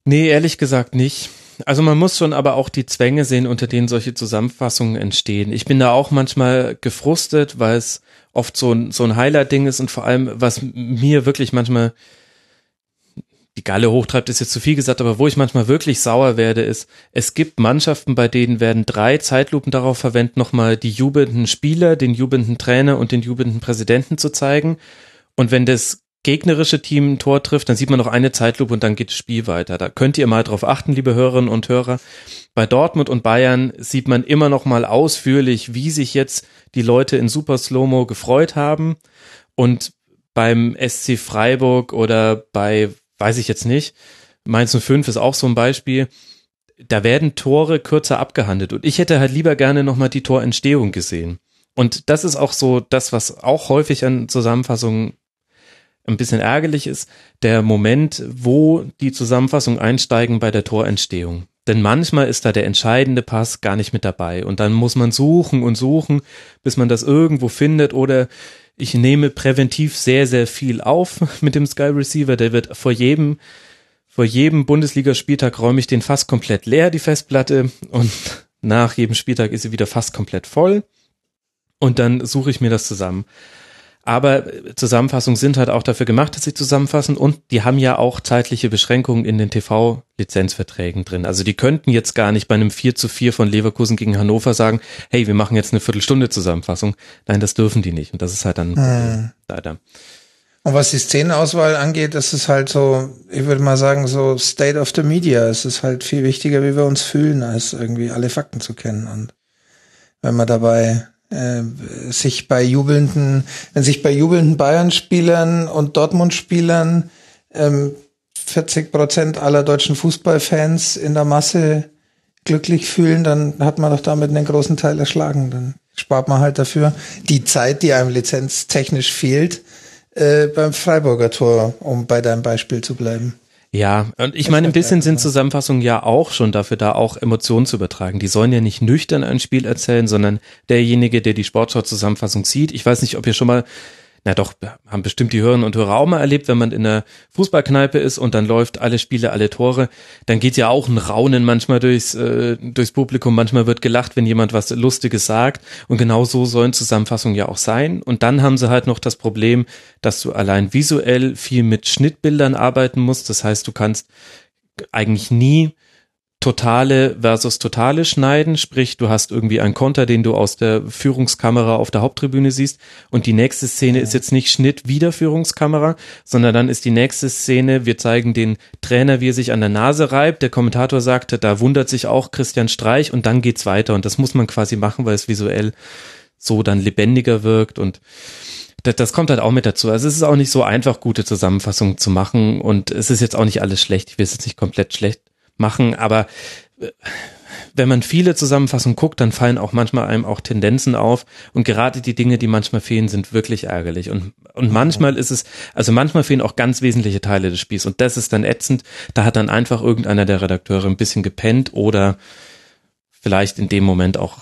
S4: Nee, ehrlich gesagt nicht. Also man muss schon aber auch die Zwänge sehen, unter denen solche Zusammenfassungen entstehen. Ich bin da auch manchmal gefrustet, weil es oft so ein, so ein Highlight-Ding ist und vor allem, was mir wirklich manchmal die Galle hochtreibt, ist jetzt zu viel gesagt, aber wo ich manchmal wirklich sauer werde, ist, es gibt Mannschaften, bei denen werden drei Zeitlupen darauf verwendet, nochmal die jubelnden Spieler, den jubelnden Trainer und den jubelnden Präsidenten zu zeigen. Und wenn das gegnerische Team ein Tor trifft, dann sieht man noch eine Zeitlupe und dann geht das Spiel weiter. Da könnt ihr mal drauf achten, liebe Hörerinnen und Hörer. Bei Dortmund und Bayern sieht man immer noch mal ausführlich, wie sich jetzt die Leute in Super Slow-Mo gefreut haben. Und beim SC Freiburg oder bei, weiß ich jetzt nicht, Mainz 05 ist auch so ein Beispiel. Da werden Tore kürzer abgehandelt. Und ich hätte halt lieber gerne nochmal die Torentstehung gesehen. Und das ist auch so das, was auch häufig an Zusammenfassungen ein bisschen ärgerlich ist, der Moment, wo die Zusammenfassung einsteigen bei der Torentstehung. Denn manchmal ist da der entscheidende Pass gar nicht mit dabei und dann muss man suchen und suchen, bis man das irgendwo findet oder ich nehme präventiv sehr, sehr viel auf mit dem Sky Receiver. Der wird vor jedem, vor jedem Bundesligaspieltag räume ich den fast komplett leer, die Festplatte und nach jedem Spieltag ist sie wieder fast komplett voll und dann suche ich mir das zusammen. Aber Zusammenfassungen sind halt auch dafür gemacht, dass sie zusammenfassen und die haben ja auch zeitliche Beschränkungen in den TV-Lizenzverträgen drin. Also die könnten jetzt gar nicht bei einem 4 zu 4 von Leverkusen gegen Hannover sagen, hey, wir machen jetzt eine Viertelstunde Zusammenfassung. Nein, das dürfen die nicht. Und das ist halt dann
S7: Hm.
S4: leider.
S7: Und was die Szenenauswahl angeht, das ist halt so, ich würde mal sagen, so State of the Media. Es ist halt viel wichtiger, wie wir uns fühlen, als irgendwie alle Fakten zu kennen. Und wenn man dabei äh, sich bei jubelnden, wenn sich bei jubelnden Bayern-Spielern und Dortmund-Spielern ähm, 40 Prozent aller deutschen Fußballfans in der Masse glücklich fühlen, dann hat man doch damit einen großen Teil erschlagen. Dann spart man halt dafür die Zeit, die einem lizenztechnisch fehlt, äh, beim Freiburger Tor, um bei deinem Beispiel zu bleiben.
S4: Ja, und ich meine, ein bisschen sind Zusammenfassungen ja auch schon dafür da, auch Emotionen zu übertragen. Die sollen ja nicht nüchtern ein Spiel erzählen, sondern derjenige, der die Sportschau-Zusammenfassung sieht. Ich weiß nicht, ob ihr schon mal na doch, haben bestimmt die Hörerinnen und Hörer auch mal erlebt, wenn man in einer Fußballkneipe ist und dann läuft alle Spiele, alle Tore, dann geht ja auch ein Raunen manchmal durchs, äh, durchs Publikum, manchmal wird gelacht, wenn jemand was Lustiges sagt. Und genau so sollen Zusammenfassungen ja auch sein. Und dann haben sie halt noch das Problem, dass du allein visuell viel mit Schnittbildern arbeiten musst, das heißt, du kannst eigentlich nie totale versus totale schneiden, sprich du hast irgendwie einen Konter, den du aus der Führungskamera auf der Haupttribüne siehst. Und die nächste Szene ist jetzt nicht Schnitt wieder Führungskamera, sondern dann ist die nächste Szene, wir zeigen den Trainer, wie er sich an der Nase reibt, der Kommentator sagte, da wundert sich auch Christian Streich und dann geht's weiter. Und das muss man quasi machen, weil es visuell so dann lebendiger wirkt. Und das, das kommt halt auch mit dazu. Also es ist auch nicht so einfach, gute Zusammenfassungen zu machen. Und es ist jetzt auch nicht alles schlecht. Ich will es jetzt nicht komplett schlecht machen, aber äh, wenn man viele Zusammenfassungen guckt, dann fallen auch manchmal einem auch Tendenzen auf und gerade die Dinge, die manchmal fehlen, sind wirklich ärgerlich und und manchmal ist es, also manchmal fehlen auch ganz wesentliche Teile des Spiels und das ist dann ätzend. Da hat dann einfach irgendeiner der Redakteure ein bisschen gepennt oder vielleicht in dem Moment auch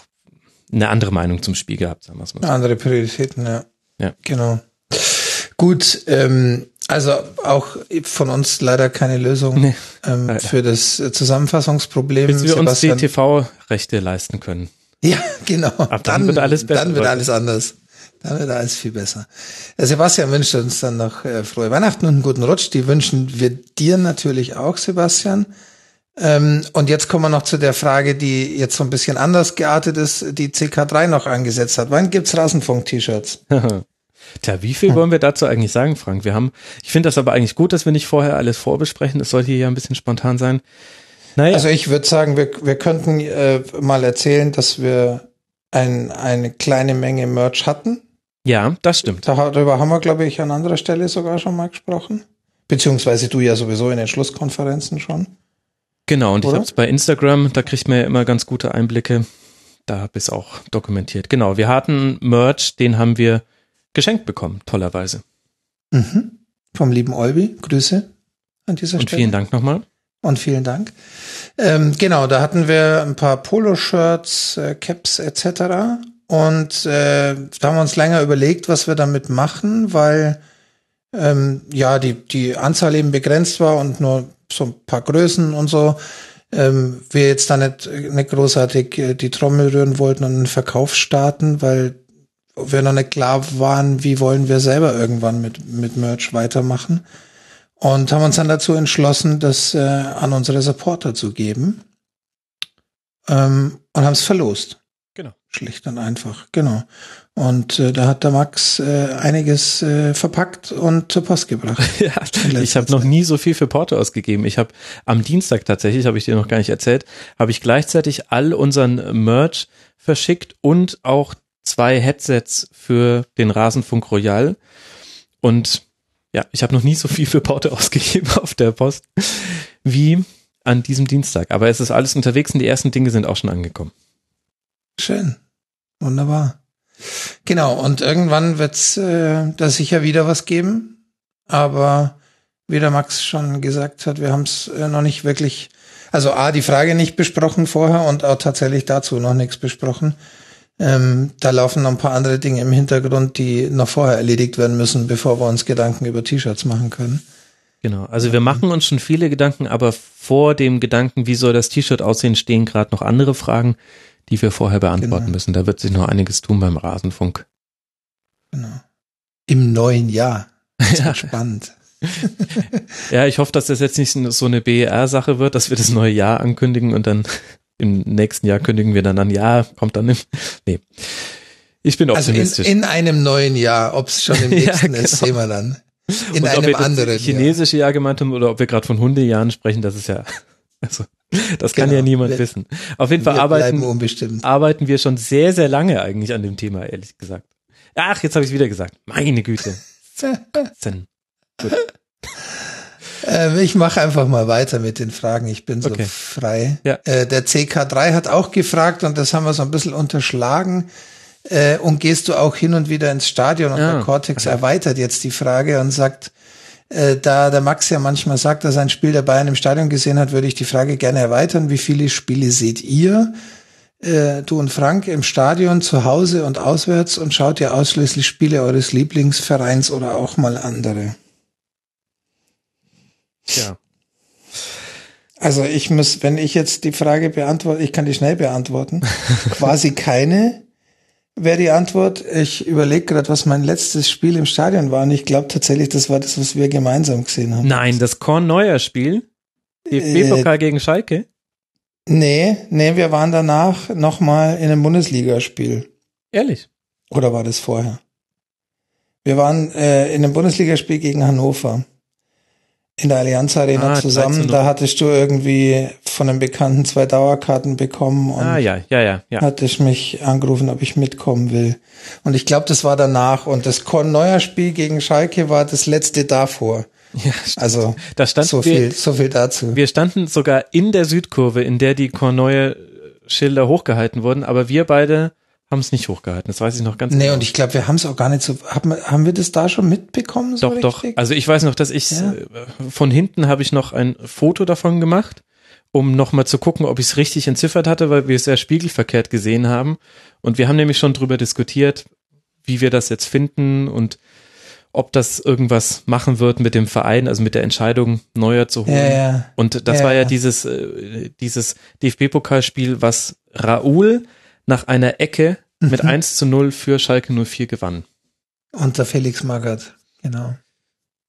S4: eine andere Meinung zum Spiel gehabt, sagen wir es mal. So.
S7: Andere Prioritäten, ja.
S4: Ja.
S7: Genau. Gut, ähm, also auch von uns leider keine Lösung
S4: Nee,
S7: ähm,
S4: leider.
S7: für das
S4: Bis
S7: Zusammenfassungsproblem.
S4: wir uns die
S7: Sebastian-
S4: TV-Rechte leisten können.
S7: Ja, genau.
S4: Ab dann wird alles besser,
S7: Dann wird alles anders. Dann wird alles viel besser. Der Sebastian wünscht uns dann noch äh, frohe Weihnachten und einen guten Rutsch. Die wünschen wir dir natürlich auch, Sebastian. Ähm, und jetzt kommen wir noch zu der Frage, die jetzt so ein bisschen anders geartet ist, die CK3 noch angesetzt hat. Wann gibt's Rasenfunk-T-Shirts?
S4: Tja, wie viel wollen wir dazu eigentlich sagen, Frank? Wir haben, ich finde das aber eigentlich gut, dass wir nicht vorher alles vorbesprechen. Es sollte hier ja ein bisschen spontan sein. Naja,
S7: Also ich würde sagen, wir, wir könnten äh, mal erzählen, dass wir ein, eine kleine Menge Merch hatten.
S4: ja, das stimmt.
S7: Darüber haben wir, glaube ich, an anderer Stelle sogar schon mal gesprochen. Beziehungsweise du ja sowieso in den Schlusskonferenzen schon.
S4: Genau, und ich
S7: Oder?
S4: habe es bei Instagram, da kriegt man ja immer ganz gute Einblicke. Da habe ich es auch dokumentiert. Genau, wir hatten Merch, den haben wir geschenkt bekommen, tollerweise.
S7: Mhm. Vom lieben Olbi. Grüße an dieser
S4: Und
S7: Stelle.
S4: vielen Dank nochmal.
S7: Und vielen Dank. Ähm, genau, da hatten wir ein paar Poloshirts, äh, Caps etc. Und äh, da haben wir uns länger überlegt, was wir damit machen, weil ähm, ja die die Anzahl eben begrenzt war und nur so ein paar Größen und so. Ähm, wir jetzt da nicht, nicht großartig äh, die Trommel rühren wollten und einen Verkauf starten, weil wir noch nicht klar waren, wie wollen wir selber irgendwann mit mit Merch weitermachen und haben uns dann dazu entschlossen, das äh, an unsere Supporter zu geben ähm, und haben es verlost.
S4: Genau.
S7: Schlicht und einfach, genau. Und äh, da hat der Max äh, einiges äh, verpackt und zur Post gebracht.
S4: Ja, ich habe noch nie so viel für Porto ausgegeben. Ich habe am Dienstag tatsächlich, habe ich dir noch gar nicht erzählt, habe ich gleichzeitig all unseren Merch verschickt und auch zwei Headsets für den Rasenfunk Royal. Und ja, ich habe noch nie so viel für Porto ausgegeben auf der Post wie an diesem Dienstag. Aber es ist alles unterwegs und die ersten Dinge sind auch schon angekommen.
S7: Schön. Wunderbar. Genau, und irgendwann wird's äh, da sicher wieder was geben. Aber wie der Max schon gesagt hat, wir haben es äh, noch nicht wirklich, also A, die Frage nicht besprochen vorher und auch tatsächlich dazu noch nichts besprochen. Ähm, da laufen noch ein paar andere Dinge im Hintergrund, die noch vorher erledigt werden müssen, bevor wir uns Gedanken über T-Shirts machen können.
S4: Genau. Also wir machen uns schon viele Gedanken, aber vor dem Gedanken, wie soll das T-Shirt aussehen, stehen gerade noch andere Fragen, die wir vorher beantworten
S7: Genau.
S4: müssen. Da wird sich noch einiges tun beim Rasenfunk.
S7: Genau. Im neuen Jahr. Das
S4: Ja.
S7: spannend.
S4: Ja, ich hoffe, dass das jetzt nicht so eine BER-Sache wird, dass wir das neue Jahr ankündigen und dann im nächsten Jahr kündigen wir dann an, ja, kommt dann im, nee. Ich bin
S7: Also in,
S4: optimistisch.
S7: in einem neuen Jahr, ob es schon im
S4: Ja,
S7: nächsten ist,
S4: genau.
S7: sehen wir dann. In
S4: und ob
S7: einem
S4: wir das
S7: anderen
S4: chinesische Jahr gemeint haben oder ob wir gerade von Hundejahren sprechen, das ist ja, also, das kann
S7: Genau.
S4: ja niemand
S7: Wir-
S4: wissen. Auf jeden. Fall arbeiten, arbeiten wir schon sehr, sehr lange eigentlich an dem Thema, ehrlich gesagt. Ach, jetzt habe ich wieder gesagt. Meine Güte. Zehn.
S7: Äh, ich mache einfach mal weiter mit den Fragen. Ich bin so
S4: Okay.
S7: frei.
S4: Ja.
S7: Äh, der CK3 hat auch gefragt und das haben wir so ein bisschen unterschlagen. Äh, und gehst du auch hin und wieder ins Stadion? Und
S4: Ja.
S7: der Cortex erweitert jetzt die Frage und sagt, Äh, da der Max ja manchmal sagt, dass er ein Spiel der Bayern im Stadion gesehen hat, würde ich die Frage gerne erweitern. Wie viele Spiele seht ihr, äh, du und Frank, im Stadion, zu Hause und auswärts und schaut ihr ausschließlich Spiele eures Lieblingsvereins oder auch mal andere?
S4: Ja.
S7: Also ich muss, wenn ich jetzt die Frage beantworte, ich kann die schnell beantworten. Quasi keine wäre die Antwort. Ich überlege gerade, was mein letztes Spiel im Stadion war und ich glaube tatsächlich, das war das, was wir gemeinsam gesehen haben.
S4: Nein, das Korn-Neuer-Spiel? DFB-Pokal
S7: Äh,
S4: gegen Schalke?
S7: Nee, nee, wir waren danach nochmal in einem Bundesligaspiel.
S4: Ehrlich?
S7: Oder war das vorher? Wir waren äh, in einem Bundesligaspiel gegen Hannover. In der Allianz Arena
S4: Ah,
S7: zusammen.
S4: 13-0.
S7: Da hattest du irgendwie von einem Bekannten zwei Dauerkarten bekommen und
S4: Ah, ja, ja, ja, ja.
S7: hatte ich mich angerufen, ob ich mitkommen will. Und ich glaube, das war danach. Und das Korn-Neuer-Spiel gegen Schalke war das letzte davor.
S4: ja
S7: Also
S4: da stand
S7: so
S4: wir,
S7: viel, so viel dazu.
S4: wir standen sogar in der Südkurve, in der die Korn-Neuer-Schilder hochgehalten wurden, aber wir beide haben es nicht hochgehalten. Das weiß ich noch ganz
S7: Nee,
S4: genau.
S7: und ich glaube, wir haben es auch gar nicht so. Haben, wir- haben wir das da schon mitbekommen? So
S4: Doch, doch.
S7: richtig?
S4: Also ich weiß noch, dass ich
S7: Ja.
S4: äh, von hinten habe ich noch ein Foto davon gemacht, um nochmal zu gucken, ob ich es richtig entziffert hatte, weil wir es sehr spiegelverkehrt gesehen haben. Und wir haben nämlich schon drüber diskutiert, wie wir das jetzt finden und ob das irgendwas machen wird mit dem Verein, also mit der Entscheidung, Neuer zu holen.
S7: Ja, ja.
S4: Und das
S7: Ja,
S4: war ja
S7: ja.
S4: dieses, äh, dieses DFB-Pokalspiel, was Raoul nach einer Ecke mit
S7: Mhm.
S4: 1 zu 0 für Schalke 04 gewann.
S7: Unter Felix Magath, genau.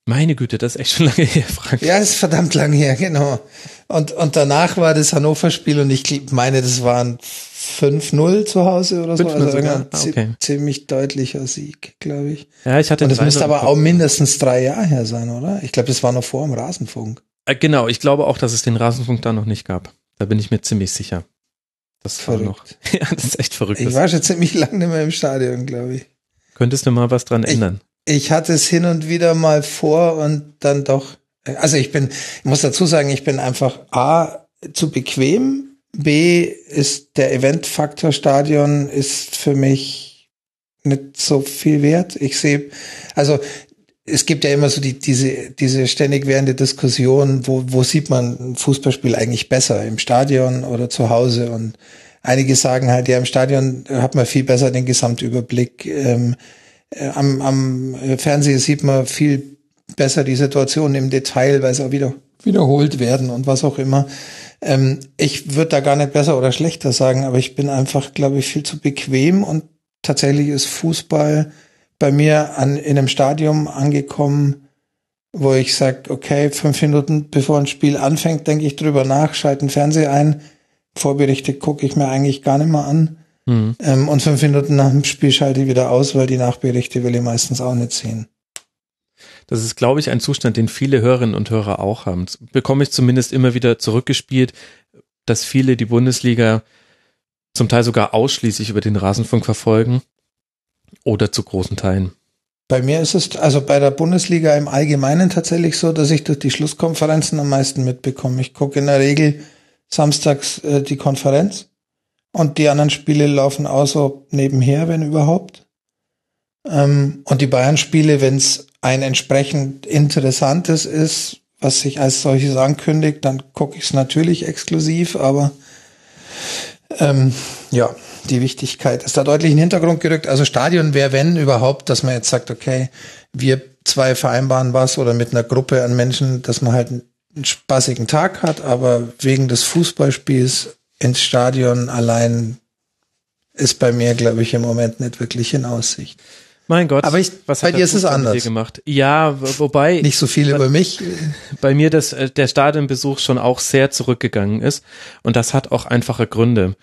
S4: Meine Güte, das ist echt schon lange her, Frank.
S7: Ja, ist verdammt lang her, genau. Und, und danach war das Hannover-Spiel und ich meine, das waren 5-0 zu Hause oder so.
S4: 5-0
S7: Also irgendein
S4: Ah, okay.
S7: ziemlich deutlicher Sieg, glaube ich.
S4: Ja, ich hatte
S7: Und das müsste aber auch mindestens drei Jahre her sein, oder? Ich glaube, das war noch vor dem Rasenfunk.
S4: Äh, Genau, ich glaube auch, dass es den Rasenfunk da noch nicht gab. Da bin ich mir ziemlich sicher. Das war noch.
S7: Verrückt.
S4: Ja, das ist echt verrückt.
S7: Ich war schon ziemlich lange nicht mehr im Stadion, glaube ich.
S4: könntest du mal was dran
S7: Ich-
S4: ändern.
S7: Ich hatte es hin und wieder mal vor und dann doch. Also ich bin, ich muss dazu sagen, ich bin einfach A zu bequem. B ist der Eventfaktor Stadion ist für mich nicht so viel wert. Ich sehe, also es gibt ja immer so die, diese, diese ständig währende Diskussion, wo, wo sieht man ein Fußballspiel eigentlich besser, im Stadion oder zu Hause? Und einige sagen halt, ja, im Stadion hat man viel besser den Gesamtüberblick. Ähm, äh, am, am Fernseher sieht man viel besser die Situation im Detail, weil es auch wieder wiederholt werden und was auch immer. Ähm, ich würde da gar nicht besser oder schlechter sagen, aber ich bin einfach, glaube ich, viel zu bequem und tatsächlich ist Fußball bei mir an, in einem Stadium angekommen, wo ich sage, okay, fünf Minuten bevor ein Spiel anfängt, denke ich drüber nach, schalte den Fernseher ein, Vorberichte gucke ich mir eigentlich gar nicht mehr an.
S4: Hm.
S7: Ähm, und fünf Minuten nach dem Spiel schalte ich wieder aus, weil die Nachberichte will ich meistens auch nicht sehen.
S4: Das ist, glaube ich, ein Zustand, den viele Hörerinnen und Hörer auch haben. Das bekomme ich zumindest immer wieder zurückgespielt, dass viele die Bundesliga zum Teil sogar ausschließlich über den Rasenfunk verfolgen oder zu großen Teilen.
S7: Bei mir ist es also bei der Bundesliga im Allgemeinen tatsächlich so, dass ich durch die Schlusskonferenzen am meisten mitbekomme. Ich gucke in der Regel samstags äh, die Konferenz und die anderen Spiele laufen auch so nebenher, wenn überhaupt. Ähm, und die Bayern-Spiele, wenn es ein entsprechend interessantes ist, was sich als solches ankündigt, dann gucke ich es natürlich exklusiv, aber ähm, ja, die Wichtigkeit ist da deutlich in den Hintergrund gerückt. Also Stadion wäre, wenn überhaupt, dass man jetzt sagt, okay, wir zwei vereinbaren was oder mit einer Gruppe an Menschen, dass man halt einen spaßigen Tag hat, aber wegen des Fußballspiels ins Stadion allein ist bei mir, glaube ich, im Moment nicht wirklich in Aussicht.
S4: Mein Gott,
S7: Aber ich-
S4: was
S7: bei
S4: hat
S7: dir ist es anders.
S4: gemacht? Ja, wo- wobei
S7: Nicht so viel über mich.
S4: bei mir das, äh, der Stadionbesuch schon auch sehr zurückgegangen ist. Und das hat auch einfache Gründe.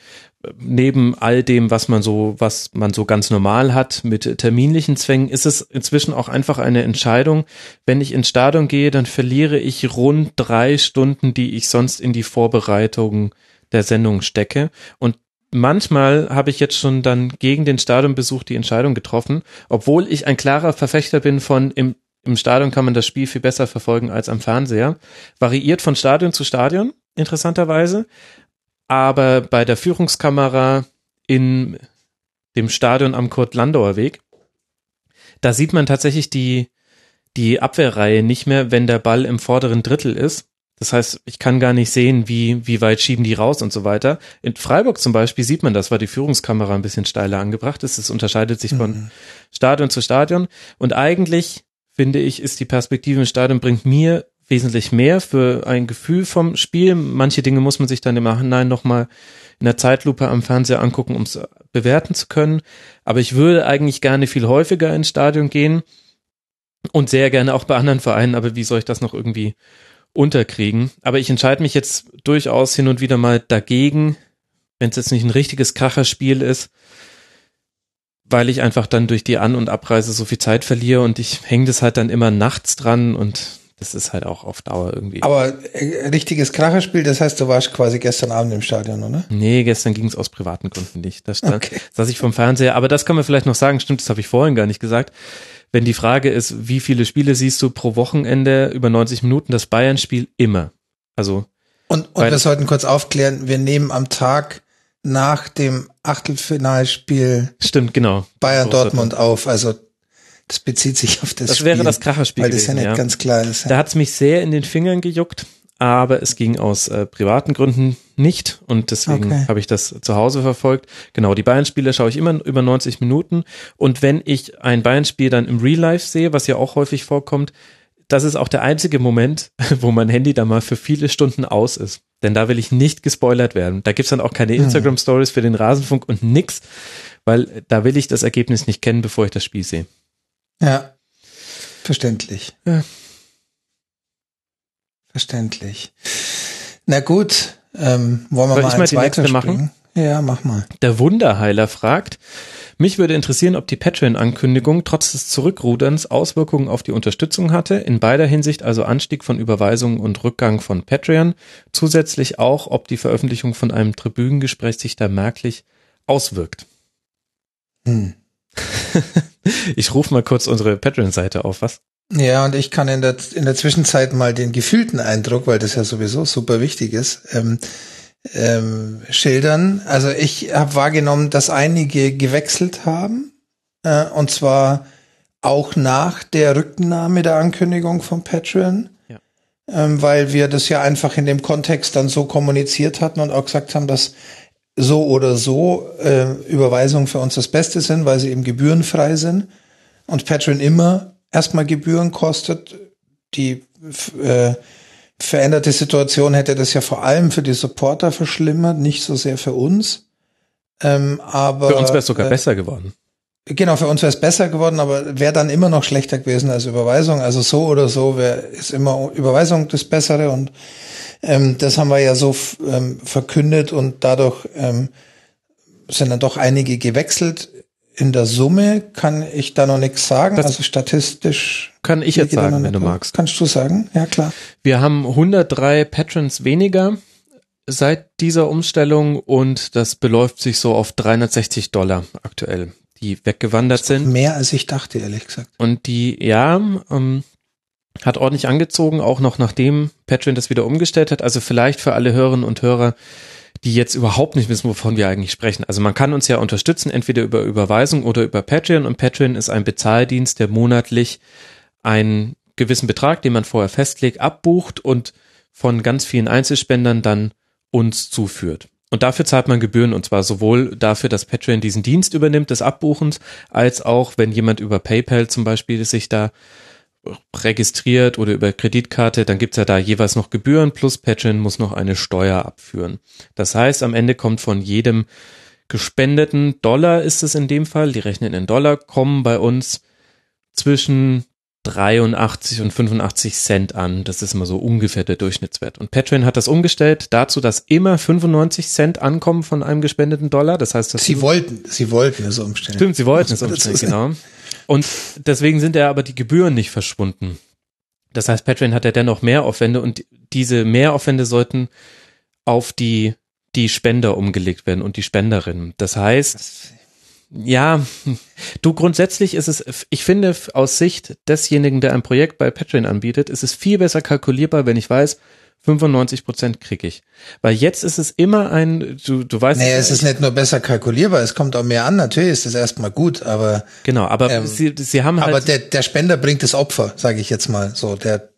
S4: Neben all dem, was man so, was man so ganz normal hat mit terminlichen Zwängen, ist es inzwischen auch einfach eine Entscheidung. Wenn ich ins Stadion gehe, dann verliere ich rund drei Stunden, die ich sonst in die Vorbereitung der Sendung stecke. Und manchmal habe ich jetzt schon dann gegen den Stadionbesuch die Entscheidung getroffen, obwohl ich ein klarer Verfechter bin von im, im Stadion kann man das Spiel viel besser verfolgen als am Fernseher. Variiert von Stadion zu Stadion, interessanterweise. Aber bei der Führungskamera in dem Stadion am Kurt-Landauer Weg, da sieht man tatsächlich die, die Abwehrreihe nicht mehr, wenn der Ball im vorderen Drittel ist. Das heißt, ich kann gar nicht sehen, wie, wie weit schieben die raus und so weiter. In Freiburg zum Beispiel sieht man das, weil die Führungskamera ein bisschen steiler angebracht ist. Es unterscheidet sich von
S7: Mhm.
S4: Stadion zu Stadion. Und eigentlich, finde ich, ist die Perspektive im Stadion bringt mir wesentlich mehr für ein Gefühl vom Spiel. Manche Dinge muss man sich dann im Nachhinein nochmal in der Zeitlupe am Fernseher angucken, um es bewerten zu können. Aber ich würde eigentlich gerne viel häufiger ins Stadion gehen und sehr gerne auch bei anderen Vereinen. Aber wie soll ich das noch irgendwie unterkriegen? Aber ich entscheide mich jetzt durchaus hin und wieder mal dagegen, wenn es jetzt nicht ein richtiges Kracherspiel ist, weil ich einfach dann durch die An- und Abreise so viel Zeit verliere und ich hänge das halt dann immer nachts dran und das ist halt auch auf Dauer irgendwie.
S7: Aber äh, richtiges Kracherspiel, das heißt, du warst quasi gestern Abend im Stadion, oder?
S4: Nee, gestern ging es aus privaten Gründen nicht. Da stand,
S7: Okay.
S4: saß ich vom Fernseher. Aber das kann man vielleicht noch sagen. Stimmt, das habe ich vorhin gar nicht gesagt. Wenn die Frage ist, wie viele Spiele siehst du pro Wochenende über 90 Minuten, das Bayern-Spiel immer. Also,
S7: Und, und wir sollten kurz aufklären, wir nehmen am Tag nach dem Achtelfinalspiel
S4: stimmt, genau.
S7: Bayern Dortmund auf. Also das bezieht sich auf das,
S4: Das
S7: Spiel.
S4: wäre das Kracherspiel
S7: Weil das ja
S4: gewesen,
S7: nicht
S4: ja.
S7: ganz klar ist.
S4: Da hat's mich sehr in den Fingern gejuckt, aber es ging aus äh, privaten Gründen nicht und deswegen
S7: Okay.
S4: habe ich das zu Hause verfolgt. Genau, die Bayern-Spiele schaue ich immer über 90 Minuten und wenn ich ein Bayern-Spiel dann im Real Life sehe, was ja auch häufig vorkommt, das ist auch der einzige Moment, wo mein Handy dann mal für viele Stunden aus ist. Denn da will ich nicht gespoilert werden. Da gibt's dann auch keine Instagram-Stories für den Rasenfunk und nix, weil da will ich das Ergebnis nicht kennen, bevor ich das Spiel sehe.
S7: Ja. Verständlich.
S4: Ja.
S7: Verständlich. Na gut, ähm, wollen wir
S4: Soll
S7: mal
S4: ich mal die nächste
S7: weiterspringen? Ja, mach mal.
S4: Der Wunderheiler fragt, mich würde interessieren, ob die Patreon-Ankündigung trotz des Zurückruderns Auswirkungen auf die Unterstützung hatte, in beider Hinsicht also Anstieg von Überweisungen und Rückgang von Patreon, zusätzlich auch, ob die Veröffentlichung von einem Tribünengespräch sich da merklich auswirkt.
S7: Hm.
S4: Ich rufe mal kurz unsere Patreon-Seite auf, was?
S7: Ja, und ich kann in der, in der Zwischenzeit mal den gefühlten Eindruck, weil das ja sowieso super wichtig ist, ähm, ähm, schildern. Also ich habe wahrgenommen, dass einige gewechselt haben, äh, und zwar auch nach der Rücknahme der Ankündigung von Patreon,
S4: Ja.
S7: ähm, weil wir das ja einfach in dem Kontext dann so kommuniziert hatten und auch gesagt haben, dass so oder so äh, Überweisungen für uns das Beste sind, weil sie eben gebührenfrei sind und Patreon immer erstmal Gebühren kostet. Die äh, veränderte Situation hätte das ja vor allem für die Supporter verschlimmert, nicht so sehr für uns. Ähm, aber
S4: Für uns wäre es sogar
S7: äh,
S4: besser geworden.
S7: Genau, für uns wäre es besser geworden, aber wäre dann immer noch schlechter gewesen als Überweisung. Also so oder so wäre ist immer Überweisung das Bessere und ähm, das haben wir ja so ähm, verkündet und dadurch ähm, sind dann doch einige gewechselt. In der Summe kann ich da noch nichts sagen.
S4: Das
S7: also statistisch.
S4: Kann ich jetzt sagen, wenn du magst.
S7: Kannst du sagen? Ja, klar.
S4: Wir haben 103 Patrons weniger seit dieser Umstellung und das beläuft sich so auf 360 Dollar aktuell, die weggewandert sind.
S7: Mehr als ich dachte, ehrlich gesagt.
S4: Und die, ja, ähm, hat ordentlich angezogen, auch noch nachdem Patreon das wieder umgestellt hat. Also vielleicht für alle Hörerinnen und Hörer, die jetzt überhaupt nicht wissen, wovon wir eigentlich sprechen. Also man kann uns ja unterstützen, entweder über Überweisung oder über Patreon. Und Patreon ist ein Bezahldienst, der monatlich einen gewissen Betrag, den man vorher festlegt, abbucht und von ganz vielen Einzelspendern dann uns zuführt. Und dafür zahlt man Gebühren und zwar sowohl dafür, dass Patreon diesen Dienst übernimmt des Abbuchens, als auch, wenn jemand über PayPal zum Beispiel sich da registriert oder über Kreditkarte, dann gibt's ja da jeweils noch Gebühren plus Patreon muss noch eine Steuer abführen. Das heißt, am Ende kommt von jedem gespendeten Dollar ist es in dem Fall, die rechnen in Dollar, kommen bei uns zwischen 83 und 85 Cent an. Das ist immer so ungefähr der Durchschnittswert. Und Patreon hat das umgestellt dazu, dass immer 95 Cent ankommen von einem gespendeten Dollar. Das heißt,
S7: Sie wollten, sie wollten es umstellen.
S4: Stimmt, sie wollten es umstellen, genau. Und deswegen sind ja aber die Gebühren nicht verschwunden. Das heißt, Patreon hat ja dennoch Mehraufwände und diese Mehraufwände sollten auf die, die Spender umgelegt werden und die Spenderinnen. Das heißt, ja, du grundsätzlich ist es, ich finde, aus Sicht desjenigen, der ein Projekt bei Patreon anbietet, ist es viel besser kalkulierbar, wenn ich weiß, 95 Prozent kriege ich. Weil jetzt ist es immer ein, du, du weißt.
S7: Naja, es ist nicht nur besser kalkulierbar, es kommt auch mehr an. Natürlich ist es erstmal gut, aber.
S4: Genau, aber
S7: ähm,
S4: sie, sie haben halt.
S7: Aber der, der Spender bringt das Opfer, sage ich jetzt mal so. Der,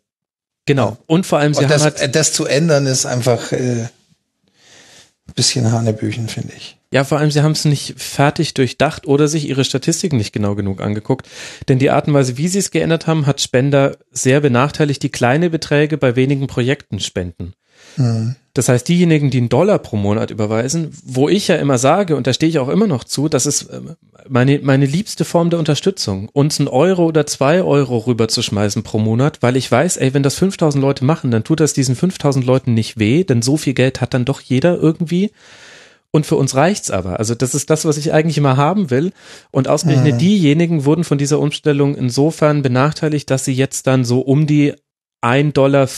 S4: genau. Und vor allem, sie haben
S7: das,
S4: halt.
S7: das zu ändern ist einfach äh, ein bisschen Hanebüchen, finde ich.
S4: Ja, vor allem, sie haben es nicht fertig durchdacht oder sich ihre Statistiken nicht genau genug angeguckt. Denn die Art und Weise, wie sie es geändert haben, hat Spender sehr benachteiligt, die kleine Beträge bei wenigen Projekten spenden.
S7: Hm.
S4: Das heißt, diejenigen, die einen Dollar pro Monat überweisen, wo ich ja immer sage, und da stehe ich auch immer noch zu, das ist ähm, meine, meine liebste Form der Unterstützung, uns einen Euro oder zwei Euro rüberzuschmeißen pro Monat, weil ich weiß, ey, wenn das 5000 Leute machen, dann tut das diesen 5000 Leuten nicht weh, denn so viel Geld hat dann doch jeder irgendwie. Und für uns reicht's aber. Also das ist das, was ich eigentlich immer haben will. Und ausgerechnet
S7: Mhm.
S4: diejenigen wurden von dieser Umstellung insofern benachteiligt, dass sie jetzt dann so um die 1,40 Dollar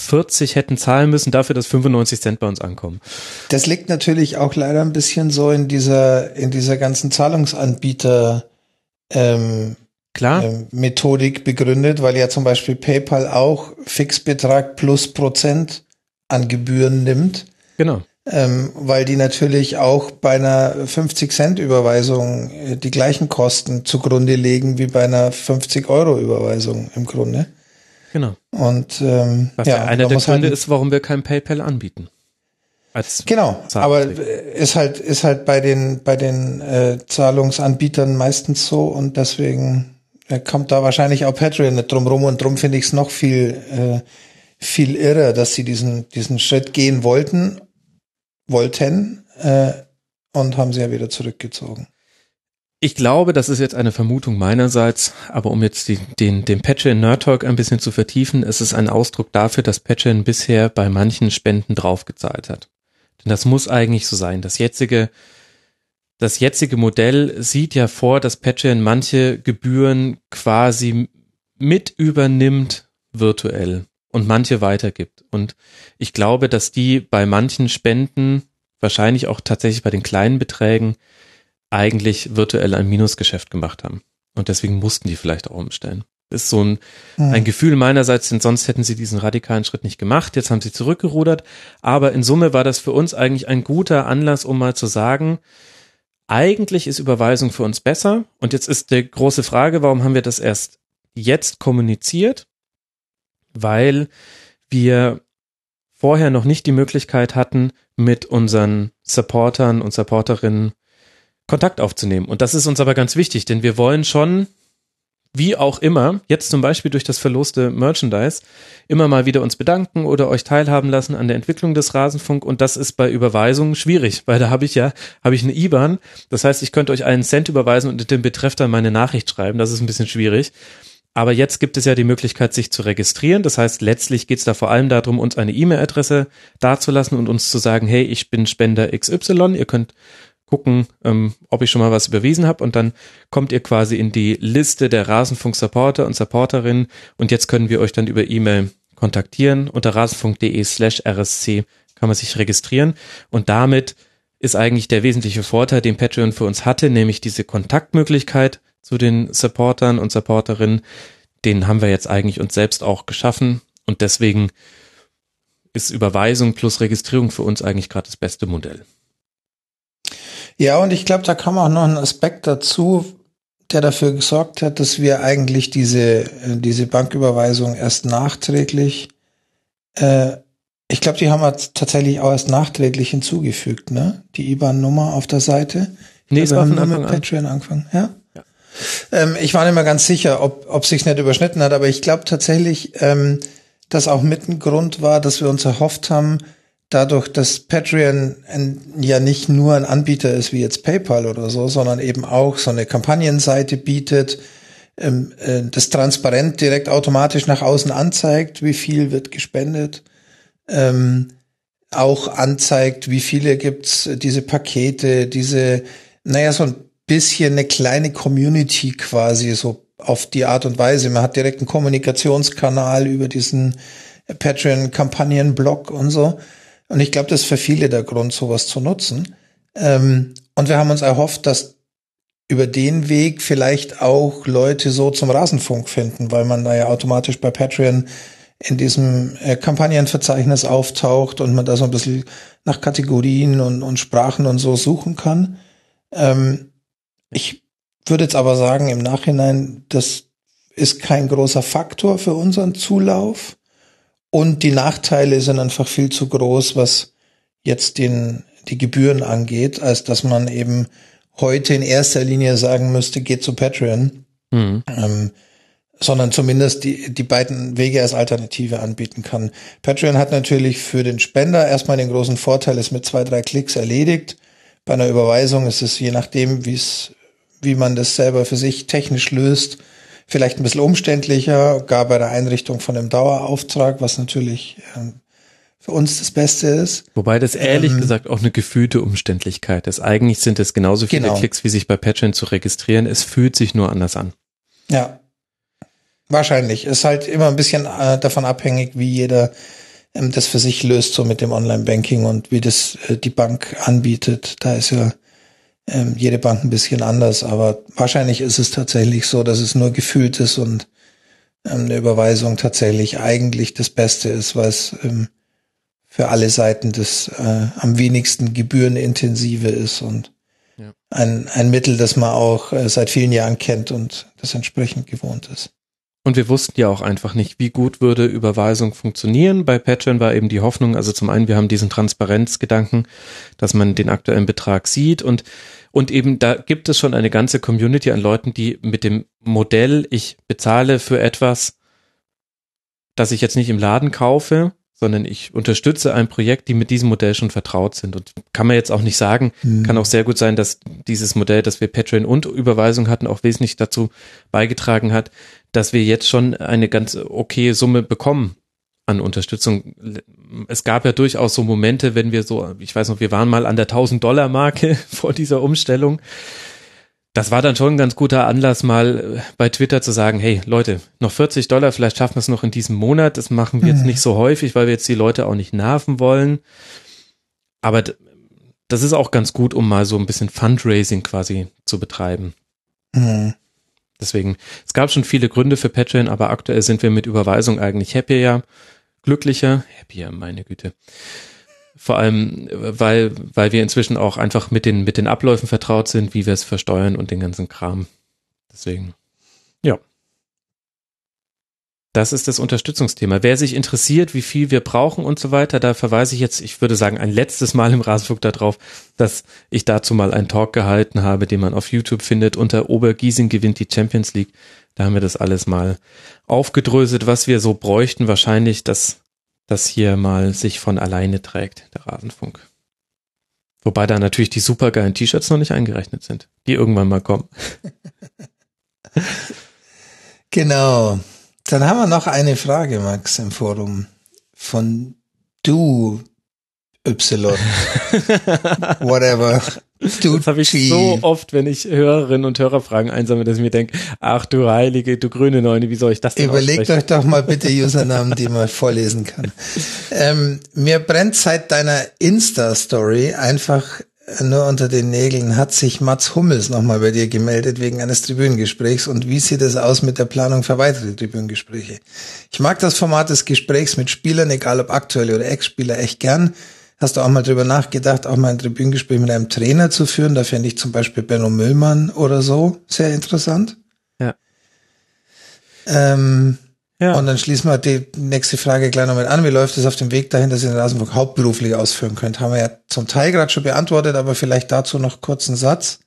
S4: hätten zahlen müssen dafür, dass 95 Cent bei uns ankommen.
S7: Das liegt natürlich auch leider ein bisschen so in dieser, in dieser ganzen Zahlungsanbieter ähm,
S4: Klar,
S7: ähm, Methodik begründet, weil ja zum Beispiel PayPal auch Fixbetrag plus Prozent an Gebühren nimmt,
S4: genau.
S7: Ähm, weil die natürlich auch bei einer 50 Cent Überweisung äh, die gleichen Kosten zugrunde legen wie bei einer 50 Euro Überweisung im Grunde.
S4: Genau.
S7: Und ähm,
S4: Was ja,
S7: ja,
S4: einer der
S7: muss halt
S4: Gründe ist, warum wir kein PayPal anbieten.
S7: Genau, aber äh, ist halt ist halt bei den bei den äh, Zahlungsanbietern meistens so und deswegen äh, kommt da wahrscheinlich auch Patreon nicht drum rum und drum finde ich es noch viel äh, viel irrer, dass sie diesen diesen Schritt gehen wollten wollten äh, und haben sie ja wieder zurückgezogen.
S4: Ich glaube, das ist jetzt eine Vermutung meinerseits, aber um jetzt die, den, den Patreon Nerd Talk ein bisschen zu vertiefen, ist es ein Ausdruck dafür, dass Patreon bisher bei manchen Spenden draufgezahlt hat. Denn das muss eigentlich so sein. Das jetzige, das jetzige Modell sieht ja vor, dass Patreon manche Gebühren quasi mit übernimmt virtuell und manche weitergibt. Und ich glaube, dass die bei manchen Spenden, wahrscheinlich auch tatsächlich bei den kleinen Beträgen, eigentlich virtuell ein Minusgeschäft gemacht haben. Und deswegen mussten die vielleicht auch umstellen. Das ist so ein, ein Gefühl meinerseits, denn sonst hätten sie diesen radikalen Schritt nicht gemacht. Jetzt haben sie zurückgerudert. Aber in Summe war das für uns eigentlich ein guter Anlass, um mal zu sagen, eigentlich ist Überweisung für uns besser. Und jetzt ist die große Frage, warum haben wir das erst jetzt kommuniziert? Weil wir vorher noch nicht die Möglichkeit hatten, mit unseren Supportern und Supporterinnen Kontakt aufzunehmen. Und das ist uns aber ganz wichtig, denn wir wollen schon, wie auch immer, jetzt zum Beispiel durch das verloste Merchandise, immer mal wieder uns bedanken oder euch teilhaben lassen an der Entwicklung des Rasenfunk. Und das ist bei Überweisungen schwierig, weil da habe ich ja, habe ich eine IBAN. Das heißt, ich könnte euch einen Cent überweisen und den Betreff dann meine Nachricht schreiben. Das ist ein bisschen schwierig. Aber jetzt gibt es ja die Möglichkeit, sich zu registrieren. Das heißt, letztlich geht es da vor allem darum, uns eine E-Mail-Adresse dazulassen und uns zu sagen, hey, ich bin Spender XY. Ihr könnt gucken, ähm, ob ich schon mal was überwiesen habe und dann kommt ihr quasi in die Liste der Rasenfunk-Supporter und Supporterinnen und jetzt können wir euch dann über E-Mail kontaktieren. Unter rasenfunk.de slash rsc kann man sich registrieren und damit ist eigentlich der wesentliche Vorteil, den Patreon für uns hatte, nämlich diese Kontaktmöglichkeit zu den Supportern und Supporterinnen, den haben wir jetzt eigentlich uns selbst auch geschaffen und deswegen ist Überweisung plus Registrierung für uns eigentlich gerade das beste Modell.
S7: Ja, und ich glaube, da kam auch noch ein Aspekt dazu, der dafür gesorgt hat, dass wir eigentlich diese, äh, diese Banküberweisung erst nachträglich, äh, ich glaube, die haben wir tatsächlich auch erst nachträglich hinzugefügt, ne? Die IBAN-Nummer auf der Seite.
S4: Nee, es war von Anfang
S7: mit
S4: an.
S7: Patreon angefangen, ja? Ähm, ich war nicht mehr ganz sicher, ob, ob sich's nicht überschnitten hat, aber ich glaube tatsächlich, ähm, dass auch mit ein Grund war, dass wir uns erhofft haben, dadurch, dass Patreon ein, ja nicht nur ein Anbieter ist wie jetzt PayPal oder so, sondern eben auch so eine Kampagnenseite bietet, ähm, äh, das transparent direkt automatisch nach außen anzeigt, wie viel wird gespendet, ähm, auch anzeigt, wie viele gibt's, äh, diese Pakete, diese, naja, so ein bisschen eine kleine Community quasi so auf die Art und Weise. Man hat direkt einen Kommunikationskanal über diesen Patreon-Kampagnen-Blog und so. Und ich glaube, das ist für viele der Grund, sowas zu nutzen. Ähm, und wir haben uns erhofft, dass über den Weg vielleicht auch Leute so zum Rasenfunk finden, weil man da ja automatisch bei Patreon in diesem äh, Kampagnenverzeichnis auftaucht und man da so ein bisschen nach Kategorien und, und Sprachen und so suchen kann. Ähm, ich würde jetzt aber sagen, im Nachhinein, das ist kein großer Faktor für unseren Zulauf. Und die Nachteile sind einfach viel zu groß, was jetzt den, die Gebühren angeht, als dass man eben heute in erster Linie sagen müsste, geht zu Patreon. Mhm. Ähm, sondern zumindest die, die beiden Wege als Alternative anbieten kann. Patreon hat natürlich für den Spender erstmal den großen Vorteil, ist mit zwei, drei Klicks erledigt. Bei einer Überweisung ist es je nachdem, wie es, wie man das selber für sich technisch löst, vielleicht ein bisschen umständlicher, gar bei der Einrichtung von einem Dauerauftrag, was natürlich ähm, für uns das Beste ist.
S4: Wobei das ehrlich ähm, gesagt auch eine gefühlte Umständlichkeit ist. Eigentlich sind es genauso viele genau. Klicks, wie sich bei Patreon zu registrieren. Es fühlt sich nur anders an.
S7: Ja, wahrscheinlich. Ist halt immer ein bisschen äh, davon abhängig, wie jeder ähm, das für sich löst, so mit dem Online-Banking und wie das äh, die Bank anbietet. Da ist ja ähm, jede Bank ein bisschen anders, aber wahrscheinlich ist es tatsächlich so, dass es nur gefühlt ist und ähm, eine Überweisung tatsächlich eigentlich das Beste ist, weil es ähm, für alle Seiten das äh, am wenigsten gebührenintensive ist und ja. ein, ein Mittel, das man auch äh, seit vielen Jahren kennt und das entsprechend gewohnt ist.
S4: Und wir wussten ja auch einfach nicht, wie gut würde Überweisung funktionieren. Bei Patreon war eben die Hoffnung, also zum einen, wir haben diesen Transparenzgedanken, dass man den aktuellen Betrag sieht und, und eben da gibt es schon eine ganze Community an Leuten, die mit dem Modell, ich bezahle für etwas, das ich jetzt nicht im Laden kaufe, sondern ich unterstütze ein Projekt, die mit diesem Modell schon vertraut sind. Und kann man jetzt auch nicht sagen, mhm. kann auch sehr gut sein, dass dieses Modell, das wir Patreon und Überweisung hatten, auch wesentlich dazu beigetragen hat, dass wir jetzt schon eine ganz okay Summe bekommen an Unterstützung. Es gab ja durchaus so Momente, wenn wir so, ich weiß noch, wir waren mal an der 1000 Dollar Marke vor dieser Umstellung. Das war dann schon ein ganz guter Anlass, mal bei Twitter zu sagen, hey Leute, noch 40 Dollar, vielleicht schaffen wir es noch in diesem Monat. Das machen wir mhm. jetzt nicht so häufig, weil wir jetzt die Leute auch nicht nerven wollen. Aber das ist auch ganz gut, um mal so ein bisschen Fundraising quasi zu betreiben. Mhm. Deswegen, es gab schon viele Gründe für Patreon, aber aktuell sind wir mit Überweisung eigentlich happier, glücklicher, happier, meine Güte. Vor allem, weil, weil wir inzwischen auch einfach mit den, mit den Abläufen vertraut sind, wie wir es versteuern und den ganzen Kram. Deswegen, ja. Das ist das Unterstützungsthema. Wer sich interessiert, wie viel wir brauchen und so weiter, da verweise ich jetzt, ich würde sagen, ein letztes Mal im Rasenflug darauf, dass ich dazu mal einen Talk gehalten habe, den man auf YouTube findet unter Obergiesing gewinnt die Champions League. Da haben wir das alles mal aufgedröselt, was wir so bräuchten. Wahrscheinlich, dass das hier mal sich von alleine trägt, der Rasenfunk. Wobei da natürlich die supergeilen T-Shirts noch nicht eingerechnet sind, die irgendwann mal kommen.
S7: genau. Dann haben wir noch eine Frage, Max, im Forum von du Y. Whatever.
S4: Du das habe ich so oft, wenn ich Hörerinnen und Hörer fragen einsammle, dass ich mir denke, ach du heilige, du grüne Neune, wie soll ich das denn
S7: Überlegt euch doch mal bitte Usernamen, die man vorlesen kann. Ähm, mir brennt seit deiner Insta-Story einfach nur unter den Nägeln hat sich Mats Hummels nochmal bei dir gemeldet wegen eines Tribünengesprächs und wie sieht es aus mit der Planung für weitere Tribünengespräche? Ich mag das Format des Gesprächs mit Spielern, egal ob aktuelle oder Ex-Spieler, echt gern. Hast du auch mal drüber nachgedacht, auch mal ein Tribünengespräch mit einem Trainer zu führen? Da fände ich zum Beispiel Benno Müllmann oder so sehr interessant.
S4: Ja.
S7: Ähm, ja. Und dann schließen wir die nächste Frage gleich noch mit an. Wie läuft es auf dem Weg dahin, dass ihr den Rasenfunk hauptberuflich ausführen könnt? Haben wir ja zum Teil gerade schon beantwortet, aber vielleicht dazu noch kurz einen Satz.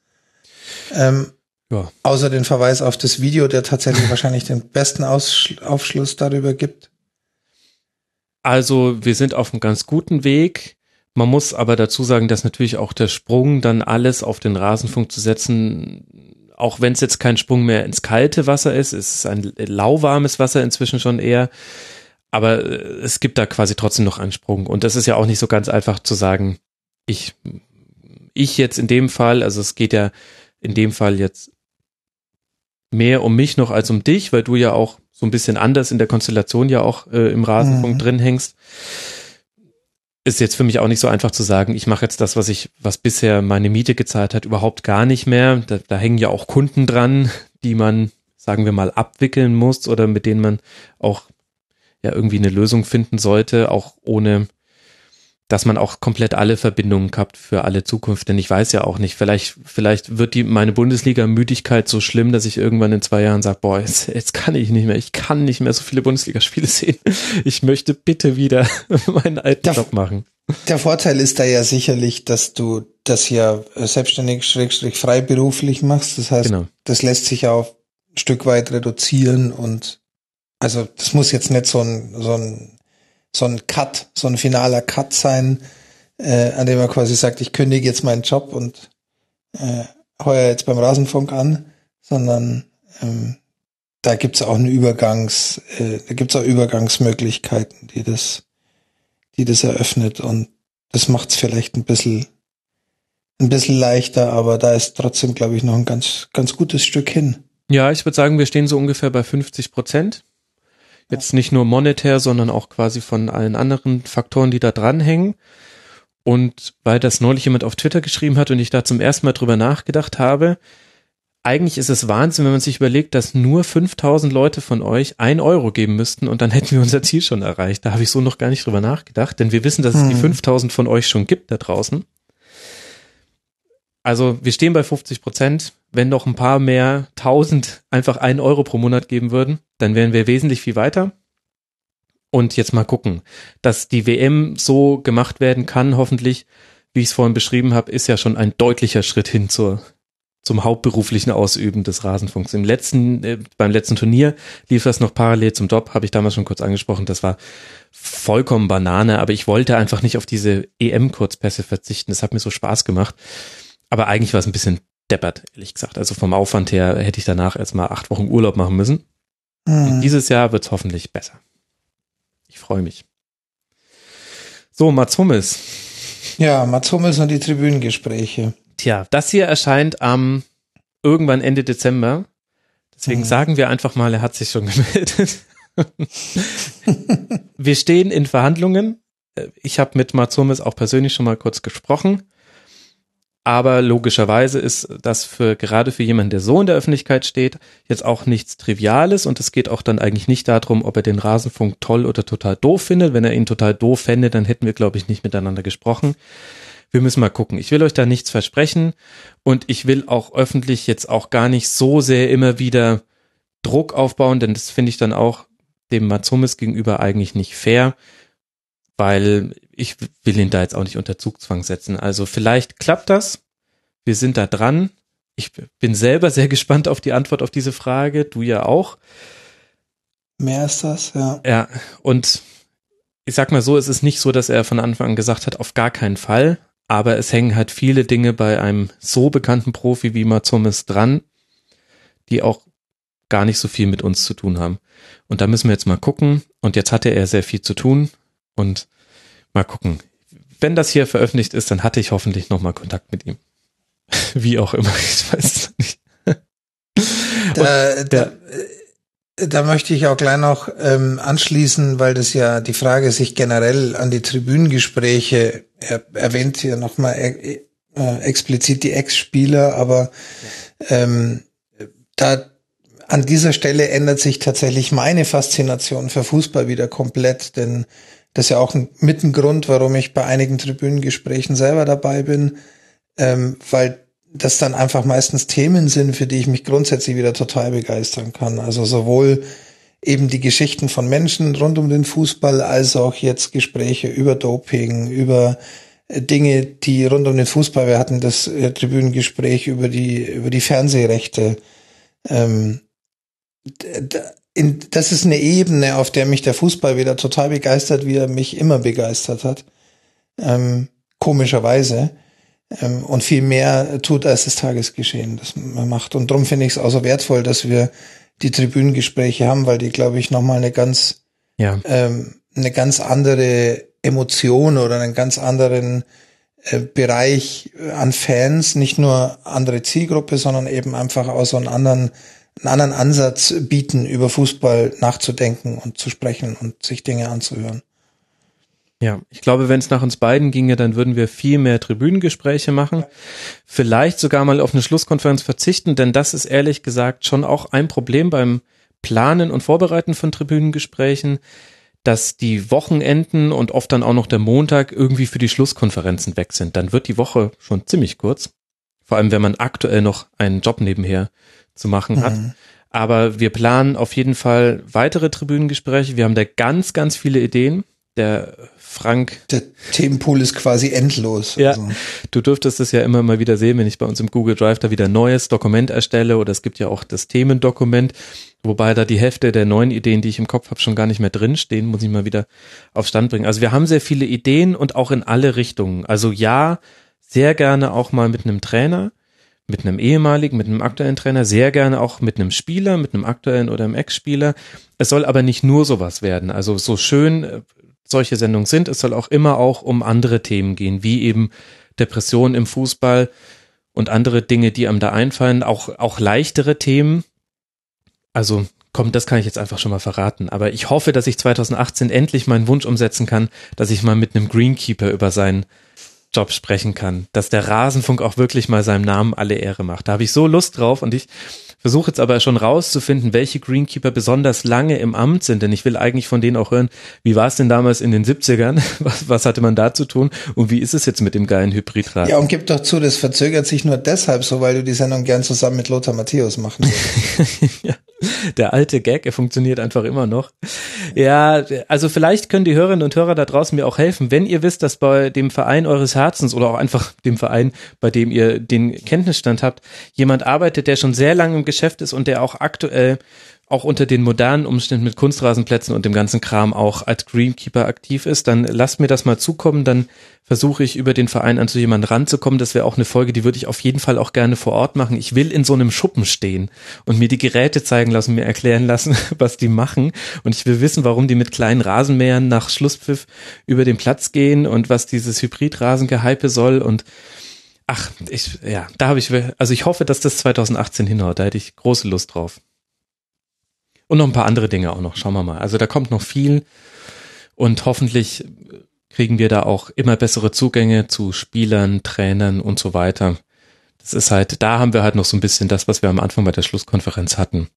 S7: Ähm, ja. Außer den Verweis auf das Video, der tatsächlich wahrscheinlich den besten Ausschl Aufschluss darüber gibt.
S4: Also wir sind auf einem ganz guten Weg. Man muss aber dazu sagen, dass natürlich auch der Sprung, dann alles auf den Rasenfunk zu setzen, auch wenn es jetzt kein Sprung mehr ins kalte Wasser ist, es ist ein lauwarmes Wasser inzwischen schon eher, aber äh, es gibt da quasi trotzdem noch einen Sprung und das ist ja auch nicht so ganz einfach zu sagen, ich, ich jetzt in dem Fall, also es geht ja in dem Fall jetzt mehr um mich noch als um dich, weil du ja auch so ein bisschen anders in der Konstellation ja auch äh, im Rasenfunk mhm. drin hängst ist jetzt für mich auch nicht so einfach zu sagen, ich mache jetzt das, was ich, was bisher meine Miete gezahlt hat, überhaupt gar nicht mehr. Da, da hängen ja auch Kunden dran, die man, sagen wir mal, abwickeln muss oder mit denen man auch ja irgendwie eine Lösung finden sollte, auch ohne dass man auch komplett alle Verbindungen gehabt für alle Zukunft. Denn ich weiß ja auch nicht, vielleicht, vielleicht wird die, meine Bundesliga-Müdigkeit so schlimm, dass ich irgendwann in zwei Jahren sage, boah, jetzt, jetzt kann ich nicht mehr, ich kann nicht mehr so viele Bundesligaspiele sehen. Ich möchte bitte wieder meinen alten der, Job machen.
S7: Der Vorteil ist da ja sicherlich, dass du das ja selbstständig, schrägstrich freiberuflich machst. Das heißt, genau. das lässt sich ja auch ein Stück weit reduzieren und also das muss jetzt nicht so ein, so ein so ein Cut, so ein finaler Cut sein, äh, an dem er quasi sagt, ich kündige jetzt meinen Job und äh, heuer jetzt beim Rasenfunk an, sondern ähm, da gibt's auch eine Übergangs, äh, da gibt's auch Übergangsmöglichkeiten, die das, die das eröffnet und das macht's vielleicht ein bisschen, ein bisschen leichter, aber da ist trotzdem, glaube ich, noch ein ganz, ganz gutes Stück hin.
S4: Ja, ich würde sagen, wir stehen so ungefähr bei 50 Prozent. Jetzt nicht nur monetär, sondern auch quasi von allen anderen Faktoren, die da dranhängen. Und weil das neulich jemand auf Twitter geschrieben hat und ich da zum ersten Mal drüber nachgedacht habe, eigentlich ist es Wahnsinn, wenn man sich überlegt, dass nur 5000 Leute von euch ein Euro geben müssten und dann hätten wir unser Ziel schon erreicht. Da habe ich so noch gar nicht drüber nachgedacht, denn wir wissen, dass es die 5000 hm. von euch schon gibt da draußen. Also wir stehen bei 50 Prozent. Wenn noch ein paar mehr tausend einfach einen Euro pro Monat geben würden, dann wären wir wesentlich viel weiter. Und jetzt mal gucken, dass die WM so gemacht werden kann, hoffentlich, wie ich es vorhin beschrieben habe, ist ja schon ein deutlicher Schritt hin zur, zum hauptberuflichen Ausüben des Rasenfunks. Im letzten, äh, beim letzten Turnier lief das noch parallel zum Job, habe ich damals schon kurz angesprochen. Das war vollkommen Banane, aber ich wollte einfach nicht auf diese EM-Kurzpässe verzichten. Das hat mir so Spaß gemacht. Aber eigentlich war es ein bisschen deppert, ehrlich gesagt. Also vom Aufwand her hätte ich danach erstmal acht Wochen Urlaub machen müssen. Mhm. dieses Jahr wird es hoffentlich besser. Ich freue mich. So, Mats Hummels.
S7: Ja, Mats Hummels und die Tribünengespräche.
S4: Tja, das hier erscheint am irgendwann Ende Dezember. Deswegen mhm. sagen wir einfach mal, er hat sich schon gemeldet. wir stehen in Verhandlungen. Ich habe mit Mats Hummels auch persönlich schon mal kurz gesprochen. Aber logischerweise ist das für gerade für jemanden, der so in der Öffentlichkeit steht, jetzt auch nichts Triviales und es geht auch dann eigentlich nicht darum, ob er den Rasenfunk toll oder total doof findet. Wenn er ihn total doof fände, dann hätten wir, glaube ich, nicht miteinander gesprochen. Wir müssen mal gucken. Ich will euch da nichts versprechen und ich will auch öffentlich jetzt auch gar nicht so sehr immer wieder Druck aufbauen, denn das finde ich dann auch dem Matsumis gegenüber eigentlich nicht fair, weil ich will ihn da jetzt auch nicht unter Zugzwang setzen. Also vielleicht klappt das. Wir sind da dran. Ich bin selber sehr gespannt auf die Antwort auf diese Frage. Du ja auch.
S7: Mehr ist das, ja.
S4: Ja, und ich sag mal so, es ist nicht so, dass er von Anfang an gesagt hat, auf gar keinen Fall. Aber es hängen halt viele Dinge bei einem so bekannten Profi wie Matsumis dran, die auch gar nicht so viel mit uns zu tun haben. Und da müssen wir jetzt mal gucken. Und jetzt hatte er sehr viel zu tun. Und Mal gucken. Wenn das hier veröffentlicht ist, dann hatte ich hoffentlich nochmal Kontakt mit ihm. Wie auch immer, ich weiß es nicht.
S7: Da, da, da, möchte ich auch gleich noch ähm, anschließen, weil das ja die Frage sich generell an die Tribünengespräche er, erwähnt hier nochmal äh, äh, explizit die Ex-Spieler, aber ähm, da an dieser Stelle ändert sich tatsächlich meine Faszination für Fußball wieder komplett, denn das ist ja auch ein, mit ein Grund, warum ich bei einigen Tribünengesprächen selber dabei bin, ähm, weil das dann einfach meistens Themen sind, für die ich mich grundsätzlich wieder total begeistern kann. Also sowohl eben die Geschichten von Menschen rund um den Fußball, als auch jetzt Gespräche über Doping, über äh, Dinge, die rund um den Fußball, wir hatten das äh, Tribünengespräch über die, über die Fernsehrechte. Ähm, in, das ist eine Ebene, auf der mich der Fußball wieder total begeistert, wie er mich immer begeistert hat. Ähm, komischerweise. Ähm, und viel mehr tut als das Tagesgeschehen, das man macht. Und darum finde ich es auch so wertvoll, dass wir die Tribünengespräche haben, weil die, glaube ich, nochmal eine ganz, ja. ähm, eine ganz andere Emotion oder einen ganz anderen äh, Bereich an Fans, nicht nur andere Zielgruppe, sondern eben einfach auch so einen anderen einen anderen Ansatz bieten, über Fußball nachzudenken und zu sprechen und sich Dinge anzuhören.
S4: Ja, ich glaube, wenn es nach uns beiden ginge, dann würden wir viel mehr Tribünengespräche machen. Vielleicht sogar mal auf eine Schlusskonferenz verzichten, denn das ist ehrlich gesagt schon auch ein Problem beim Planen und Vorbereiten von Tribünengesprächen. dass die Wochenenden und oft dann auch noch der Montag irgendwie für die Schlusskonferenzen weg sind. Dann wird die Woche schon ziemlich kurz. Vor allem, wenn man aktuell noch einen Job nebenher zu machen hat.
S7: Mhm.
S4: Aber wir planen auf jeden Fall weitere Tribünengespräche. Wir haben da ganz, ganz viele Ideen. Der Frank,
S7: Der Themenpool ist quasi endlos.
S4: Ja.
S7: Also,
S4: du dürftest es ja immer mal wieder sehen, wenn ich bei uns im Google Drive da wieder ein neues Dokument erstelle oder es gibt ja auch das Themendokument, wobei da die Hälfte der neuen Ideen, die ich im Kopf habe, schon gar nicht mehr drinstehen, muss ich mal wieder auf Stand bringen. Also wir haben sehr viele Ideen und auch in alle Richtungen. Also ja, sehr gerne auch mal mit einem Trainer, mit einem ehemaligen, mit einem aktuellen Trainer, sehr gerne auch mit einem Spieler, mit einem aktuellen oder einem Ex-Spieler. Es soll aber nicht nur sowas werden. Also so schön äh, solche Sendungen sind, es soll auch immer auch um andere Themen gehen, wie eben Depressionen im Fußball und andere Dinge, die einem da einfallen, auch, auch leichtere Themen. Also komm, das kann ich jetzt einfach schon mal verraten. Aber ich hoffe, dass ich 2018 endlich meinen Wunsch umsetzen kann, dass ich mal mit einem Greenkeeper über seinen Job sprechen kann, dass der Rasenfunk auch wirklich mal seinem Namen alle Ehre macht. Da habe ich so Lust drauf und ich versuche jetzt aber schon rauszufinden, welche Greenkeeper besonders lange im Amt sind, denn ich will eigentlich von denen auch hören, wie war es denn damals in den 70ern? Was, was hatte man da zu tun? Und wie ist es jetzt mit dem geilen Hybridrad?
S7: ja, und gib doch zu, das verzögert sich nur deshalb so, weil du die Sendung gern zusammen mit Lothar Matthäus machen würdest.
S4: ja, der alte Gag, er funktioniert einfach immer noch. Ja, also vielleicht können die Hörerinnen und Hörer da draußen mir auch helfen, wenn ihr wisst, dass bei dem Verein eures Herzens oder auch einfach dem Verein, bei dem ihr den Kenntnisstand habt, jemand arbeitet, der schon sehr lange im Geschäft ist und der auch aktuell auch unter den modernen Umständen mit Kunstrasenplätzen und dem ganzen Kram auch als Greenkeeper aktiv ist, dann lasst mir das mal zukommen, dann versuche ich über den Verein an zu jemandem ranzukommen. Das wäre auch eine Folge, die würde ich auf jeden Fall auch gerne vor Ort machen. Ich will in so einem Schuppen stehen und mir die Geräte zeigen lassen, mir erklären lassen, was die machen. Und ich will wissen, warum die mit kleinen Rasenmähern nach Schlusspfiff über den Platz gehen und was dieses Hybridrasengehype soll und Ach, ich, ja, da habe ich, also ich hoffe, dass das 2018 hinhaut. Da hätte ich große Lust drauf. Und noch ein paar andere Dinge auch noch. Schauen wir mal. Also da kommt noch viel und hoffentlich kriegen wir da auch immer bessere Zugänge zu Spielern, Trainern und so weiter. Das ist halt, da haben wir halt noch so ein bisschen das, was wir am Anfang bei der Schlusskonferenz hatten.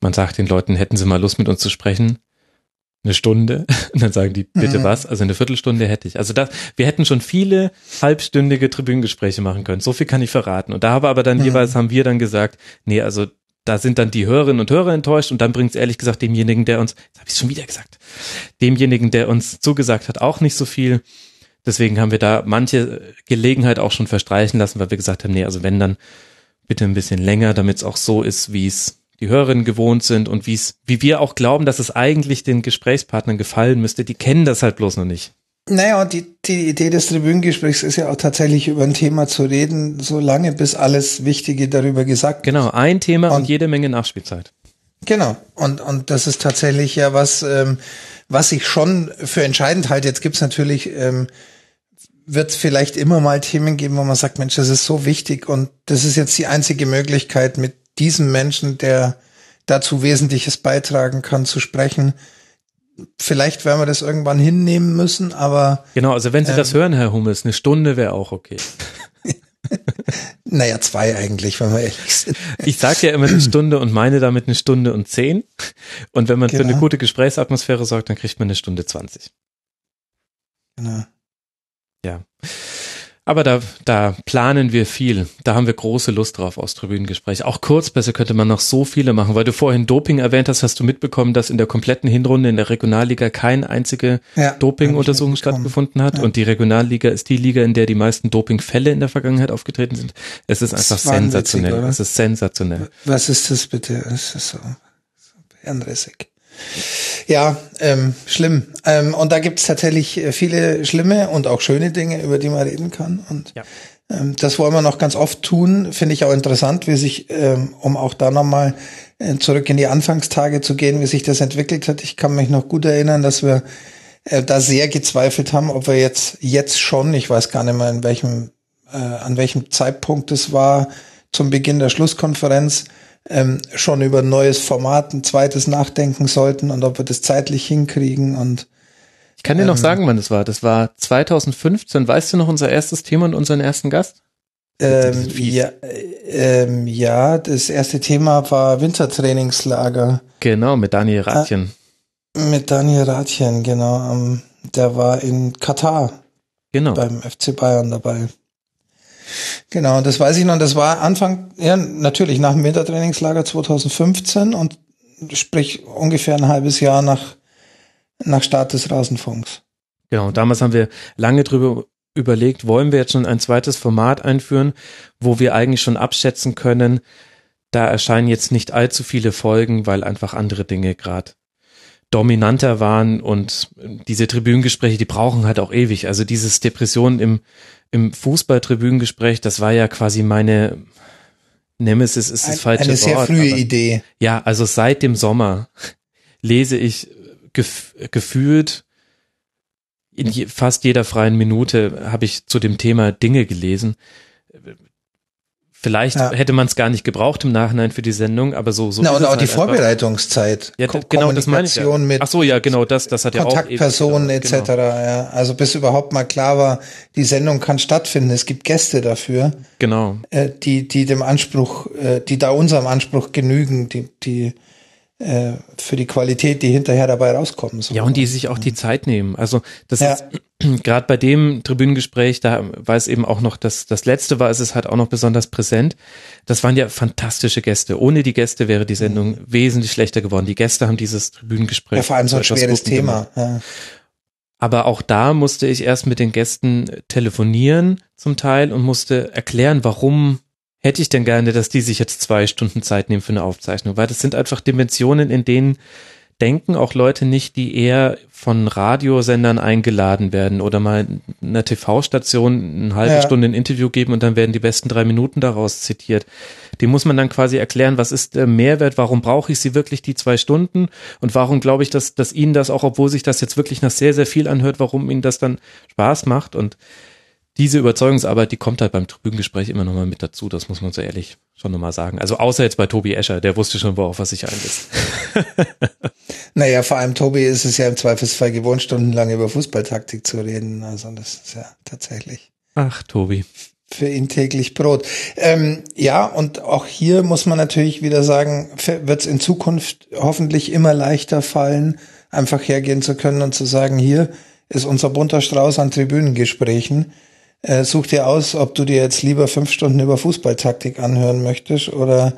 S4: Man sagt den Leuten, hätten sie mal Lust mit uns zu sprechen? Eine Stunde. Und dann sagen die, bitte
S7: Mhm.
S4: was? Also eine Viertelstunde hätte ich. Also das, wir hätten schon viele halbstündige Tribünengespräche machen können. So viel kann ich verraten. Und da habe aber dann
S7: Mhm.
S4: jeweils haben wir dann gesagt, nee, also da sind dann die Hörerinnen und Hörer enttäuscht und dann bringt es ehrlich gesagt demjenigen, der uns, jetzt habe ich schon wieder gesagt, demjenigen, der uns zugesagt hat, auch nicht so viel. Deswegen haben wir da manche Gelegenheit auch schon verstreichen lassen, weil wir gesagt haben, nee, also wenn dann bitte ein bisschen länger, damit es auch so ist, wie es die Hörerinnen gewohnt sind und wie es, wie wir auch glauben, dass es eigentlich den Gesprächspartnern gefallen müsste. Die kennen das halt bloß noch nicht.
S7: Naja, und die, die Idee des Tribünengesprächs ist ja auch tatsächlich über ein Thema zu reden, so lange bis alles Wichtige darüber gesagt
S4: Genau, ein Thema und,
S7: Und-
S4: jede Menge Nachspielzeit.
S7: Genau. Und, und das ist tatsächlich ja was, ähm, was ich schon für entscheidend halte. Jetzt gibt's natürlich, ähm, wird es vielleicht immer mal Themen geben, wo man sagt, Mensch, das ist so wichtig und das ist jetzt die einzige Möglichkeit, mit diesem Menschen, der dazu Wesentliches beitragen kann, zu sprechen. Vielleicht werden wir das irgendwann hinnehmen müssen, aber
S4: Genau, also wenn Sie das hören, Herr Hummels, eine Stunde wäre auch okay.
S7: naja, zwei eigentlich, wenn wir ehrlich sind.
S4: Ich sage ja immer eine Stunde und meine damit eine Stunde und zehn. Und wenn man für eine
S7: Genau.
S4: gute Gesprächsatmosphäre sorgt, dann kriegt man eine Stunde zwanzig.
S7: Genau.
S4: Ja. Aber da, da planen wir viel. Da haben wir große Lust drauf aus Tribünengespräch. Auch Kurzpässe könnte man noch so viele machen, weil du vorhin Doping erwähnt hast, hast du mitbekommen, dass in der kompletten Hinrunde in der Regionalliga keine einzige
S7: Ja,
S4: Dopinguntersuchung stattgefunden hat.
S7: Ja.
S4: Und die Regionalliga ist die Liga, in der die meisten Dopingfälle in der Vergangenheit aufgetreten sind. Es ist einfach sensationell.
S7: oder?
S4: Es ist sensationell.
S7: Was ist das bitte? Es ist so, so hirnrissig. Ja, ähm, schlimm. Ähm, und da gibt's tatsächlich äh, viele schlimme und auch schöne Dinge, über die man reden kann. Und
S4: Ja.
S7: ähm, das wollen wir noch ganz oft tun. Finde ich auch interessant, wie sich, ähm, um auch da nochmal äh, zurück in die Anfangstage zu gehen, wie sich das entwickelt hat. Ich kann mich noch gut erinnern, dass wir äh, da sehr gezweifelt haben, ob wir jetzt jetzt schon, ich weiß gar nicht mehr in welchem, äh, an welchem Zeitpunkt es war, zum Beginn der Schlusskonferenz, ähm, schon über ein neues Format, ein zweites nachdenken sollten und ob wir das zeitlich hinkriegen und
S4: Ich kann dir noch sagen, wann das war. Das war 2015. Weißt du noch unser erstes Thema und unseren ersten Gast?
S7: ähm, ja, äh, ähm, ja, das erste Thema war Wintertrainingslager.
S4: Genau, mit Daniel Ratchen.
S7: Mit Daniel Rathjen, genau. Ähm, der war in Katar
S4: Genau.
S7: beim FC Bayern dabei. Genau, das weiß ich noch. Das war Anfang, ja, natürlich nach dem Wintertrainingslager 2015 und sprich ungefähr ein halbes Jahr nach, nach Start des Rasenfunks.
S4: Genau, damals haben wir lange drüber überlegt, wollen wir jetzt schon ein zweites Format einführen, wo wir eigentlich schon abschätzen können, da erscheinen jetzt nicht allzu viele Folgen, weil einfach andere Dinge gerade dominanter waren und diese Tribünengespräche, die brauchen halt auch ewig. Also dieses Depression im, im Fußball-Tribünengespräch, das war ja quasi meine Nemesis ist das
S7: Ein,
S4: falsche
S7: eine sehr
S4: Wort.
S7: frühe
S4: aber-
S7: Idee.
S4: Ja, also seit dem Sommer lese ich gef gefühlt in je, fast jeder freien Minute habe ich zu dem Thema Dinge gelesen. Vielleicht
S7: Ja.
S4: hätte man es gar nicht gebraucht im Nachhinein für die Sendung, aber so so
S7: Na, und auch die
S4: halt einfach.
S7: Vorbereitungszeit.
S4: Ja,
S7: Ko-
S4: genau, das meine ich. Ja.
S7: Mit
S4: Ach so, ja, genau, das, das hat ja auch
S7: Kontaktpersonen
S4: ewig
S7: etc.
S4: gedauert.
S7: Ja. Also bis überhaupt mal klar war, die Sendung kann stattfinden. Es gibt Gäste dafür,
S4: Genau,
S7: äh, die die dem Anspruch, äh, die da unserem Anspruch genügen, die die äh, für die Qualität, die hinterher dabei rauskommen. So.
S4: Ja, und die sich auch die Zeit nehmen. Also das
S7: Ja.
S4: ist gerade bei dem Tribünengespräch, da war es eben auch noch, das, das letzte war, es ist halt auch noch besonders präsent. Das waren ja fantastische Gäste. Ohne die Gäste wäre die Sendung wesentlich schlechter geworden. Die Gäste haben dieses Tribünengespräch.
S7: ja, vor allem so ein schweres Thema. Ja.
S4: Aber auch da musste ich erst mit den Gästen telefonieren zum Teil und musste erklären, warum hätte ich denn gerne, dass die sich jetzt zwei Stunden Zeit nehmen für eine Aufzeichnung, weil das sind einfach Dimensionen, in denen denken auch Leute nicht, die eher von Radiosendern eingeladen werden oder mal einer TV-Station eine halbe
S7: Ja.
S4: Stunde ein Interview geben und dann werden die besten drei Minuten daraus zitiert. Dem muss man dann quasi erklären, was ist der Mehrwert, warum brauche ich sie wirklich die zwei Stunden und warum glaube ich, dass, dass ihnen das auch, obwohl sich das jetzt wirklich nach sehr, sehr viel anhört, warum ihnen das dann Spaß macht und diese Überzeugungsarbeit, die kommt halt beim Tribünengespräch immer nochmal mit dazu, das muss man so ehrlich schon nochmal sagen. Also außer jetzt bei Tobi Escher, der wusste schon, worauf er sich einlässt.
S7: Naja, vor allem Tobi ist es ja im Zweifelsfall gewohnt, stundenlang über Fußballtaktik zu reden. Also das ist ja tatsächlich
S4: Ach, Tobi.
S7: für ihn täglich Brot. Ähm, ja, und auch hier muss man natürlich wieder sagen, wird es in Zukunft hoffentlich immer leichter fallen, einfach hergehen zu können und zu sagen, hier ist unser bunter Strauß an Tribünengesprächen. Äh, such dir aus, ob du dir jetzt lieber fünf Stunden über Fußballtaktik anhören möchtest oder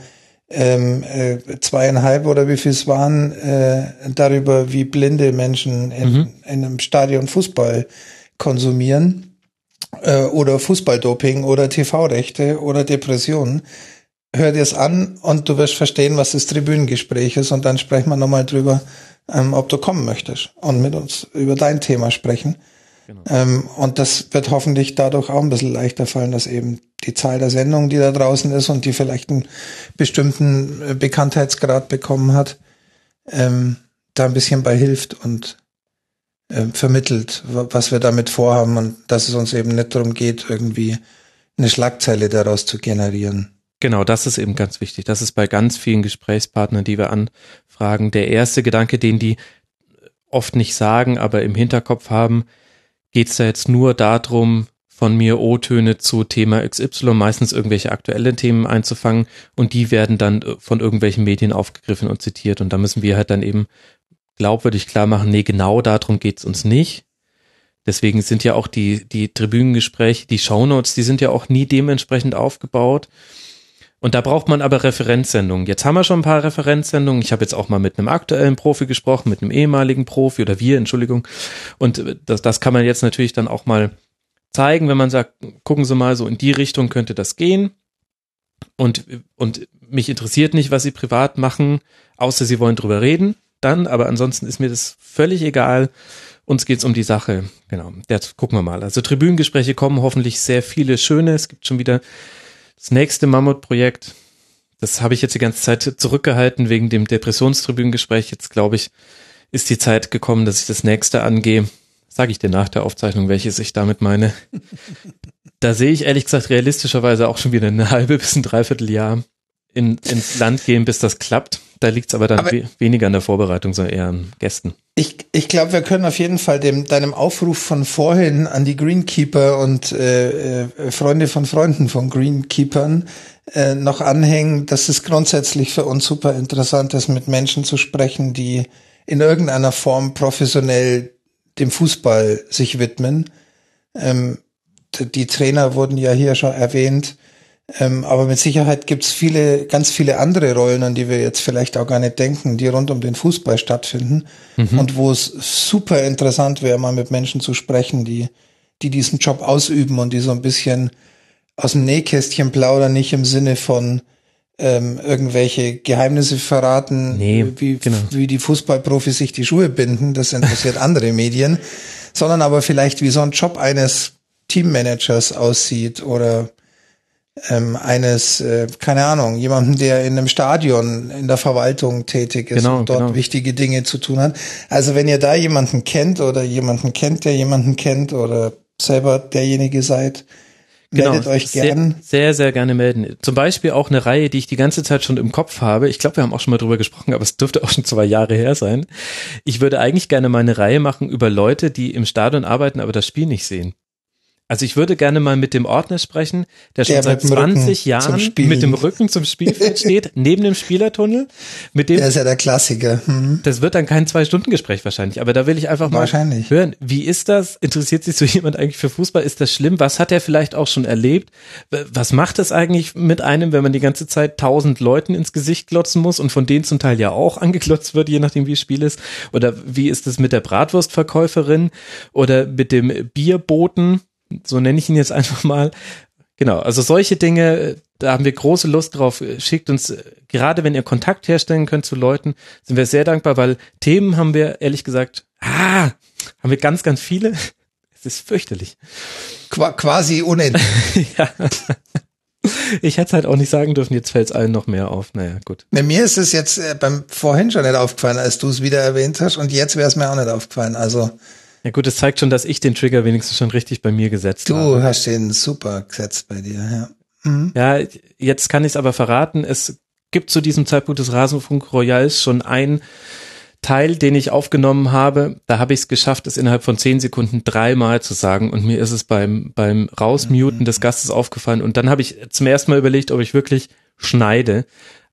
S7: ähm, äh, zweieinhalb oder wie viel es waren, äh, darüber, wie blinde Menschen in,
S4: Mhm.
S7: in einem Stadion Fußball konsumieren äh, oder Fußballdoping oder TV-Rechte oder Depressionen. Hör dir's an und du wirst verstehen, was das Tribünengespräch ist und dann sprechen wir nochmal drüber, ähm, ob du kommen möchtest und mit uns über dein Thema sprechen. Ähm, und das wird hoffentlich dadurch auch ein bisschen leichter fallen, dass eben die Zahl der Sendungen, die da draußen ist und die vielleicht einen bestimmten äh, Bekanntheitsgrad bekommen hat, ähm, da ein bisschen bei hilft und ähm, vermittelt, wa- was wir damit vorhaben und dass es uns eben nicht darum geht, irgendwie eine Schlagzeile daraus zu generieren.
S4: Genau, das ist eben ganz wichtig. Das ist bei ganz vielen Gesprächspartnern, die wir anfragen, der erste Gedanke, den die oft nicht sagen, aber im Hinterkopf haben, geht es da jetzt nur darum, von mir O-Töne zu Thema XY, meistens irgendwelche aktuelle Themen einzufangen und die werden dann äh, von irgendwelchen Medien aufgegriffen und zitiert und da müssen wir halt dann eben glaubwürdig klar machen, nee, genau darum geht's uns nicht. Deswegen sind ja auch die, die Tribünengespräche, die Shownotes, die sind ja auch nie dementsprechend aufgebaut. Und da braucht man aber Referenzsendungen. Jetzt haben wir schon ein paar Referenzsendungen. Ich habe jetzt auch mal mit einem aktuellen Profi gesprochen, mit einem ehemaligen Profi oder wir, Entschuldigung. Und äh, das, das kann man jetzt natürlich dann auch mal zeigen, wenn man sagt, gucken Sie mal, so in die Richtung könnte das gehen. Und, und mich interessiert nicht, was Sie privat machen, außer Sie wollen drüber reden. Dann, aber ansonsten ist mir das völlig egal. Uns geht's um die Sache. Genau. Jetzt gucken wir mal. Also Tribünengespräche kommen hoffentlich sehr viele schöne. Es gibt schon wieder das nächste Mammutprojekt, das habe ich jetzt die ganze Zeit zurückgehalten wegen dem Depressionstribünengespräch. Jetzt glaube ich, ist die Zeit gekommen, dass ich das nächste angehe. Sage ich dir nach der Aufzeichnung, welches ich damit meine. da sehe ich ehrlich gesagt realistischerweise auch schon wieder eine halbe bis ein Dreivierteljahr in, ins Land gehen, bis das klappt. Da liegt es aber dann
S7: Aber-
S4: we weniger an der Vorbereitung, sondern eher an Gästen.
S7: Ich, ich glaube, wir können auf jeden Fall dem, deinem Aufruf von vorhin an die Greenkeeper und äh, äh, Freunde von Freunden von Greenkeepern äh, noch anhängen, dass es grundsätzlich für uns super interessant ist, mit Menschen zu sprechen, die in irgendeiner Form professionell dem Fußball sich widmen. Ähm, die Trainer wurden ja hier schon erwähnt. Ähm, aber mit Sicherheit gibt's viele, ganz viele andere Rollen, an die wir jetzt vielleicht auch gar nicht denken, die rund um den Fußball stattfinden mhm. und wo es super interessant wäre, mal mit Menschen zu sprechen, die, die diesen Job ausüben und die so ein bisschen aus dem Nähkästchen plaudern, nicht im Sinne von ähm, irgendwelche Geheimnisse verraten,
S4: nee,
S7: wie,
S4: genau.
S7: wie die Fußballprofis sich die Schuhe binden, das interessiert andere Medien, sondern aber vielleicht wie so ein Job eines Teammanagers aussieht oder ähm, eines, äh, keine Ahnung, jemanden, der in einem Stadion in der Verwaltung tätig ist
S4: Genau,
S7: und dort
S4: genau.
S7: wichtige Dinge zu tun hat. Also wenn ihr da jemanden kennt oder jemanden kennt, der jemanden kennt oder selber derjenige seid, meldet euch gern.
S4: Genau. Sehr, sehr, sehr gerne melden. Zum Beispiel auch eine Reihe, die ich die ganze Zeit schon im Kopf habe. Ich glaube, wir haben auch schon mal drüber gesprochen, aber es dürfte auch schon zwei Jahre her sein. Ich würde eigentlich gerne mal eine Reihe machen über Leute, die im Stadion arbeiten, aber das Spiel nicht sehen. Also ich würde gerne mal mit dem Ordner sprechen, der schon
S7: Der
S4: seit
S7: mit dem Rücken
S4: 20
S7: zum
S4: Jahren mit dem Rücken zum Spielfeld steht, neben dem Spielertunnel. Mit dem,
S7: Der ist ja der Klassiker. Hm.
S4: das wird dann kein Zwei-Stunden-Gespräch wahrscheinlich, aber da will ich einfach mal hören, wie ist das? Interessiert sich so jemand eigentlich für Fußball? Ist das schlimm? Was hat er vielleicht auch schon erlebt? Was macht es eigentlich mit einem, wenn man die ganze Zeit tausend Leuten ins Gesicht glotzen muss und von denen zum Teil ja auch angeglotzt wird, je nachdem wie das Spiel ist? Oder wie ist es mit der Bratwurstverkäuferin oder mit dem Bierboten? So nenne ich ihn jetzt einfach mal. Genau, also solche Dinge, da haben wir große Lust drauf. Schickt uns, gerade wenn ihr Kontakt herstellen könnt zu Leuten, sind wir sehr dankbar, weil Themen haben wir ehrlich gesagt, ah, haben wir ganz, ganz viele. Es ist fürchterlich.
S7: Qua quasi unendlich.
S4: ja. Ich hätte es halt auch nicht sagen dürfen, jetzt fällt es allen noch mehr auf. Naja, gut.
S7: Mir ist es jetzt äh, beim vorhin schon nicht aufgefallen, als du es wieder erwähnt hast und jetzt wäre es mir auch nicht aufgefallen. Also
S4: Ja gut, es zeigt schon, dass ich den Trigger wenigstens schon richtig bei mir gesetzt
S7: du
S4: habe.
S7: hast den super gesetzt bei dir, ja. Mhm.
S4: Ja, jetzt kann ich es aber verraten. Es gibt zu diesem Zeitpunkt des Rasenfunk Royals schon ein Teil, den ich aufgenommen habe. Da habe ich es geschafft, es innerhalb von zehn Sekunden dreimal zu sagen. Und mir ist es beim, beim Rausmuten des Gastes aufgefallen. Und dann habe ich zum ersten Mal überlegt, ob ich wirklich schneide.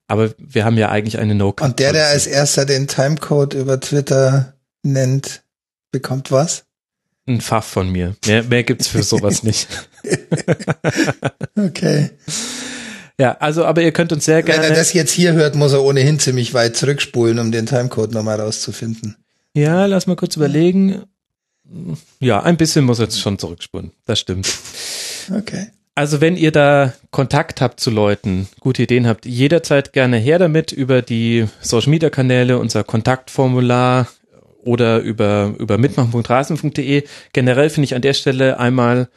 S4: Aber wir haben ja eigentlich eine no
S7: Und der, der als erster den Timecode über Twitter nennt, bekommt was?
S4: Ein Pfaff von mir. Mehr, mehr gibt's für sowas nicht.
S7: Okay.
S4: Ja, also, aber ihr könnt uns sehr
S7: Wenn er
S4: gerne.
S7: das jetzt hier hört, muss er ohnehin ziemlich weit zurückspulen, um den Timecode nochmal rauszufinden.
S4: Ja, lass mal kurz überlegen. Ja, ein bisschen muss jetzt schon zurückspulen. Das stimmt.
S7: Okay.
S4: Also wenn ihr da Kontakt habt zu Leuten, gute Ideen habt, jederzeit gerne her damit über die Social Media Kanäle, unser Kontaktformular oder über, über mitmachen.rasen.de. Generell finde ich an der Stelle einmal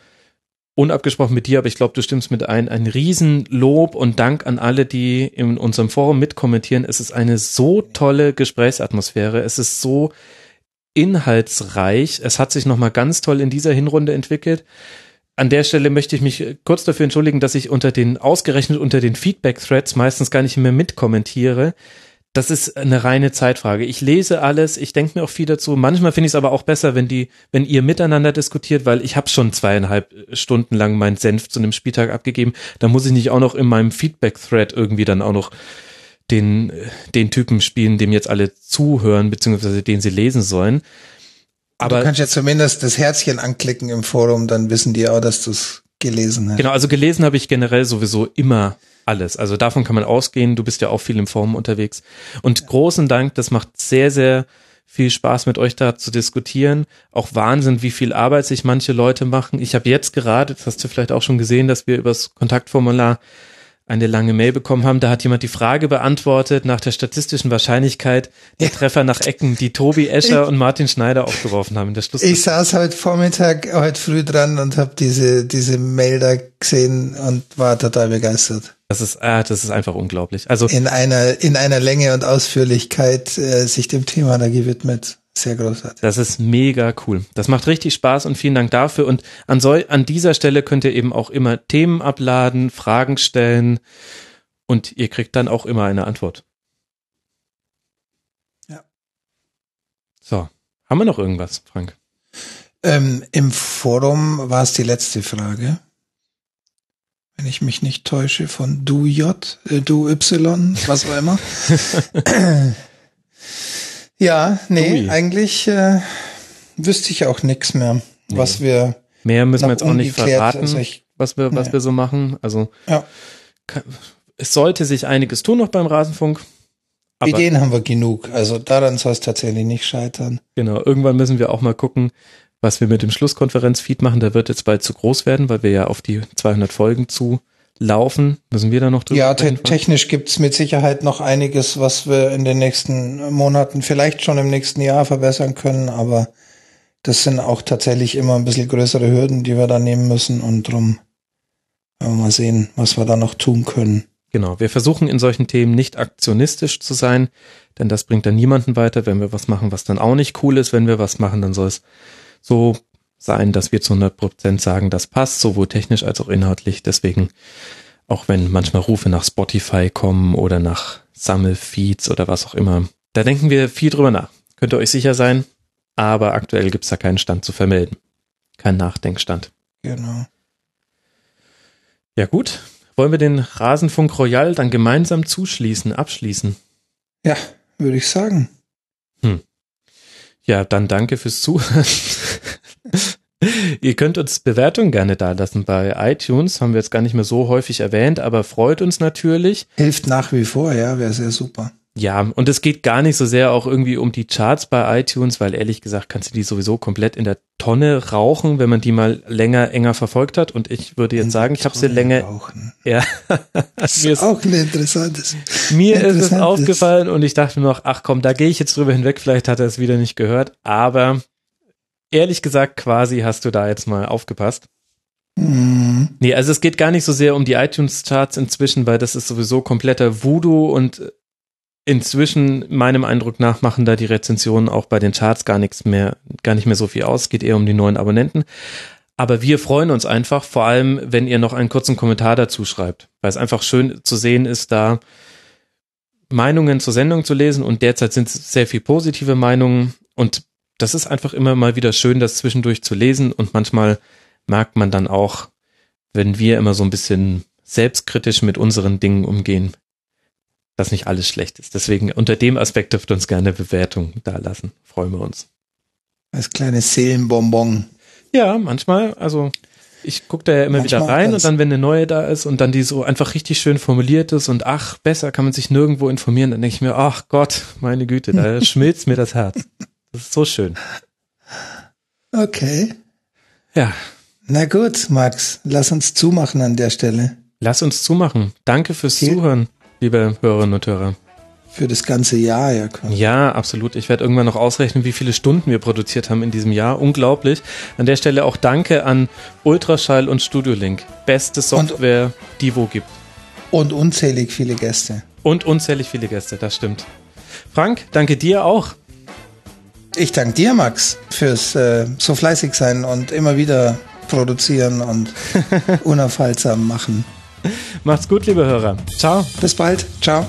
S4: unabgesprochen mit dir, aber ich glaube, du stimmst mit ein, ein Riesenlob und Dank an alle, die in unserem Forum mitkommentieren. Es ist eine so tolle Gesprächsatmosphäre. Es ist so inhaltsreich. Es hat sich nochmal ganz toll in dieser Hinrunde entwickelt. An der Stelle möchte ich mich kurz dafür entschuldigen, dass ich unter den, ausgerechnet unter den Feedback-Threads meistens gar nicht mehr mitkommentiere. Das ist eine reine Zeitfrage. Ich lese alles, ich denke mir auch viel dazu. Manchmal finde ich es aber auch besser, wenn die, wenn ihr miteinander diskutiert, weil ich habe schon zweieinhalb Stunden lang meinen Senf zu einem Spieltag abgegeben. Da muss ich nicht auch noch in meinem Feedback-Thread irgendwie dann auch noch den, den Typen spielen, dem jetzt alle zuhören, beziehungsweise den sie lesen sollen.
S7: Aber
S4: Aber
S7: du kannst ja zumindest das Herzchen anklicken im Forum, dann wissen die auch, dass du es gelesen hast.
S4: Genau, also gelesen habe ich generell sowieso immer alles. Also davon kann man ausgehen. Du bist ja auch viel im Forum unterwegs. Und großen Dank, das macht sehr, sehr viel Spaß mit euch da zu diskutieren. Auch Wahnsinn, wie viel Arbeit sich manche Leute machen. Ich habe jetzt gerade, das hast du vielleicht auch schon gesehen, dass wir übers Kontaktformular eine lange Mail bekommen haben. Da hat jemand die Frage beantwortet nach der statistischen Wahrscheinlichkeit der Treffer nach Ecken, die Tobi Escher und Martin Schneider aufgeworfen haben in der Schluss.
S7: Ich saß heute Vormittag, heute früh dran und habe diese, diese Mail da gesehen und war total begeistert.
S4: Das ist, ah, das ist einfach unglaublich. Also
S7: In einer, in einer Länge und Ausführlichkeit äh, sich dem Thema da gewidmet. Sehr großartig.
S4: Das ist mega cool. Das macht richtig Spaß und vielen Dank dafür. Und an, so, an dieser Stelle könnt ihr eben auch immer Themen abladen, Fragen stellen und ihr kriegt dann auch immer eine Antwort.
S7: Ja.
S4: So, haben wir noch irgendwas, Frank?
S7: Ähm, Im Forum war es die letzte Frage. Wenn ich mich nicht täusche, von du J, äh, du Y, was auch immer. Ja, nee,
S4: Ui.
S7: eigentlich äh, wüsste ich auch nichts mehr, was wir.
S4: Mehr müssen wir jetzt auch nicht verraten,
S7: also ich-
S4: was wir, was
S7: Nee.
S4: wir so machen. Also
S7: Ja.
S4: ka- es sollte sich einiges tun noch beim Rasenfunk.
S7: Ideen haben wir genug. Also daran soll es tatsächlich nicht scheitern.
S4: genau, irgendwann müssen wir auch mal gucken, was wir mit dem Schlusskonferenz-Feed machen. Der wird jetzt bald zu groß werden, weil wir ja auf die 200 Folgen zu laufen. Müssen wir da noch drüber
S7: Ja, te technisch gibt's mit Sicherheit noch einiges, was wir in den nächsten Monaten, vielleicht schon im nächsten Jahr verbessern können, aber das sind auch tatsächlich immer ein bisschen größere Hürden, die wir da nehmen müssen und drum werden wir mal sehen, was wir da noch tun können.
S4: Genau, wir versuchen in solchen Themen nicht aktionistisch zu sein, denn das bringt dann niemanden weiter, wenn wir was machen, was dann auch nicht cool ist. Wenn wir was machen, dann soll es so sein, dass wir zu 100 Prozent sagen, das passt, sowohl technisch als auch inhaltlich. Deswegen, auch wenn manchmal Rufe nach Spotify kommen oder nach Sammelfeeds oder was auch immer, da denken wir viel drüber nach. Könnt ihr euch sicher sein, aber aktuell gibt's da keinen Stand zu vermelden. Kein Nachdenkstand.
S7: Genau.
S4: Ja gut, wollen wir den Rasenfunk Royal dann gemeinsam zuschließen, abschließen?
S7: Ja, würde ich sagen.
S4: Ja, dann danke fürs Zuhören. Ihr könnt uns Bewertungen gerne da lassen bei iTunes, haben wir jetzt gar nicht mehr so häufig erwähnt, aber freut uns natürlich.
S7: Hilft nach wie vor, ja, wäre sehr super.
S4: Ja, und es geht gar nicht so sehr auch irgendwie um die Charts bei iTunes, weil ehrlich gesagt kannst du die sowieso komplett in der Tonne rauchen, wenn man die mal länger, enger verfolgt hat. Und ich würde jetzt sagen, ich habe sie länger,
S7: Rauchen.
S4: ja,
S7: Das
S4: mir
S7: ist
S4: ist,
S7: auch ein interessantes.
S4: mir ist es
S7: interessantes-
S4: aufgefallen und ich dachte mir noch, ach komm, da gehe ich jetzt drüber hinweg, vielleicht hat er es wieder nicht gehört, aber ehrlich gesagt, quasi hast du da jetzt mal aufgepasst.
S7: Mhm.
S4: Nee, also es geht gar nicht so sehr um die iTunes-Charts inzwischen, weil das ist sowieso kompletter Voodoo und inzwischen, meinem Eindruck nach, machen da die Rezensionen auch bei den Charts gar nichts mehr, gar nicht mehr so viel aus. Es geht eher um die neuen Abonnenten. Aber wir freuen uns einfach, vor allem, wenn ihr noch einen kurzen Kommentar dazu schreibt, weil es einfach schön zu sehen ist, da Meinungen zur Sendung zu lesen und derzeit sind es sehr viel positive Meinungen und das ist einfach immer mal wieder schön, das zwischendurch zu lesen und manchmal merkt man dann auch, wenn wir immer so ein bisschen selbstkritisch mit unseren Dingen umgehen, dass nicht alles schlecht ist. Deswegen unter dem Aspekt dürft ihr uns gerne Bewertung da lassen. Freuen wir uns.
S7: Als kleines Seelenbonbon.
S4: Ja, manchmal, also ich gucke da ja immer
S7: Manchmal
S4: wieder rein und dann, wenn eine neue da ist und dann die so einfach richtig schön formuliert ist und ach, besser kann man sich nirgendwo informieren, dann denke ich mir, ach Gott, meine Güte, da schmilzt mir das Herz. Das ist so schön.
S7: Okay.
S4: Ja,
S7: Na gut, Max, lass uns zumachen an der Stelle.
S4: lass uns zumachen. Danke fürs
S7: Vielen-
S4: Zuhören, liebe Hörerinnen und Hörer.
S7: Für das ganze Jahr ja quasi.
S4: Ja, absolut. Ich werde irgendwann noch ausrechnen, wie viele Stunden wir produziert haben in diesem Jahr. Unglaublich. An der Stelle auch danke an Ultraschall und Studiolink. Beste Software, die wo gibt.
S7: Und unzählig viele Gäste.
S4: Und unzählig viele Gäste, das stimmt. Frank, danke dir auch.
S7: Ich danke dir, Max, fürs äh, so fleißig sein und immer wieder produzieren und unaufhaltsam machen.
S4: Macht's gut, liebe Hörer. Ciao.
S7: Bis bald. Ciao.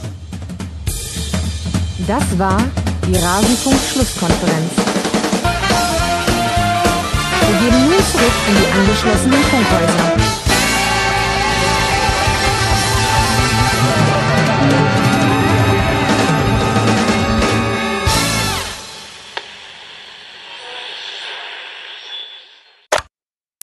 S1: Das war die Rasenfunk-Schlusskonferenz. Wir gehen nun zurück in die angeschlossenen Funkhäuser.